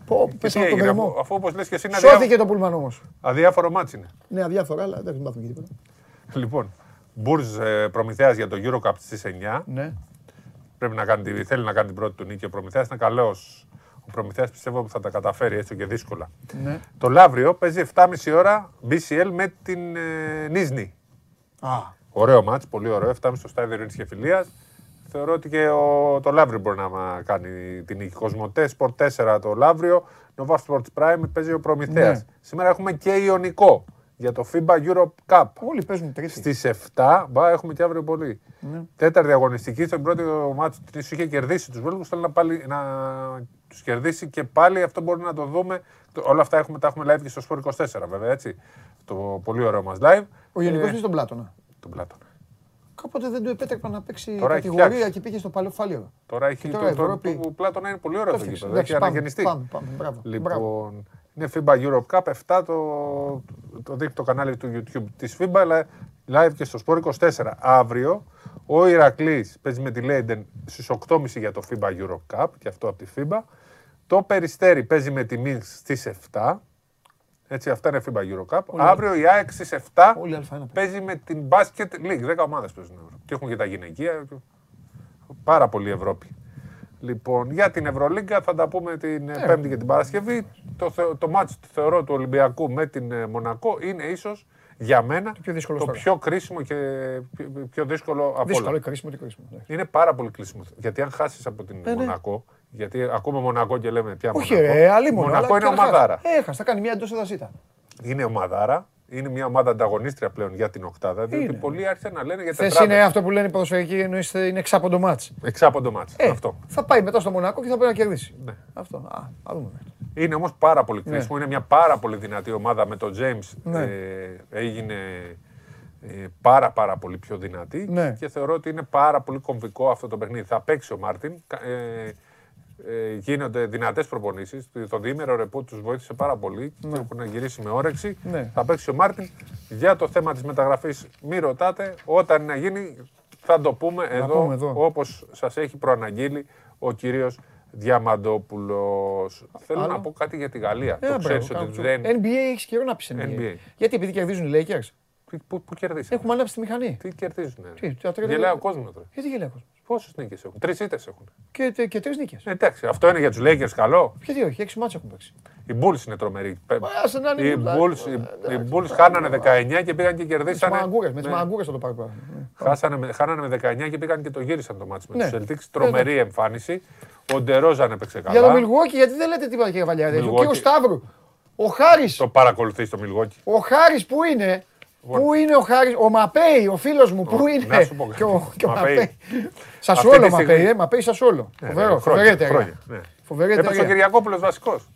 Πω πω Και τι πέσαμε από τον έγινε, κρεμό. αφού, αφού όπως λες και εσύ είναι αδιά... Σώθηκε το πούλμαν όμως. αδιάφορο μάτς είναι. Ναι, αδιάφορα, αλλά δεν μάθουμε και τίποτα. Λοιπόν, Μπούρζ ε, Προμηθέας για το Eurocup στις 9. Ναι. Πρέπει να κάνει, τη- θέλει να κάνει την πρώτη του νίκη. Ο Προμηθέας είναι καλός. Ο Προμηθέας πιστεύω ότι θα τα καταφέρει έστω και δύσκολα. ναι. Το Λαύριο παίζει 7.30 ώρα BCL με την ε, Νίσνη. Α, Ωραίο μάτς, πολύ ωραίο. 7.30 στο στάδιο Ειρήνης και Φιλίας. Θεωρώ ότι και ο, το Λαύριο μπορεί να μα κάνει την νίκη. Κοσμοτέ, Sport 4 το Λαύριο. Nova Sports Prime παίζει ο Προμηθέας. Ναι. Σήμερα έχουμε και Ιωνικό για το FIBA Europe Cup. όλοι παίζουν τρίτη. Στις 7, μπα, έχουμε και αύριο πολύ. Ναι. Τέταρτη αγωνιστική, στον πρώτο μάτι του είχε κερδίσει τους Βέλγους. Θέλει να, πάλι, να τους κερδίσει και πάλι αυτό μπορεί να το δούμε. Το- Όλα αυτά έχουμε, τα έχουμε live και στο Sport 24, βέβαια έτσι. Το πολύ ωραίο μας live. Ο Γενικός Ε, είναι στον Πλάτωνα. τον Πλάτωνα. Κάποτε δεν του επέτρεπαν να παίξει Τώρα έχει κατηγορία φτιάξει. και πήγε στο παλαιοφάλιο. Τώρα έχει Και το, τώρα το, Ευρώπη. το, Πλάτωνα είναι πολύ ωραίο το Έφτιαξε. γήπεδο. Εντάξει, Έχει πάμε, αναγεννηστεί. Πάμε, πάμε, μπράβο. μπράβο. Λοιπόν, είναι FIBA Europe Cup 7 το, το δείχνει το κανάλι του YouTube της FIBA, αλλά live και στο Sport 24. Αύριο ο Ηρακλής παίζει με τη Λέιντεν στις 8.30 για το FIBA Europe Cup και αυτό από τη FIBA. Το Περιστέρι παίζει με τη Minsk στις 7. Έτσι, αυτά είναι FIBA Euro Cup. Αύριο η ΑΕΚ στις 7 Όλοι Α1 παίζει με την Basket League. 10 ομάδες παίζουν. Και έχουμε και τα γυναικεία. Πάρα πολύ Ευρώπη. Λοιπόν, για την Ευρωλίγκα θα τα πούμε την ε, Πέμπτη και την Παρασκευή. Το, θε- το μάτς θεωρώ του Ολυμπιακού με την ε, Μονακό είναι ίσως για μένα πιο δύσκολο το τώρα. πιο κρίσιμο και πιο, πιο δύσκολο από Δύσκολο, όλα. κρίσιμο, τι κρίσιμο. ναι. Είναι πάρα πολύ κρίσιμο. Γιατί αν χάσεις από την ναι. Μονακό, γιατί ακούμε Μονακό και λέμε πια Όχι Μονακό. ρε, άλλη μόνο. Μονακό είναι ομαδάρα. Έχασε, θα κάνει μια εντός έδρας ήταν. Είναι ομαδάρα. Είναι μια ομάδα ανταγωνίστρια πλέον για την Οκτάδα. Διότι Είναι. πολλοί άρχισαν να λένε για Χθε τετράδες. είναι αυτό που λένε οι ποδοσφαιρικοί εννοείς είναι εξάποντο μάτς. Εξάποντο μάτς. Ε, Αυτό. θα πάει μετά στο Μονακό και θα πρέπει να κερδίσει. Ναι. Αυτό. Α, α δούμε. Είναι όμως πάρα πολύ κρίσιμο. Είναι μια πάρα πολύ δυνατή ομάδα με τον James. Ναι. Ε, έγινε ε, πάρα πάρα πολύ πιο δυνατή Ναι. και θεωρώ ότι είναι πάρα πολύ κομβικό αυτό το παιχνίδι. Θα παίξει ο Μάρτιν. κα- Ε, ε, γίνονται δυνατές προπονήσεις. Το διήμερο ρεπό τους βοήθησε πάρα πολύ και έχουν γυρίσει με όρεξη. Ναι. Θα παίξει ο Μάρτιν. Για το θέμα της μεταγραφής, μη ρωτάτε. Όταν να γίνει, θα το πούμε εδώ, πούμε εδώ. όπως σας έχει προαναγγείλει ο κύριος Διαμαντόπουλος. Θέλω Άλλο. να πω κάτι για τη Γαλλία. Ε, το μπράβο, ξέρεις κάνω ότι σου. δεν. NBA έχεις καιρό να πεις NBA. NBA. Γιατί επειδή κερδίζουν οι Lakers; Πού, πού, πού κερδίσανε; Έχουμε ανάψει τη μηχανή. Τι κερδίζουν. Τι, τα τρίτα- Γελάει ο κόσμος τώρα. Γιατί γελάει ο κόσμος; Πόσες νίκες έχουν; Τρεις ήττες έχουν. Και, τε- και τρεις νίκες. Ε, εντάξει, αυτό είναι για τους Lakers καλό. Γιατί όχι, έξι μάτια έχουν παίξει. Οι Bulls είναι τρομεροί. άσε να είναι Οι οι Bulls, Bulls, οι- οι Bulls χάνανε 19 και πήγαν και Μες τι κερδίσανε. μαγκούρες, μες τι Ναι. μαγκούρες θα το πάρει τώρα. Χάσανε με, χάνανε με 19 και πήγαν και το γύρισαν το μάτι με Ναι. τους Celtics. Τρομερή εμφάνιση. Ο Ντερόζαν έπαιξε καλά. Για το Μιλγόκι, γιατί δεν λέτε τίποτα κύριε Βαλιάδη. Ο Milwaukee. κύριο Σταύρου. Ο Χάρης. Το παρακολουθείς στο Μιλγόκι. Ο Χάρης που είναι. Πού είναι ο Χάρης, ο Μαπέι, ο φίλος μου, πού είναι; να σου πω κάτι. Και ο, και ο Μαπέι. Μαπέι. Σα Αυτή όλο τη Μαπέι, στιγμή- ε, Μαπέι σα όλο. Ναι, Φοβερό, ναι, φοβερή χρόνια, εταιρεία. χρόνια, ναι. Φοβερή Έπαιξε ο εταιρεία. Κυριακόπουλο βασικός.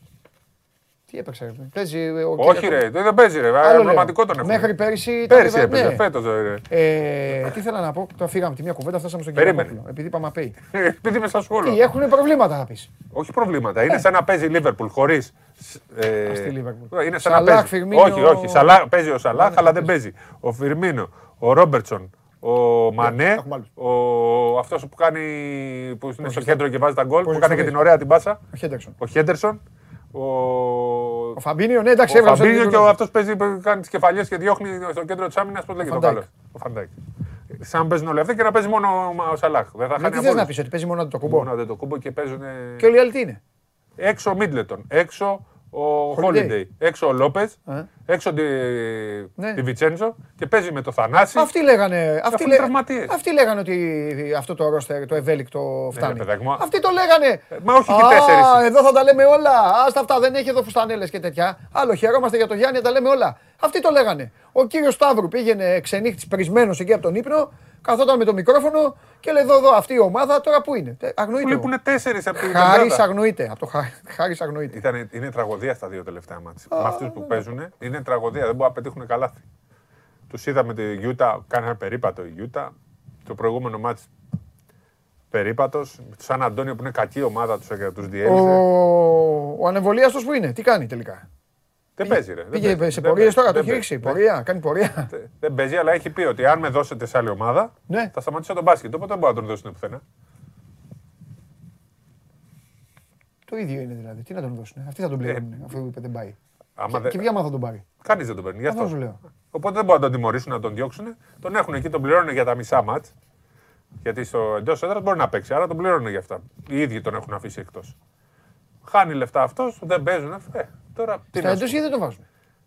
Τι έπαιξε, ρε. Παίζει ε, ο Όχι, Κυριακό- ρε, δεν δεν παίζει, ρε. Άλλο λέω. Πραγματικό τον έχουμε. Μέχρι πέρυσι. ήταν Πέρυσι βέβαια- έπαιζε, ναι. φέτος. Ρε. Ε, τι ήθελα να πω, τώρα φύγαμε τη μία κουβέντα, φτάσαμε στον Περίμενε. Κυριακόπουλο. Επειδή είπα Μαπέι. Επειδή είμαι σαν σχόλο. Τι, έχουν προβλήματα να πεις. Όχι προβλήματα. Είναι σαν να παίζει η Λίβερπουλ χωρίς. Ε, Ας τη Liverpool. είναι σαν Σαλάχ, να παίζει. Φιρμίνο- Όχι, όχι. Σαλά, παίζει ο Σαλάχ, Ναι, αλλά θα δεν παίζει. Ο Φιρμίνο, ο Ρόμπερτσον, ο Μανέ, έχουμε άλλους. ο... αυτός που κάνει. που είναι στο κέντρο και βάζει τα γκολ, που Πώς κάνει και εξοπλίζει. την ωραία την πάσα. Ο Χέντερσον. Ο Χέντερσον. Ο, Ο Φαμπίνιο, ναι, εντάξει, ο έβγαλε στο Φαμπίνιο και γήπεδο. ο αυτός παίζει, που κάνει τις κεφαλιές και διώχνει στο κέντρο της άμυνας. Πώς λέγεται ο Φαντάικ. καλό. Ο Φαντάικ. Σαν να παίζουν όλοι αυτοί και να παίζει μόνο ο- ο Σαλάχ. Δεν θα Γιατί χάνει θες από να όλους. πεις ότι παίζει μόνο το κουμπό. Μόνο το κουμπό και παίζουν. Και όλοι οι άλλοι τι είναι; Έξω ο Μίτλετον, έξω ο Holiday. Χόλιντεϊ, έξω ο Λόπες, Ε. έξω τη, Ναι. τη Βιτσέντζο και παίζει με το Θανάση. Αυτοί λέγανε, αυτοί, είναι λέ- τραυματίες. αυτοί λέγανε ότι αυτό το ρόστερ, το ευέλικτο φτάνει. Ναι, παιδάκι μου. αυτοί το λέγανε. Μα όχι και Α, τέσσερις. Εδώ θα τα λέμε όλα. Άστα αυτά, δεν έχει εδώ φουστανέλες και τέτοια. Άλλο χαιρόμαστε για το Γιάννη, τα λέμε όλα. Αυτοί το λέγανε. Ο κύριος Σταύρου πήγαινε ξενύχτης πρισμένος εκεί από τον ύπνο, καθόταν με το μικρόφωνο και λέει: Εδώ, εδώ, αυτή η ομάδα τώρα που είναι. Ε, Αγνοείται. Που λείπουν τέσσερις από την Χάρης Ελλάδα. αγνοείται. Από το Χάρης αγνοείται. Ήταν, είναι τραγωδία στα δύο τελευταία μάτια. Με αυτούς που παίζουν είναι τραγωδία. Δεν μπορούν να πετύχουν καλάθι. Τους είδαμε τη Γιούτα, κάνανε περίπατο η Γιούτα. Το προηγούμενο μάτι περίπατος. Του Σαν Αντώνιο που είναι κακή ομάδα τους τους Ο, διέλυσε. ο ανεμβολίαστος που είναι, τι κάνει τελικά; Δεν παίζει, ρε. δεν Πήγε παίζει. σε Δεν πορείε παίζει. τώρα, το Δεν έχει ρίξει. παίζει. Πορεία, κάνει πορεία. Δεν- Δεν παίζει, αλλά έχει πει ότι αν με δώσετε σε άλλη ομάδα, Ναι. θα σταματήσω τον μπάσκετ. Οπότε δεν μπορεί να τον δώσουν πουθενά. Το ίδιο είναι δηλαδή. Τι να τον δώσουν. Αυτοί θα τον πληρώνουν αφού είπε δεν πάει. Ε, Άμα Και, δεν- και ποια ομάδα θα τον πάρει; Κανείς δεν τον παίρνει. Γι' Αυτό αυτό σου λέω. Οπότε δεν μπορούν να τον τιμωρήσουν, να τον διώξουν. Τον έχουν εκεί, τον πληρώνουν για τα μισά μάτς. Γιατί στο εντός έδρας μπορεί να παίξει, άρα τον πληρώνουν για αυτά. Οι ίδιοι τον έχουν αφήσει εκτός. Χάνει λεφτά αυτός, δεν παίζουν. Ε, τώρα τι Στα να εντός σου ή δεν τον βάζουν.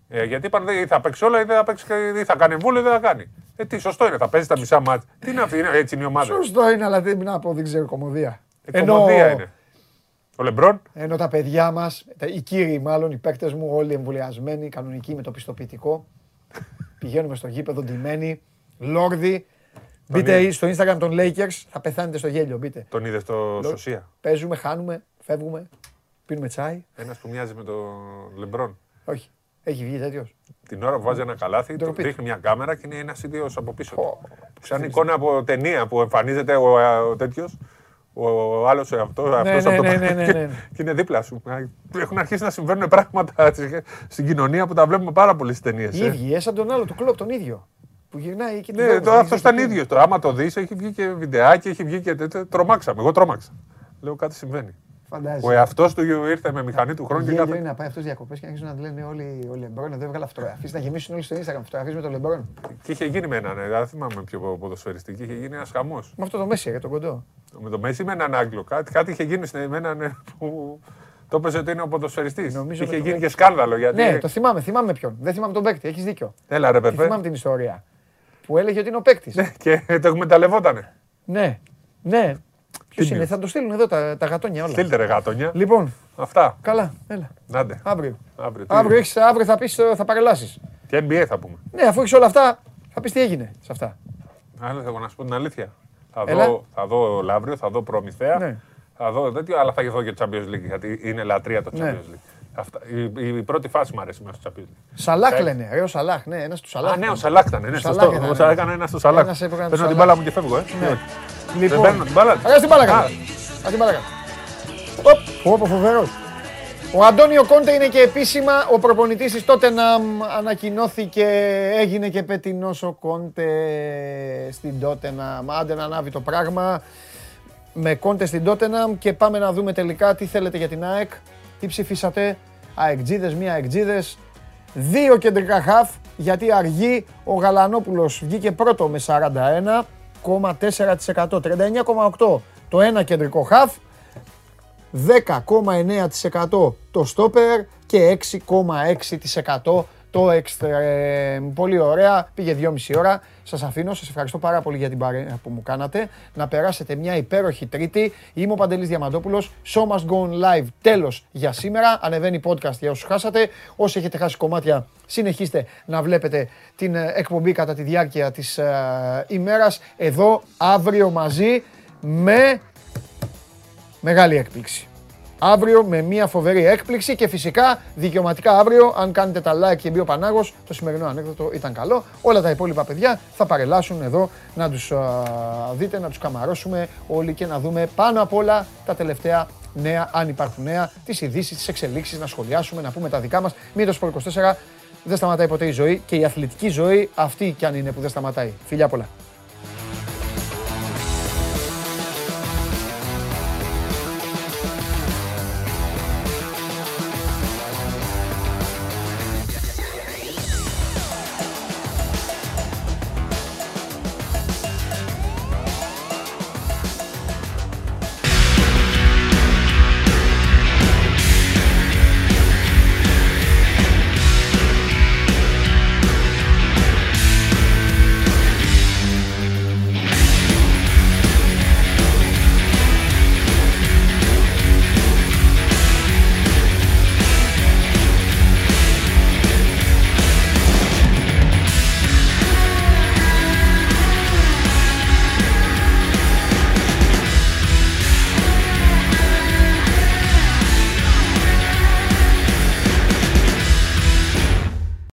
Ε, γιατί είπαν ή θα παίξει όλα ή δεν θα, παίξει, ή θα κάνει εμβόλιο ή δεν θα κάνει. Ε, τι, σωστό είναι, θα παίζει τα μισά μάτς. Τι είναι αυτή, είναι, έτσι είναι η ομάδα. Σωστό είναι, αλλά δεν να πω, δεν ξέρω κομμωδία. Ε, κομμωδία είναι. Ο Λεμπρόν, Ενώ τα παιδιά μας, οι κύριοι μάλλον, οι παίκτες μου, όλοι εμβολιασμένοι, κανονικοί με το πιστοποιητικό. Πηγαίνουμε στο γήπεδο ντυμένοι, λόρδι. Μπείτε είδε. στο Instagram των Lakers, θα πεθάνετε στο γέλιο. Μπείτε. τον είδε στο Σωσία. Παίζουμε, χάνουμε, φεύγουμε, πίνουμε τσάι. Ένας που μοιάζει με τον Λεμπρόν. Όχι, έχει βγει τέτοιος. Την ώρα που βάζει ένα καλάθι, του Ντροπή του. δείχνει μια κάμερα και είναι ένας ίδιος από πίσω. του. Σαν εικόνα από ταινία που εμφανίζεται ο, ο τέτοιος. Ο άλλος αυτός, αυτός ναι, από το ναι, ναι, ναι, και- ναι. και είναι δίπλα σου. Έχουν αρχίσει να συμβαίνουν πράγματα στην κοινωνία που τα βλέπουμε πάρα πολύ στις ταινίες. Οι ίδιοι, έσαν τον άλλο, του κλοπ τον ίδιο. Που γυρνάει και Ναι, το, αυτός ήταν ίδιος. Το, άμα το δεις, έχει βγει και βιντεάκι, έχει βγει και τέτοιο. Τρομάξαμε. Εγώ τρόμαξα. Λέω κάτι συμβαίνει. Φαντάζεσαι. Ο εαυτός του ήρθε με μηχανή του χρόνου και Γέλιο κάθε. είναι να πάει αυτός διακοπές και να αρχίσουν να λένε όλοι ο Λεμπρόν εδώ έβγαλε φωτογραφίε. Να γεμίσουν όλοι στο Instagram φωτογραφίε με τον Λεμπρόν. Και είχε γίνει με έναν, ε, δεν θυμάμαι ποιο ποδοσφαιριστή, και είχε γίνει ένας χαμός. Με αυτό το Μέση, για τον κοντό. Με το Μέση με έναν Άγγλο. Κάτι, κάτι είχε γίνει στην- με έναν ε, που το έπαιζε ότι είναι ο ποδοσφαιριστής. Νομίζω Είχε με το γίνει Μέση. και σκάνδαλο. Γιατί... Ναι, το θυμάμαι, θυμάμαι ποιον. Δεν θυμάμαι τον παίκτη, έχεις δίκιο. Έλα ρε Και πεπέ. θυμάμαι την ιστορία. Που έλεγε ότι είναι ο παίκτης. Ναι, και το εκμεταλλευότανε. Ναι, ναι. Ποιος Τίμιος. είναι, θα το στείλουν εδώ τα, τα γατόνια όλα. Στείλτε ρε γατόνια. Λοιπόν, Αυτά. καλά, έλα. Νάντε. Αύριο. Αύριο. τι- Αύριο, έχεις, αύριο θα, πεις, ε, θα παρελάσεις. Και NBA θα πούμε. Ναι, αφού έχεις όλα αυτά, θα πεις τι έγινε σε αυτά. Αλλά θα να σου πω την αλήθεια. Θα Έλα. δω, θα δω Λαύριο, θα δω Προμηθέα. Ναι. Θα δω τέτοιο, αλλά θα δω και Champions League γιατί είναι λατρεία το Champions Ναι. League. Αυτά, η, η πρώτη φάση μου αρέσει μέσα στο Champions League. Σαλάχ Ε, λένε. Ρε, ο Σαλάχ, ναι, ένας του Σαλάχ. Α, ναι, ο Σαλάχ ήταν. Ναι, Ο σωστό. Σαλάχ ήταν, Ο ναι. Σαλάχ έκανε ένα στο Σαλάχ. Ένας έπαιρνε Παίρνω το την Σαλάχ. μπάλα μου και φεύγω, ε. Ναι. Ναι. Λοιπόν, Δεν παίρνω την μπάλα. Αγάς την μπάλα Α, κάτω. Ας την μπάλα κάτω. Οπ, Ω, πω, φοβερός. Ο Αντώνιο Κόντε είναι και επίσημα ο προπονητής της Τότεναμ. Ανακοινώθηκε, έγινε και πετεινός ο Κόντε στην Τότεναμ. Άντε να ανάβει το πράγμα. Με Κόντε στην Τότεναμ και πάμε να δούμε τελικά τι θέλετε για την ΑΕΚ. Τι ψηφίσατε; αεκτζίδες, μία αεκτζίδες. Δύο κεντρικά χαφ, γιατί αργεί ο Γαλανόπουλος βγήκε πρώτο με 41,4%. 39,8% το ένα κεντρικό χαφ, 10,9% το στόπερ και 6,6% το extreme. Πολύ ωραία, πήγε 2,5 ώρα. Σας αφήνω, σας ευχαριστώ πάρα πολύ για την παρέα που μου κάνατε. Να περάσετε μια υπέροχη τρίτη. Είμαι ο Παντελής Διαμαντόπουλος. Show must go on live. Τέλος για σήμερα. Ανεβαίνει podcast για όσους χάσατε. Όσοι έχετε χάσει κομμάτια, συνεχίστε να βλέπετε την ε, εκπομπή κατά τη διάρκεια της ε, ημέρας. Εδώ, αύριο μαζί με μεγάλη έκπληξη. Αύριο με μια φοβερή έκπληξη και φυσικά δικαιωματικά αύριο, αν κάνετε τα like και μπει ο Πανάγος, το σημερινό ανέκδοτο ήταν καλό. Όλα τα υπόλοιπα παιδιά θα παρελάσουν εδώ να τους α, δείτε, να τους καμαρώσουμε όλοι και να δούμε πάνω απ' όλα τα τελευταία νέα, αν υπάρχουν νέα, τις ειδήσεις, τις εξελίξεις, να σχολιάσουμε, να πούμε τα δικά μας. Μην το Sport 24, δεν σταματάει ποτέ η ζωή και η αθλητική ζωή αυτή κι αν είναι που δεν σταματάει. Φιλιά πολλά.